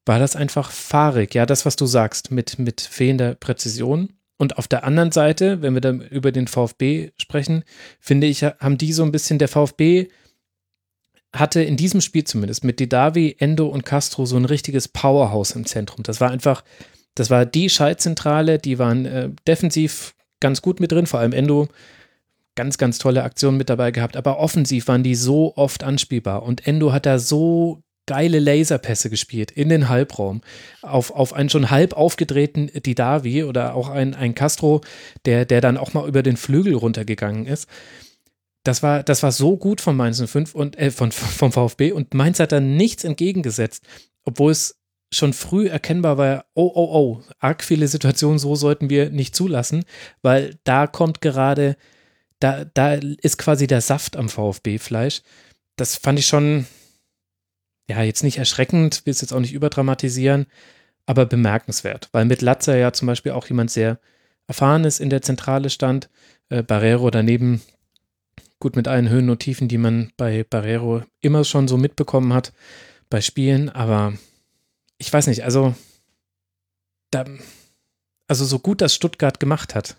war das einfach fahrig. Ja, das, was du sagst, mit, mit fehlender Präzision. Und auf der anderen Seite, wenn wir dann über den VfB sprechen, finde ich, haben die so ein bisschen, der VfB hatte in diesem Spiel zumindest mit Didavi, Endo und Castro so ein richtiges Powerhouse im Zentrum. Das war einfach das war die Schaltzentrale, die waren äh, defensiv ganz gut mit drin, vor allem Endo. Ganz, ganz tolle Aktionen mit dabei gehabt, aber offensiv waren die so oft anspielbar und Endo hat da so geile Laserpässe gespielt in den Halbraum auf, auf einen schon halb aufgedrehten Didavi oder auch ein, ein Castro, der, der dann auch mal über den Flügel runtergegangen ist. Das war, das war so gut von Mainz 05 und äh, von, vom VfB und Mainz hat da nichts entgegengesetzt, obwohl es schon früh erkennbar war, oh, oh, oh, arg viele Situationen, so sollten wir nicht zulassen, weil da kommt gerade, da, da ist quasi der Saft am VfB-Fleisch. Das fand ich schon, ja, jetzt nicht erschreckend, will es jetzt auch nicht überdramatisieren, aber bemerkenswert, weil mit Latzer ja zum Beispiel auch jemand sehr erfahrenes in der Zentrale stand, äh, Barrero daneben, gut mit allen Höhen und Tiefen, die man bei Barrero immer schon so mitbekommen hat bei Spielen, aber ich weiß nicht, also da, also so gut das Stuttgart gemacht hat,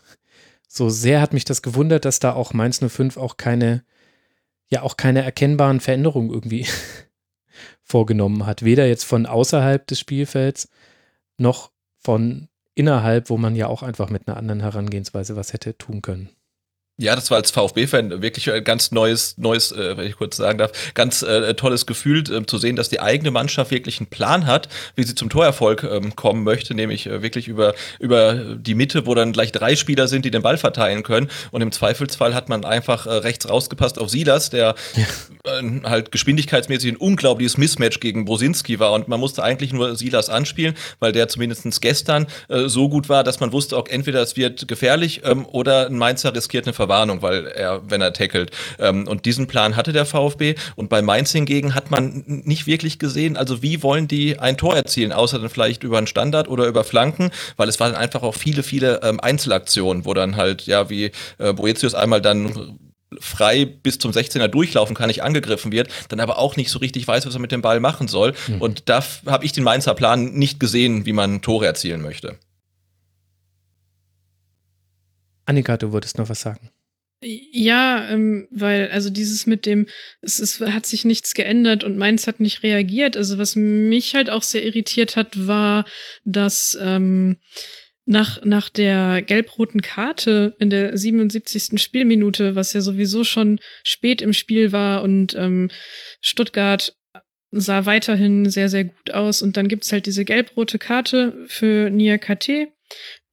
so sehr hat mich das gewundert, dass da auch Mainz 05 auch keine, ja auch keine erkennbaren Veränderungen irgendwie vorgenommen hat. Weder jetzt von außerhalb des Spielfelds noch von innerhalb, wo man ja auch einfach mit einer anderen Herangehensweise was hätte tun können. Ja, das war als VfB-Fan wirklich ein ganz neues, neues, äh, wenn ich kurz sagen darf, ganz äh, tolles Gefühl äh, zu sehen, dass die eigene Mannschaft wirklich einen Plan hat, wie sie zum Torerfolg ähm, kommen möchte, nämlich äh, wirklich über, über die Mitte, wo dann gleich drei Spieler sind, die den Ball verteilen können. Und im Zweifelsfall hat man einfach äh, rechts rausgepasst auf Silas, der ja. äh, halt geschwindigkeitsmäßig ein unglaubliches Mismatch gegen Brosinski war. Und man musste eigentlich nur Silas anspielen, weil der zumindest gestern äh, so gut war, dass man wusste, auch entweder es wird gefährlich ähm, oder ein Mainzer riskiert eine Ver Verwarnung, weil er, wenn er tackelt. Ähm, und diesen Plan hatte der VfB. Und bei Mainz hingegen hat man nicht wirklich gesehen, also wie wollen die ein Tor erzielen, außer dann vielleicht über einen Standard oder über Flanken, weil es waren einfach auch viele, viele ähm, Einzelaktionen, wo dann halt, ja, wie äh, Boetius einmal dann frei bis zum 16er durchlaufen kann, nicht angegriffen wird, dann aber auch nicht so richtig weiß, was er mit dem Ball machen soll. Mhm. Und da habe ich den Mainzer Plan nicht gesehen, wie man Tore erzielen möchte. Annika, du wolltest noch was sagen. Ja, ähm, weil, also dieses mit dem, es, es hat sich nichts geändert und meins hat nicht reagiert. Also was mich halt auch sehr irritiert hat, war, dass ähm, nach, nach der gelb-roten Karte in der 77. Spielminute, was ja sowieso schon spät im Spiel war und ähm, Stuttgart sah weiterhin sehr, sehr gut aus. Und dann gibt's halt diese gelb-rote Karte für Nia KT.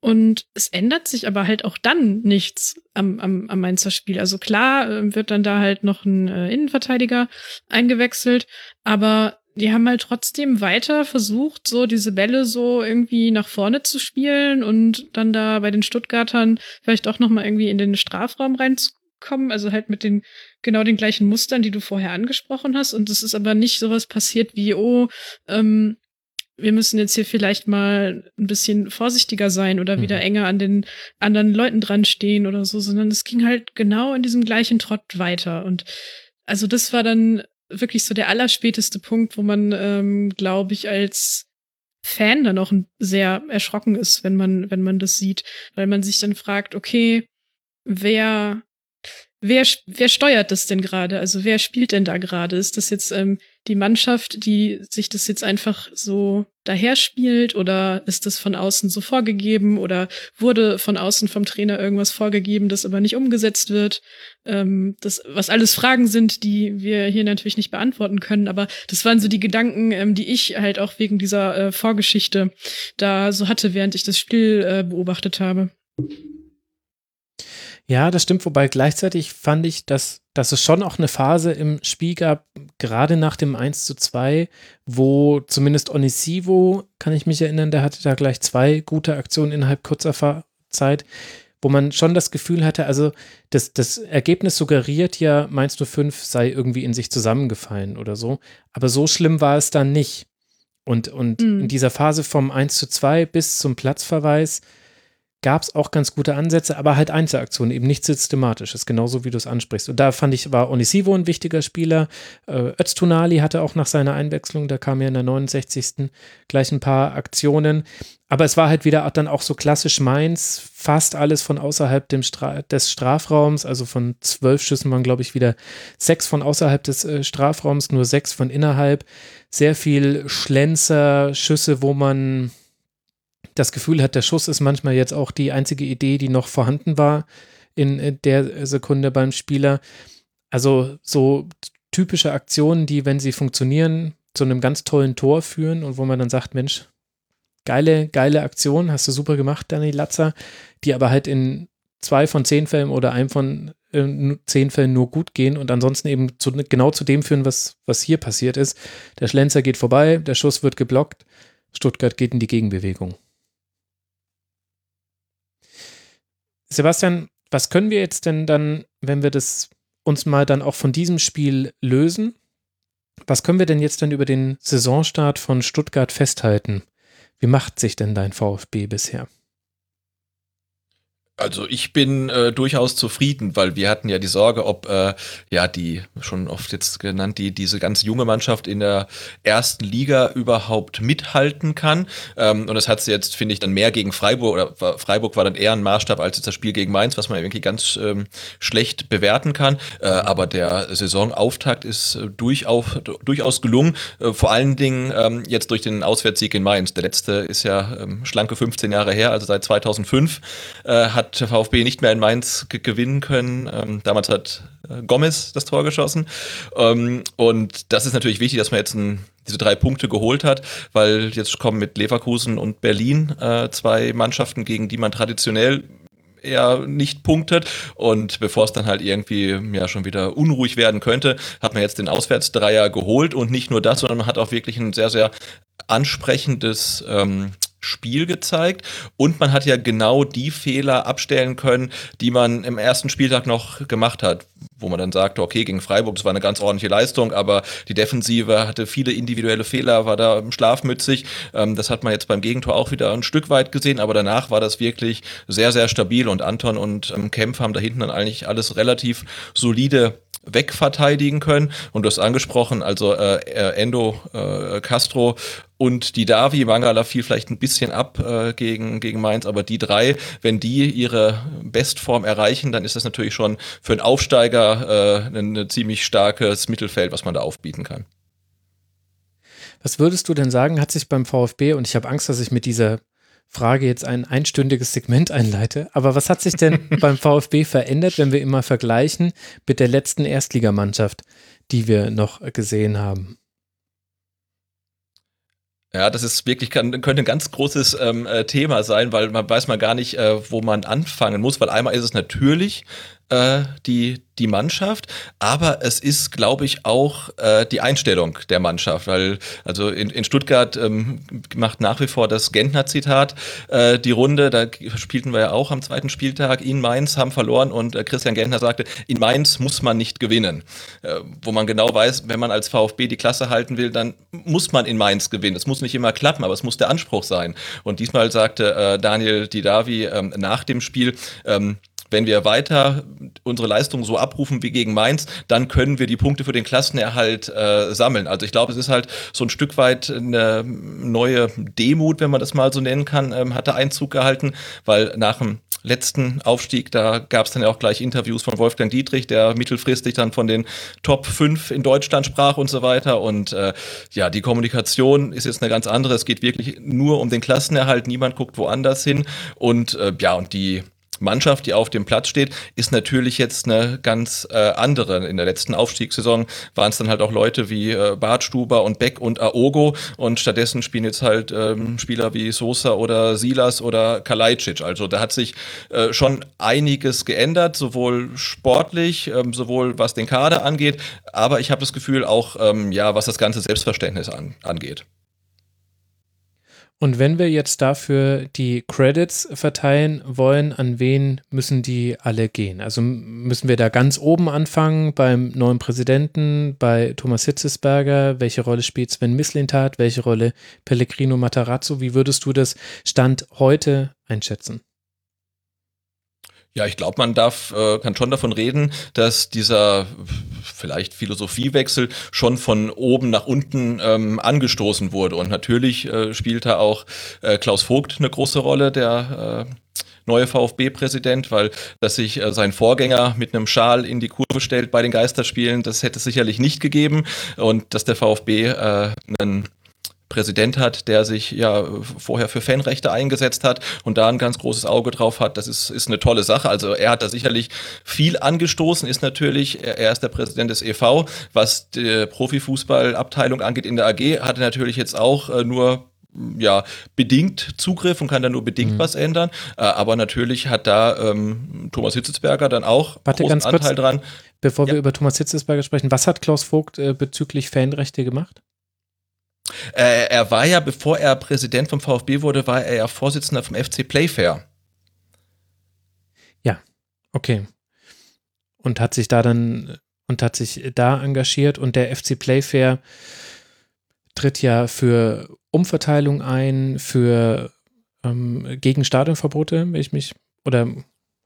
Und es ändert sich aber halt auch dann nichts am, am, am Mainzer Spiel. Also klar äh, wird dann da halt noch ein äh, Innenverteidiger eingewechselt, aber die haben halt trotzdem weiter versucht, so diese Bälle so irgendwie nach vorne zu spielen und dann da bei den Stuttgartern vielleicht auch noch mal irgendwie in den Strafraum reinzukommen, also halt mit den genau den gleichen Mustern, die du vorher angesprochen hast. Und es ist aber nicht sowas passiert wie, oh, ähm, wir müssen jetzt hier vielleicht mal ein bisschen vorsichtiger sein oder wieder mhm. enger an den anderen Leuten dran stehen oder so, sondern es ging halt genau in diesem gleichen Trott weiter. Und also das war dann wirklich so der allerspäteste Punkt, wo man, ähm, glaube ich, als Fan dann auch sehr erschrocken ist, wenn man, wenn man das sieht, weil man sich dann fragt, okay, wer wer, wer steuert das denn gerade? Also wer spielt denn da gerade? Ist das jetzt ähm, die Mannschaft, die sich das jetzt einfach so daher spielt oder ist das von außen so vorgegeben oder wurde von außen vom Trainer irgendwas vorgegeben, das aber nicht umgesetzt wird? Ähm, das, was alles Fragen sind, die wir hier natürlich nicht beantworten können, aber das waren so die Gedanken, ähm, die ich halt auch wegen dieser äh, Vorgeschichte da so hatte, während ich das Spiel äh, beobachtet habe. Ja, das stimmt, wobei gleichzeitig fand ich, dass, dass es schon auch eine Phase im Spiel gab, gerade nach dem 1 zu 2, wo zumindest Onisivo, kann ich mich erinnern, der hatte da gleich zwei gute Aktionen innerhalb kurzer Zeit, wo man schon das Gefühl hatte, also das, das Ergebnis suggeriert ja, meinst du, 5 sei irgendwie in sich zusammengefallen oder so, aber so schlimm war es dann nicht. Und, und mhm. in dieser Phase vom 1 zu 2 bis zum Platzverweis, gab es auch ganz gute Ansätze, aber halt Einzelaktionen, eben nicht systematisches, genauso wie du es ansprichst. Und da fand ich, war Onisivo ein wichtiger Spieler. Äh, Öztunali hatte auch nach seiner Einwechslung, da kam ja in der 69. gleich ein paar Aktionen. Aber es war halt wieder dann auch so klassisch Mainz, fast alles von außerhalb Stra des Strafraums, also von zwölf Schüssen waren, glaube ich, wieder sechs von außerhalb des äh, Strafraums, nur sechs von innerhalb. Sehr viel Schlenzer, Schüsse, wo man das Gefühl hat, der Schuss ist manchmal jetzt auch die einzige Idee, die noch vorhanden war in äh, der Sekunde beim Spieler. Also so typische Aktionen, die, wenn sie funktionieren, zu einem ganz tollen Tor führen und wo man dann sagt, Mensch, geile, geile Aktion, hast du super gemacht, Danny Latzer, die aber halt in zwei von zehn Fällen oder einem von äh, zehn Fällen nur gut gehen und ansonsten eben zu, genau zu dem führen, was, was hier passiert ist. Der Schlenzer geht vorbei, der Schuss wird geblockt, Stuttgart geht in die Gegenbewegung. Sebastian, was können wir jetzt denn dann, wenn wir das uns mal dann auch von diesem Spiel lösen? Was können wir denn jetzt dann über den Saisonstart von Stuttgart festhalten? Wie macht sich denn dein VfB bisher? Also ich bin äh, durchaus zufrieden, weil wir hatten ja die Sorge, ob äh, ja die schon oft jetzt genannt, die diese ganz junge Mannschaft in der ersten Liga überhaupt mithalten kann. Ähm, und das hat sie jetzt, finde ich, dann mehr gegen Freiburg oder war, Freiburg war dann eher ein Maßstab als jetzt das Spiel gegen Mainz, was man irgendwie ganz ähm, schlecht bewerten kann. Äh, aber der Saisonauftakt ist äh, durchaus, durchaus gelungen. Äh, vor allen Dingen ähm, jetzt durch den Auswärtssieg in Mainz. Der letzte ist ja ähm, schlanke 15 Jahre her, also seit 2005 äh, hat hat VfB nicht mehr in Mainz gewinnen können. Ähm, damals hat äh, Gomez das Tor geschossen. Ähm, und das ist natürlich wichtig, dass man jetzt ein, diese drei Punkte geholt hat, weil jetzt kommen mit Leverkusen und Berlin äh, zwei Mannschaften, gegen die man traditionell eher nicht punktet. Und bevor es dann halt irgendwie ja schon wieder unruhig werden könnte, hat man jetzt den Auswärtsdreier geholt und nicht nur das, sondern man hat auch wirklich ein sehr, sehr ansprechendes ähm, Spiel gezeigt und man hat ja genau die Fehler abstellen können, die man im ersten Spieltag noch gemacht hat, wo man dann sagte, okay, gegen Freiburg, das war eine ganz ordentliche Leistung, aber die Defensive hatte viele individuelle Fehler, war da schlafmützig. Ähm, das hat man jetzt beim Gegentor auch wieder ein Stück weit gesehen, aber danach war das wirklich sehr, sehr stabil und Anton und ähm, Kempf haben da hinten dann eigentlich alles relativ solide wegverteidigen können. Und du hast angesprochen, also äh, äh, Endo, äh, Castro und die Davi, Mangala fiel vielleicht ein bisschen ab äh, gegen, gegen Mainz, aber die drei, wenn die ihre Bestform erreichen, dann ist das natürlich schon für einen Aufsteiger äh, ein, ein ziemlich starkes Mittelfeld, was man da aufbieten kann. Was würdest du denn sagen, hat sich beim VfB, und ich habe Angst, dass ich mit dieser Frage jetzt ein einstündiges Segment einleite. Aber was hat sich denn beim VfB verändert, wenn wir immer vergleichen mit der letzten Erstligamannschaft, die wir noch gesehen haben? Ja, das ist wirklich, kann, könnte ein ganz großes ähm, äh, Thema sein, weil man weiß mal gar nicht, äh, wo man anfangen muss, weil einmal ist es natürlich äh, die, die Mannschaft, aber es ist, glaube ich, auch äh, die Einstellung der Mannschaft, weil also in, in Stuttgart ähm, macht nach wie vor das Gentner-Zitat äh, die Runde, da spielten wir ja auch am zweiten Spieltag in Mainz, haben verloren und äh, Christian Gentner sagte, in Mainz muss man nicht gewinnen, äh, wo man genau weiß, wenn man als VfB die Klasse halten will, dann muss man in Mainz gewinnen. Es muss nicht immer klappen, aber es muss der Anspruch sein. Und diesmal sagte äh, Daniel Didavi ähm, nach dem Spiel, ähm, wenn wir weiter unsere Leistung so abrufen wie gegen Mainz, dann können wir die Punkte für den Klassenerhalt äh, sammeln. Also ich glaube, es ist halt so ein Stück weit eine neue Demut, wenn man das mal so nennen kann, ähm, hatte Einzug gehalten, weil nach dem letzten Aufstieg, da gab es dann ja auch gleich Interviews von Wolfgang Dietrich, der mittelfristig dann von den Top 5 in Deutschland sprach und so weiter. Und äh, ja, die Kommunikation ist jetzt eine ganz andere. Es geht wirklich nur um den Klassenerhalt. Niemand guckt woanders hin. Und äh, ja, und die Mannschaft, die auf dem Platz steht, ist natürlich jetzt eine ganz äh, andere. In der letzten Aufstiegssaison waren es dann halt auch Leute wie äh, Bartstuber und Beck und Aogo und stattdessen spielen jetzt halt ähm, Spieler wie Sosa oder Silas oder Kalajdzic. Also da hat sich äh, schon einiges geändert, sowohl sportlich, ähm, sowohl was den Kader angeht, aber ich habe das Gefühl auch, ähm, ja, was das ganze Selbstverständnis an, angeht. Und wenn wir jetzt dafür die Credits verteilen wollen, an wen müssen die alle gehen? Also müssen wir da ganz oben anfangen beim neuen Präsidenten, bei Thomas Hitzesberger? Welche Rolle spielt Sven Mislintat? Welche Rolle Pellegrino Matarazzo? Wie würdest du das Stand heute einschätzen? Ja, ich glaube, man darf, äh, kann schon davon reden, dass dieser vielleicht Philosophiewechsel schon von oben nach unten ähm, angestoßen wurde. Und natürlich äh, spielte auch äh, Klaus Vogt eine große Rolle, der äh, neue VfB-Präsident, weil dass sich äh, sein Vorgänger mit einem Schal in die Kurve stellt bei den Geisterspielen, das hätte es sicherlich nicht gegeben. Und dass der VfB äh, einen Präsident hat, der sich ja vorher für Fanrechte eingesetzt hat und da ein ganz großes Auge drauf hat. Das ist, ist eine tolle Sache. Also er hat da sicherlich viel angestoßen, ist natürlich, er ist der Präsident des EV. Was die Profifußballabteilung angeht in der AG, hat er natürlich jetzt auch äh, nur ja, bedingt Zugriff und kann da nur bedingt mhm. was ändern. Äh, aber natürlich hat da ähm, Thomas Hitzelsberger dann auch Warte, großen Anteil kurz, dran. Bevor ja. wir über Thomas Hitzelsberger sprechen, was hat Klaus Vogt äh, bezüglich Fanrechte gemacht? Äh, er war ja, bevor er Präsident vom VfB wurde, war er ja Vorsitzender vom FC Playfair. Ja, okay. Und hat sich da dann und hat sich da engagiert und der FC Playfair tritt ja für Umverteilung ein, für ähm, gegen Stadionverbote, wenn ich mich oder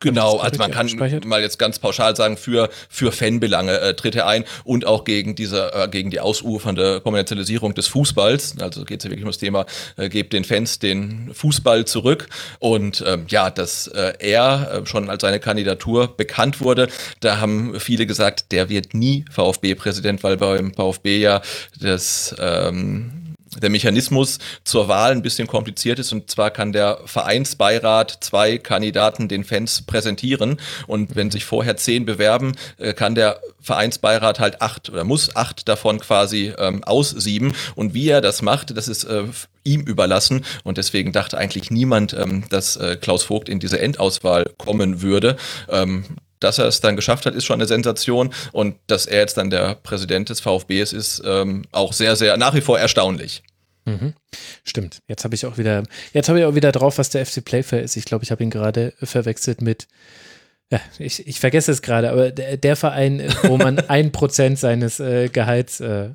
Genau, also man kann mal jetzt ganz pauschal sagen, für, für Fanbelange äh, tritt er ein und auch gegen diese, äh, gegen die ausufernde Kommerzialisierung des Fußballs. Also geht es ja wirklich um das Thema, äh, gebt den Fans den Fußball zurück. Und ähm, ja, dass äh, er äh, schon als seine Kandidatur bekannt wurde, da haben viele gesagt, der wird nie VfB-Präsident, weil beim VfB ja das ähm, der Mechanismus zur Wahl ein bisschen kompliziert ist. Und zwar kann der Vereinsbeirat zwei Kandidaten den Fans präsentieren. Und wenn sich vorher zehn bewerben, äh, kann der Vereinsbeirat halt acht oder muss acht davon quasi ähm, aussieben. Und wie er das macht, das ist äh, ihm überlassen. Und deswegen dachte eigentlich niemand, ähm, dass äh, Klaus Vogt in diese Endauswahl kommen würde. Ähm, dass er es dann geschafft hat, ist schon eine Sensation. Und dass er jetzt dann der Präsident des VfBs ist, ähm, auch sehr, sehr nach wie vor erstaunlich. Mhm. Stimmt. Jetzt habe ich auch wieder, jetzt habe ich auch wieder drauf, was der FC Playfair ist. Ich glaube, ich habe ihn gerade verwechselt mit ja, ich, ich vergesse es gerade, aber der, der, Verein, wo man ein Prozent seines äh, Gehalts äh,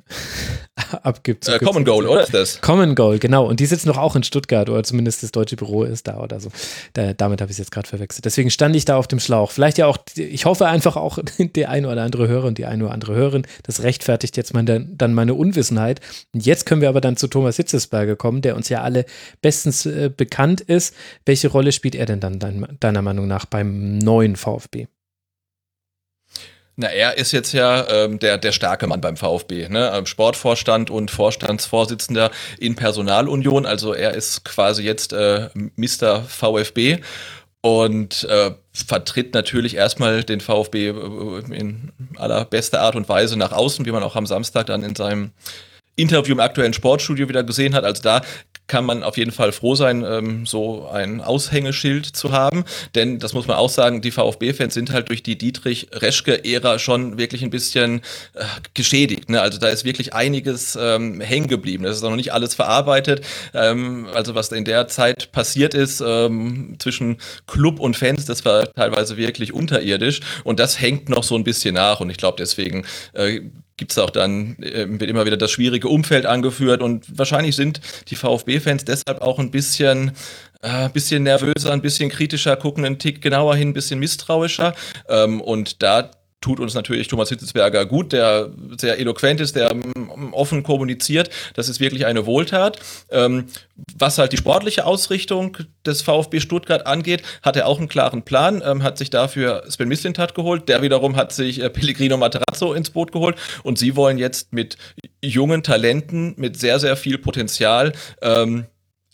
abgibt. äh, Common Goal, oder ist das? Common Goal, genau. Und die sitzen noch auch in Stuttgart oder zumindest das deutsche Büro ist da oder so. Da, damit habe ich es jetzt gerade verwechselt. Deswegen stand ich da auf dem Schlauch. Vielleicht ja auch, ich hoffe einfach auch, der eine oder andere Hörer und die eine oder andere Hörerin, das rechtfertigt jetzt meine, dann meine Unwissenheit. Und jetzt können wir aber dann zu Thomas Hitzesberger kommen, der uns ja alle bestens äh, bekannt ist. Welche Rolle spielt er denn dann dein, deiner Meinung nach beim neuen VfB? Na, er ist jetzt ja ähm, der, der starke Mann beim VfB, ne? Ähm, Sportvorstand und Vorstandsvorsitzender in Personalunion. Also er ist quasi jetzt äh, Mr. VfB und äh, vertritt natürlich erstmal den VfB äh, in allerbester Art und Weise nach außen, wie man auch am Samstag dann in seinem Interview im aktuellen Sportstudio wieder gesehen hat. Also da kann man auf jeden Fall froh sein, ähm, so ein Aushängeschild zu haben. Denn das muss man auch sagen, die VfB-Fans sind halt durch die Dietrich-Reschke-Ära schon wirklich ein bisschen äh, geschädigt. Ne? Also da ist wirklich einiges ähm, hängen geblieben. Das ist noch nicht alles verarbeitet. Ähm, also was in der Zeit passiert ist ähm, zwischen Club und Fans, das war teilweise wirklich unterirdisch. Und das hängt noch so ein bisschen nach. Und ich glaube, deswegen äh, gibt es auch dann, äh, wird immer wieder das schwierige Umfeld angeführt und wahrscheinlich sind die VfB-Fans deshalb auch ein bisschen, äh, bisschen nervöser, ein bisschen kritischer, gucken einen Tick genauer hin, ein bisschen misstrauischer. Ähm, und da tut uns natürlich Thomas Hitzelsberger gut, der sehr eloquent ist, der ähm, offen kommuniziert. Das ist wirklich eine Wohltat. Ähm, was halt die sportliche Ausrichtung des VfB Stuttgart angeht, hat er auch einen klaren Plan, ähm, hat sich dafür Sven Mislintat geholt, der wiederum hat sich äh, Pellegrino Materazzo ins Boot geholt und sie wollen jetzt mit jungen Talenten, mit sehr, sehr viel Potenzial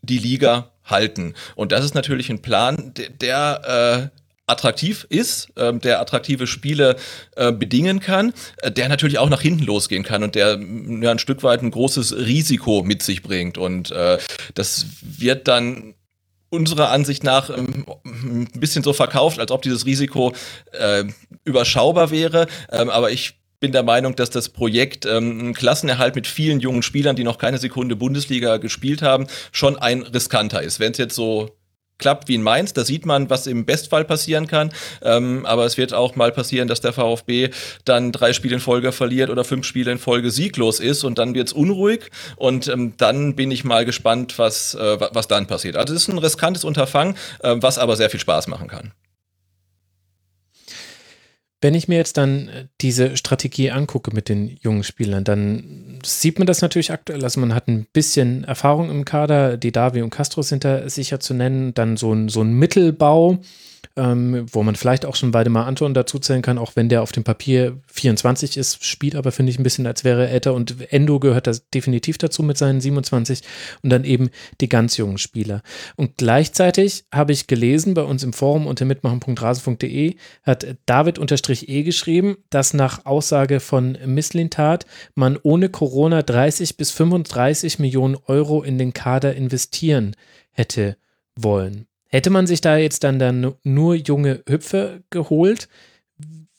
die Liga halten. Und das ist natürlich ein Plan, der, der äh, attraktiv ist, ähm, der attraktive Spiele äh, bedingen kann, äh, der natürlich auch nach hinten losgehen kann und der ja, ein Stück weit ein großes Risiko mit sich bringt. Und äh, das wird dann unserer Ansicht nach ähm, ein bisschen so verkauft, als ob dieses Risiko äh, überschaubar wäre. Ähm, aber ich bin der Meinung, dass das Projekt ähm, Klassenerhalt mit vielen jungen Spielern, die noch keine Sekunde Bundesliga gespielt haben, schon ein riskanter ist. Wenn es jetzt so klappt wie in Mainz. Da sieht man, was im Bestfall passieren kann. Ähm, aber es wird auch mal passieren, dass der VfB dann drei Spiele in Folge verliert oder fünf Spiele in Folge sieglos ist und dann wird es unruhig. Und ähm, dann bin ich mal gespannt, was, äh, was dann passiert. Also es ist ein riskantes Unterfangen, äh, was aber sehr viel Spaß machen kann. Wenn ich mir jetzt dann äh, diese Strategie angucke mit den jungen Spielern, dann sieht man das natürlich aktuell. Also man hat ein bisschen Erfahrung im Kader, die Davi und Castro sind da sicher zu nennen, dann so ein, so ein Mittelbau. Ähm, wo man vielleicht auch schon beide mal Anton dazu zählen kann, auch wenn der auf dem Papier 24 ist, spielt aber, finde ich, ein bisschen, als wäre er älter. Und Endo gehört da definitiv dazu mit seinen 27 und dann eben die ganz jungen Spieler. Und gleichzeitig habe ich gelesen bei uns im Forum unter mitmachen.rasen.de hat David-E geschrieben, dass nach Aussage von Misslintat man ohne Corona 30 bis 35 Millionen Euro in den Kader investieren hätte wollen. Hätte man sich da jetzt dann, dann nur junge Hüpfer geholt?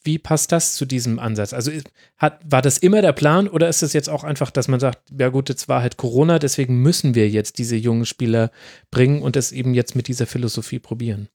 Wie passt das zu diesem Ansatz? Also hat, war das immer der Plan oder ist es jetzt auch einfach, dass man sagt, ja gut, jetzt war halt Corona, deswegen müssen wir jetzt diese jungen Spieler bringen und es eben jetzt mit dieser Philosophie probieren?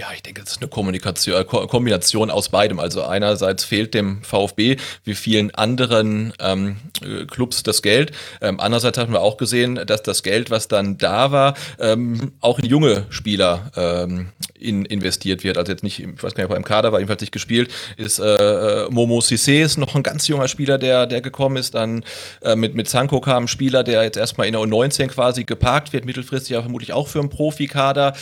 Ja, ich denke, das ist eine Kommunikation, äh, Kombination aus beidem. Also einerseits fehlt dem VfB wie vielen anderen ähm, äh, Clubs das Geld. Ähm, andererseits haben wir auch gesehen, dass das Geld, was dann da war, ähm, auch in junge Spieler ähm, in, investiert wird. Also jetzt nicht, ich weiß gar nicht, ob er im Kader war, jedenfalls nicht gespielt, ist äh, äh Momo Sissé ist noch ein ganz junger Spieler, der, der gekommen ist. Dann äh, mit, mit Sanko kam ein Spieler, der jetzt erstmal in der U19 quasi geparkt wird, mittelfristig aber vermutlich auch für einen Profikader.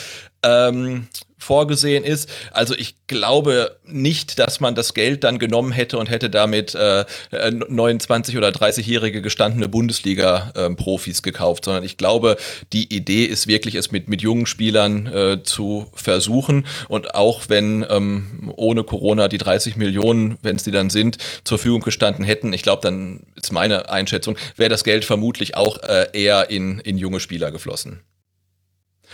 Ähm, vorgesehen ist. Also ich glaube nicht, dass man das Geld dann genommen hätte und hätte damit äh, 29 oder 30-jährige gestandene Bundesliga-Profis äh, gekauft, sondern ich glaube, die Idee ist wirklich, es mit, mit jungen Spielern äh, zu versuchen und auch wenn ähm, ohne Corona die 30 Millionen, wenn es die dann sind, zur Verfügung gestanden hätten, ich glaube, dann ist meine Einschätzung, wäre das Geld vermutlich auch äh, eher in, in junge Spieler geflossen.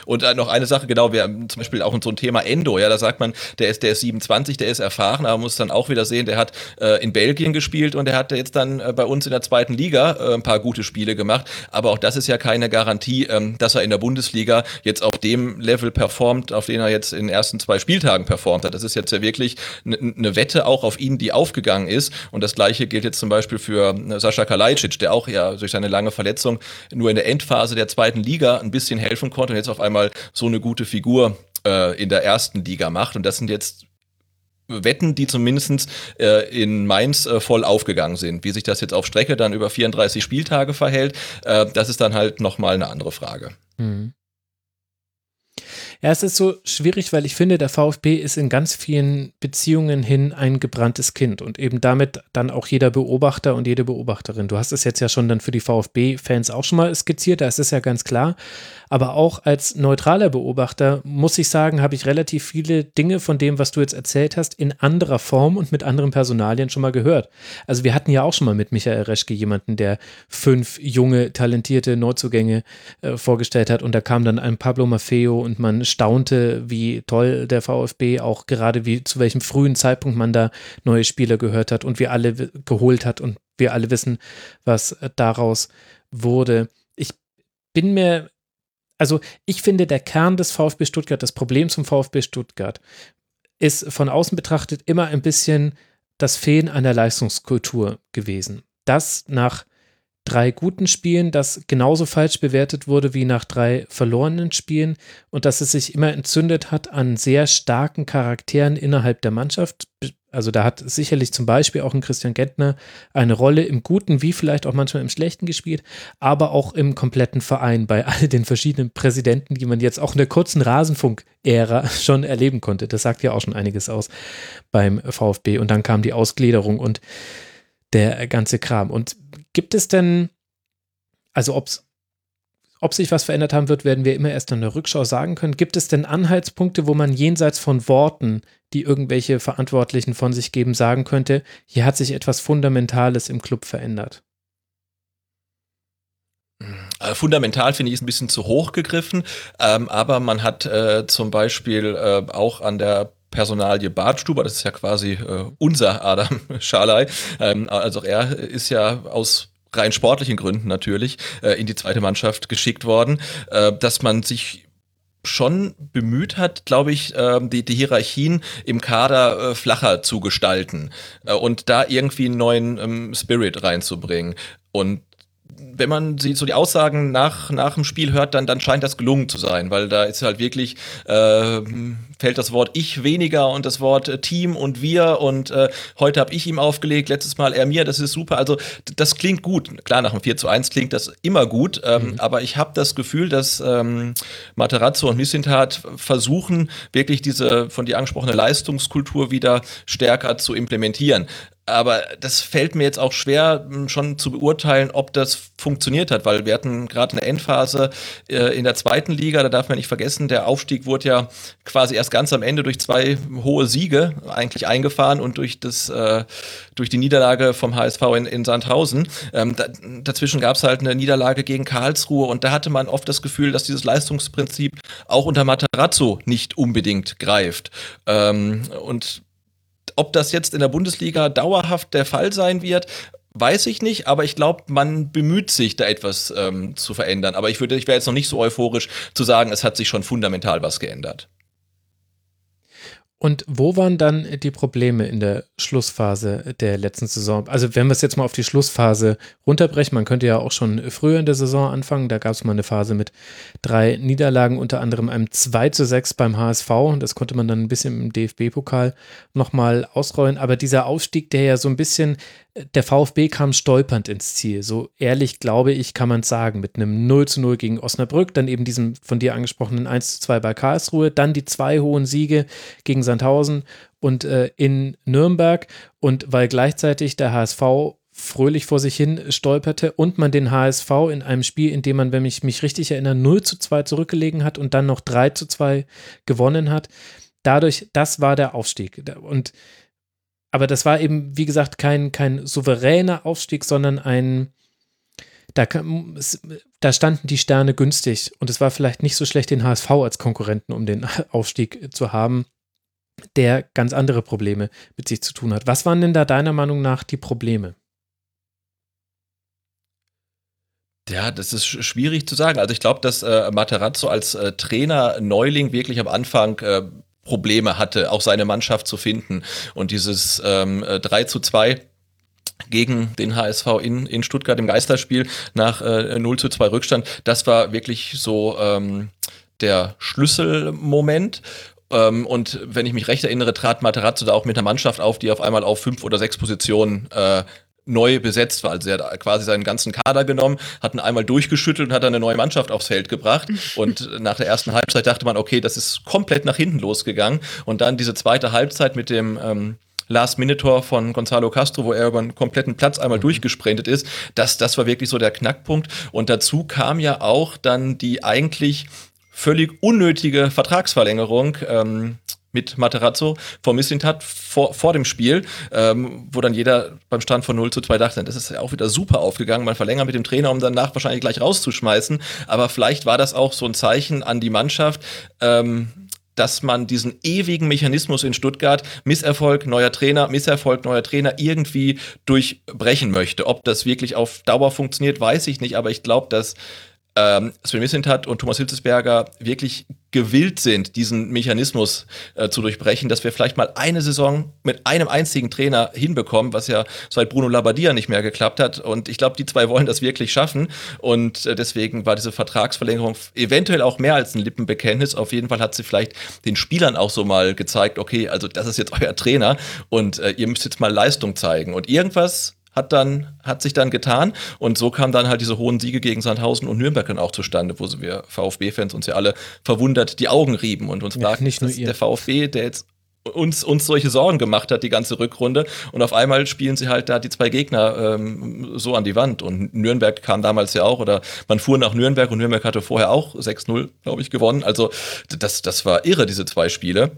Und äh, noch eine Sache, genau, wir haben zum Beispiel auch so ein Thema Endo, ja, da sagt man, der ist, der ist 27, der ist erfahren, aber man muss dann auch wieder sehen, der hat äh, in Belgien gespielt und der hat jetzt dann äh, bei uns in der zweiten Liga äh, ein paar gute Spiele gemacht. Aber auch das ist ja keine Garantie, ähm, dass er in der Bundesliga jetzt auf dem Level performt, auf den er jetzt in den ersten zwei Spieltagen performt hat. Das ist jetzt ja wirklich eine ne Wette auch auf ihn, die aufgegangen ist. Und das gleiche gilt jetzt zum Beispiel für äh, Sascha Kalajdzic, der auch ja durch seine lange Verletzung nur in der Endphase der zweiten Liga ein bisschen helfen konnte und jetzt auf einmal so eine gute Figur äh, in der ersten Liga macht. Und das sind jetzt Wetten, die zumindest äh, in Mainz äh, voll aufgegangen sind. Wie sich das jetzt auf Strecke dann über 34 Spieltage verhält, äh, das ist dann halt nochmal eine andere Frage. Mhm. Ja, es ist so schwierig, weil ich finde, der VfB ist in ganz vielen Beziehungen hin ein gebranntes Kind und eben damit dann auch jeder Beobachter und jede Beobachterin. Du hast es jetzt ja schon dann für die VfB-Fans auch schon mal skizziert, da ist es ja ganz klar. Aber auch als neutraler Beobachter muss ich sagen, habe ich relativ viele Dinge von dem, was du jetzt erzählt hast, in anderer Form und mit anderen Personalien schon mal gehört. Also wir hatten ja auch schon mal mit Michael Reschke jemanden, der fünf junge, talentierte Neuzugänge äh, vorgestellt hat und da kam dann ein Pablo Maffeo und man staunte, wie toll der VfB auch gerade wie zu welchem frühen Zeitpunkt man da neue Spieler gehört hat und wir alle geholt hat und wir alle wissen, was daraus wurde. Ich bin mir also ich finde, der Kern des VfB Stuttgart, das Problem zum VfB Stuttgart, ist von außen betrachtet immer ein bisschen das Fehlen einer Leistungskultur gewesen. Das nach drei guten Spielen, das genauso falsch bewertet wurde wie nach drei verlorenen Spielen und dass es sich immer entzündet hat an sehr starken Charakteren innerhalb der Mannschaft, also da hat sicherlich zum Beispiel auch ein Christian Gentner eine Rolle im Guten wie vielleicht auch manchmal im Schlechten gespielt, aber auch im kompletten Verein bei all den verschiedenen Präsidenten, die man jetzt auch in der kurzen Rasenfunk-Ära schon erleben konnte. Das sagt ja auch schon einiges aus beim VfB. Und dann kam die Ausgliederung und der ganze Kram. Und gibt es denn, also ob es ob sich was verändert haben wird, werden wir immer erst in der Rückschau sagen können. Gibt es denn Anhaltspunkte, wo man jenseits von Worten, die irgendwelche Verantwortlichen von sich geben, sagen könnte, hier hat sich etwas Fundamentales im Club verändert? Äh, fundamental finde ich es ein bisschen zu hoch gegriffen, ähm, aber man hat äh, zum Beispiel äh, auch an der Personalie Bartstuber, das ist ja quasi äh, unser Adam Schalay, ähm, also er ist ja aus rein sportlichen Gründen natürlich äh, in die zweite Mannschaft geschickt worden, äh, dass man sich schon bemüht hat, glaube ich, äh, die, die Hierarchien im Kader äh, flacher zu gestalten äh, und da irgendwie einen neuen ähm, Spirit reinzubringen. Und wenn man sie so die Aussagen nach, nach dem Spiel hört, dann, dann scheint das gelungen zu sein, weil da ist halt wirklich, äh, fällt das Wort ich weniger und das Wort äh, Team und wir und äh, heute habe ich ihm aufgelegt, letztes Mal er mir, das ist super. Also das klingt gut. Klar, nach dem 4 zu 1 klingt das immer gut, ähm, mhm. aber ich habe das Gefühl, dass ähm, Materazzo und Missintat versuchen, wirklich diese von dir angesprochene Leistungskultur wieder stärker zu implementieren. Aber das fällt mir jetzt auch schwer, hm, schon zu beurteilen, ob das funktioniert hat, weil wir hatten gerade eine Endphase äh, in der zweiten Liga, da darf man nicht vergessen, der Aufstieg wurde ja quasi erst ganz am Ende durch zwei hohe Siege eigentlich eingefahren und durch das äh, durch die Niederlage vom HSV in, in Sandhausen. Ähm, da, dazwischen gab es halt eine Niederlage gegen Karlsruhe und da hatte man oft das Gefühl, dass dieses Leistungsprinzip auch unter Materazzo nicht unbedingt greift. Ähm, und ob das jetzt in der Bundesliga dauerhaft der Fall sein wird, weiß ich nicht, aber ich glaube, man bemüht sich, da etwas ähm, zu verändern. Aber ich würde, ich wäre jetzt noch nicht so euphorisch zu sagen, es hat sich schon fundamental was geändert. Und wo waren dann die Probleme in der Schlussphase der letzten Saison? Also wenn wir es jetzt mal auf die Schlussphase runterbrechen, man könnte ja auch schon früher in der Saison anfangen, da gab es mal eine Phase mit drei Niederlagen, unter anderem einem 2 zu 6 beim HSV und das konnte man dann ein bisschen im DFB-Pokal nochmal ausrollen, aber dieser Aufstieg, der ja so ein bisschen der VfB kam stolpernd ins Ziel. So ehrlich, glaube ich, kann man sagen. Mit einem 0 zu 0 gegen Osnabrück, dann eben diesem von dir angesprochenen 1 zu 2 bei Karlsruhe, dann die zwei hohen Siege gegen Sandhausen und äh, in Nürnberg. Und weil gleichzeitig der HSV fröhlich vor sich hin stolperte und man den HSV in einem Spiel, in dem man, wenn ich mich richtig erinnere, 0 zu 2 zurückgelegen hat und dann noch 3 zu 2 gewonnen hat. Dadurch, das war der Aufstieg. Und aber das war eben, wie gesagt, kein, kein souveräner Aufstieg, sondern ein, da, da, standen die Sterne günstig und es war vielleicht nicht so schlecht, den HSV als Konkurrenten, um den Aufstieg zu haben, der ganz andere Probleme mit sich zu tun hat. Was waren denn da deiner Meinung nach die Probleme? Ja, das ist schwierig zu sagen. Also ich glaube, dass äh, Materazzo als äh, Trainer Neuling wirklich am Anfang äh, Probleme hatte, auch seine Mannschaft zu finden. Und dieses ähm, 3 äh, zu 2 gegen den HSV in, in Stuttgart im Geisterspiel nach äh, 0 zu 2 Rückstand, das war wirklich so ähm, der Schlüsselmoment. Ähm, und wenn ich mich recht erinnere, trat Materazzo da auch mit einer Mannschaft auf, die auf einmal auf fünf oder sechs Positionen äh, neu besetzt war. Also er hat quasi seinen ganzen Kader genommen, hat ihn einmal durchgeschüttelt und hat dann eine neue Mannschaft aufs Feld gebracht. Und nach der ersten Halbzeit dachte man, okay, das ist komplett nach hinten losgegangen. Und dann diese zweite Halbzeit mit dem ähm, Last-Minute-Tor von Gonzalo Castro, wo er über einen kompletten Platz einmal mhm. durchgesprintet ist, das, das war wirklich so der Knackpunkt. Und dazu kam ja auch dann die eigentlich völlig unnötige Vertragsverlängerung ähm, mit Materazzo vermisst hat vor, vor dem Spiel, ähm, wo dann jeder beim Stand von 0 zu 2 dachte, das ist ja auch wieder super aufgegangen, man verlängert mit dem Trainer, um danach wahrscheinlich gleich rauszuschmeißen, aber vielleicht war das auch so ein Zeichen an die Mannschaft, ähm, dass man diesen ewigen Mechanismus in Stuttgart, Misserfolg, neuer Trainer, Misserfolg, neuer Trainer, irgendwie durchbrechen möchte. Ob das wirklich auf Dauer funktioniert, weiß ich nicht, aber ich glaube, dass ähm, Sven Mislintat und Thomas Hitzesberger wirklich gewillt sind, diesen Mechanismus äh, zu durchbrechen, dass wir vielleicht mal eine Saison mit einem einzigen Trainer hinbekommen, was ja seit Bruno Labbadia nicht mehr geklappt hat. Und ich glaube, die zwei wollen das wirklich schaffen. Und äh, deswegen war diese Vertragsverlängerung eventuell auch mehr als ein Lippenbekenntnis. Auf jeden Fall hat sie vielleicht den Spielern auch so mal gezeigt, okay, also das ist jetzt euer Trainer und äh, ihr müsst jetzt mal Leistung zeigen. Und irgendwas hat dann, hat sich dann getan. Und so kamen dann halt diese hohen Siege gegen Sandhausen und Nürnberg dann auch zustande, wo wir VfB-Fans uns ja alle verwundert die Augen rieben und uns ja, fragten, nicht nur der VfB, der jetzt uns, uns solche Sorgen gemacht hat, die ganze Rückrunde. Und auf einmal spielen sie halt da die zwei Gegner ähm, so an die Wand. Und Nürnberg kam damals ja auch, oder man fuhr nach Nürnberg und Nürnberg hatte vorher auch 6-0, glaube ich, gewonnen. Also das, das war irre, diese zwei Spiele.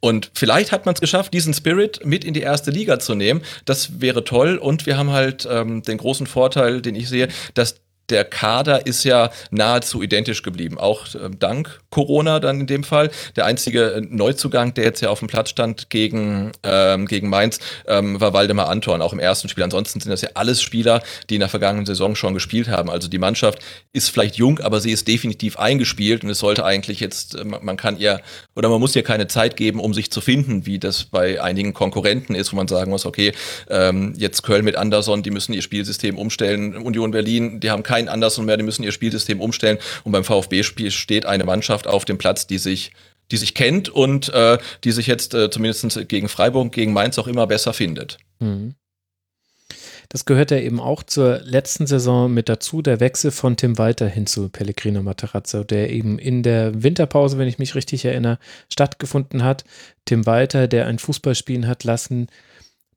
Und vielleicht hat man es geschafft, diesen Spirit mit in die erste Liga zu nehmen. Das wäre toll. Und wir haben halt ähm, den großen Vorteil, den ich sehe, dass der Kader ist ja nahezu identisch geblieben, auch äh, dank Corona dann in dem Fall. Der einzige Neuzugang, der jetzt ja auf dem Platz stand gegen, ähm, gegen Mainz, ähm, war Waldemar Anton, auch im ersten Spiel. Ansonsten sind das ja alles Spieler, die in der vergangenen Saison schon gespielt haben. Also die Mannschaft ist vielleicht jung, aber sie ist definitiv eingespielt und es sollte eigentlich jetzt, äh, man kann ihr, oder man muss ihr keine Zeit geben, um sich zu finden, wie das bei einigen Konkurrenten ist, wo man sagen muss, okay, ähm, jetzt Köln mit Anderson, die müssen ihr Spielsystem umstellen. Union Berlin, die haben keinen Anderson mehr, die müssen ihr Spielsystem umstellen. Und beim VfB-Spiel steht eine Mannschaft auf dem Platz, die sich die sich kennt und äh, die sich jetzt äh, zumindest gegen Freiburg, gegen Mainz auch immer besser findet. Mhm. Das gehört ja eben auch zur letzten Saison mit dazu, der Wechsel von Tim Walter hin zu Pellegrino Materazzo, der eben in der Winterpause, wenn ich mich richtig erinnere, stattgefunden hat. Tim Walter, der ein Fußball spielen hat lassen,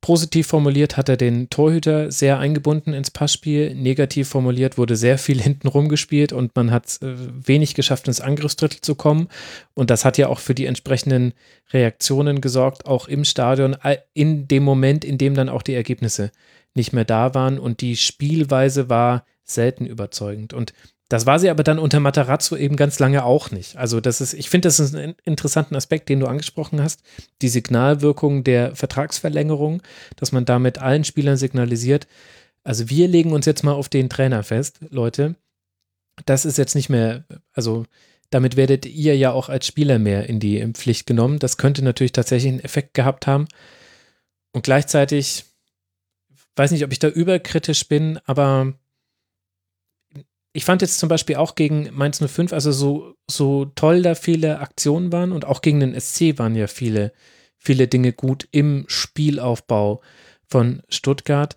Positiv formuliert hat er den Torhüter sehr eingebunden ins Passspiel. Negativ formuliert wurde sehr viel hinten gespielt und man hat äh, wenig geschafft, ins Angriffsdrittel zu kommen. Und das hat ja auch für die entsprechenden Reaktionen gesorgt, auch im Stadion, in dem Moment, in dem dann auch die Ergebnisse nicht mehr da waren. Und die Spielweise war selten überzeugend. Und das war sie aber dann unter Matarazzo eben ganz lange auch nicht. Also das ist, ich finde, das ist ein interessanter Aspekt, den du angesprochen hast. Die Signalwirkung der Vertragsverlängerung, dass man damit allen Spielern signalisiert, also wir legen uns jetzt mal auf den Trainer fest, Leute. Das ist jetzt nicht mehr, also damit werdet ihr ja auch als Spieler mehr in die Pflicht genommen. Das könnte natürlich tatsächlich einen Effekt gehabt haben. Und gleichzeitig, weiß nicht, ob ich da überkritisch bin, aber ich fand jetzt zum Beispiel auch gegen Mainz 05, also so, so toll da viele Aktionen waren und auch gegen den SC waren ja viele, viele Dinge gut im Spielaufbau von Stuttgart.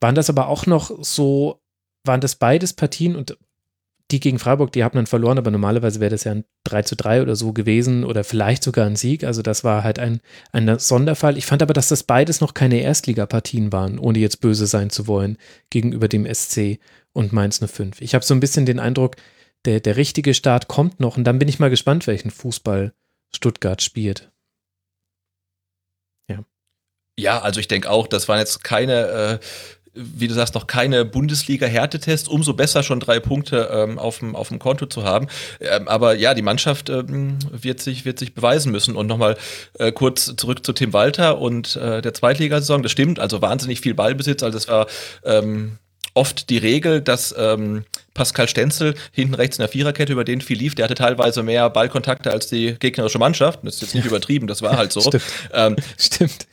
Waren das aber auch noch so, waren das beides Partien und die gegen Freiburg, die haben dann verloren, aber normalerweise wäre das ja ein 3 zu 3 oder so gewesen oder vielleicht sogar ein Sieg. Also das war halt ein, ein Sonderfall. Ich fand aber, dass das beides noch keine Erstligapartien waren, ohne jetzt böse sein zu wollen, gegenüber dem SC und Mainz 05. Ich habe so ein bisschen den Eindruck, der, der richtige Start kommt noch und dann bin ich mal gespannt, welchen Fußball Stuttgart spielt. Ja. Ja, also ich denke auch, das waren jetzt keine äh, wie du sagst, noch keine Bundesliga-Härtetests, umso besser schon drei Punkte ähm, auf, dem, Konto zu haben. Ähm, aber ja, die Mannschaft ähm, wird, sich, wird sich beweisen müssen. Und nochmal äh, kurz zurück zu Tim Walter und äh, der Zweitligasaison. Das stimmt, also wahnsinnig viel Ballbesitz. Also es war ähm, oft die Regel, dass ähm, Pascal Stenzel hinten rechts in der Viererkette, über den viel lief, der hatte teilweise mehr Ballkontakte als die gegnerische Mannschaft. Das ist jetzt nicht übertrieben, das war halt so. Stimmt. Ähm, Stimmt.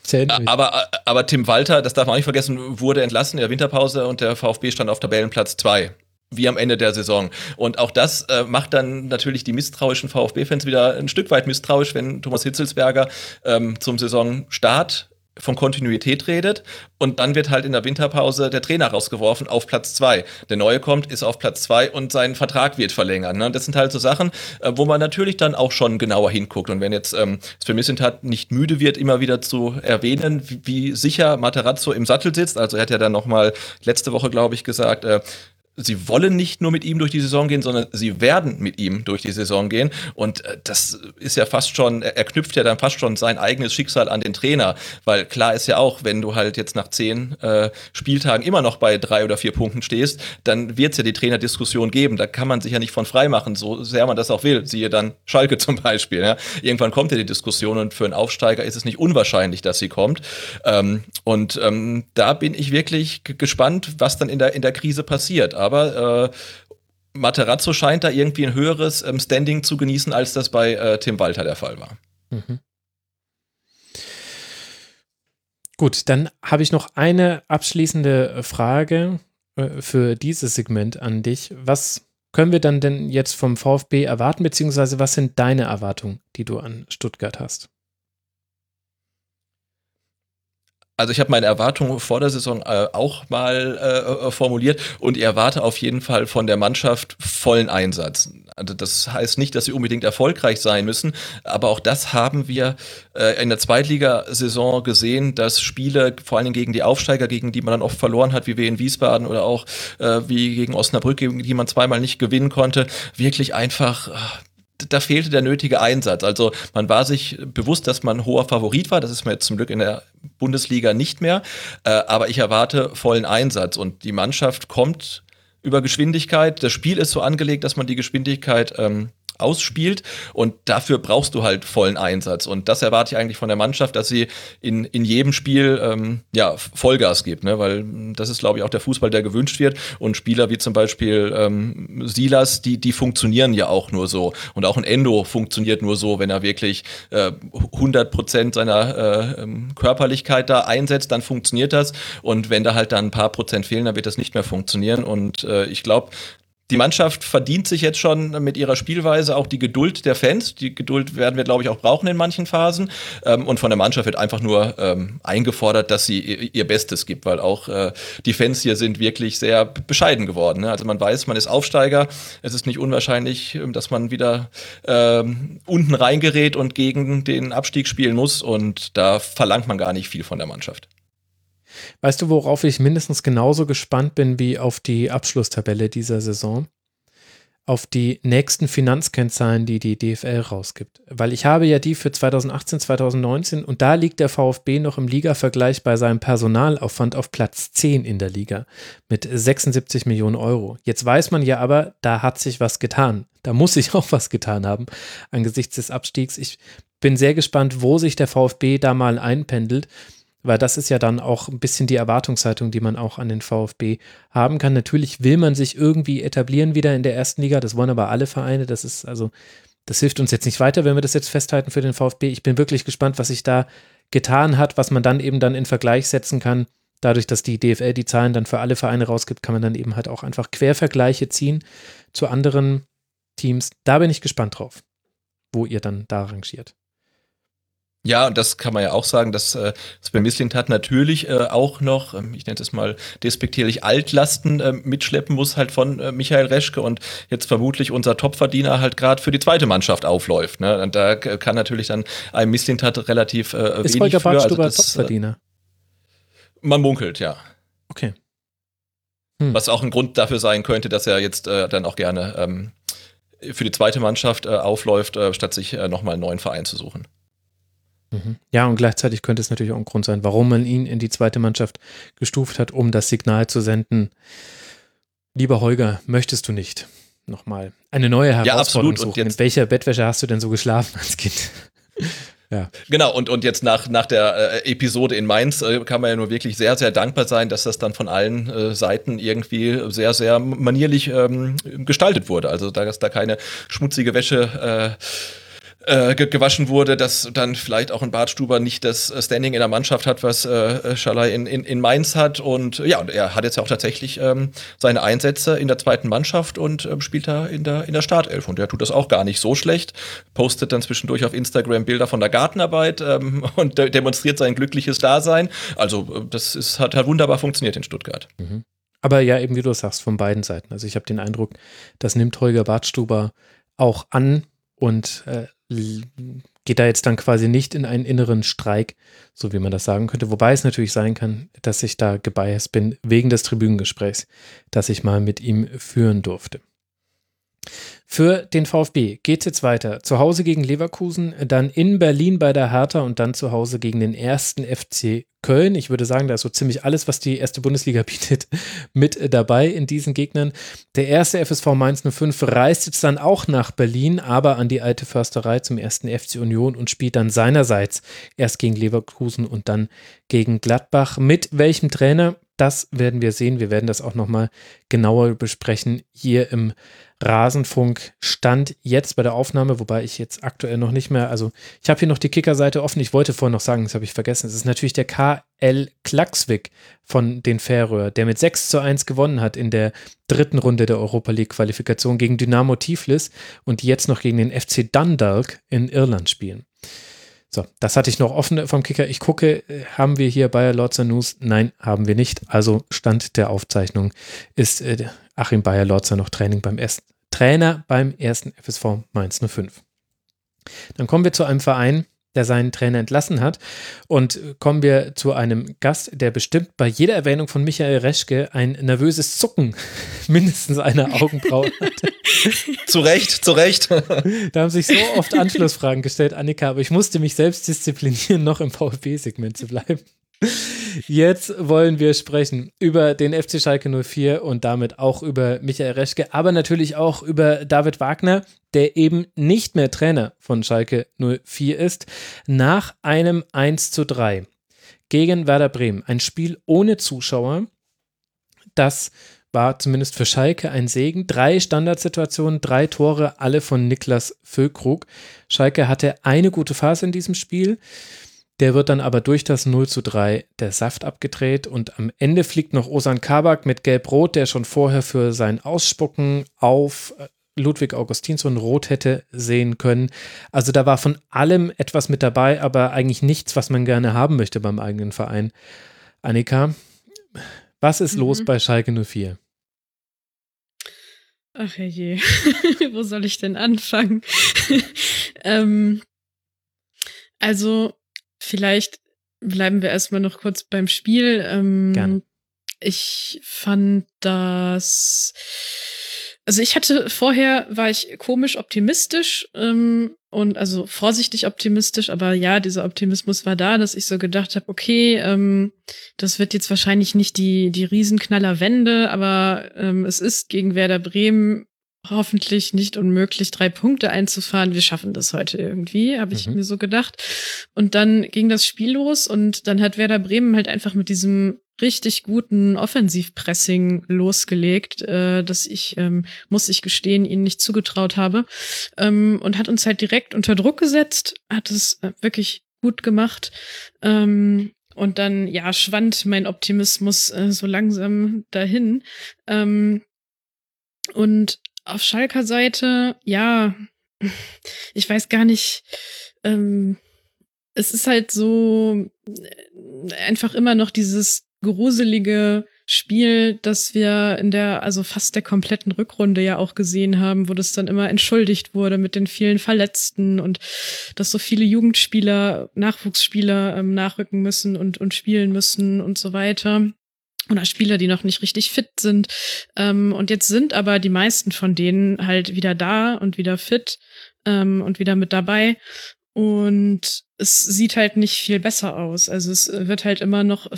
Aber, aber Tim Walter, das darf man auch nicht vergessen, wurde entlassen in der Winterpause und der VfB stand auf Tabellenplatz 2 wie am Ende der Saison. Und auch das äh, macht dann natürlich die misstrauischen VfB-Fans wieder ein Stück weit misstrauisch, wenn Thomas Hitzelsberger ähm, zum Saisonstart von Kontinuität redet und dann wird halt in der Winterpause der Trainer rausgeworfen auf Platz zwei. Der neue kommt, ist auf Platz zwei und sein Vertrag wird verlängert. Ne? Das sind halt so Sachen, äh, wo man natürlich dann auch schon genauer hinguckt. Und wenn jetzt ähm, Sven Missentat nicht müde wird, immer wieder zu erwähnen, wie, wie sicher Materazzo im Sattel sitzt. Also er hat ja dann noch mal letzte Woche, glaube ich, gesagt, äh, sie wollen nicht nur mit ihm durch die Saison gehen, sondern sie werden mit ihm durch die Saison gehen. Und äh, das ist ja fast schon, er knüpft ja dann fast schon sein eigenes Schicksal an den Trainer. Weil klar ist ja auch, wenn du halt jetzt nach zehn äh, Spieltagen immer noch bei drei oder vier Punkten stehst, dann wird es ja die Trainerdiskussion geben. Da kann man sich ja nicht von frei machen, so sehr man das auch will. Siehe dann Schalke zum Beispiel. Ja. Irgendwann kommt ja die Diskussion und für einen Aufsteiger ist es nicht unwahrscheinlich, dass sie kommt. Ähm, und ähm, da bin ich wirklich gespannt, was dann in der, in der Krise passiert aber äh, Materazzo scheint da irgendwie ein höheres ähm, Standing zu genießen, als das bei äh, Tim Walter der Fall war. Mhm. Gut, dann habe ich noch eine abschließende Frage äh, für dieses Segment an dich. Was können wir dann denn jetzt vom VfB erwarten, beziehungsweise was sind deine Erwartungen, die du an Stuttgart hast? Also ich habe meine Erwartungen vor der Saison äh, auch mal äh, äh, formuliert und ich erwarte auf jeden Fall von der Mannschaft vollen Einsatz. Also das heißt nicht, dass sie unbedingt erfolgreich sein müssen, aber auch das haben wir äh, in der Zweitligasaison gesehen, dass Spiele, vor Dingen gegen die Aufsteiger, gegen die man dann oft verloren hat, wie wir in Wiesbaden oder auch äh, wie gegen Osnabrück, gegen die man zweimal nicht gewinnen konnte, wirklich einfach äh, da fehlte der nötige Einsatz. Also man war sich bewusst, dass man hoher Favorit war. Das ist mir jetzt zum Glück in der Bundesliga nicht mehr. Äh, aber ich erwarte vollen Einsatz und die Mannschaft kommt über Geschwindigkeit. Das Spiel ist so angelegt, dass man die Geschwindigkeit ähm, ausspielt. Und dafür brauchst du halt vollen Einsatz. Und das erwarte ich eigentlich von der Mannschaft, dass sie in, in jedem Spiel ähm, ja, Vollgas gibt, ne? weil das ist glaube ich auch der Fußball, der gewünscht wird. Und Spieler wie zum Beispiel ähm, Silas, die, die funktionieren ja auch nur so. Und auch ein Endo funktioniert nur so, wenn er wirklich äh, 100 Prozent seiner äh, ähm, Körperlichkeit da einsetzt, dann funktioniert das. Und wenn da halt dann ein paar Prozent fehlen, dann wird das nicht mehr funktionieren. Und äh, ich glaube, die Mannschaft verdient sich jetzt schon mit ihrer Spielweise auch die Geduld der Fans. Die Geduld werden wir, glaube ich, auch brauchen in manchen Phasen. Ähm, und von der Mannschaft wird einfach nur ähm, eingefordert, dass sie ihr Bestes gibt, weil auch äh, die Fans hier sind wirklich sehr bescheiden geworden. Ne? Also man weiß, man ist Aufsteiger. Es ist nicht unwahrscheinlich, ähm, dass man wieder unten reingerät und gegen den Abstieg spielen muss. Und da verlangt man gar nicht viel von der Mannschaft. Weißt du, worauf ich mindestens genauso gespannt bin wie auf die Abschlusstabelle dieser Saison? Auf die nächsten Finanzkennzahlen, die die DFL rausgibt. Weil ich habe ja die für 2018, 2019 und da liegt der VfB noch im Ligavergleich bei seinem Personalaufwand auf Platz 10 in der Liga mit 76 Millionen Euro. Jetzt weiß man ja aber, da hat sich was getan. Da muss sich auch was getan haben angesichts des Abstiegs. Ich bin sehr gespannt, wo sich der VfB da mal einpendelt weil das ist ja dann auch ein bisschen die Erwartungshaltung, die man auch an den VfB haben kann. Natürlich will man sich irgendwie etablieren wieder in der ersten Liga. Das wollen aber alle Vereine. Das ist also, das hilft uns jetzt nicht weiter, wenn wir das jetzt festhalten für den VfB. Ich bin wirklich gespannt, was sich da getan hat, was man dann eben dann in Vergleich setzen kann. Dadurch, dass die DFL die Zahlen dann für alle Vereine rausgibt, kann man dann eben halt auch einfach Quervergleiche ziehen zu anderen Teams. Da bin ich gespannt drauf, wo ihr dann da rangiert. Ja, und das kann man ja auch sagen, dass äh, Sven Mislintat natürlich äh, auch noch, ähm, ich nenne es mal despektierlich Altlasten äh, mitschleppen muss halt von äh, Michael Reschke und jetzt vermutlich unser Topverdiener halt gerade für die zweite Mannschaft aufläuft. Ne? Und da kann natürlich dann ein Mislintat relativ äh, Ist wenig Holger für. Also das, äh, Topverdiener? man munkelt, ja. Okay. Was auch ein Grund dafür sein könnte, dass er jetzt äh, dann auch gerne ähm, für die zweite Mannschaft äh, aufläuft, äh, statt sich äh, nochmal einen neuen Verein zu suchen. Mhm. Ja, und gleichzeitig könnte es natürlich auch ein Grund sein, warum man ihn in die zweite Mannschaft gestuft hat, um das Signal zu senden. Lieber Holger, möchtest du nicht nochmal eine neue Herausforderung Ja, absolut. Und suchen? jetzt- In welcher Bettwäsche hast du denn so geschlafen als Kind? ja. Genau, und, und jetzt nach, nach der äh, Episode in Mainz äh, kann man ja nur wirklich sehr, sehr dankbar sein, dass das dann von allen äh, Seiten irgendwie sehr, sehr manierlich ähm, gestaltet wurde. Also, dass da keine schmutzige Wäsche äh, äh, ge- gewaschen wurde, dass dann vielleicht auch ein Bartstuber nicht das äh, Standing in der Mannschaft hat, was äh, Schalay in, in, in Mainz hat. Und ja, und er hat jetzt ja auch tatsächlich ähm, seine Einsätze in der zweiten Mannschaft und ähm, spielt da in der, in der Startelf. Und er tut das auch gar nicht so schlecht. Postet dann zwischendurch auf Instagram Bilder von der Gartenarbeit ähm, und de demonstriert sein glückliches Dasein. Also, äh, das ist, hat, hat wunderbar funktioniert in Stuttgart. Aber ja, eben wie du sagst, von beiden Seiten. Also ich habe den Eindruck, das nimmt Holger Bartstuber auch an und äh, geht da jetzt dann quasi nicht in einen inneren Streik, so wie man das sagen könnte. Wobei es natürlich sein kann, dass ich da gebiased bin wegen des Tribünengesprächs, das ich mal mit ihm führen durfte. Für den VfB geht es jetzt weiter. Zu Hause gegen Leverkusen, dann in Berlin bei der Hertha und dann zu Hause gegen den ersten FC Köln. Ich würde sagen, da ist so ziemlich alles, was die erste Bundesliga bietet, mit dabei in diesen Gegnern. Der erste FSV Mainz 05 reist jetzt dann auch nach Berlin, aber an die alte Försterei zum ersten FC Union und spielt dann seinerseits erst gegen Leverkusen und dann gegen Gladbach. Mit welchem Trainer? Das werden wir sehen. Wir werden das auch nochmal genauer besprechen hier im Rasenfunk stand jetzt bei der Aufnahme, wobei ich jetzt aktuell noch nicht mehr, also ich habe hier noch die Kicker-Seite offen. Ich wollte vorhin noch sagen, das habe ich vergessen. Es ist natürlich der KL Klaxvik von den Färöer, der mit 6 zu 1 gewonnen hat in der dritten Runde der Europa League-Qualifikation gegen Dynamo Tiflis und die jetzt noch gegen den FC Dundalk in Irland spielen. So, das hatte ich noch offen vom Kicker. Ich gucke, äh, haben wir hier Bayer Lorzer News? Nein, haben wir nicht. Also Stand der Aufzeichnung ist äh, Achim Bayer Lorzer noch Training beim ersten, Trainer beim ersten FSV Mainz 05. Dann kommen wir zu einem Verein, der seinen Trainer entlassen hat. Und kommen wir zu einem Gast, der bestimmt bei jeder Erwähnung von Michael Reschke ein nervöses Zucken mindestens einer Augenbraue hatte. zu Recht, zu Recht. Da haben sich so oft Anschlussfragen gestellt, Annika, aber ich musste mich selbst disziplinieren, noch im VfB-Segment zu bleiben. Jetzt wollen wir sprechen über den FC Schalke 04 und damit auch über Michael Reschke, aber natürlich auch über David Wagner, der eben nicht mehr Trainer von Schalke 04 ist, nach einem 1 zu 3 gegen Werder Bremen. Ein Spiel ohne Zuschauer. Das war zumindest für Schalke ein Segen. Drei Standardsituationen, drei Tore, alle von Niklas Füllkrug. Schalke hatte eine gute Phase in diesem Spiel. Der wird dann aber durch das 0 zu 3 der Saft abgedreht und am Ende fliegt noch Osan Kabak mit Gelb-Rot, der schon vorher für sein Ausspucken auf äh, Ludwig Augustinsson rot hätte sehen können. Also da war von allem etwas mit dabei, aber eigentlich nichts, was man gerne haben möchte beim eigenen Verein. Annika, was ist mhm. los bei Schalke 04? Ach je, wo soll ich denn anfangen? ähm, also, vielleicht bleiben wir erstmal noch kurz beim Spiel. Ähm, Gerne. Ich fand das. Also ich hatte vorher war ich komisch optimistisch ähm, und also vorsichtig optimistisch, aber ja, dieser Optimismus war da, dass ich so gedacht habe, okay, ähm, das wird jetzt wahrscheinlich nicht die die Riesenknaller Wende, aber ähm, es ist gegen Werder Bremen hoffentlich nicht unmöglich, drei Punkte einzufahren. Wir schaffen das heute irgendwie, habe ich mhm. mir so gedacht. Und dann ging das Spiel los und dann hat Werder Bremen halt einfach mit diesem richtig guten Offensivpressing losgelegt, äh, dass ich, ähm, muss ich gestehen, ihnen nicht zugetraut habe. Ähm, und hat uns halt direkt unter Druck gesetzt, hat es äh, wirklich gut gemacht. Ähm, und dann, ja, schwand mein Optimismus äh, so langsam dahin. Ähm, und auf Schalker Seite, ja, ich weiß gar nicht, ähm, es ist halt so äh, einfach immer noch dieses gruselige Spiel, das wir in der, also fast der kompletten Rückrunde ja auch gesehen haben, wo das dann immer entschuldigt wurde mit den vielen Verletzten und dass so viele Jugendspieler, Nachwuchsspieler ähm, nachrücken müssen und, und spielen müssen und so weiter oder Spieler, die noch nicht richtig fit sind. Ähm, und jetzt sind aber die meisten von denen halt wieder da und wieder fit ähm, und wieder mit dabei. Und es sieht halt nicht viel besser aus. Also es wird halt immer noch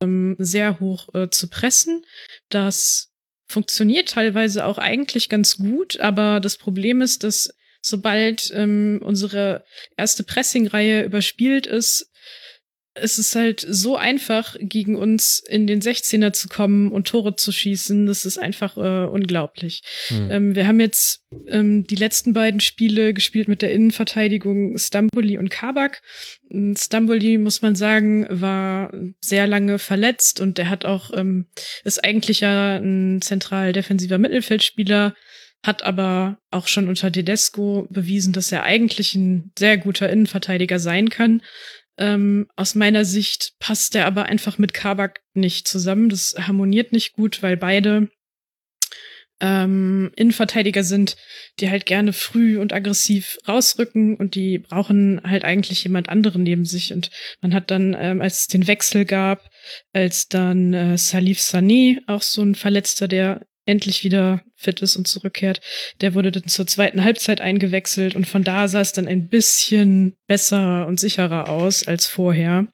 ähm, sehr hoch äh, zu pressen. Das funktioniert teilweise auch eigentlich ganz gut, aber das Problem ist, dass sobald ähm, unsere erste Pressing-Reihe überspielt ist, es ist halt so einfach, gegen uns in den 16er zu kommen und Tore zu schießen. Das ist einfach äh, unglaublich. Hm. Ähm, wir haben jetzt ähm, die letzten beiden Spiele gespielt mit der Innenverteidigung Stamboli und Kabak. Stamboli, muss man sagen, war sehr lange verletzt und der hat auch, ähm, ist eigentlich ja ein zentral defensiver Mittelfeldspieler, hat aber auch schon unter Tedesco bewiesen, dass er eigentlich ein sehr guter Innenverteidiger sein kann. Ähm, aus meiner Sicht passt der aber einfach mit Kabak nicht zusammen. Das harmoniert nicht gut, weil beide ähm, Innenverteidiger sind, die halt gerne früh und aggressiv rausrücken und die brauchen halt eigentlich jemand anderen neben sich. Und man hat dann, ähm, als es den Wechsel gab, als dann äh, Salif Sané, auch so ein Verletzter, der endlich wieder fit ist und zurückkehrt. Der wurde dann zur zweiten Halbzeit eingewechselt und von da sah es dann ein bisschen besser und sicherer aus als vorher,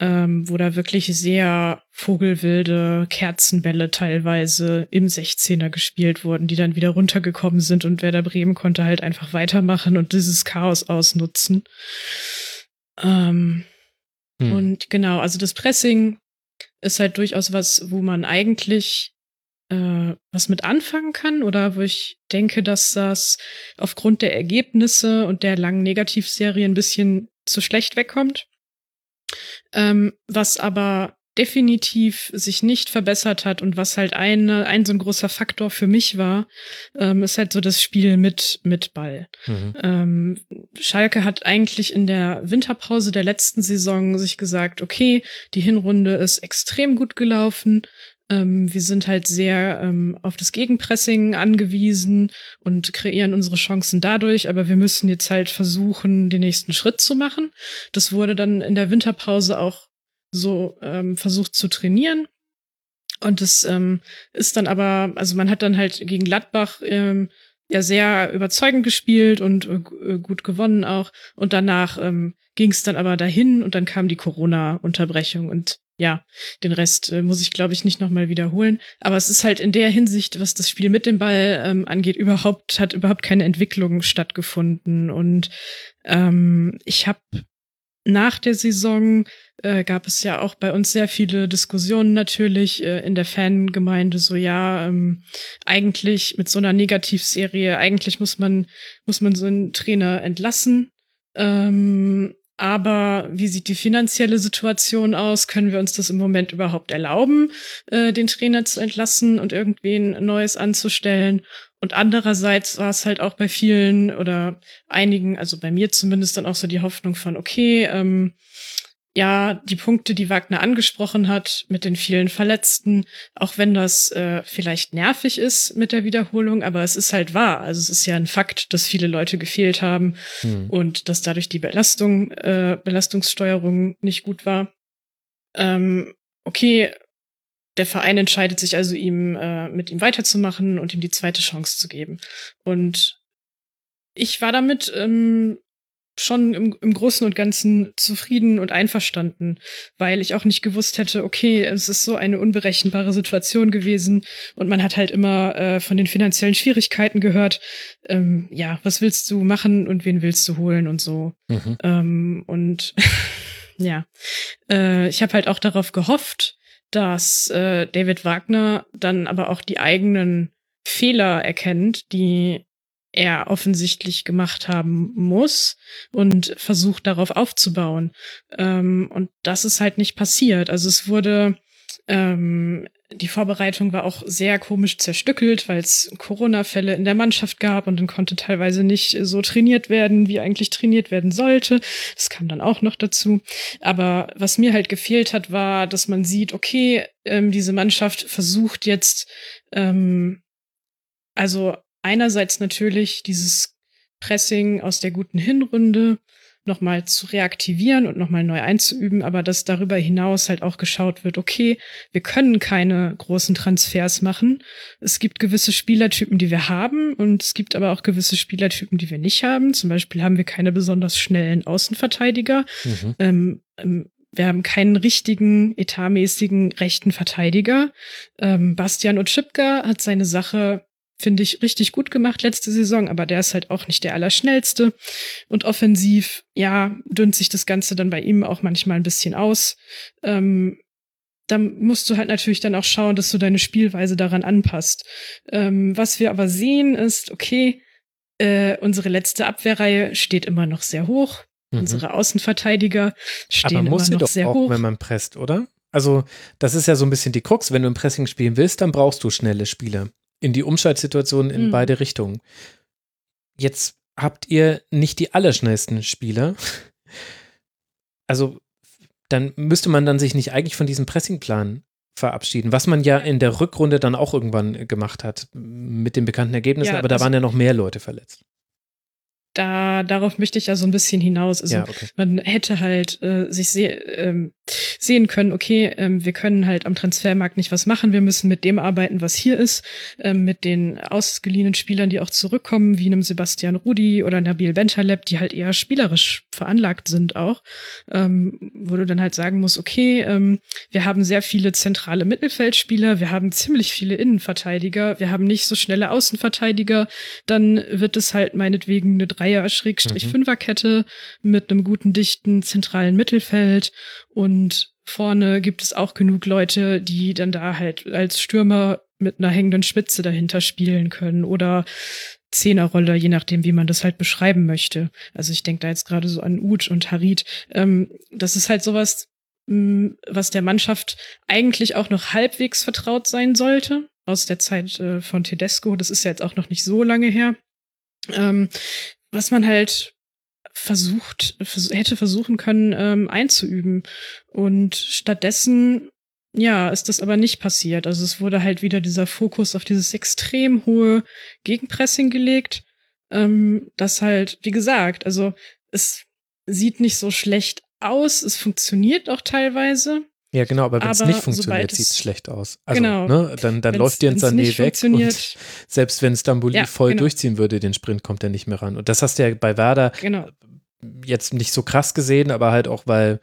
ähm, wo da wirklich sehr vogelwilde Kerzenbälle teilweise im 16er gespielt wurden, die dann wieder runtergekommen sind und Werder Bremen konnte halt einfach weitermachen und dieses Chaos ausnutzen. Ähm, hm. Und genau, also das Pressing ist halt durchaus was, wo man eigentlich äh, was mit anfangen kann oder wo ich denke, dass das aufgrund der Ergebnisse und der langen Negativserie ein bisschen zu schlecht wegkommt. Ähm, was aber definitiv sich nicht verbessert hat und was halt eine, ein so ein großer Faktor für mich war, ähm, ist halt so das Spiel mit, mit Ball. Mhm. Ähm, Schalke hat eigentlich in der Winterpause der letzten Saison sich gesagt, okay, die Hinrunde ist extrem gut gelaufen, ähm, wir sind halt sehr ähm, auf das Gegenpressing angewiesen und kreieren unsere Chancen dadurch, aber wir müssen jetzt halt versuchen, den nächsten Schritt zu machen. Das wurde dann in der Winterpause auch so ähm, versucht zu trainieren. Und das ähm, ist dann aber, also man hat dann halt gegen Gladbach ähm, ja sehr überzeugend gespielt und äh, gut gewonnen auch. Und danach ähm, ging es dann aber dahin und dann kam die Corona-Unterbrechung und ja, den Rest äh, muss ich, glaube ich, nicht nochmal wiederholen. Aber es ist halt in der Hinsicht, was das Spiel mit dem Ball ähm, angeht, überhaupt, hat überhaupt keine Entwicklung stattgefunden. Und ähm, ich habe nach der Saison äh, gab es ja auch bei uns sehr viele Diskussionen natürlich äh, in der Fangemeinde, so ja, ähm, eigentlich mit so einer Negativserie, eigentlich muss man, muss man so einen Trainer entlassen. Ähm, aber wie sieht die finanzielle Situation aus? Können wir uns das im Moment überhaupt erlauben, äh, den Trainer zu entlassen und irgendwen Neues anzustellen? Und andererseits war es halt auch bei vielen oder einigen, also bei mir zumindest dann auch so die Hoffnung von, okay, ähm, ja, die Punkte, die Wagner angesprochen hat, mit den vielen Verletzten, auch wenn das äh, vielleicht nervig ist mit der Wiederholung, aber es ist halt wahr. Also es ist ja ein Fakt, dass viele Leute gefehlt haben hm. und dass dadurch die Belastung, äh, Belastungssteuerung nicht gut war. Ähm, okay, der Verein entscheidet sich also, ihm äh, mit ihm weiterzumachen und ihm die zweite Chance zu geben. Und ich war damit ähm, schon im, im Großen und Ganzen zufrieden und einverstanden, weil ich auch nicht gewusst hätte, okay, es ist so eine unberechenbare Situation gewesen und man hat halt immer äh, von den finanziellen Schwierigkeiten gehört. Ähm, ja, was willst du machen und wen willst du holen und so. Mhm. Ähm, und ja, äh, ich habe halt auch darauf gehofft, dass äh, David Wagner dann aber auch die eigenen Fehler erkennt, die er offensichtlich gemacht haben muss und versucht darauf aufzubauen. Ähm, und das ist halt nicht passiert. Also es wurde, ähm, die Vorbereitung war auch sehr komisch zerstückelt, weil es Corona-Fälle in der Mannschaft gab und dann konnte teilweise nicht so trainiert werden, wie eigentlich trainiert werden sollte. Das kam dann auch noch dazu. Aber was mir halt gefehlt hat, war, dass man sieht, okay, ähm, diese Mannschaft versucht jetzt, ähm, also einerseits natürlich dieses Pressing aus der guten Hinrunde nochmal zu reaktivieren und nochmal neu einzuüben, aber dass darüber hinaus halt auch geschaut wird, okay, wir können keine großen Transfers machen. Es gibt gewisse Spielertypen, die wir haben und es gibt aber auch gewisse Spielertypen, die wir nicht haben. Zum Beispiel haben wir keine besonders schnellen Außenverteidiger. Mhm. Ähm, ähm, wir haben keinen richtigen, etatmäßigen rechten Verteidiger. Ähm, Bastian Otschipka hat seine Sache finde ich, richtig gut gemacht letzte Saison, aber der ist halt auch nicht der Allerschnellste. Und offensiv, ja, dünnt sich das Ganze dann bei ihm auch manchmal ein bisschen aus. Ähm, da musst du halt natürlich dann auch schauen, dass du deine Spielweise daran anpasst. Ähm, was wir aber sehen ist, okay, äh, unsere letzte Abwehrreihe steht immer noch sehr hoch. Mhm. Unsere Außenverteidiger stehen aber muss immer noch sehr auch, hoch. wenn man presst, oder? Also, das ist ja so ein bisschen die Krux. Wenn du im Pressing spielen willst, dann brauchst du schnelle Spieler in die Umschaltsituation in mhm. beide Richtungen. Jetzt habt ihr nicht die allerschnellsten Spieler. Also dann müsste man dann sich nicht eigentlich von diesem Pressingplan verabschieden, was man ja in der Rückrunde dann auch irgendwann gemacht hat mit den bekannten Ergebnissen, ja, aber da waren ja noch mehr Leute verletzt da darauf möchte ich ja so ein bisschen hinaus. Also ja, okay. man hätte halt äh, sich se ähm, sehen können, okay, ähm, wir können halt am Transfermarkt nicht was machen, wir müssen mit dem arbeiten, was hier ist, ähm, mit den ausgeliehenen Spielern, die auch zurückkommen, wie einem Sebastian Rudi oder Nabil Bentaleb, die halt eher spielerisch veranlagt sind auch, ähm, wo du dann halt sagen musst, okay, ähm, wir haben sehr viele zentrale Mittelfeldspieler, wir haben ziemlich viele Innenverteidiger, wir haben nicht so schnelle Außenverteidiger, dann wird es halt meinetwegen eine Dreier-Fünferkette mhm. mit einem guten, dichten, zentralen Mittelfeld und vorne gibt es auch genug Leute, die dann da halt als Stürmer mit einer hängenden Spitze dahinter spielen können oder Zehnerrolle, je nachdem, wie man das halt beschreiben möchte. Also ich denke da jetzt gerade so an Uth und Harit. Ähm, das ist halt sowas, mh, mm, was der Mannschaft eigentlich auch noch halbwegs vertraut sein sollte aus der Zeit äh, von Tedesco. Das ist ja jetzt auch noch nicht so lange her. Ähm, was man halt versucht, vers hätte versuchen können ähm, einzuüben. Und stattdessen, ja, ist das aber nicht passiert. Also es wurde halt wieder dieser Fokus auf dieses extrem hohe Gegenpressing gelegt. Ähm, das halt, wie gesagt, also es sieht nicht so schlecht aus, es funktioniert auch teilweise. Ja, genau, aber wenn es nicht funktioniert, sieht es schlecht aus. Also, genau. ne, dann, dann läuft dir ein Sané weg und selbst wenn Stambuli ja, voll genau. durchziehen würde, den Sprint kommt er nicht mehr ran. Und das hast du ja bei Werder genau. Jetzt nicht so krass gesehen, aber halt auch, weil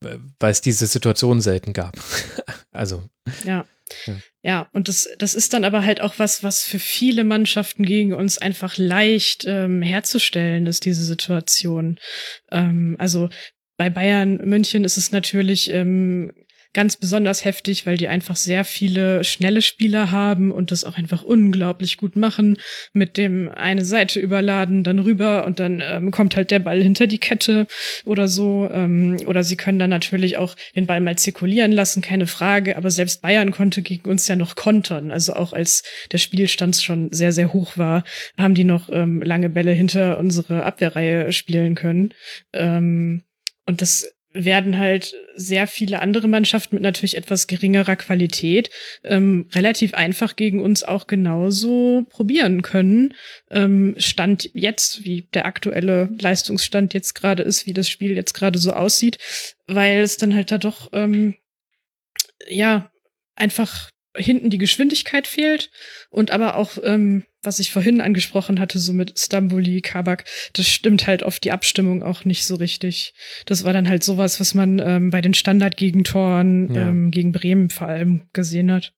weil es diese Situation selten gab. also. Ja. ja. Ja, und das, das ist dann aber halt auch was, was für viele Mannschaften gegen uns einfach leicht ähm, herzustellen ist, diese Situation. Ähm, also bei Bayern München ist es natürlich ähm, ganz besonders heftig, weil die einfach sehr viele schnelle Spieler haben und das auch einfach unglaublich gut machen. Mit dem eine Seite überladen, dann rüber und dann ähm, kommt halt der Ball hinter die Kette oder so. Ähm, oder sie können dann natürlich auch den Ball mal zirkulieren lassen, keine Frage. Aber selbst Bayern konnte gegen uns ja noch kontern. Also auch als der Spielstand schon sehr, sehr hoch war, haben die noch ähm, lange Bälle hinter unsere Abwehrreihe spielen können. Ähm, und das werden halt sehr viele andere Mannschaften mit natürlich etwas geringerer Qualität ähm, relativ einfach gegen uns auch genauso probieren können. Ähm, Stand jetzt, wie der aktuelle Leistungsstand jetzt gerade ist, wie das Spiel jetzt gerade so aussieht, weil es dann halt da doch ähm, ja einfach hinten die Geschwindigkeit fehlt und aber auch, ähm, was ich vorhin angesprochen hatte, so mit Stambuli, Kabak, das stimmt halt oft die Abstimmung auch nicht so richtig. Das war dann halt sowas, was man ähm, bei den Standardgegentoren ja. ähm, gegen Bremen vor allem gesehen hat.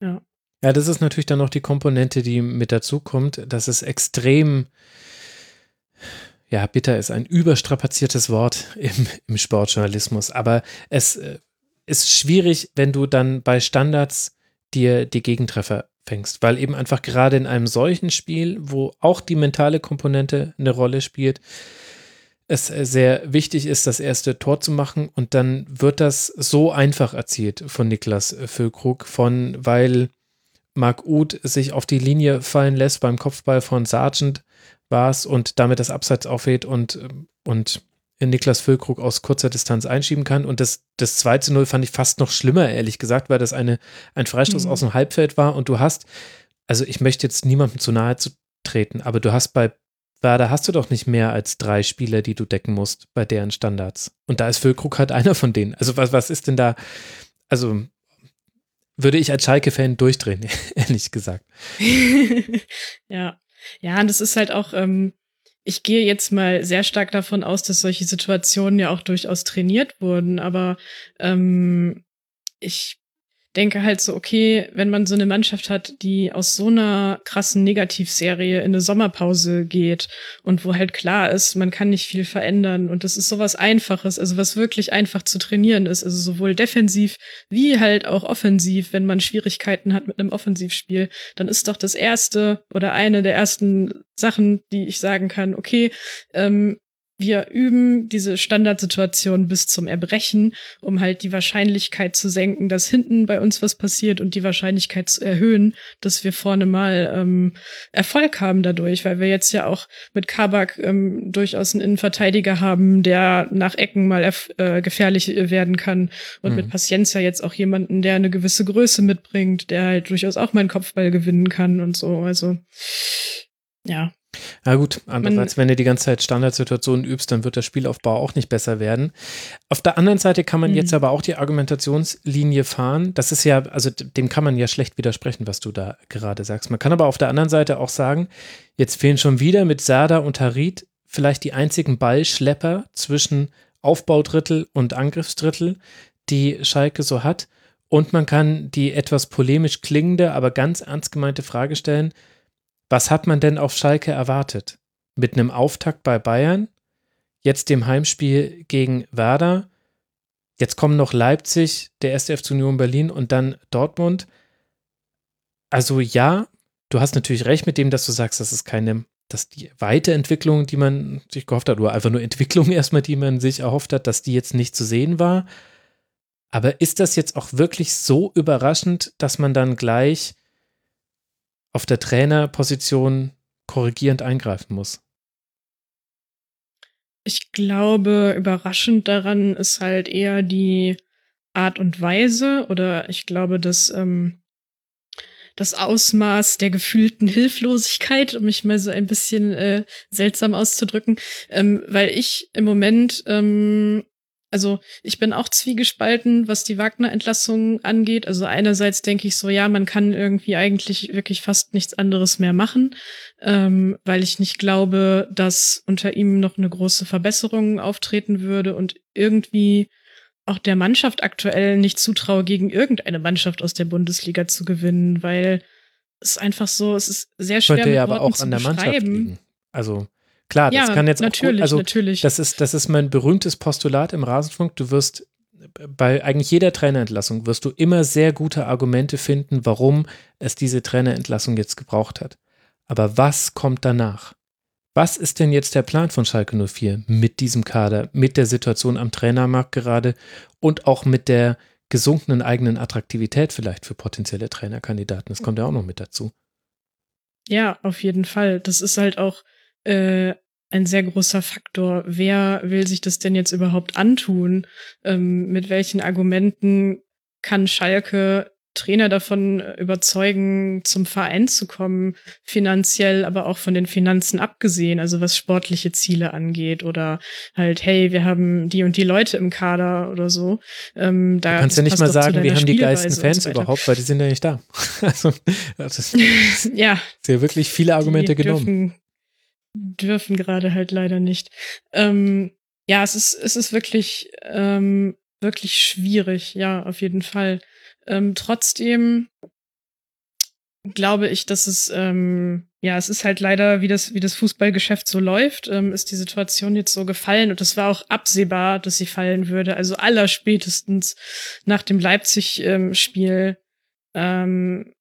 Ja. Ja, das ist natürlich dann noch die Komponente, die mit dazu kommt, dass es extrem ja, bitter ist ein überstrapaziertes Wort im, im Sportjournalismus, aber es äh, ist schwierig, wenn du dann bei Standards dir die Gegentreffer fängst, weil eben einfach gerade in einem solchen Spiel, wo auch die mentale Komponente eine Rolle spielt, es sehr wichtig ist, das erste Tor zu machen. Und dann wird das so einfach erzielt von Niklas Füllkrug, von weil Marc Uth sich auf die Linie fallen lässt beim Kopfball von Sargent war es und damit das Abseits aufweht und, und Niklas Füllkrug aus kurzer Distanz einschieben kann. Und das, das 2 zu 0 fand ich fast noch schlimmer, ehrlich gesagt, weil das eine, ein Freistoß mhm. aus dem Halbfeld war. Und du hast, also ich möchte jetzt niemandem zu nahe zu treten, aber du hast bei Werder hast du doch nicht mehr als drei Spieler, die du decken musst bei deren Standards. Und da ist Füllkrug halt einer von denen. Also was, was ist denn da, also würde ich als Schalke-Fan durchdrehen, ehrlich gesagt. ja. Ja, und das ist halt auch, ähm, ich gehe jetzt mal sehr stark davon aus, dass solche Situationen ja auch durchaus trainiert wurden, aber ähm, ich denke halt so, okay, wenn man so eine Mannschaft hat, die aus so einer krassen Negativserie in eine Sommerpause geht und wo halt klar ist, man kann nicht viel verändern und das ist sowas Einfaches, also was wirklich einfach zu trainieren ist, also sowohl defensiv wie halt auch offensiv, wenn man Schwierigkeiten hat mit einem Offensivspiel, dann ist doch das erste oder eine der ersten Sachen, die ich sagen kann, okay, ähm, wir üben diese Standardsituation bis zum Erbrechen, um halt die Wahrscheinlichkeit zu senken, dass hinten bei uns was passiert und die Wahrscheinlichkeit zu erhöhen, dass wir vorne mal ähm, Erfolg haben dadurch, weil wir jetzt ja auch mit Kabak ähm, durchaus einen Innenverteidiger haben, der nach Ecken mal äh, gefährlich werden kann und mhm. mit Paciencia jetzt auch jemanden, der eine gewisse Größe mitbringt, der halt durchaus auch meinen Kopfball gewinnen kann und so. Also ja, na gut, andererseits, wenn du die ganze Zeit Standardsituationen übst, dann wird der Spielaufbau auch nicht besser werden. Auf der anderen Seite kann man mhm. jetzt aber auch die Argumentationslinie fahren. Das ist ja, also dem kann man ja schlecht widersprechen, was du da gerade sagst. Man kann aber auf der anderen Seite auch sagen, jetzt fehlen schon wieder mit Serda und Harit vielleicht die einzigen Ballschlepper zwischen Aufbaudrittel und Angriffsdrittel, die Schalke so hat. Und man kann die etwas polemisch klingende, aber ganz ernst gemeinte Frage stellen, was hat man denn auf Schalke erwartet? Mit einem Auftakt bei Bayern, jetzt dem Heimspiel gegen Werder, jetzt kommen noch Leipzig, der erste FC Union Berlin und dann Dortmund. Also ja, du hast natürlich recht mit dem, dass du sagst, das ist keine, dass die Weiterentwicklung, die man sich gehofft hat, oder einfach nur Entwicklung erstmal, die man sich erhofft hat, dass die jetzt nicht zu sehen war. Aber ist das jetzt auch wirklich so überraschend, dass man dann gleich auf der Trainerposition korrigierend eingreifen muss? Ich glaube, überraschend daran ist halt eher die Art und Weise oder ich glaube, dass ähm, das Ausmaß der gefühlten Hilflosigkeit, um mich mal so ein bisschen äh, seltsam auszudrücken, ähm, weil ich im Moment ähm, also ich bin auch zwiegespalten, was die Wagner-Entlassung angeht. Also einerseits denke ich so, ja, man kann irgendwie eigentlich wirklich fast nichts anderes mehr machen, ähm, weil ich nicht glaube, dass unter ihm noch eine große Verbesserung auftreten würde. Und irgendwie auch der Mannschaft aktuell nicht zutraue, gegen irgendeine Mannschaft aus der Bundesliga zu gewinnen, weil es einfach so, es ist sehr schwer Könnte mit ja aber Worten auch zu an der Mannschaft beschreiben. liegen. Also klar, das ja, kann jetzt natürlich, auch gut, also natürlich. das ist, das ist mein berühmtes Postulat im Rasenfunk. Du wirst bei eigentlich jeder Trainerentlassung wirst du immer sehr gute Argumente finden, warum es diese Trainerentlassung jetzt gebraucht hat. Aber was kommt danach? Was ist denn jetzt der Plan von Schalke 04 mit diesem Kader, mit der Situation am Trainermarkt gerade und auch mit der gesunkenen eigenen Attraktivität vielleicht für potenzielle Trainerkandidaten? Das kommt ja auch noch mit dazu. Ja, auf jeden Fall. Das ist halt auch äh, ein sehr großer Faktor. Wer will sich das denn jetzt überhaupt antun? Ähm, mit welchen Argumenten kann Schalke Trainer davon überzeugen, zum Verein zu kommen, finanziell, aber auch von den Finanzen abgesehen, also was sportliche Ziele angeht oder halt, hey, wir haben die und die Leute im Kader oder so. Ähm, da Du kannst ja nicht mal sagen, wir haben die geilsten Fans so überhaupt, weil die sind ja nicht da. Also, das Ja, ja wirklich viele Argumente genommen. Dürfen, gerade halt leider nicht. Ähm, ja, es ist, es ist wirklich, ähm, wirklich schwierig, ja, auf jeden Fall. Ähm, trotzdem glaube ich, dass es, ähm, ja, es ist halt leider, wie das, wie das Fußballgeschäft so läuft, ähm, ist die Situation jetzt so gefallen und es war auch absehbar, dass sie fallen würde. Also allerspätestens nach dem Leipzig-Spiel ähm,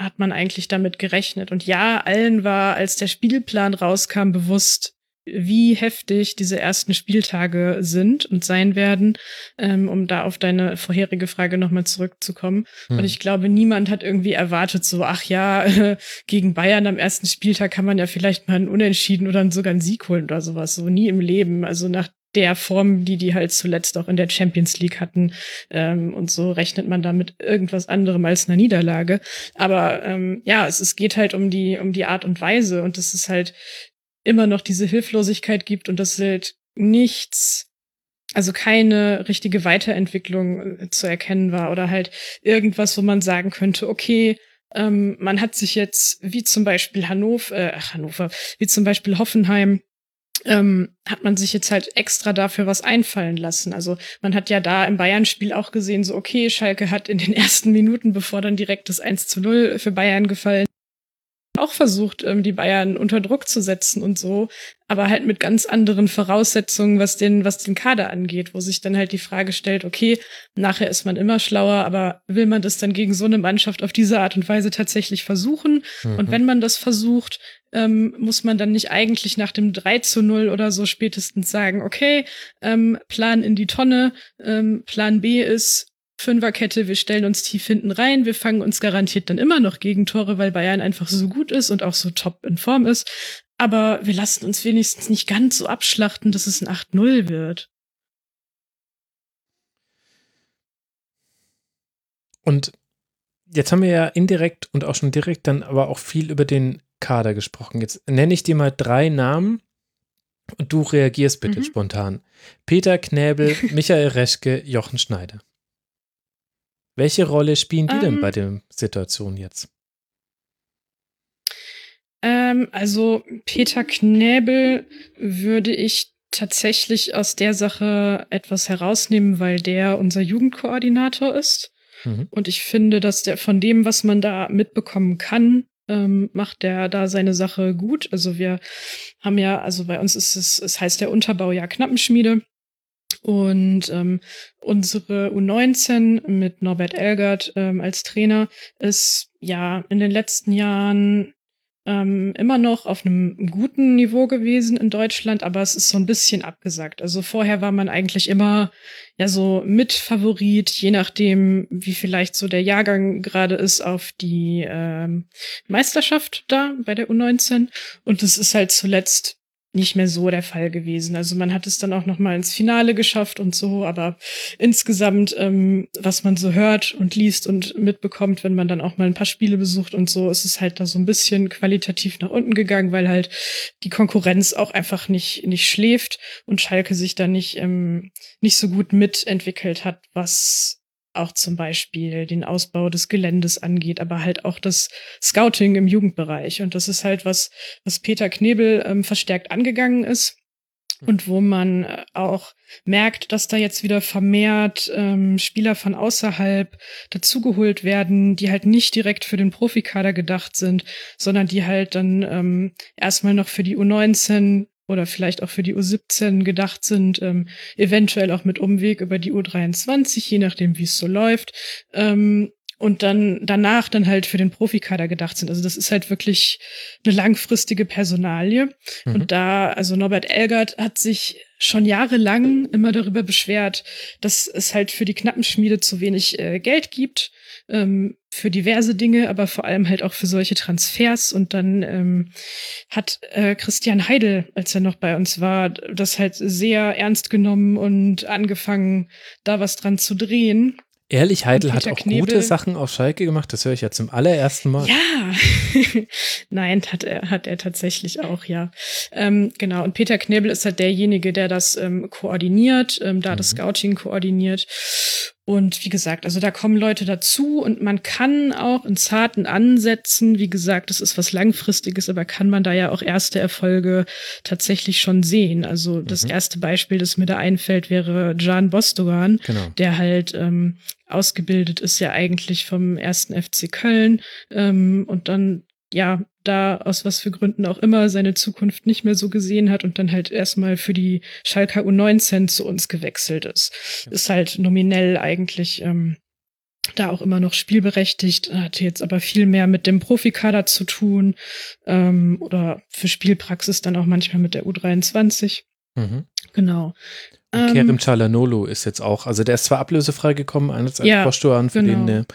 hat man eigentlich damit gerechnet. Und ja, allen war, als der Spielplan rauskam, bewusst, wie heftig diese ersten Spieltage sind und sein werden, ähm, um da auf deine vorherige Frage nochmal zurückzukommen. Hm. Und ich glaube, niemand hat irgendwie erwartet, so, ach ja, äh, gegen Bayern am ersten Spieltag kann man ja vielleicht mal einen Unentschieden oder sogar einen Sieg holen oder sowas. So nie im Leben. Also nach der Form, die die halt zuletzt auch in der Champions League hatten. Ähm, und so rechnet man da mit irgendwas anderem als einer Niederlage. Aber ähm, ja, es, es geht halt um die, um die Art und Weise und dass es halt immer noch diese Hilflosigkeit gibt und dass halt nichts, also keine richtige Weiterentwicklung äh, zu erkennen war oder halt irgendwas, wo man sagen könnte, okay, ähm, man hat sich jetzt, wie zum Beispiel Hannover, äh, Hannover, wie zum Beispiel Hoffenheim, ähm, hat man sich jetzt halt extra dafür was einfallen lassen. Also man hat ja da im Bayern-Spiel auch gesehen, so okay, Schalke hat in den ersten Minuten, bevor dann direkt das 1 zu 0 für Bayern gefallen, auch versucht, ähm, die Bayern unter Druck zu setzen und so, aber halt mit ganz anderen Voraussetzungen, was den, was den Kader angeht, wo sich dann halt die Frage stellt, okay, nachher ist man immer schlauer, aber will man das dann gegen so eine Mannschaft auf diese Art und Weise tatsächlich versuchen? Und Mhm. wenn man das versucht, ähm, muss man dann nicht eigentlich nach dem 3 zu 0 oder so spätestens sagen, okay, ähm, Plan in die Tonne, ähm, Plan B ist Fünferkette, wir stellen uns tief hinten rein, wir fangen uns garantiert dann immer noch Gegentore, weil Bayern einfach so gut ist und auch so top in Form ist. Aber wir lassen uns wenigstens nicht ganz so abschlachten, dass es ein 8-0 wird. Und jetzt haben wir ja indirekt und auch schon direkt dann aber auch viel über den Kader gesprochen. Jetzt nenne ich dir mal drei Namen und du reagierst bitte Mhm. spontan. Peter Knäbel, Michael Reschke, Jochen Schneider. Welche Rolle spielen die denn Ähm. bei der Situation jetzt? Ähm, also Peter Knäbel würde ich tatsächlich aus der Sache etwas herausnehmen, weil der unser Jugendkoordinator ist. Mhm. Und ich finde, dass der von dem, was man da mitbekommen kann, ähm, macht der da seine Sache gut. Also wir haben ja, also bei uns ist es, es heißt der Unterbau ja Knappenschmiede. Und ähm, unsere U19 mit Norbert Elgert ähm, als Trainer ist ja in den letzten Jahren ähm, immer noch auf einem guten Niveau gewesen in Deutschland, aber es ist so ein bisschen abgesagt. Also vorher war man eigentlich immer ja so Mitfavorit, je nachdem, wie vielleicht so der Jahrgang gerade ist, auf die ähm, Meisterschaft da bei der U19. Und es ist halt zuletzt nicht mehr so der Fall gewesen. Also man hat es dann auch noch mal ins Finale geschafft und so, aber insgesamt, ähm, was man so hört und liest und mitbekommt, wenn man dann auch mal ein paar Spiele besucht und so, ist es halt da so ein bisschen qualitativ nach unten gegangen, weil halt die Konkurrenz auch einfach nicht nicht schläft und Schalke sich da nicht ähm, nicht so gut mitentwickelt hat, was auch zum Beispiel den Ausbau des Geländes angeht, aber halt auch das Scouting im Jugendbereich. Und das ist halt was, was Peter Knebel ähm, verstärkt angegangen ist. und wo man äh, auch merkt, dass da jetzt wieder vermehrt ähm, Spieler von außerhalb dazugeholt werden, die halt nicht direkt für den Profikader gedacht sind, sondern die halt dann ähm, erstmal noch für die U19 oder vielleicht auch für die U17 gedacht sind, ähm, eventuell auch mit Umweg über die U23, je nachdem, wie es so läuft. Ähm, und dann danach dann halt für den Profikader gedacht sind. Also das ist halt wirklich eine langfristige Personalie. Mhm. Und da, also Norbert Elgert hat sich schon jahrelang immer darüber beschwert, dass es halt für die Knappenschmiede zu wenig äh, Geld gibt, ähm, für diverse Dinge, aber vor allem halt auch für solche Transfers. Und dann ähm, hat äh, Christian Heidel, als er noch bei uns war, das halt sehr ernst genommen und angefangen, da was dran zu drehen. Ehrlich, Heidel hat auch Knebel. gute Sachen auf Schalke gemacht. Das höre ich ja zum allerersten Mal. Ja, nein, hat er, hat er tatsächlich auch, ja. Ähm, genau. Und Peter Knebel ist halt derjenige, der das ähm, koordiniert, ähm, da mhm. das Scouting koordiniert. Und wie gesagt, also da kommen Leute dazu und man kann auch in zarten Ansätzen, wie gesagt, das ist was Langfristiges, aber kann man da ja auch erste Erfolge tatsächlich schon sehen. Also das mhm. erste Beispiel, das mir da einfällt, wäre Jan Bostogan, genau. der halt ähm, ausgebildet ist ja eigentlich vom ersten FC Köln ähm, und dann ja, da aus was für Gründen auch immer seine Zukunft nicht mehr so gesehen hat und dann halt erstmal für die Schalke U19 zu uns gewechselt ist. Ja. Ist halt nominell eigentlich ähm, da auch immer noch spielberechtigt, hatte jetzt aber viel mehr mit dem Profikader zu tun ähm, oder für Spielpraxis dann auch manchmal mit der U23. Mhm. Genau. Ähm, Kerem Chalanolo ist jetzt auch, also der ist zwar ablösefrei gekommen, als ja, Postuan, für genau. den eine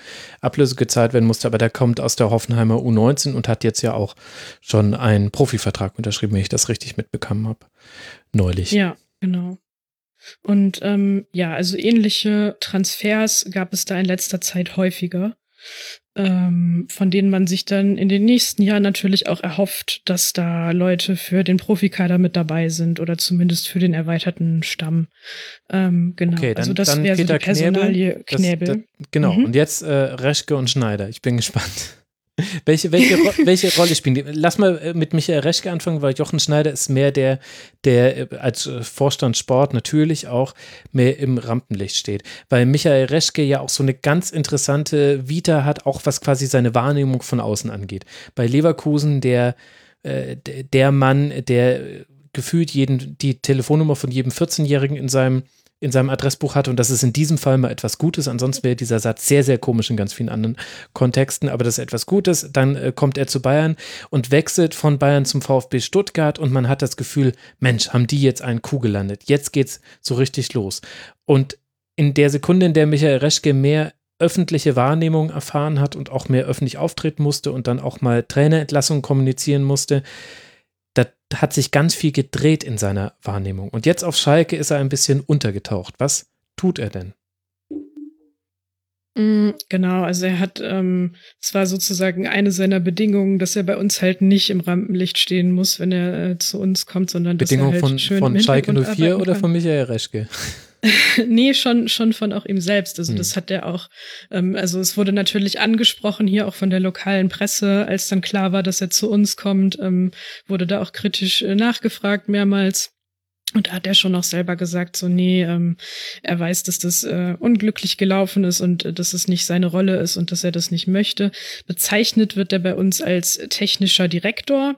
Ablöse gezahlt werden musste, aber der kommt aus der Hoffenheimer U19 und hat jetzt ja auch schon einen Profivertrag unterschrieben, wenn ich das richtig mitbekommen habe. Neulich. Ja, genau. Und ähm, ja, also ähnliche Transfers gab es da in letzter Zeit häufiger ähm, von denen man sich dann in den nächsten Jahren natürlich auch erhofft, dass da Leute für den Profikader mit dabei sind oder zumindest für den erweiterten Stamm. Ähm, genau. Okay, dann, also das wäre so die Personalie Knäbel. Das, das, genau. Mhm. Und jetzt äh, Reschke und Schneider. Ich bin gespannt. Welche, welche, welche Rolle spielen die? Lass mal äh, mit Michael Reschke anfangen, weil Jochen Schneider ist mehr der, der äh, als äh, Vorstand Sport natürlich auch mehr im Rampenlicht steht. Weil Michael Reschke ja auch so eine ganz interessante Vita hat, auch was quasi seine Wahrnehmung von außen angeht. Bei Leverkusen der, der Mann, der gefühlt jeden, die Telefonnummer von jedem 14-Jährigen in seinem in seinem Adressbuch hatte und das ist in diesem Fall mal etwas Gutes. Ansonsten wäre dieser Satz sehr, sehr komisch in ganz vielen anderen Kontexten, aber das ist etwas Gutes. Dann äh, kommt er zu Bayern und wechselt von Bayern zum VfB Stuttgart und man hat das Gefühl, Mensch, haben die jetzt einen Kuh gelandet. Jetzt geht's so richtig los. Und in der Sekunde, in der Michael Reschke mehr öffentliche Wahrnehmung erfahren hat und auch mehr öffentlich auftreten musste und dann auch mal Trainerentlassungen kommunizieren musste, hat sich ganz viel gedreht in seiner Wahrnehmung. Und jetzt auf Schalke ist er ein bisschen untergetaucht. Was tut er denn? Mm, genau, also er hat, ähm, es war sozusagen eine seiner Bedingungen, dass er bei uns halt nicht im Rampenlicht stehen muss, wenn er äh, zu uns kommt, sondern Bedingung dass er halt von, schön von Schalke 04 oder von Michael Reschke? nee, schon, schon von auch ihm selbst. Also, hm. das hat er auch, ähm, also es wurde natürlich angesprochen hier auch von der lokalen Presse, als dann klar war, dass er zu uns kommt, ähm, wurde da auch kritisch äh, nachgefragt mehrmals. Und da hat er schon auch selber gesagt, so, nee, ähm, er weiß, dass das äh, unglücklich gelaufen ist und äh, dass es nicht seine Rolle ist und dass er das nicht möchte. Bezeichnet wird er bei uns als technischer Direktor,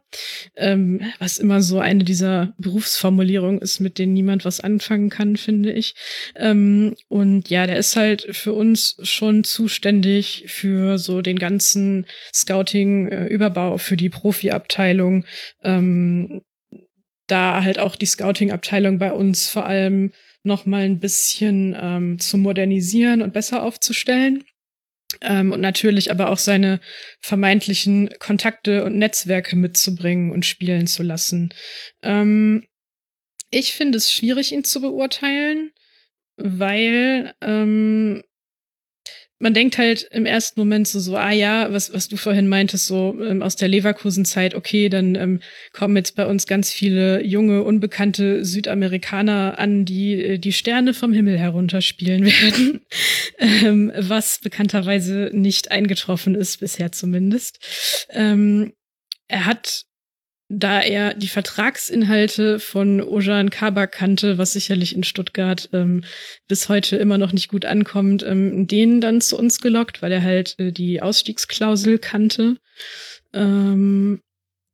ähm, was immer so eine dieser Berufsformulierungen ist, mit denen niemand was anfangen kann, finde ich. Ähm, und ja, der ist halt für uns schon zuständig für so den ganzen Scouting-Überbau äh, für die Profi-Abteilung. Ähm, da halt auch die Scouting-Abteilung bei uns vor allem noch mal ein bisschen ähm, zu modernisieren und besser aufzustellen. Ähm, und natürlich aber auch seine vermeintlichen Kontakte und Netzwerke mitzubringen und spielen zu lassen. Ähm, ich finde es schwierig, ihn zu beurteilen, weil ähm, man denkt halt im ersten Moment so, so ah ja, was, was du vorhin meintest, so ähm, aus der Leverkusen-Zeit, okay, dann ähm, kommen jetzt bei uns ganz viele junge, unbekannte Südamerikaner an, die äh, die Sterne vom Himmel herunterspielen werden, ähm, was bekannterweise nicht eingetroffen ist, bisher zumindest. Ähm, er hat da er die Vertragsinhalte von Ojan Kabak kannte, was sicherlich in Stuttgart ähm, bis heute immer noch nicht gut ankommt, ähm, den dann zu uns gelockt, weil er halt äh, die Ausstiegsklausel kannte. Ähm,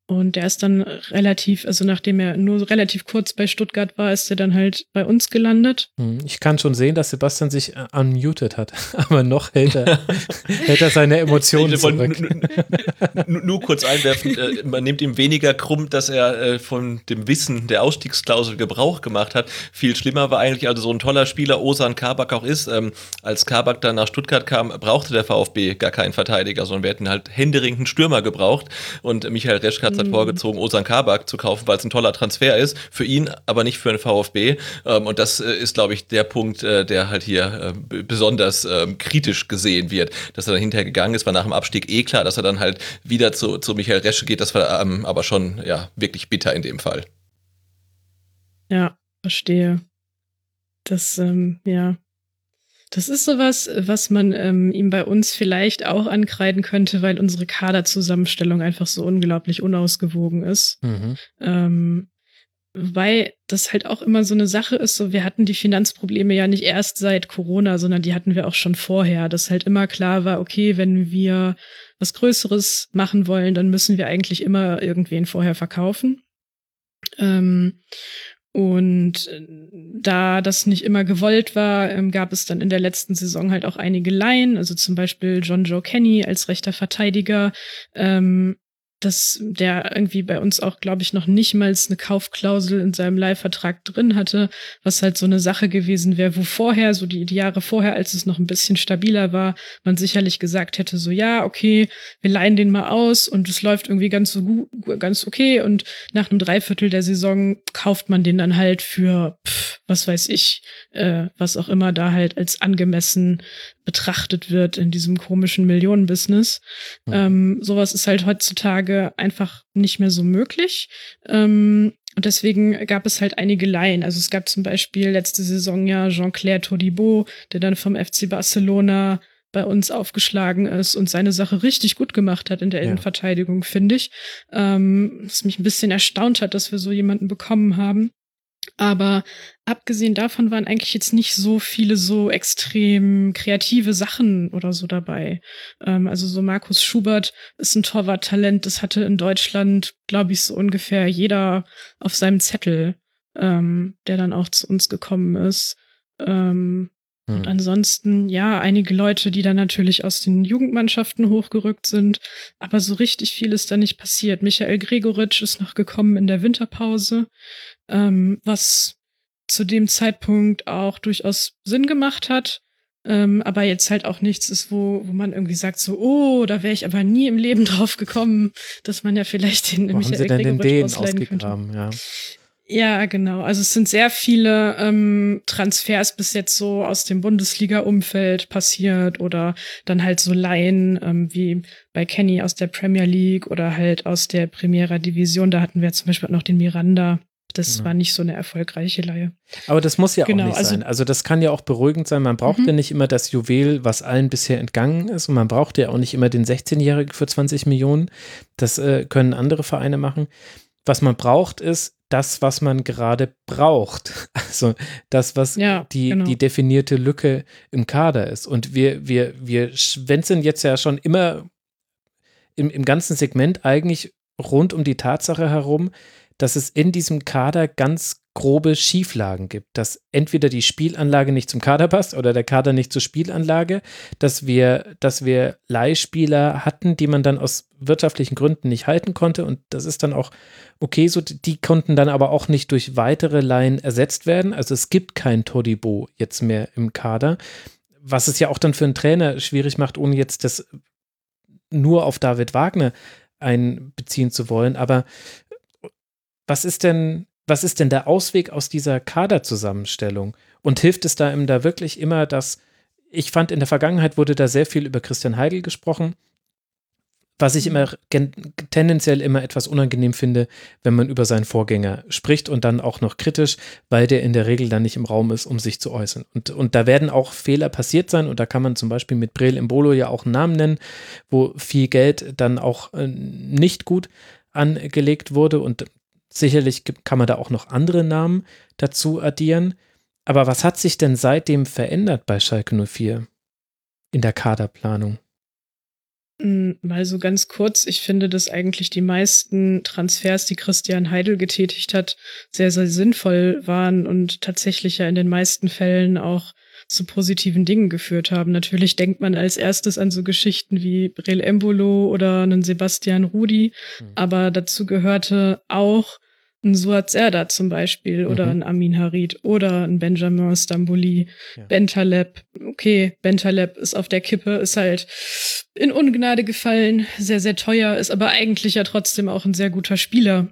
und der ist dann relativ, also nachdem er nur relativ kurz bei Stuttgart war, ist er dann halt bei uns gelandet. Hm, ich kann schon sehen, dass Sebastian sich äh, unmuted hat, aber noch hält er, hält er seine Emotionen zurück. Nur, nur kurz einwerfen, äh, man nimmt ihm weniger krumm, dass er äh, von dem Wissen der Ausstiegsklausel Gebrauch gemacht hat. Viel schlimmer war eigentlich, also so ein toller Spieler Osan Kabak auch ist, ähm, als Kabak dann nach Stuttgart kam, brauchte der VfB gar keinen Verteidiger, sondern wir hätten halt händeringend Stürmer gebraucht und Michael Reschke hat halt mhm. vorgezogen, Osan Kabak zu kaufen, weil es ein toller Transfer ist. Für ihn, aber nicht für den VfB. Ähm, und das äh, ist, glaube ich, der Punkt, äh, der halt hier äh, besonders ähm, kritisch gesehen wird. Dass er dann hinterher gegangen ist, war nach dem Abstieg eh klar, dass er dann halt wieder zu, zu Michael Resche geht. Das war ähm, aber schon ja wirklich bitter in dem Fall. Ja, verstehe. Das, ähm, ja, das ist sowas, was man ähm, ihm bei uns vielleicht auch ankreiden könnte, weil unsere Kaderzusammenstellung einfach so unglaublich unausgewogen ist. Mhm. Ähm, weil das halt auch immer so eine Sache ist, so wir hatten die Finanzprobleme ja nicht erst seit Corona, sondern die hatten wir auch schon vorher, dass halt immer klar war, okay, wenn wir was Größeres machen wollen, dann müssen wir eigentlich immer irgendwen vorher verkaufen. Ähm, und äh, da das nicht immer gewollt war, ähm, gab es dann in der letzten Saison halt auch einige Laien, also zum Beispiel John Joe Kenny als rechter Verteidiger, ähm, dass der irgendwie bei uns auch, glaube ich, noch nicht mal eine Kaufklausel in seinem Leihvertrag drin hatte, was halt so eine Sache gewesen wäre, wo vorher, so die, die Jahre vorher, als es noch ein bisschen stabiler war, man sicherlich gesagt hätte, so ja, okay, wir leihen den mal aus und es läuft irgendwie ganz so gut, ganz okay und nach einem Dreiviertel der Saison kauft man den dann halt für, pff, was weiß ich, äh, was auch immer da halt als angemessen betrachtet wird in diesem komischen Millionenbusiness. Mhm. Ähm, sowas ist halt heutzutage einfach nicht mehr so möglich. Ähm, und deswegen gab es halt einige Laien. Also es gab zum Beispiel letzte Saison ja Jean-Claire Todibo, der dann vom FC Barcelona bei uns aufgeschlagen ist und seine Sache richtig gut gemacht hat in der ja. Innenverteidigung, finde ich. Ähm, was mich ein bisschen erstaunt hat, dass wir so jemanden bekommen haben. Aber abgesehen davon waren eigentlich jetzt nicht so viele so extrem kreative Sachen oder so dabei. Ähm, also so Markus Schubert ist ein Torwarttalent, das hatte in Deutschland, glaube ich, so ungefähr jeder auf seinem Zettel, ähm, der dann auch zu uns gekommen ist. Ähm, hm. Und ansonsten, ja, einige Leute, die dann natürlich aus den Jugendmannschaften hochgerückt sind, aber so richtig viel ist da nicht passiert. Michael Gregoritsch ist noch gekommen in der Winterpause ähm, was zu dem Zeitpunkt auch durchaus Sinn gemacht hat. Ähm, aber jetzt halt auch nichts ist, wo, wo man irgendwie sagt, so, oh, da wäre ich aber nie im Leben drauf gekommen, dass man ja vielleicht den wo Michael haben sie denn den ausgegraben, könnte. ja. Ja, genau. Also es sind sehr viele ähm, Transfers bis jetzt so aus dem Bundesliga-Umfeld passiert oder dann halt so Laien ähm, wie bei Kenny aus der Premier League oder halt aus der Primera Division. Da hatten wir zum Beispiel noch den Miranda, das genau. war nicht so eine erfolgreiche Leihe. Aber das muss ja genau, auch nicht also, sein. Also das kann ja auch beruhigend sein. Man braucht mhm. ja nicht immer das Juwel, was allen bisher entgangen ist. Und man braucht ja auch nicht immer den 16-Jährigen für 20 Millionen. Das äh, können andere Vereine machen. Was man braucht, ist das, was man gerade braucht. Also das, was ja, die, genau. die definierte Lücke im Kader ist. Und wir, wir, wir schwänzen jetzt ja schon immer im, im ganzen Segment eigentlich rund um die Tatsache herum, dass es in diesem Kader ganz grobe Schieflagen gibt, dass entweder die Spielanlage nicht zum Kader passt oder der Kader nicht zur Spielanlage, dass wir, dass wir Leihspieler hatten, die man dann aus wirtschaftlichen Gründen nicht halten konnte. Und das ist dann auch okay, so. Die konnten dann aber auch nicht durch weitere Laien ersetzt werden. Also es gibt kein Todibo jetzt mehr im Kader, was es ja auch dann für einen Trainer schwierig macht, ohne jetzt das nur auf David Wagner einbeziehen zu wollen, aber was ist denn, was ist denn der Ausweg aus dieser Kaderzusammenstellung? Und hilft es da ihm da wirklich immer, dass ich fand, in der Vergangenheit wurde da sehr viel über Christian Heidel gesprochen, was ich immer tendenziell immer etwas unangenehm finde, wenn man über seinen Vorgänger spricht und dann auch noch kritisch, weil der in der Regel dann nicht im Raum ist, um sich zu äußern. Und, und da werden auch Fehler passiert sein und da kann man zum Beispiel mit Brel Imbolo ja auch einen Namen nennen, wo viel Geld dann auch äh, nicht gut angelegt wurde und sicherlich kann man da auch noch andere Namen dazu addieren. Aber was hat sich denn seitdem verändert bei Schalke 04 in der Kaderplanung? Hm, mal so ganz kurz, ich finde, dass eigentlich die meisten Transfers, die Christian Heidel getätigt hat, sehr, sehr sinnvoll waren und tatsächlich ja in den meisten Fällen auch zu positiven Dingen geführt haben. Natürlich denkt man als erstes an so Geschichten wie Brel Embolo oder einen Sebastian Rudi, mhm. aber dazu gehörte auch ein Suat Serdar zum Beispiel oder mhm. ein Amin Harid oder ein Benjamin Stambouli, ja. Bentaleb. Okay, Bentaleb ist auf der Kippe, ist halt in Ungnade gefallen, sehr, sehr teuer, ist aber eigentlich ja trotzdem auch ein sehr guter Spieler.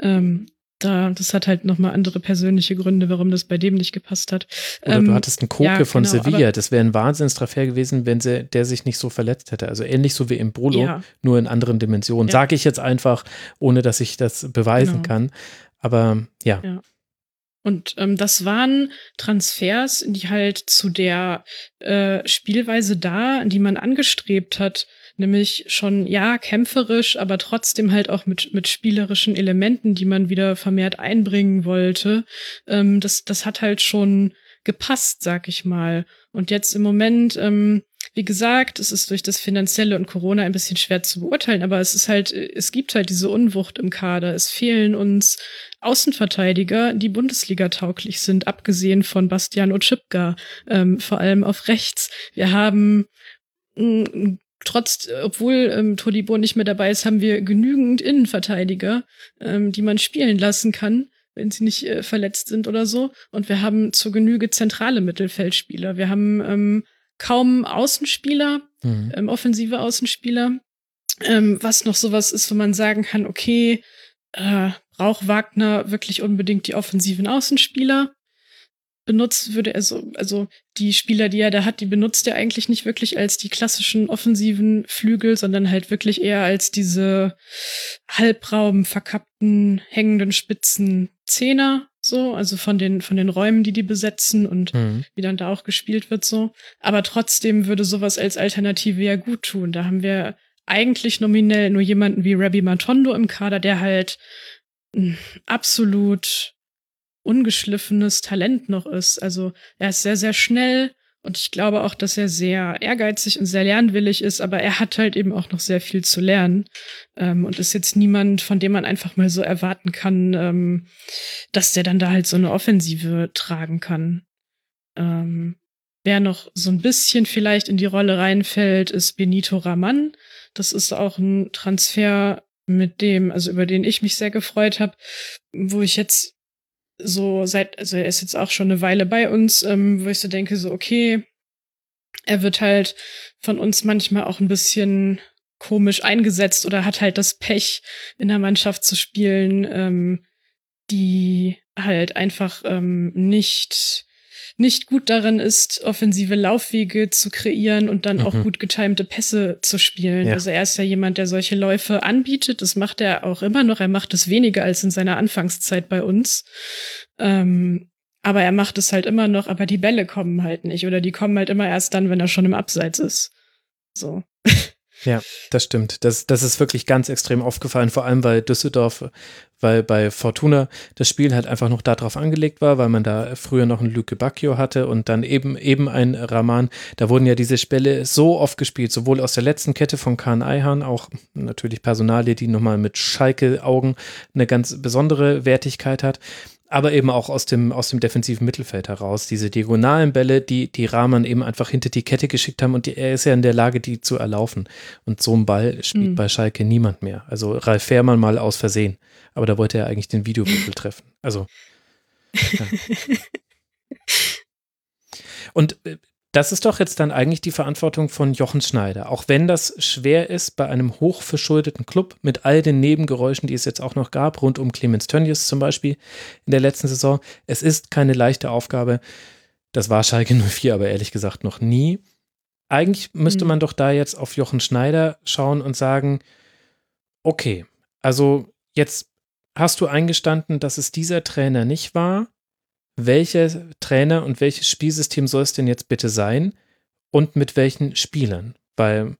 Ähm, da, das hat halt nochmal andere persönliche Gründe, warum das bei dem nicht gepasst hat. Oder ähm, du hattest einen Koke ja, von genau, Sevilla. Das wäre ein Wahnsinnstransfer gewesen, wenn sie, der sich nicht so verletzt hätte. Also ähnlich so wie im Brolo, ja. nur in anderen Dimensionen. Ja. Sage ich jetzt einfach, ohne dass ich das beweisen genau. kann. Aber ja. ja. Und ähm, das waren Transfers, die halt zu der äh, Spielweise da, die man angestrebt hat, nämlich schon, ja, kämpferisch, aber trotzdem halt auch mit, mit spielerischen Elementen, die man wieder vermehrt einbringen wollte. Ähm, das, das hat halt schon gepasst, sag ich mal. Und jetzt im Moment, ähm, wie gesagt, es ist durch das Finanzielle und Corona ein bisschen schwer zu beurteilen, aber es ist halt, es gibt halt diese Unwucht im Kader. Es fehlen uns Außenverteidiger, die Bundesliga tauglich sind, abgesehen von Bastian Otschipka, ähm, vor allem auf rechts. Wir haben mm, trotz, obwohl ähm, Tolibo nicht mehr dabei ist, haben wir genügend Innenverteidiger, ähm, die man spielen lassen kann, wenn sie nicht äh, verletzt sind oder so. Und wir haben zur Genüge zentrale Mittelfeldspieler. Wir haben ähm, kaum Außenspieler, mhm. ähm, offensive Außenspieler, ähm, was noch sowas ist, wo man sagen kann, okay, äh, braucht Wagner wirklich unbedingt die offensiven Außenspieler? Benutzt würde er so, also die Spieler, die er da hat, die benutzt er eigentlich nicht wirklich als die klassischen offensiven Flügel, sondern halt wirklich eher als diese Halbraum verkappten, hängenden Spitzen Zehner, so, also von den, von den Räumen, die die besetzen und mhm. wie dann da auch gespielt wird, so. Aber trotzdem würde sowas als Alternative ja gut tun. Da haben wir eigentlich nominell nur jemanden wie Rabbi Matondo im Kader, der halt absolut ungeschliffenes Talent noch ist. Also er ist sehr, sehr schnell und ich glaube auch, dass er sehr ehrgeizig und sehr lernwillig ist, aber er hat halt eben auch noch sehr viel zu lernen ähm, und ist jetzt niemand, von dem man einfach mal so erwarten kann, ähm, dass der dann da halt so eine Offensive tragen kann. Ähm, wer noch so ein bisschen vielleicht in die Rolle reinfällt, ist Benito Raman. Das ist auch ein Transfer, mit dem, also über den ich mich sehr gefreut habe, wo ich jetzt so seit, also er ist jetzt auch schon eine Weile bei uns, ähm, wo ich so denke, so, okay, er wird halt von uns manchmal auch ein bisschen komisch eingesetzt oder hat halt das Pech, in der Mannschaft zu spielen, ähm, die halt einfach ähm, nicht nicht gut darin ist, offensive Laufwege zu kreieren und dann mhm. auch gut getimte Pässe zu spielen. Ja. Also er ist ja jemand, der solche Läufe anbietet. Das macht er auch immer noch. Er macht es weniger als in seiner Anfangszeit bei uns. Ähm, aber er macht es halt immer noch, aber die Bälle kommen halt nicht. Oder die kommen halt immer erst dann, wenn er schon im Abseits ist. So. Ja, das stimmt. Das, das ist wirklich ganz extrem aufgefallen, vor allem weil Düsseldorf, weil bei Fortuna das Spiel halt einfach noch darauf angelegt war, weil man da früher noch einen Luke Bacchio hatte und dann eben eben ein Rahman. Da wurden ja diese Spiele so oft gespielt, sowohl aus der letzten Kette von Kahn Eihan, auch natürlich Personalie, die nochmal mit Schalke-Augen eine ganz besondere Wertigkeit hat aber eben auch aus dem, aus dem defensiven Mittelfeld heraus. Diese diagonalen Bälle, die, die Rahman eben einfach hinter die Kette geschickt haben und die, er ist ja in der Lage, die zu erlaufen. Und so ein Ball spielt mhm. bei Schalke niemand mehr. Also Ralf Fährmann mal aus Versehen. Aber da wollte er eigentlich den Videowürfel treffen. Also. Ja. Und äh, das ist doch jetzt dann eigentlich die Verantwortung von Jochen Schneider. Auch wenn das schwer ist bei einem hochverschuldeten Club mit all den Nebengeräuschen, die es jetzt auch noch gab, rund um Clemens Tönnies zum Beispiel in der letzten Saison. Es ist keine leichte Aufgabe. Das war Schalke 04 aber ehrlich gesagt noch nie. Eigentlich müsste mhm. man doch da jetzt auf Jochen Schneider schauen und sagen, okay, also jetzt hast du eingestanden, dass es dieser Trainer nicht war welcher Trainer und welches Spielsystem soll es denn jetzt bitte sein und mit welchen Spielern? Weil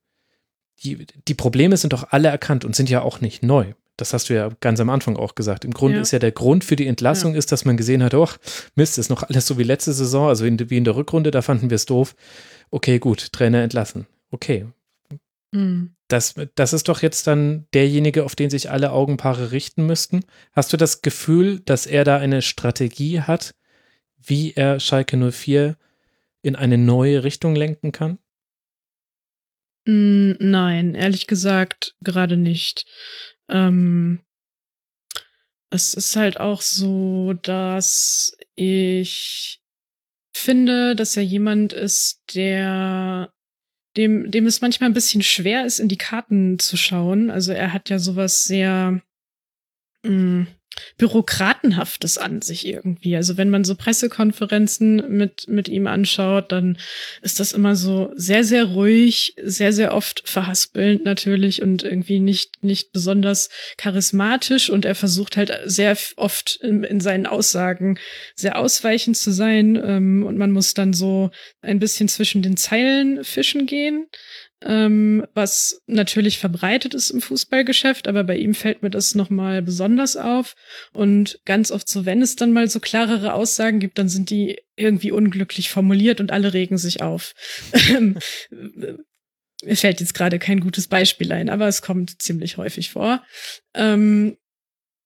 die, die Probleme sind doch alle erkannt und sind ja auch nicht neu. Das hast du ja ganz am Anfang auch gesagt. Im Grunde Ja. ist ja der Grund für die Entlassung Ja. ist, dass man gesehen hat, oh, Mist, ist noch alles so wie letzte Saison, also in, wie in der Rückrunde, da fanden wir es doof. Okay, gut, Trainer entlassen. Okay, Hm. das, das ist doch jetzt dann derjenige, auf den sich alle Augenpaare richten müssten. Hast du das Gefühl, dass er da eine Strategie hat, wie er Schalke 04 in eine neue Richtung lenken kann? Mm, Nein, ehrlich gesagt, gerade nicht. Ähm, es ist halt auch so, dass ich finde, dass er jemand ist, der dem, dem es manchmal ein bisschen schwer ist, in die Karten zu schauen. Also er hat ja sowas sehr mh, Bürokratenhaftes an sich irgendwie. Also wenn man so Pressekonferenzen mit, mit ihm anschaut, dann ist das immer so sehr, sehr ruhig, sehr, sehr oft verhaspelnd natürlich und irgendwie nicht, nicht besonders charismatisch. Und er versucht halt sehr oft in, in seinen Aussagen sehr ausweichend zu sein. Ähm, und man muss dann so ein bisschen zwischen den Zeilen fischen gehen ähm, was natürlich verbreitet ist im Fußballgeschäft, aber bei ihm fällt mir das nochmal besonders auf. Und ganz oft so, wenn es dann mal so klarere Aussagen gibt, dann sind die irgendwie unglücklich formuliert und alle regen sich auf. Mir fällt jetzt gerade kein gutes Beispiel ein, aber es kommt ziemlich häufig vor. Ähm,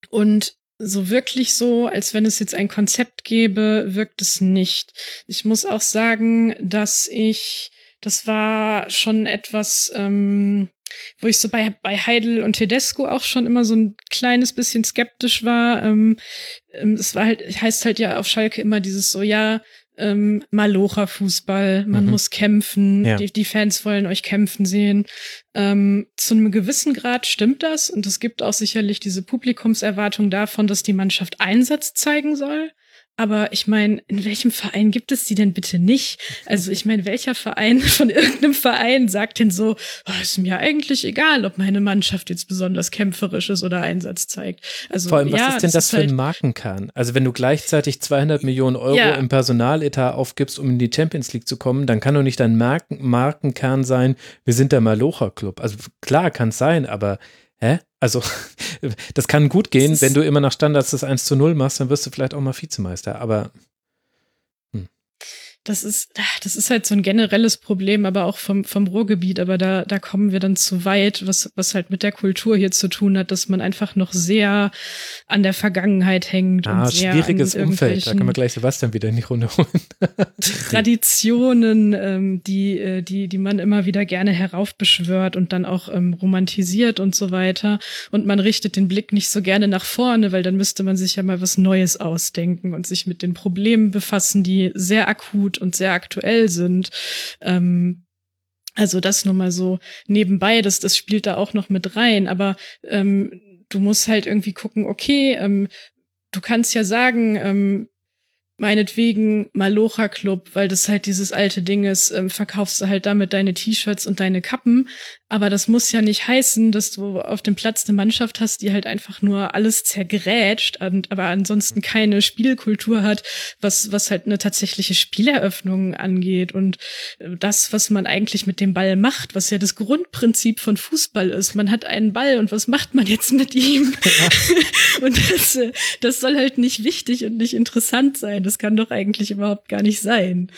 und so wirklich so, als wenn es jetzt ein Konzept gäbe, wirkt es nicht. Ich muss auch sagen, dass ich das war schon etwas, ähm, wo ich so bei, bei Heidel und Tedesco auch schon immer so ein kleines bisschen skeptisch war. Ähm, ähm, es war halt, heißt halt ja auf Schalke immer dieses so, ja, ähm, Malocha-Fußball, man Mhm. muss kämpfen, Ja. die, die Fans wollen euch kämpfen sehen. Ähm, zu einem gewissen Grad stimmt das und es gibt auch sicherlich diese Publikumserwartung davon, dass die Mannschaft Einsatz zeigen soll. Aber ich meine, in welchem Verein gibt es die denn bitte nicht? Also ich meine, welcher Verein von irgendeinem Verein sagt denn so, oh, ist mir eigentlich egal, ob meine Mannschaft jetzt besonders kämpferisch ist oder Einsatz zeigt. Also Vor allem, was ja, ist denn das für halt, ein Markenkern? Also wenn du gleichzeitig 200 Millionen Euro Ja. im Personaletat aufgibst, um in die Champions League zu kommen, dann kann doch nicht dein Marken Markenkern sein, wir sind der Malocha-Club. Also klar kann es sein, aber hä? Also das kann gut gehen, wenn du immer nach Standards das 1 zu 0 machst, dann wirst du vielleicht auch mal Vizemeister. Aber Das ist, das ist halt so ein generelles Problem, aber auch vom, vom Ruhrgebiet. Aber da, da kommen wir dann zu weit, was, was halt mit der Kultur hier zu tun hat, dass man einfach noch sehr an der Vergangenheit hängt. ah, und sehr schwieriges Umfeld. Da können wir gleich Sebastian wieder in die Runde holen. Traditionen, ähm, die, äh, die, die man immer wieder gerne heraufbeschwört und dann auch ähm, romantisiert und so weiter. Und man richtet den Blick nicht so gerne nach vorne, weil dann müsste man sich ja mal was Neues ausdenken und sich mit den Problemen befassen, die sehr akut und sehr aktuell sind. Ähm, also das nur mal so nebenbei, das, das spielt da auch noch mit rein. Aber ähm, du musst halt irgendwie gucken, okay, ähm, du kannst ja sagen, ähm, meinetwegen Malocha Club, weil das halt dieses alte Ding ist, ähm, verkaufst du halt damit deine T-Shirts und deine Kappen. Aber das muss ja nicht heißen, dass du auf dem Platz eine Mannschaft hast, die halt einfach nur alles zergrätscht und aber ansonsten keine Spielkultur hat, was, was halt eine tatsächliche Spieleröffnung angeht. Und äh, das, was man eigentlich mit dem Ball macht, was ja das Grundprinzip von Fußball ist. Man hat einen Ball und was macht man jetzt mit ihm? und das, äh, das soll halt nicht wichtig und nicht interessant sein. Das kann doch eigentlich überhaupt gar nicht sein.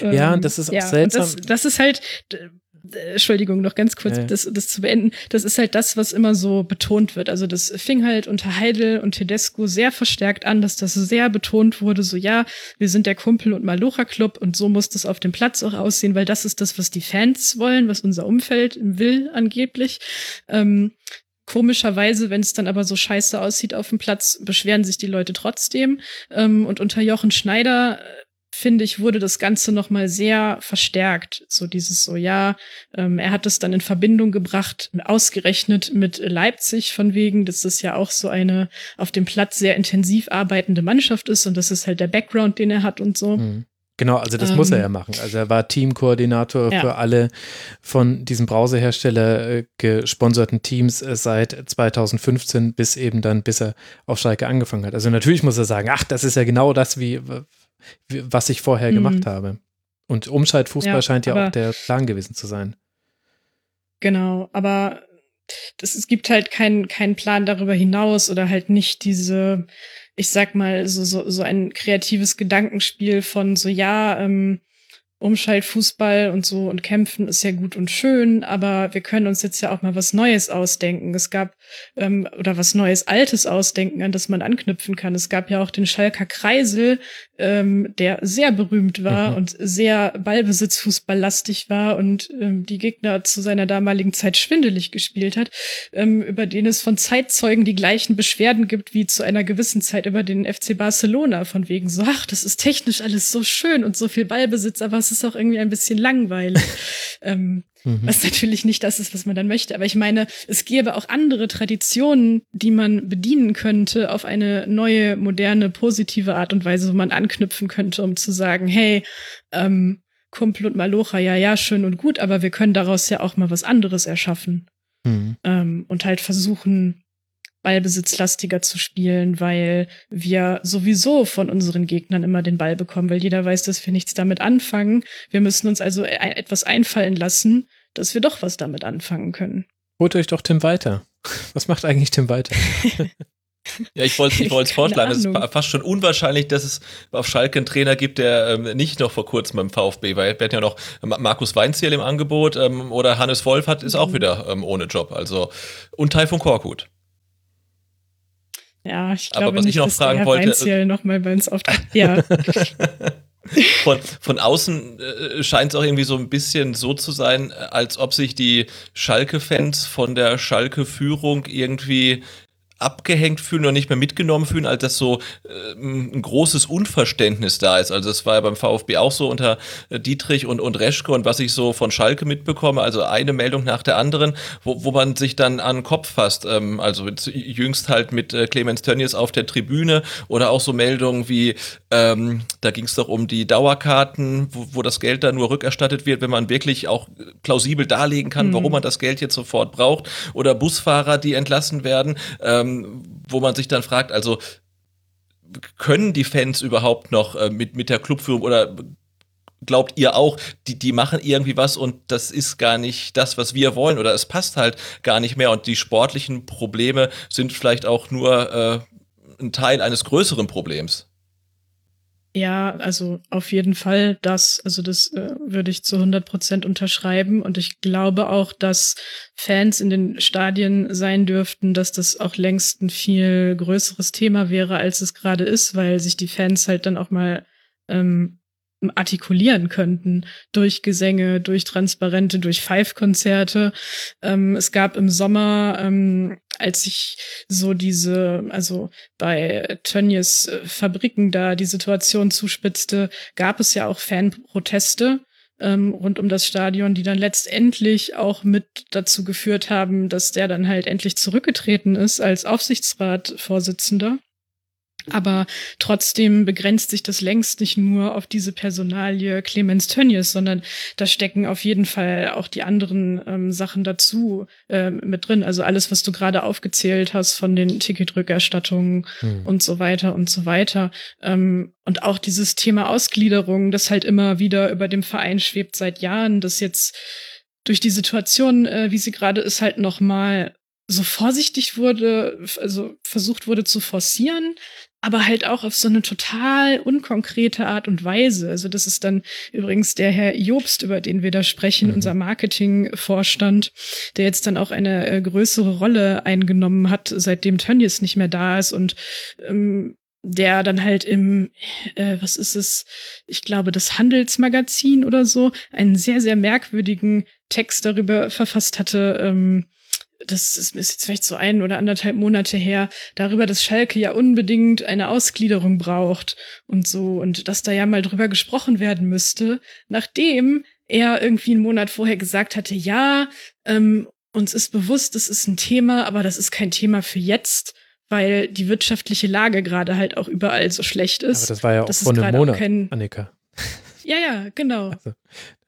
Ja, Ähm, und das ist auch und seltsam. Das, das ist halt, Entschuldigung, noch ganz kurz, Ja, das, das zu beenden. Das ist halt das, was immer so betont wird. Also das fing halt unter Heidel und Tedesco sehr verstärkt an, dass das sehr betont wurde. So, ja, wir sind der Kumpel- und Malocha-Club und so muss das auf dem Platz auch aussehen, weil das ist das, was die Fans wollen, was unser Umfeld will angeblich. Ähm, Komischerweise, wenn es dann aber so scheiße aussieht auf dem Platz, beschweren sich die Leute trotzdem. Ähm, und unter Jochen Schneider, finde ich, wurde das Ganze noch mal sehr verstärkt. So dieses so, ja, ähm, er hat es dann in Verbindung gebracht, ausgerechnet mit Leipzig, von wegen, dass das ja auch so eine auf dem Platz sehr intensiv arbeitende Mannschaft ist und das ist halt der Background, den er hat und so. Mhm. Genau, also das muss er Ähm, ja machen. Also er war Teamkoordinator Ja. für alle von diesem Browserhersteller äh, gesponserten Teams äh, seit 2015 bis eben dann, bis er auf Schalke angefangen hat. Also natürlich muss er sagen, ach, das ist ja genau das, wie was ich vorher Mhm. gemacht habe. Und Umschaltfußball Ja, scheint ja auch der Plan gewesen zu sein. Genau, aber das, es gibt halt keinen keinen Plan darüber hinaus oder halt nicht diese, ich sag mal, so, so, so ein kreatives Gedankenspiel von so, ja, ähm, Umschaltfußball und so und kämpfen ist ja gut und schön, aber wir können uns jetzt ja auch mal was Neues ausdenken. Es gab ähm, oder was Neues, Altes ausdenken, an das man anknüpfen kann. Es gab ja auch den Schalker Kreisel, ähm, der sehr berühmt war mhm. und sehr Ballbesitzfußballlastig war und ähm, die Gegner zu seiner damaligen Zeit schwindelig gespielt hat, ähm, über den es von Zeitzeugen die gleichen Beschwerden gibt wie zu einer gewissen Zeit über den FC Barcelona, von wegen so, ach, das ist technisch alles so schön und so viel Ballbesitz, aber es ist auch irgendwie ein bisschen langweilig. ähm, mhm. Was natürlich nicht das ist, was man dann möchte. Aber ich meine, es gäbe auch andere Traditionen, die man bedienen könnte auf eine neue, moderne, positive Art und Weise, wo man anknüpfen könnte, um zu sagen, hey, ähm, Kumpel und Malocha, ja, ja, schön und gut, aber wir können daraus ja auch mal was anderes erschaffen. Mhm. Ähm, und halt versuchen, ballbesitzlastiger zu spielen, weil wir sowieso von unseren Gegnern immer den Ball bekommen, weil jeder weiß, dass wir nichts damit anfangen. Wir müssen uns also e-, etwas einfallen lassen, dass wir doch was damit anfangen können. Holt euch doch Tim weiter. Was macht eigentlich Tim weiter? Ja, ich wollte ich es vorschlagen. Es ist fast schon unwahrscheinlich, dass es auf Schalke einen Trainer gibt, der ähm, nicht noch vor kurzem beim VfB war. Wir hatten ja noch Markus Weinziel im Angebot ähm, oder Hannes Wolf hat, ist auch mhm. wieder ähm, ohne Job. Also und Taifun Korkut. Ja, ich glaube Aber was nicht, ich noch fragen Herr wollte, Weinziel noch mal bei uns auftritt. Ja. von, von außen äh, scheint es auch irgendwie so ein bisschen so zu sein, als ob sich die Schalke-Fans von der Schalke-Führung irgendwie abgehängt fühlen oder nicht mehr mitgenommen fühlen, als dass so äh, ein großes Unverständnis da ist. Also es war ja beim VfB auch so unter äh, Dietrich und, und Reschke und was ich so von Schalke mitbekomme, also eine Meldung nach der anderen, wo, wo man sich dann an den Kopf fasst. Ähm, also jüngst halt mit äh, Clemens Tönnies auf der Tribüne oder auch so Meldungen wie, ähm, da ging es doch um die Dauerkarten, wo, wo das Geld dann nur rückerstattet wird, wenn man wirklich auch plausibel darlegen kann, mhm. warum man das Geld jetzt sofort braucht oder Busfahrer, die entlassen werden. Ähm, wo man sich dann fragt, also können die Fans überhaupt noch äh, mit, mit der Clubführung oder glaubt ihr auch, die, die machen irgendwie was und das ist gar nicht das, was wir wollen oder es passt halt gar nicht mehr und die sportlichen Probleme sind vielleicht auch nur äh, ein Teil eines größeren Problems? Ja, also auf jeden Fall das, also das äh, würde ich zu 100 Prozent unterschreiben. Und ich glaube auch, dass Fans in den Stadien sein dürften, dass das auch längst ein viel größeres Thema wäre, als es gerade ist, weil sich die Fans halt dann auch mal ähm, artikulieren könnten durch Gesänge, durch Transparente, durch Five-Konzerte. Ähm, es gab im Sommer, ähm, als ich so diese, also bei Tönnies äh, Fabriken da die Situation zuspitzte, gab es ja auch Fanproteste ähm, rund um das Stadion, die dann letztendlich auch mit dazu geführt haben, dass der dann halt endlich zurückgetreten ist als Aufsichtsratvorsitzender. Aber trotzdem begrenzt sich das längst nicht nur auf diese Personalie Clemens Tönnies, sondern da stecken auf jeden Fall auch die anderen ähm, Sachen dazu äh, mit drin. Also alles, was du gerade aufgezählt hast von den Ticketrückerstattungen hm. und so weiter und so weiter. Ähm, und auch dieses Thema Ausgliederung, das halt immer wieder über dem Verein schwebt seit Jahren, das jetzt durch die Situation, äh, wie sie gerade ist, halt noch mal so vorsichtig wurde, also versucht wurde zu forcieren, aber halt auch auf so eine total unkonkrete Art und Weise. Also das ist dann übrigens der Herr Jobst, über den wir da sprechen, mhm. unser Marketingvorstand, der jetzt dann auch eine äh, größere Rolle eingenommen hat, seitdem Tönnies nicht mehr da ist und ähm, der dann halt im, äh, was ist es, ich glaube, das Handelsmagazin oder so, einen sehr, sehr merkwürdigen Text darüber verfasst hatte, ähm, das ist jetzt vielleicht so ein oder anderthalb Monate her, darüber, dass Schalke ja unbedingt eine Ausgliederung braucht und so und dass da ja mal drüber gesprochen werden müsste, nachdem er irgendwie einen Monat vorher gesagt hatte, ja, ähm, uns ist bewusst, das ist ein Thema, aber das ist kein Thema für jetzt, weil die wirtschaftliche Lage gerade halt auch überall so schlecht ist. Aber das war ja auch vor einem Monat, kein... Annika. Ja, ja, genau. Also,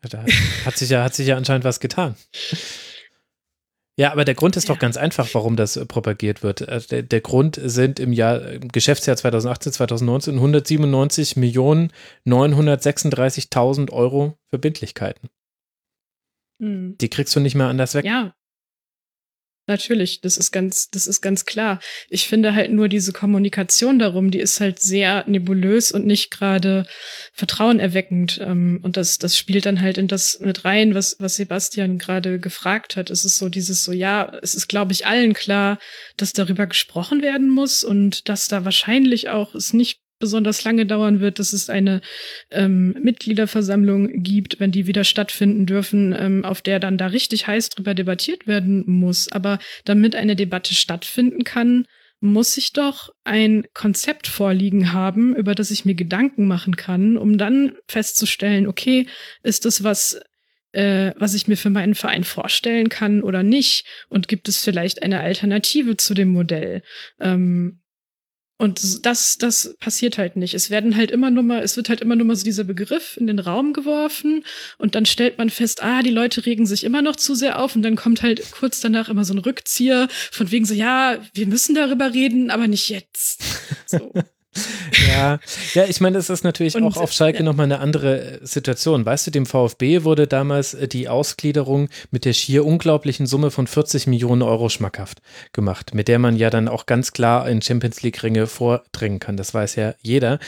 da hat sich ja, hat sich ja anscheinend was getan. Ja, aber der Grund ist doch ganz einfach, warum das äh, propagiert wird. Äh, der, der, Grund sind im Jahr, im Geschäftsjahr 2018, 2019 197 Millionen 936.000 Euro Verbindlichkeiten. Mhm. Die kriegst du nicht mehr anders weg. Ja. Natürlich, das ist ganz, das ist ganz klar. Ich finde halt nur diese Kommunikation darum, die ist halt sehr nebulös und nicht gerade vertrauenerweckend. Ähm, und das, das spielt dann halt in das mit rein, was, was Sebastian gerade gefragt hat. Es ist so dieses so, ja, es ist, glaube ich, allen klar, dass darüber gesprochen werden muss und dass da wahrscheinlich auch es nicht besonders lange dauern wird, dass es eine ähm, Mitgliederversammlung gibt, wenn die wieder stattfinden dürfen, ähm, auf der dann da richtig heiß drüber debattiert werden muss. Aber damit eine Debatte stattfinden kann, muss ich doch ein Konzept vorliegen haben, über das ich mir Gedanken machen kann, um dann festzustellen, okay, ist das was, äh, was ich mir für meinen Verein vorstellen kann oder nicht? Und gibt es vielleicht eine Alternative zu dem Modell? Ähm, und das, das passiert halt nicht. Es werden halt immer nur mal, es wird halt immer nur mal so dieser Begriff in den Raum geworfen und dann stellt man fest, ah, die Leute regen sich immer noch zu sehr auf und dann kommt halt kurz danach immer so ein Rückzieher von wegen so, ja, wir müssen darüber reden, aber nicht jetzt. So. ja, ja, ich meine, das ist natürlich und, auch auf Schalke ja. nochmal eine andere äh, Situation. Weißt du, dem VfB wurde damals äh, die Ausgliederung mit der schier unglaublichen Summe von 40 Millionen Euro schmackhaft gemacht, mit der man ja dann auch ganz klar in Champions League-Ringe vordringen kann. Das weiß ja jeder.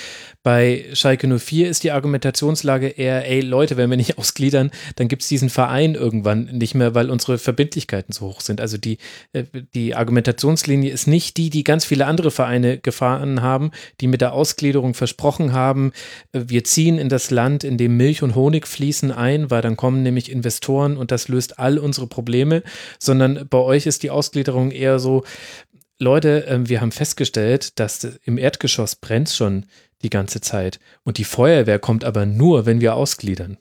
Bei Schalke 04 ist die Argumentationslage eher, ey Leute, wenn wir nicht ausgliedern, dann gibt es diesen Verein irgendwann nicht mehr, weil unsere Verbindlichkeiten so hoch sind. Also die, äh, die Argumentationslinie ist nicht die, die ganz viele andere Vereine gefahren haben, die mit der Ausgliederung versprochen haben, äh, wir ziehen in das Land, in dem Milch und Honig fließen ein, weil dann kommen nämlich Investoren und das löst all unsere Probleme, sondern bei euch ist die Ausgliederung eher so, Leute, ähm, wir haben festgestellt, dass im Erdgeschoss brennt schon die ganze Zeit und die Feuerwehr kommt aber nur, wenn wir ausgliedern.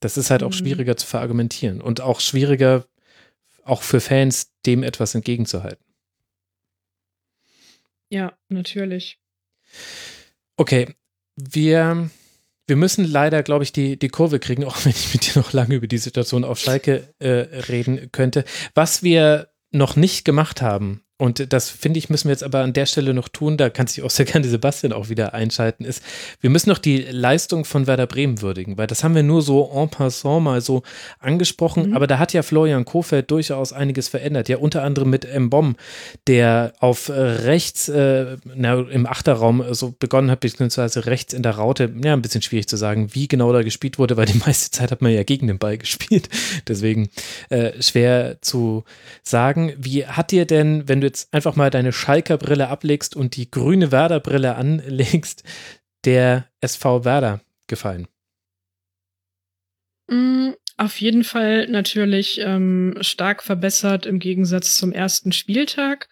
Das ist halt auch mhm. schwieriger zu verargumentieren und auch schwieriger auch für Fans dem etwas entgegenzuhalten. Ja, natürlich. Okay, wir, wir müssen leider, glaube ich, die, die Kurve kriegen, auch wenn ich mit dir noch lange über die Situation auf Schalke äh, reden könnte. Was wir noch nicht gemacht haben, und das finde ich, müssen wir jetzt aber an der Stelle noch tun, da kann sich auch sehr gerne Sebastian auch wieder einschalten, ist, wir müssen noch die Leistung von Werder Bremen würdigen, weil das haben wir nur so en passant mal so angesprochen, mhm. aber da hat ja Florian Kofeld durchaus einiges verändert, ja unter anderem mit M. Bomb, der auf rechts äh, na, im Achterraum so begonnen hat, beziehungsweise rechts in der Raute, ja, ein bisschen schwierig zu sagen, wie genau da gespielt wurde, weil die meiste Zeit hat man ja gegen den Ball gespielt, deswegen äh, schwer zu sagen. Wie hat dir denn, wenn du jetzt einfach mal deine Schalker Brille ablegst und die grüne Werder Brille anlegst, der SV Werder gefallen? Mm, auf jeden Fall natürlich ähm, stark verbessert im Gegensatz zum ersten Spieltag.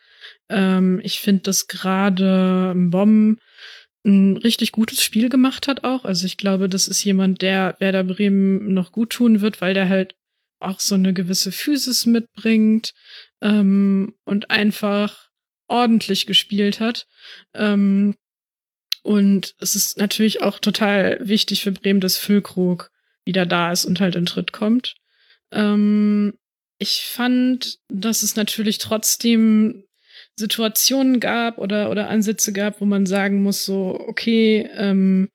Ähm, ich finde, dass gerade Bomb ein richtig gutes Spiel gemacht hat auch. Also ich glaube, das ist jemand, der Werder Bremen noch gut tun wird, weil der halt auch so eine gewisse Physis mitbringt ähm, und einfach ordentlich gespielt hat. Ähm, und es ist natürlich auch total wichtig für Bremen, dass Füllkrug wieder da ist und halt in Tritt kommt. Ähm, ich fand, dass es natürlich trotzdem Situationen gab oder, oder Ansätze gab, wo man sagen muss, so, okay, ähm,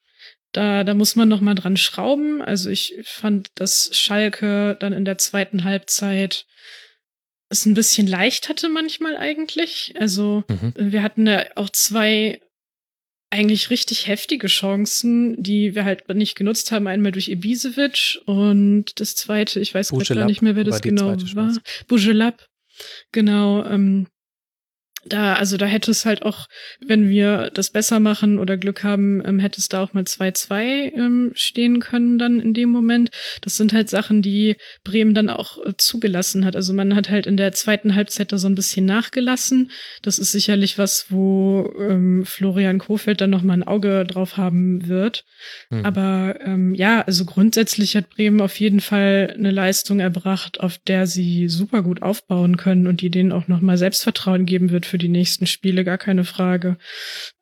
da, da muss man noch mal dran schrauben. Also ich fand, dass Schalke dann in der zweiten Halbzeit es ein bisschen leicht hatte manchmal eigentlich. Also mhm. wir hatten ja auch zwei eigentlich richtig heftige Chancen, die wir halt nicht genutzt haben. Einmal durch Ibisevic und das zweite, ich weiß gar nicht mehr, wer das genau war. Bujelab. Genau, ähm, da, also da hätte es halt auch, wenn wir das besser machen oder Glück haben, ähm, hätte es da auch mal 2-2 ähm, stehen können dann in dem Moment. Das sind halt Sachen, die Bremen dann auch äh, zugelassen hat. Also man hat halt in der zweiten Halbzeit da so ein bisschen nachgelassen. Das ist sicherlich was, wo ähm, Florian Kofeld dann nochmal ein Auge drauf haben wird. Mhm. Aber ähm, ja, also grundsätzlich hat Bremen auf jeden Fall eine Leistung erbracht, auf der sie super gut aufbauen können und die denen auch nochmal Selbstvertrauen geben wird für die nächsten Spiele, gar keine Frage.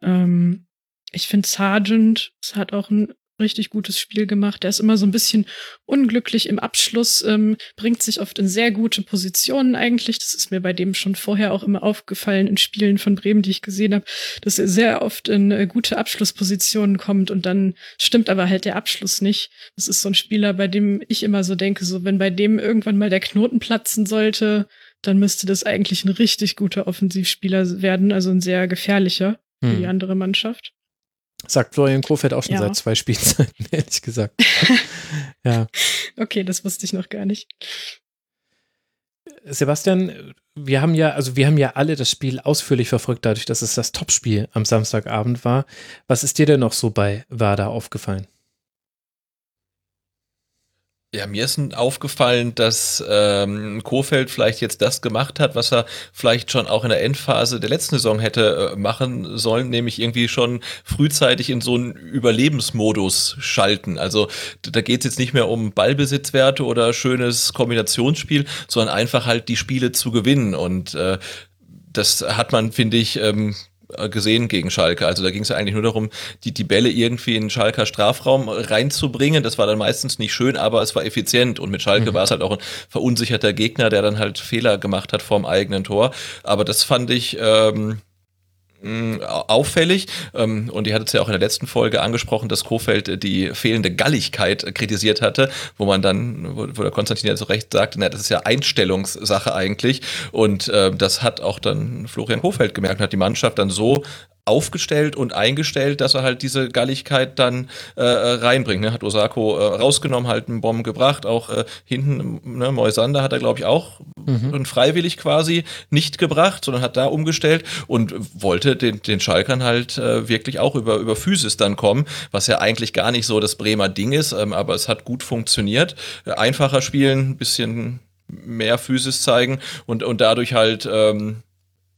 Ähm, ich finde Sargent hat auch ein richtig gutes Spiel gemacht. Der ist immer so ein bisschen unglücklich im Abschluss, ähm, bringt sich oft in sehr gute Positionen eigentlich. Das ist mir bei dem schon vorher auch immer aufgefallen in Spielen von Bremen, die ich gesehen habe, dass er sehr oft in äh, gute Abschlusspositionen kommt und dann stimmt aber halt der Abschluss nicht. Das ist so ein Spieler, bei dem ich immer so denke, so wenn bei dem irgendwann mal der Knoten platzen sollte, dann müsste das eigentlich ein richtig guter Offensivspieler werden, also ein sehr gefährlicher für Hm. die andere Mannschaft. Sagt Florian Kofeld auch schon Ja. seit zwei Spielzeiten, ehrlich gesagt. ja. Okay, das wusste ich noch gar nicht. Sebastian, wir haben ja, also wir haben ja alle das Spiel ausführlich verfolgt, dadurch, dass es das Topspiel am Samstagabend war. Was ist dir denn noch so bei Werder aufgefallen? Ja, mir ist aufgefallen, dass ähm, Kofeld vielleicht jetzt das gemacht hat, was er vielleicht schon auch in der Endphase der letzten Saison hätte äh, machen sollen, nämlich irgendwie schon frühzeitig in so einen Überlebensmodus schalten. Also da geht es jetzt nicht mehr um Ballbesitzwerte oder schönes Kombinationsspiel, sondern einfach halt die Spiele zu gewinnen. Und äh, das hat man, finde ich, ähm, gesehen gegen Schalke. Also da ging es ja eigentlich nur darum, die, die Bälle irgendwie in den Schalker Strafraum reinzubringen. Das war dann meistens nicht schön, aber es war effizient. Und mit Schalke Mhm. war es halt auch ein verunsicherter Gegner, der dann halt Fehler gemacht hat vorm eigenen Tor. Aber das fand ich ähm, auffällig. Ähm, und die hat es ja auch in der letzten Folge angesprochen, dass Kofeld äh, die fehlende Galligkeit äh, kritisiert hatte, wo man dann, wo, der Konstantin ja zu Recht sagte, na, das ist ja Einstellungssache eigentlich. Und äh, das hat auch dann Florian Kofeld gemerkt hat die Mannschaft dann so aufgestellt und eingestellt, dass er halt diese Galligkeit dann äh, reinbringt. Ne? Hat Osako äh, rausgenommen, halt einen Bomben gebracht, auch äh, hinten, ne, Moisander hat er, glaube ich, auch Mhm. freiwillig quasi nicht gebracht, sondern hat da umgestellt und wollte den, den Schalkern halt äh, wirklich auch über, über Physis dann kommen, was ja eigentlich gar nicht so das Bremer Ding ist, ähm, aber es hat gut funktioniert. Äh, einfacher spielen, ein bisschen mehr Physis zeigen und, und dadurch halt ähm,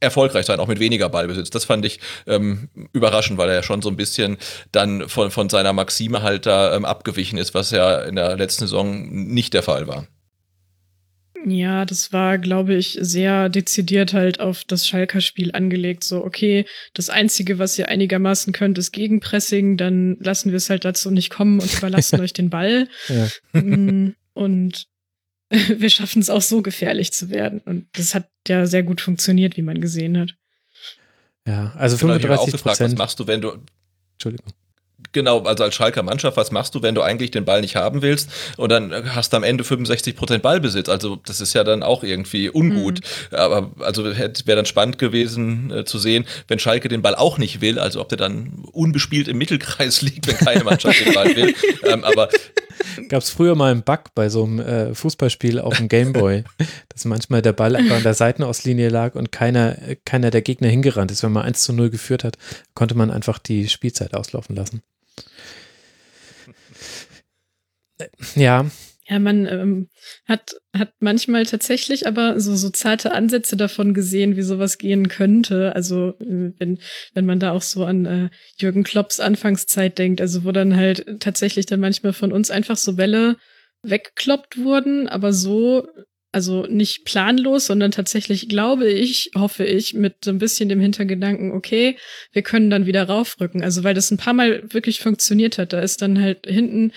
erfolgreich sein, auch mit weniger Ballbesitz. Das fand ich ähm, überraschend, weil er ja schon so ein bisschen dann von, von seiner Maxime halt da ähm, abgewichen ist, was ja in der letzten Saison nicht der Fall war. Ja, das war, glaube ich, sehr dezidiert halt auf das Schalker Spiel angelegt. So, okay, das Einzige, was ihr einigermaßen könnt, ist Gegenpressing, dann lassen wir es halt dazu nicht kommen und überlassen euch den Ball. Ja. Mm, Und wir schaffen es auch so gefährlich zu werden. Und das hat ja sehr gut funktioniert, wie man gesehen hat. Ja, also Genau, ich habe auch 35 gefragt, was Prozent. machst du, wenn du Entschuldigung. Genau, also als Schalker Mannschaft, was machst du, wenn du eigentlich den Ball nicht haben willst und dann hast du am Ende 65% Ballbesitz? Also das ist ja dann auch irgendwie ungut. Aber also wäre dann spannend gewesen äh, zu sehen, wenn Schalke den Ball auch nicht will, also ob der dann unbespielt im Mittelkreis liegt, wenn keine Mannschaft den Ball will. Ähm, aber Gab es früher mal einen Bug bei so einem äh, Fußballspiel auf dem Gameboy, dass manchmal der Ball einfach an der Seitenauslinie lag und keiner, äh, keiner der Gegner hingerannt ist. Wenn man 1 zu 0 geführt hat, konnte man einfach die Spielzeit auslaufen lassen. Äh, Ja, Ja, man ähm, hat, hat manchmal tatsächlich aber so, so zarte Ansätze davon gesehen, wie sowas gehen könnte. Also äh, wenn, wenn man da auch so an äh, Jürgen Klopps Anfangszeit denkt, also wo dann halt tatsächlich dann manchmal von uns einfach so Bälle weggekloppt wurden, aber so, also nicht planlos, sondern tatsächlich, glaube ich, hoffe ich, mit so ein bisschen dem Hintergedanken, okay, wir können dann wieder raufrücken. Also weil das ein paar Mal wirklich funktioniert hat. Da ist dann halt hinten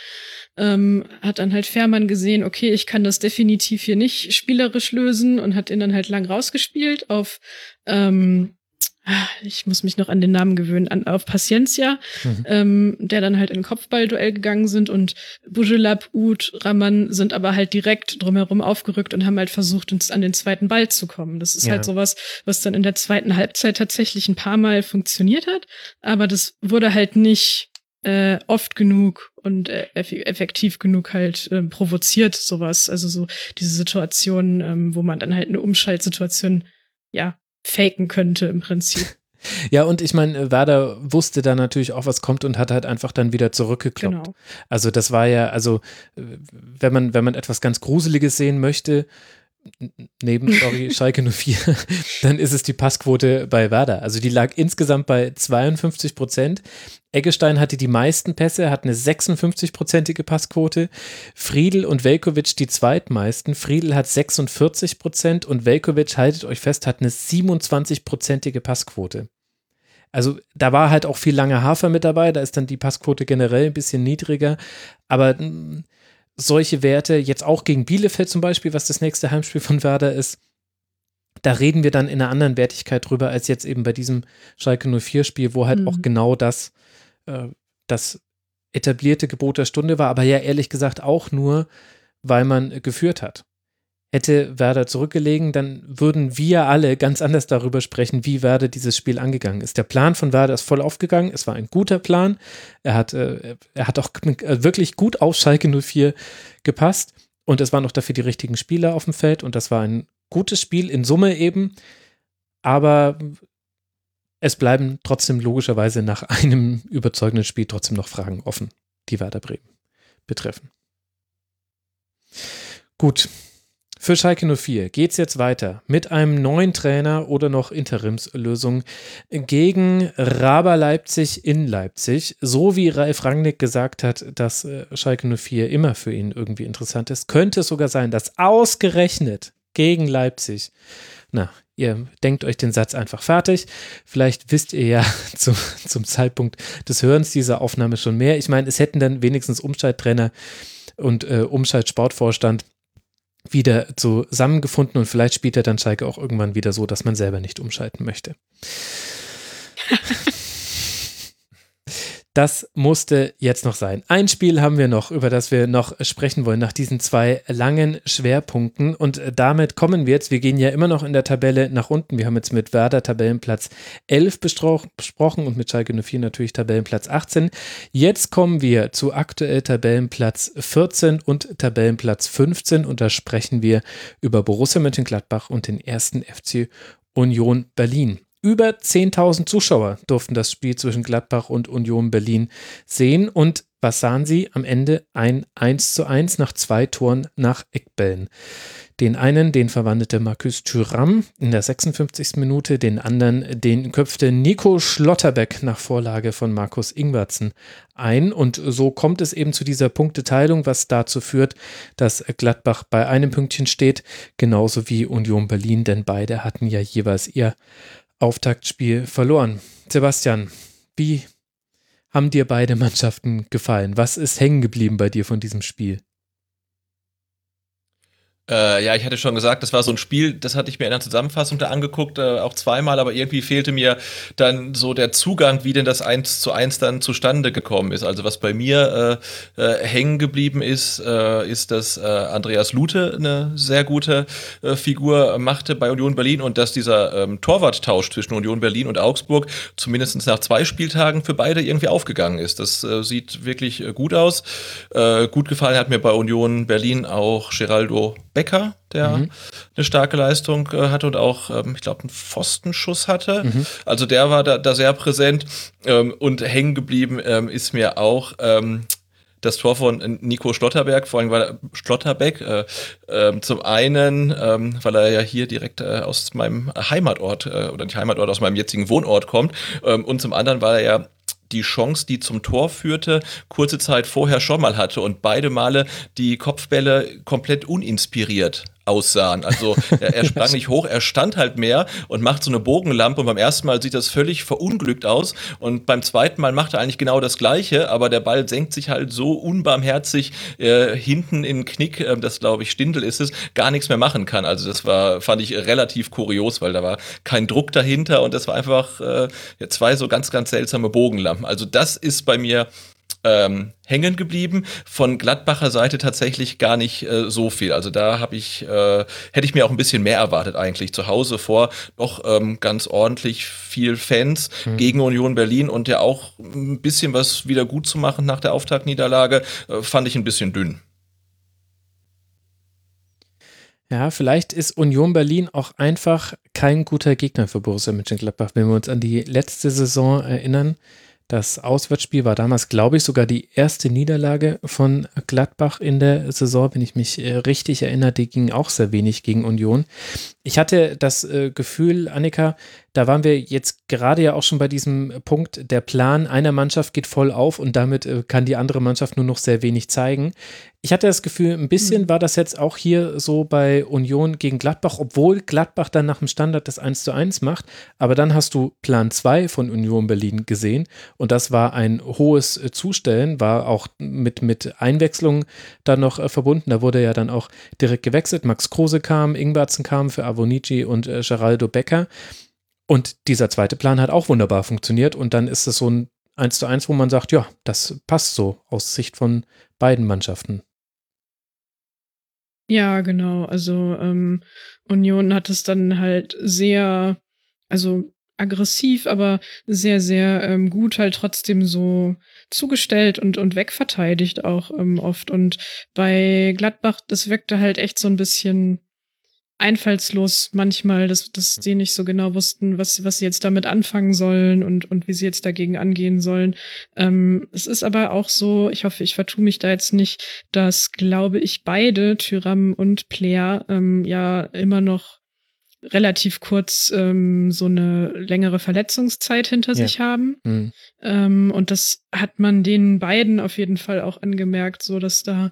ähm, hat dann halt Fährmann gesehen, okay, ich kann das definitiv hier nicht spielerisch lösen und hat ihn dann halt lang rausgespielt auf, ähm, ich muss mich noch an den Namen gewöhnen, an, auf Paciencia, Mhm. ähm, der dann halt in ein Kopfballduell gegangen sind und Bujelab, Ud, Raman sind aber halt direkt drumherum aufgerückt und haben halt versucht, uns an den zweiten Ball zu kommen. Das ist Ja. halt sowas, was dann in der zweiten Halbzeit tatsächlich ein paar Mal funktioniert hat, aber das wurde halt nicht äh, oft genug und äh, eff effektiv genug halt ähm, provoziert, sowas. Also so diese Situation, ähm, wo man dann halt eine Umschaltsituation, ja, faken könnte im Prinzip. ja, und ich meine, Werder wusste da natürlich auch, was kommt und hat halt einfach dann wieder zurückgekloppt. Genau. Also das war ja, also äh, wenn man, wenn man etwas ganz Gruseliges sehen möchte, neben sorry, Schalke 04, dann ist es die Passquote bei Werder. Also die lag insgesamt bei 52 Prozent. Eggestein hatte die meisten Pässe, hat eine 56-prozentige Passquote. Friedel und Velkovic die zweitmeisten. Friedel hat 46 Prozent und Velkovic, haltet euch fest, hat eine 27-prozentige Passquote. Also da war halt auch viel lange Hafer mit dabei, da ist dann die Passquote generell ein bisschen niedriger, aber mh, solche Werte, jetzt auch gegen Bielefeld zum Beispiel, was das nächste Heimspiel von Werder ist, da reden wir dann in einer anderen Wertigkeit drüber, als jetzt eben bei diesem Schalke 04-Spiel, wo halt Mhm. auch genau das, äh, das etablierte Gebot der Stunde war, aber ja ehrlich gesagt auch nur, weil man geführt hat. Hätte Werder zurückgelegen, dann würden wir alle ganz anders darüber sprechen, wie Werder dieses Spiel angegangen ist. Der Plan von Werder ist voll aufgegangen. Es war ein guter Plan. Er hat, äh, er hat auch wirklich gut auf Schalke 04 gepasst. Und es waren auch dafür die richtigen Spieler auf dem Feld. Und das war ein gutes Spiel in Summe eben. Aber es bleiben trotzdem logischerweise nach einem überzeugenden Spiel trotzdem noch Fragen offen, die Werder Bremen betreffen. Gut, für Schalke 04 geht es jetzt weiter mit einem neuen Trainer oder noch Interimslösung gegen Raber Leipzig in Leipzig. So wie Ralf Rangnick gesagt hat, dass äh, Schalke 04 immer für ihn irgendwie interessant ist, könnte es sogar sein, dass ausgerechnet gegen Leipzig, na, ihr denkt euch den Satz einfach fertig. Vielleicht wisst ihr ja zu, zum Zeitpunkt des Hörens dieser Aufnahme schon mehr. Ich meine, es hätten dann wenigstens Umschalttrainer und äh, Umschalt-Sportvorstand wieder zusammengefunden und vielleicht spielt er dann Schalke auch irgendwann wieder so, dass man selber nicht umschalten möchte. Das musste jetzt noch sein. Ein Spiel haben wir noch, über das wir noch sprechen wollen, nach diesen zwei langen Schwerpunkten. Und damit kommen wir jetzt, wir gehen ja immer noch in der Tabelle nach unten. Wir haben jetzt mit Werder Tabellenplatz 11 besprochen und mit Schalke 04 natürlich Tabellenplatz 18. Jetzt kommen wir zu aktuell Tabellenplatz 14 und Tabellenplatz 15 und da sprechen wir über Borussia Mönchengladbach und den ersten FC Union Berlin. Über 10.000 Zuschauer durften das Spiel zwischen Gladbach und Union Berlin sehen. Und was sahen sie? Am Ende ein 1 zu 1 nach zwei Toren nach Eckbällen. Den einen, den verwandelte Marcus Thuram in der 56. Minute, den anderen, den köpfte Nico Schlotterbeck nach Vorlage von Markus Ingwertsen ein. Und so kommt es eben zu dieser Punkteteilung, was dazu führt, dass Gladbach bei einem Pünktchen steht, genauso wie Union Berlin, denn beide hatten ja jeweils ihr Auftaktspiel verloren. Sebastian, wie haben dir beide Mannschaften gefallen? Was ist hängen geblieben bei dir von diesem Spiel? Äh, ja, ich hatte schon gesagt, das war so ein Spiel, das hatte ich mir in der Zusammenfassung da angeguckt, äh, auch zweimal, aber irgendwie fehlte mir dann so der Zugang, wie denn das 1 zu 1 dann zustande gekommen ist. Also was bei mir äh, äh, hängen geblieben ist, äh, ist, dass äh, Andreas Lute eine sehr gute Figur machte bei Union Berlin und dass dieser ähm, Torwarttausch zwischen Union Berlin und Augsburg zumindest nach zwei Spieltagen für beide irgendwie aufgegangen ist. Das sieht wirklich gut aus. Gut gefallen hat mir bei Union Berlin auch Geraldo Becker, der mhm. eine starke Leistung äh, hatte und auch, ähm, ich glaube, einen Pfostenschuss hatte. Mhm. Also der war da, da sehr präsent ähm, und hängen geblieben ähm, ist mir auch ähm, das Tor von Nico Schlotterberg, vor allem weil er, Schlotterbeck, äh, äh, zum einen, ähm, weil er ja hier direkt äh, aus meinem Heimatort äh, oder nicht Heimatort, aus meinem jetzigen Wohnort kommt ähm, und zum anderen, weil er ja die Chance, die zum Tor führte, kurze Zeit vorher schon mal hatte und beide Male die Kopfbälle komplett uninspiriert aussahen. Also er, er sprang nicht hoch, er stand halt mehr und macht so eine Bogenlampe und beim ersten Mal sieht das völlig verunglückt aus und beim zweiten Mal macht er eigentlich genau das gleiche, aber der Ball senkt sich halt so unbarmherzig äh, hinten in den Knick, äh, das glaube ich Stindel ist es, gar nichts mehr machen kann. Also das war, fand ich relativ kurios, weil da war kein Druck dahinter und das war einfach äh, zwei so ganz, ganz seltsame Bogenlampen. Also das ist bei mir ähm, hängen geblieben. Von Gladbacher Seite tatsächlich gar nicht äh, so viel. Also da habe ich, äh, hätte ich mir auch ein bisschen mehr erwartet eigentlich. Zu Hause vor noch ähm, ganz ordentlich viel Fans mhm. gegen Union Berlin und ja auch ein bisschen was wieder gut zu machen nach der Auftaktniederlage, äh, fand ich ein bisschen dünn. Ja, vielleicht ist Union Berlin auch einfach kein guter Gegner für Borussia Mönchengladbach, wenn wir uns an die letzte Saison erinnern. Das Auswärtsspiel war damals, glaube ich, sogar die erste Niederlage von Gladbach in der Saison, wenn ich mich äh, richtig erinnere. Die ging auch sehr wenig gegen Union. Ich hatte das äh, Gefühl, Annika, da waren wir jetzt gerade ja auch schon bei diesem Punkt, der Plan einer Mannschaft geht voll auf und damit äh, kann die andere Mannschaft nur noch sehr wenig zeigen. Ich hatte das Gefühl, ein bisschen mhm. war das jetzt auch hier so bei Union gegen Gladbach, obwohl Gladbach dann nach dem Standard das 1 zu 1 macht. Aber dann hast du Plan 2 von Union Berlin gesehen und das war ein hohes äh, Zustellen, war auch mit, mit Einwechslungen dann noch äh, verbunden. Da wurde ja dann auch direkt gewechselt. Max Kruse kam, Ingwertsen kam für Avonici und äh, Geraldo Becker. Und dieser zweite Plan hat auch wunderbar funktioniert. Und dann ist es so ein 1 zu 1, wo man sagt, ja, das passt so aus Sicht von beiden Mannschaften. Ja, genau. Also ähm, Union hat es dann halt sehr, also aggressiv, aber sehr, sehr ähm, gut halt trotzdem so zugestellt und, und wegverteidigt auch ähm, oft. Und bei Gladbach, das wirkte halt echt so ein bisschen einfallslos manchmal, dass, dass sie nicht so genau wussten, was, was sie jetzt damit anfangen sollen und, und wie sie jetzt dagegen angehen sollen. Ähm, es ist aber auch so, ich hoffe, ich vertue mich da jetzt nicht, dass, glaube ich, beide, Tyram und Player, ähm, ja immer noch relativ kurz ähm, so eine längere Verletzungszeit hinter ja. sich haben. Mhm. Ähm, und das hat man den beiden auf jeden Fall auch angemerkt, so dass da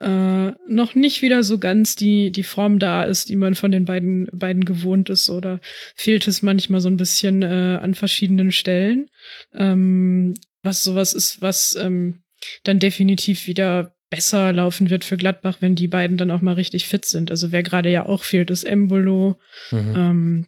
äh, noch nicht wieder so ganz die, die Form da ist, die man von den beiden, beiden gewohnt ist oder fehlt es manchmal so ein bisschen äh, an verschiedenen Stellen. Ähm, was sowas ist, was ähm, dann definitiv wieder besser laufen wird für Gladbach, wenn die beiden dann auch mal richtig fit sind. Also wer gerade ja auch fehlt, ist Embolo. Mhm. Ähm,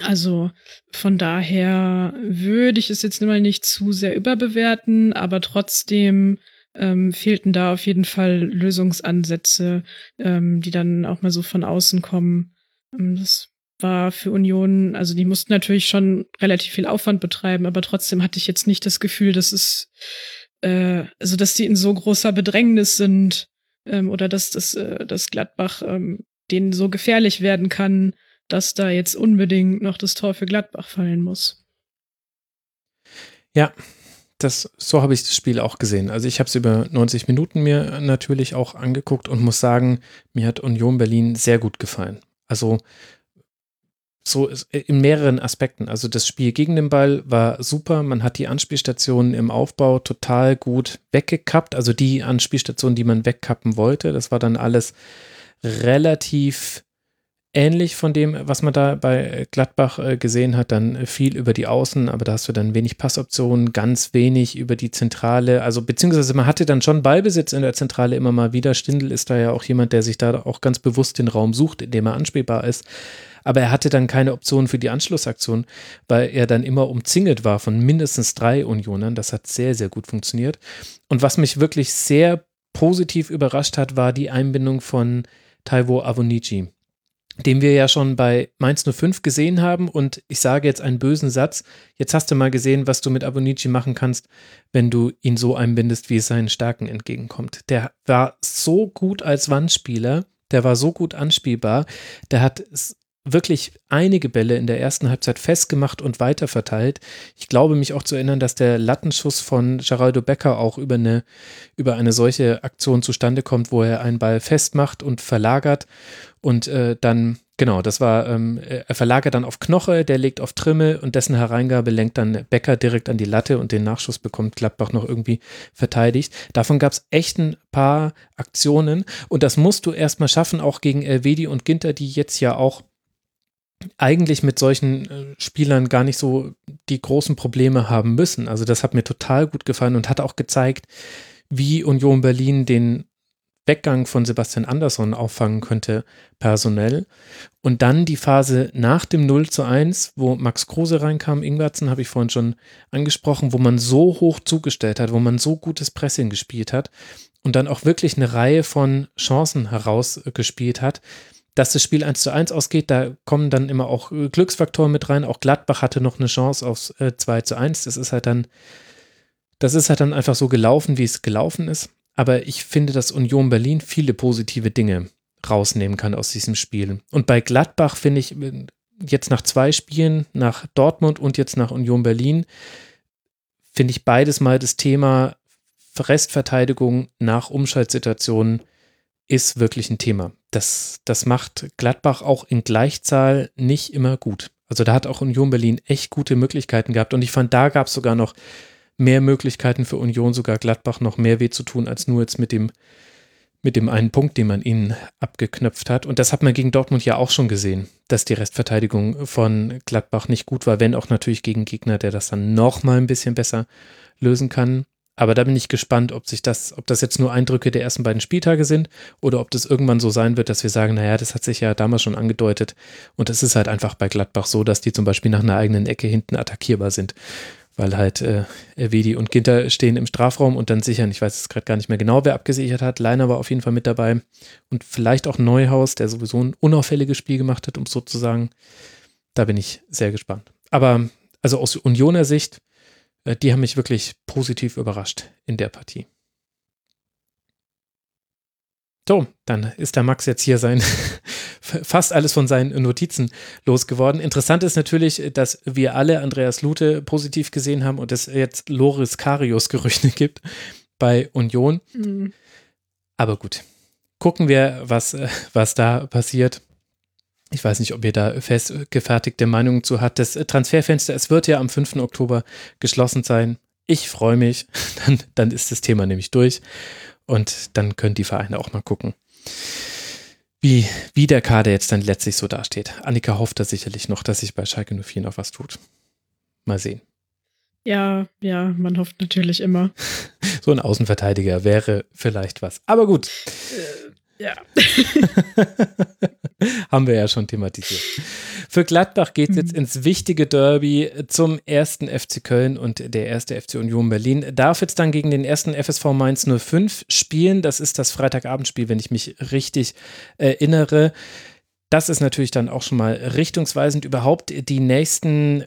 also von daher würde ich es jetzt mal nicht zu sehr überbewerten, aber trotzdem ähm, fehlten da auf jeden Fall Lösungsansätze, ähm, die dann auch mal so von außen kommen. Ähm, das war für Union, also die mussten natürlich schon relativ viel Aufwand betreiben, aber trotzdem hatte ich jetzt nicht das Gefühl, dass es, äh, also dass die in so großer Bedrängnis sind ähm, oder dass das, äh, dass Gladbach ähm, denen so gefährlich werden kann, dass da jetzt unbedingt noch das Tor für Gladbach fallen muss. Ja, das, so habe ich das Spiel auch gesehen. Also ich habe es über 90 Minuten mir natürlich auch angeguckt und muss sagen, mir hat Union Berlin sehr gut gefallen. Also so in mehreren Aspekten. Also das Spiel gegen den Ball war super. Man hat die Anspielstationen im Aufbau total gut weggekappt. Also die Anspielstationen, die man wegkappen wollte. Das war dann alles relativ ähnlich von dem, was man da bei Gladbach äh, gesehen hat, dann viel über die Außen, aber da hast du dann wenig Passoptionen, ganz wenig über die Zentrale, also beziehungsweise man hatte dann schon Ballbesitz in der Zentrale immer mal wieder. Stindl ist da ja auch jemand, der sich da auch ganz bewusst den Raum sucht, in dem er anspielbar ist. Aber er hatte dann keine Option für die Anschlussaktion, weil er dann immer umzingelt war von mindestens drei Unionern. Das hat sehr, sehr gut funktioniert. Und was mich wirklich sehr positiv überrascht hat, war die Einbindung von Taiwo Avonici den wir ja schon bei Mainz 05 gesehen haben. Und ich sage jetzt einen bösen Satz. Jetzt hast du mal gesehen, was du mit Abonici machen kannst, wenn du ihn so einbindest, wie es seinen Stärken entgegenkommt. Der war so gut als Wandspieler, der war so gut anspielbar, der hat wirklich einige Bälle in der ersten Halbzeit festgemacht und weiterverteilt. Ich glaube mich auch zu erinnern, dass der Lattenschuss von Geraldo Becker auch über eine, über eine solche Aktion zustande kommt, wo er einen Ball festmacht und verlagert und äh, dann, genau, das war, ähm, er verlagert dann auf Knoche, der legt auf Trimmel und dessen Hereingabe lenkt dann Becker direkt an die Latte und den Nachschuss bekommt Gladbach noch irgendwie verteidigt. Davon gab es echt ein paar Aktionen und das musst du erstmal schaffen, auch gegen Elvedi und Ginter, die jetzt ja auch eigentlich mit solchen äh, Spielern gar nicht so die großen Probleme haben müssen. Also das hat mir total gut gefallen und hat auch gezeigt, wie Union Berlin den Weggang von Sebastian Andersson auffangen könnte, personell. Und dann die Phase nach dem 0 zu 1, wo Max Kruse reinkam, Ingwertsen habe ich vorhin schon angesprochen, wo man so hoch zugestellt hat, wo man so gutes Pressing gespielt hat und dann auch wirklich eine Reihe von Chancen herausgespielt hat, dass das Spiel 1 zu 1 ausgeht, da kommen dann immer auch äh, Glücksfaktoren mit rein. Auch Gladbach hatte noch eine Chance aufs äh, 2 zu 1. Das ist halt dann, das ist halt dann einfach so gelaufen, wie es gelaufen ist. Aber ich finde, dass Union Berlin viele positive Dinge rausnehmen kann aus diesem Spiel. Und bei Gladbach finde ich äh, jetzt nach zwei Spielen, nach Dortmund und jetzt nach Union Berlin, finde ich beides mal das Thema Restverteidigung nach Umschaltsituationen ist wirklich ein Thema. Das, das macht Gladbach auch in Gleichzahl nicht immer gut. Also da hat auch Union Berlin echt gute Möglichkeiten gehabt. Und ich fand, da gab es sogar noch mehr Möglichkeiten für Union, sogar Gladbach noch mehr weh zu tun, als nur jetzt mit dem, mit dem einen Punkt, den man ihnen abgeknöpft hat. Und das hat man gegen Dortmund ja auch schon gesehen, dass die Restverteidigung von Gladbach nicht gut war, wenn auch natürlich gegen Gegner, der das dann noch mal ein bisschen besser lösen kann. Aber da bin ich gespannt, ob sich das, ob das jetzt nur Eindrücke der ersten beiden Spieltage sind oder ob das irgendwann so sein wird, dass wir sagen, naja, das hat sich ja damals schon angedeutet. Und es ist halt einfach bei Gladbach so, dass die zum Beispiel nach einer eigenen Ecke hinten attackierbar sind. weil halt äh, Erwedi und Ginter stehen im Strafraum und dann sichern. Ich weiß es gerade gar nicht mehr genau, wer abgesichert hat. Leiner war auf jeden Fall mit dabei und vielleicht auch Neuhaus, der sowieso ein unauffälliges Spiel gemacht hat, um es so zu sagen. Da bin ich sehr gespannt. Aber also aus Unioner Sicht, die haben mich wirklich positiv überrascht in der Partie. So, dann ist der Max jetzt hier sein fast alles von seinen Notizen losgeworden. Interessant ist natürlich, dass wir alle Andreas Lute positiv gesehen haben und es jetzt Loris Karius Gerüchte gibt bei Union. Mhm. Aber gut, gucken wir, was, was da passiert. Ich weiß nicht, ob ihr da festgefertigte Meinungen zu habt. Das Transferfenster, es wird ja am 5. Oktober geschlossen sein. Ich freue mich. Dann, dann ist das Thema nämlich durch. Und dann können die Vereine auch mal gucken, wie, wie der Kader jetzt dann letztlich so dasteht. Annika hofft da sicherlich noch, dass sich bei Schalke 04 noch was tut. Mal sehen. Ja, ja, man hofft natürlich immer. So ein Außenverteidiger wäre vielleicht was. Aber gut. Äh, ja. Haben wir ja schon thematisiert. Für Gladbach geht es jetzt mhm. ins wichtige Derby zum ersten FC Köln und der erste FC Union Berlin. Darf jetzt dann gegen den ersten FSV Mainz 05 spielen. Das ist das Freitagabendspiel, wenn ich mich richtig erinnere. Das ist natürlich dann auch schon mal richtungsweisend. Überhaupt die nächsten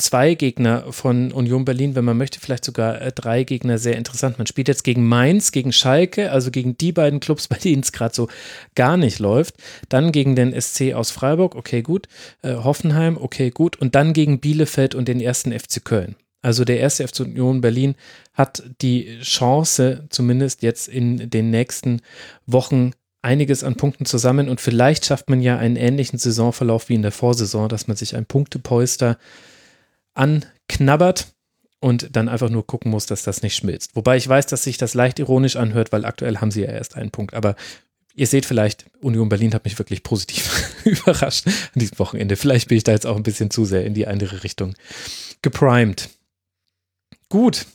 zwei Gegner von Union Berlin, wenn man möchte, vielleicht sogar äh, drei Gegner sehr interessant. Man spielt jetzt gegen Mainz, gegen Schalke, also gegen die beiden Clubs, bei denen es gerade so gar nicht läuft. Dann gegen den SC aus Freiburg, okay, gut. Äh, Hoffenheim, okay, gut. Und dann gegen Bielefeld und den ersten FC Köln. Also der erste FC Union Berlin hat die Chance, zumindest jetzt in den nächsten Wochen einiges an Punkten zusammen und vielleicht schafft man ja einen ähnlichen Saisonverlauf wie in der Vorsaison, dass man sich ein Punktepolster anknabbert und dann einfach nur gucken muss, dass das nicht schmilzt. Wobei ich weiß, dass sich das leicht ironisch anhört, weil aktuell haben sie ja erst einen Punkt. Aber ihr seht vielleicht, Union Berlin hat mich wirklich positiv überrascht an diesem Wochenende. Vielleicht bin ich da jetzt auch ein bisschen zu sehr in die andere Richtung geprimed. Gut,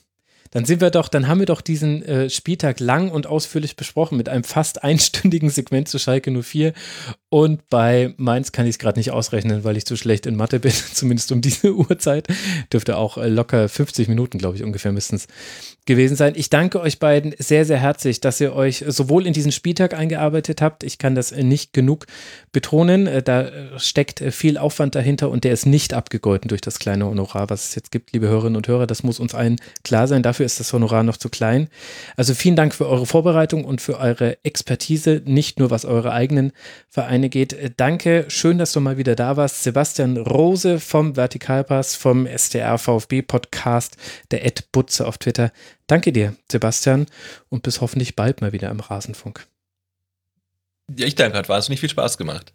dann sind wir doch, dann haben wir doch diesen äh, Spieltag lang und ausführlich besprochen mit einem fast einstündigen Segment zu Schalke 04. Und bei Mainz kann ich es gerade nicht ausrechnen, weil ich zu schlecht in Mathe bin, zumindest um diese Uhrzeit. Dürfte auch äh, locker 50 Minuten, glaube ich, ungefähr müssten es gewesen sein. Ich danke euch beiden sehr, sehr herzlich, dass ihr euch sowohl in diesen Spieltag eingearbeitet habt. Ich kann das nicht genug betonen. Äh, da äh, steckt äh, viel Aufwand dahinter und der ist nicht abgegolten durch das kleine Honorar, was es jetzt gibt, liebe Hörerinnen und Hörer. Das muss uns allen klar sein. Dafür ist das Honorar noch zu klein. Also vielen Dank für eure Vorbereitung und für eure Expertise, nicht nur was eure eigenen Vereine geht. Danke, schön, dass du mal wieder da warst. Sebastian Rose vom Vertikalpass, vom SDR VfB Podcast, der Ed Butze auf Twitter. Danke dir, Sebastian, und bis hoffentlich bald mal wieder im Rasenfunk. Ja, ich danke, hat wahnsinnig viel Spaß gemacht.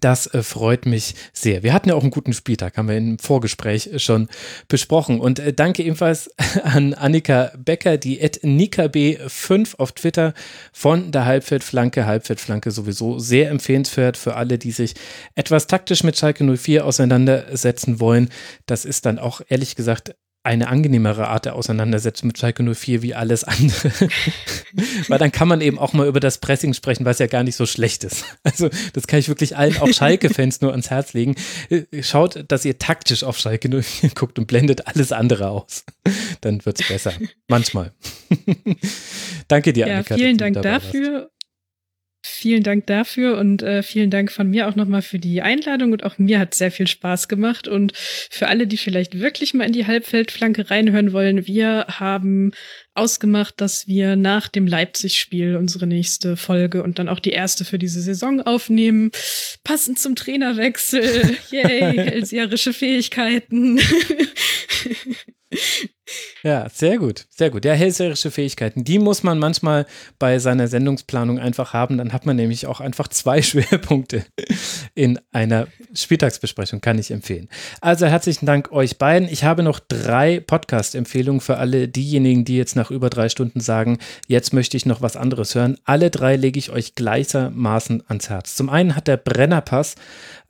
Das äh, freut mich sehr. Wir hatten ja auch einen guten Spieltag, haben wir im Vorgespräch schon besprochen. Und äh, danke ebenfalls an Annika Becker, die at NikaB5 auf Twitter von der Halbfeldflanke. Halbfeldflanke sowieso sehr empfehlenswert für alle, die sich etwas taktisch mit Schalke 04 auseinandersetzen wollen. Das ist dann auch ehrlich gesagt eine angenehmere Art der Auseinandersetzung mit Schalke 04 wie alles andere. weil dann kann man eben auch mal über das Pressing sprechen, was ja gar nicht so schlecht ist. Also das kann ich wirklich allen, auch Schalke-Fans, nur ans Herz legen. Schaut, dass ihr taktisch auf Schalke 04 guckt und blendet alles andere aus. Dann wird es besser. Manchmal. Danke dir, ja, Annika. Vielen Dank dafür. Warst. Vielen Dank dafür und äh, vielen Dank von mir auch nochmal für die Einladung und auch mir hat sehr viel Spaß gemacht und für alle, die vielleicht wirklich mal in die Halbfeldflanke reinhören wollen, wir haben ausgemacht, dass wir nach dem Leipzig-Spiel unsere nächste Folge und dann auch die erste für diese Saison aufnehmen. Passend zum Trainerwechsel. Yay, hellseherische Fähigkeiten. Ja, sehr gut, sehr gut. Ja, hellseherische Fähigkeiten, die muss man manchmal bei seiner Sendungsplanung einfach haben. Dann hat man nämlich auch einfach zwei Schwerpunkte in einer Spieltagsbesprechung, kann ich empfehlen. Also herzlichen Dank euch beiden. Ich habe noch drei Podcast-Empfehlungen für alle diejenigen, die jetzt nach über drei Stunden sagen, jetzt möchte ich noch was anderes hören. Alle drei lege ich euch gleichermaßen ans Herz. Zum einen hat der Brennerpass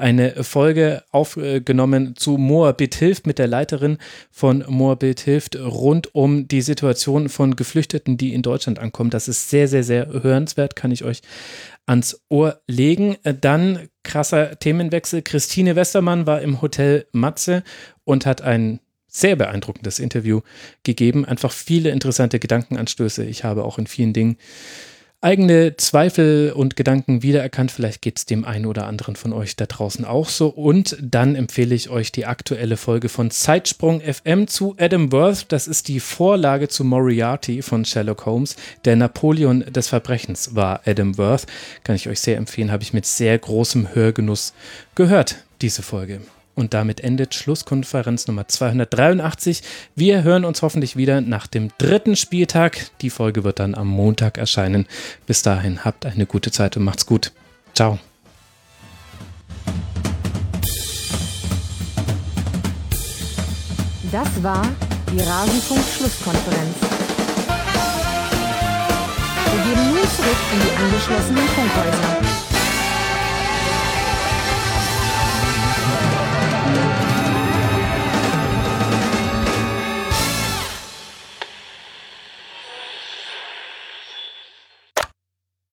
eine Folge aufgenommen zu Moabit hilft mit der Leiterin von Moabit hilft rund um die Situation von Geflüchteten, die in Deutschland ankommen. Das ist sehr, sehr, sehr hörenswert, kann ich euch ans Ohr legen. Dann krasser Themenwechsel. Christine Westermann war im Hotel Matze und hat ein sehr beeindruckendes Interview gegeben. Einfach viele interessante Gedankenanstöße. Ich habe auch in vielen Dingen eigene Zweifel und Gedanken wiedererkannt. Vielleicht geht es dem einen oder anderen von euch da draußen auch so. Und dann empfehle ich euch die aktuelle Folge von Zeitsprung FM zu Adam Worth. Das ist die Vorlage zu Moriarty von Sherlock Holmes. Der Napoleon des Verbrechens war Adam Worth. Kann ich euch sehr empfehlen, habe ich mit sehr großem Hörgenuss gehört, diese Folge. Und damit endet Schlusskonferenz Nummer 283. Wir hören uns hoffentlich wieder nach dem dritten Spieltag. Die Folge wird dann am Montag erscheinen. Bis dahin habt eine gute Zeit und macht's gut. Ciao. Das war die Rasenfunk-Schlusskonferenz. Wir gehen nun zurück in die angeschlossenen Funkhäuser.